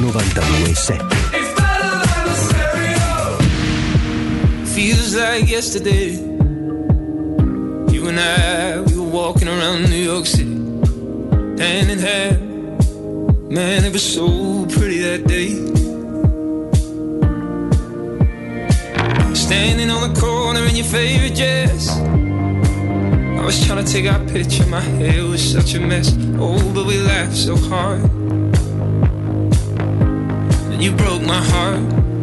[SPEAKER 34] 92.7
[SPEAKER 35] Feels like yesterday. You and I, we were walking around New York City, hand in hand. Man, it was so pretty that day. Standing on the corner in your favorite dress. I was trying to take our picture, my hair was such a mess. Oh, but we laughed so hard. You broke my heart.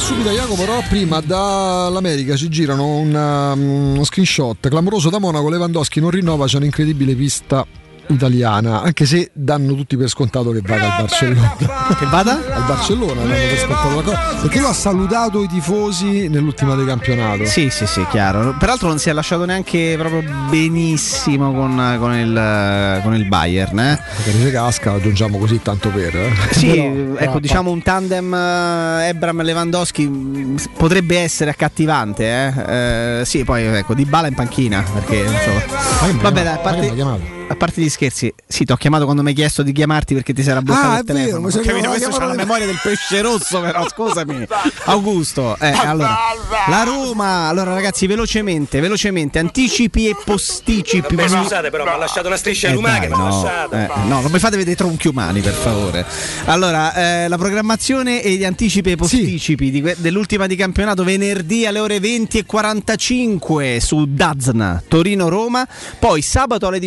[SPEAKER 3] Subito Jacopo, però prima dall'America ci girano un, um, uno screenshot. Clamoroso da Monaco, Lewandowski non rinnova, c'è un'incredibile pista italiana, anche se danno tutti per scontato che vada al Barcellona.
[SPEAKER 4] Che vada?
[SPEAKER 3] Al Barcellona danno per scontato la cosa, perché lui ha salutato i tifosi nell'ultima del campionato.
[SPEAKER 4] Sì, sì, sì, chiaro. Peraltro non si è lasciato neanche proprio benissimo con, con il, con il Bayern. Eh?
[SPEAKER 3] Magari se casca aggiungiamo così tanto per. eh.
[SPEAKER 4] Sì,
[SPEAKER 3] Però-
[SPEAKER 4] ecco, diciamo un tandem eh, Ebram Lewandowski mh, potrebbe essere accattivante, eh? Eh, sì, poi ecco, di bala in panchina, perché insomma. Vabbè, dai, a parte? A parte gli scherzi, sì, ti ho chiamato quando mi hai chiesto di chiamarti perché ti si era bloccato
[SPEAKER 3] Ah,
[SPEAKER 4] il
[SPEAKER 3] vero,
[SPEAKER 4] telefono. Ho
[SPEAKER 3] che
[SPEAKER 4] capito, questo c'ha la memoria del pesce rosso, però scusami. Augusto, eh, allora, la Roma, allora ragazzi, velocemente, velocemente, anticipi e posticipi.
[SPEAKER 36] Beh, scusate, però mi ha lasciato una striscia
[SPEAKER 4] Eh, dai,
[SPEAKER 36] che mi ha
[SPEAKER 4] no,
[SPEAKER 36] lasciato.
[SPEAKER 4] eh, no, non mi fate vedere tronchi umani, per favore. Allora, eh, la programmazione e gli anticipi e posticipi di que- dell'ultima di campionato venerdì alle ore 20 e 45 su Dazna, Torino-Roma, poi sabato alle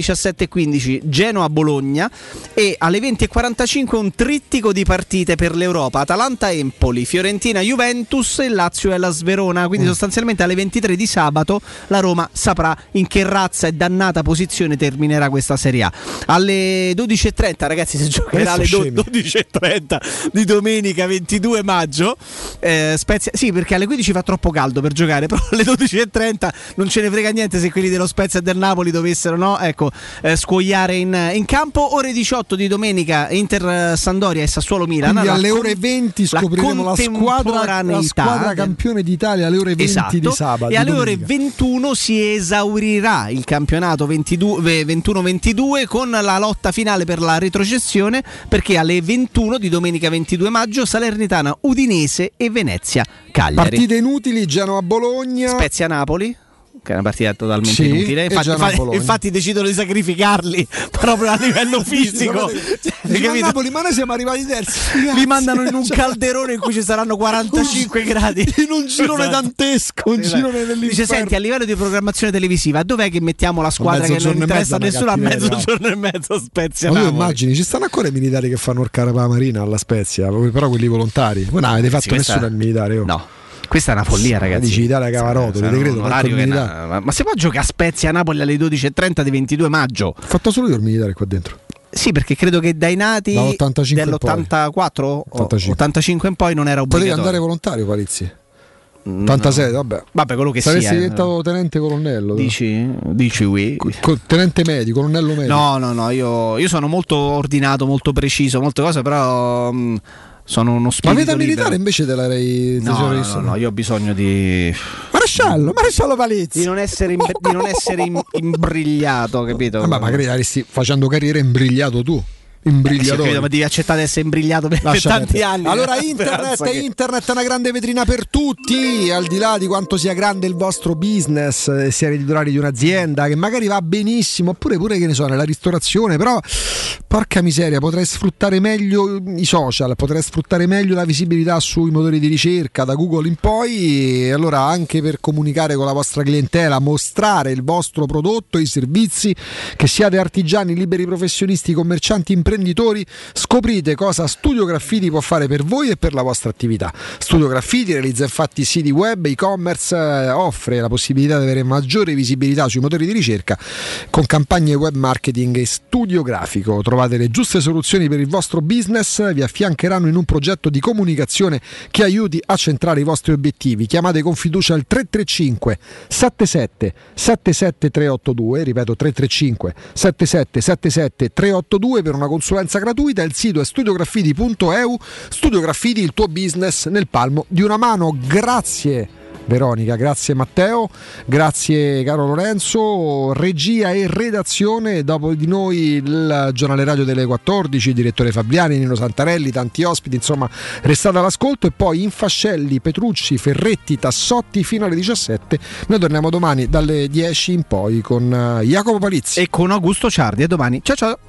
[SPEAKER 4] 17.15 Genoa-Bologna e alle 20.45 un trittico di partite per l'Europa, Atalanta-Empoli, Fiorentina-Juventus e Lazio-Hellas Verona, quindi sostanzialmente alle 23 di sabato la Roma saprà in che razza e dannata posizione terminerà questa Serie A. Alle 12.30 ragazzi si giocherà alle do- 12.30 di domenica 22 maggio. Eh, Spezia, sì, perché alle 15 fa troppo caldo per giocare, però alle 12.30 non ce ne frega niente se quelli dello Spezia e del Napoli dovessero no? ecco, eh, scuoiare in, in campo. Ore 18 di domenica Inter eh, Sandoria e Sassuolo Milan.
[SPEAKER 3] Quindi
[SPEAKER 4] La
[SPEAKER 3] alle ore 20
[SPEAKER 4] la
[SPEAKER 3] scopriremo la, squadra, la squadra campione d'Italia alle ore 20
[SPEAKER 4] Esatto.
[SPEAKER 3] di sabato.
[SPEAKER 4] E alle
[SPEAKER 3] di
[SPEAKER 4] ore
[SPEAKER 3] domenica.
[SPEAKER 4] 21 si esaurirà il campionato 22 21-22 con la lotta finale per la retrocessione perché alle 21 di domenica 22 maggio Salernitana, Udinese e Venezia Cagliari.
[SPEAKER 3] Partite inutili, Genoa-Bologna.
[SPEAKER 4] Spezia Napoli. Che è una partita totalmente
[SPEAKER 3] Sì,
[SPEAKER 4] inutile. Infatti, infatti- infatti decidono di sacrificarli proprio a livello fisico.
[SPEAKER 3] Dice,
[SPEAKER 4] Hai
[SPEAKER 3] "Ma
[SPEAKER 4] capito?
[SPEAKER 3] Napoli, ma noi siamo arrivati terzi.
[SPEAKER 4] Li mandano in un
[SPEAKER 3] Cioè,
[SPEAKER 4] calderone in cui ci saranno 45 gradi.
[SPEAKER 3] In un girone
[SPEAKER 4] Esatto.
[SPEAKER 3] dantesco, un
[SPEAKER 4] Esatto.
[SPEAKER 3] girone dell'inferno.
[SPEAKER 4] Dice, senti, a livello di programmazione televisiva, dov'è che mettiamo la squadra che non interessa a nessuno a mezzogiorno e mezzo Spezia
[SPEAKER 3] Ma tu immagini, ci stanno ancora i militari che fanno orcare la marina alla Spezia, però quelli volontari. Voi non avete fatto nessuno al militare. oh.
[SPEAKER 4] No. Questa è una follia, ragazzi.
[SPEAKER 3] Dici Italia Cavarotto,
[SPEAKER 4] Sarà
[SPEAKER 3] ti credo,
[SPEAKER 4] un
[SPEAKER 3] manco
[SPEAKER 4] orario
[SPEAKER 3] il
[SPEAKER 4] che
[SPEAKER 3] militare.
[SPEAKER 4] na- ma, ma si può giocare a Spezia Napoli alle 12.30 di 22 maggio?
[SPEAKER 3] Ho fatto solo io il militare qua dentro.
[SPEAKER 4] Sì, perché credo che dai nati
[SPEAKER 3] Dall'85 in
[SPEAKER 4] dell'84 o
[SPEAKER 3] 85.
[SPEAKER 4] 85 in poi non era
[SPEAKER 3] Potevi
[SPEAKER 4] obbligatorio.
[SPEAKER 3] andare volontario, Palizzi. 86, vabbè.
[SPEAKER 4] Vabbè, quello che
[SPEAKER 3] Saresti
[SPEAKER 4] sia. eh.
[SPEAKER 3] diventato tenente colonnello.
[SPEAKER 4] Dici, dici oui.
[SPEAKER 3] Co- tenente medio, colonnello medio.
[SPEAKER 4] No, no, no, io, io sono molto ordinato, molto preciso, molte cose, però mh, sono uno
[SPEAKER 3] Ma
[SPEAKER 4] spirito
[SPEAKER 3] vita
[SPEAKER 4] libero.
[SPEAKER 3] militare invece te l'avrei
[SPEAKER 4] No, no, no, no, io ho bisogno di,
[SPEAKER 3] Maresciallo, maresciallo Palizzi.
[SPEAKER 4] di non essere, imb- di non essere im- imbrigliato, capito?
[SPEAKER 3] Vabbè, magari saresti facendo carriera imbrigliato tu. Imbrigliato.
[SPEAKER 4] Ho capito, ma devi accettare di essere imbrigliato per, per tanti anni.
[SPEAKER 3] Allora internet,
[SPEAKER 4] che-
[SPEAKER 3] internet è una grande vetrina per tutti, al di là di quanto sia grande il vostro business, eh, siate titolari di un'azienda che magari va benissimo, oppure pure che ne so, nella ristorazione, però porca miseria, potrei sfruttare meglio i social, potrei sfruttare meglio la visibilità sui motori di ricerca da Google in poi, e allora anche per comunicare con la vostra clientela, mostrare il vostro prodotto, i servizi, che siate artigiani, liberi professionisti, commercianti, imprenditori, scoprite cosa Studio Graffiti può fare per voi e per la vostra attività. Studio Graffiti realizza infatti siti web, e-commerce, eh, offre la possibilità di avere maggiore visibilità sui motori di ricerca con campagne web marketing e studio grafico. Trovate le giuste soluzioni per il vostro business, vi affiancheranno in un progetto di comunicazione che aiuti a centrare i vostri obiettivi. Chiamate con fiducia il 335 77 77 382, ripeto 335 77 77 382 per una consulenza gratuita. Il sito è studiograffiti.eu. Studio Graffiti, il tuo business nel palmo di una mano. Grazie. Veronica, grazie Matteo, grazie caro Lorenzo, regia e redazione, dopo di noi il giornale radio delle 14, il direttore Fabiani, Nino Santarelli, tanti ospiti, insomma restate all'ascolto e poi Infascelli, Petrucci, Ferretti, Tassotti fino alle 17, noi torniamo domani dalle 10 in poi con eh, Jacopo Palizzi.
[SPEAKER 4] E con Augusto Ciardi, a domani. Ciao ciao.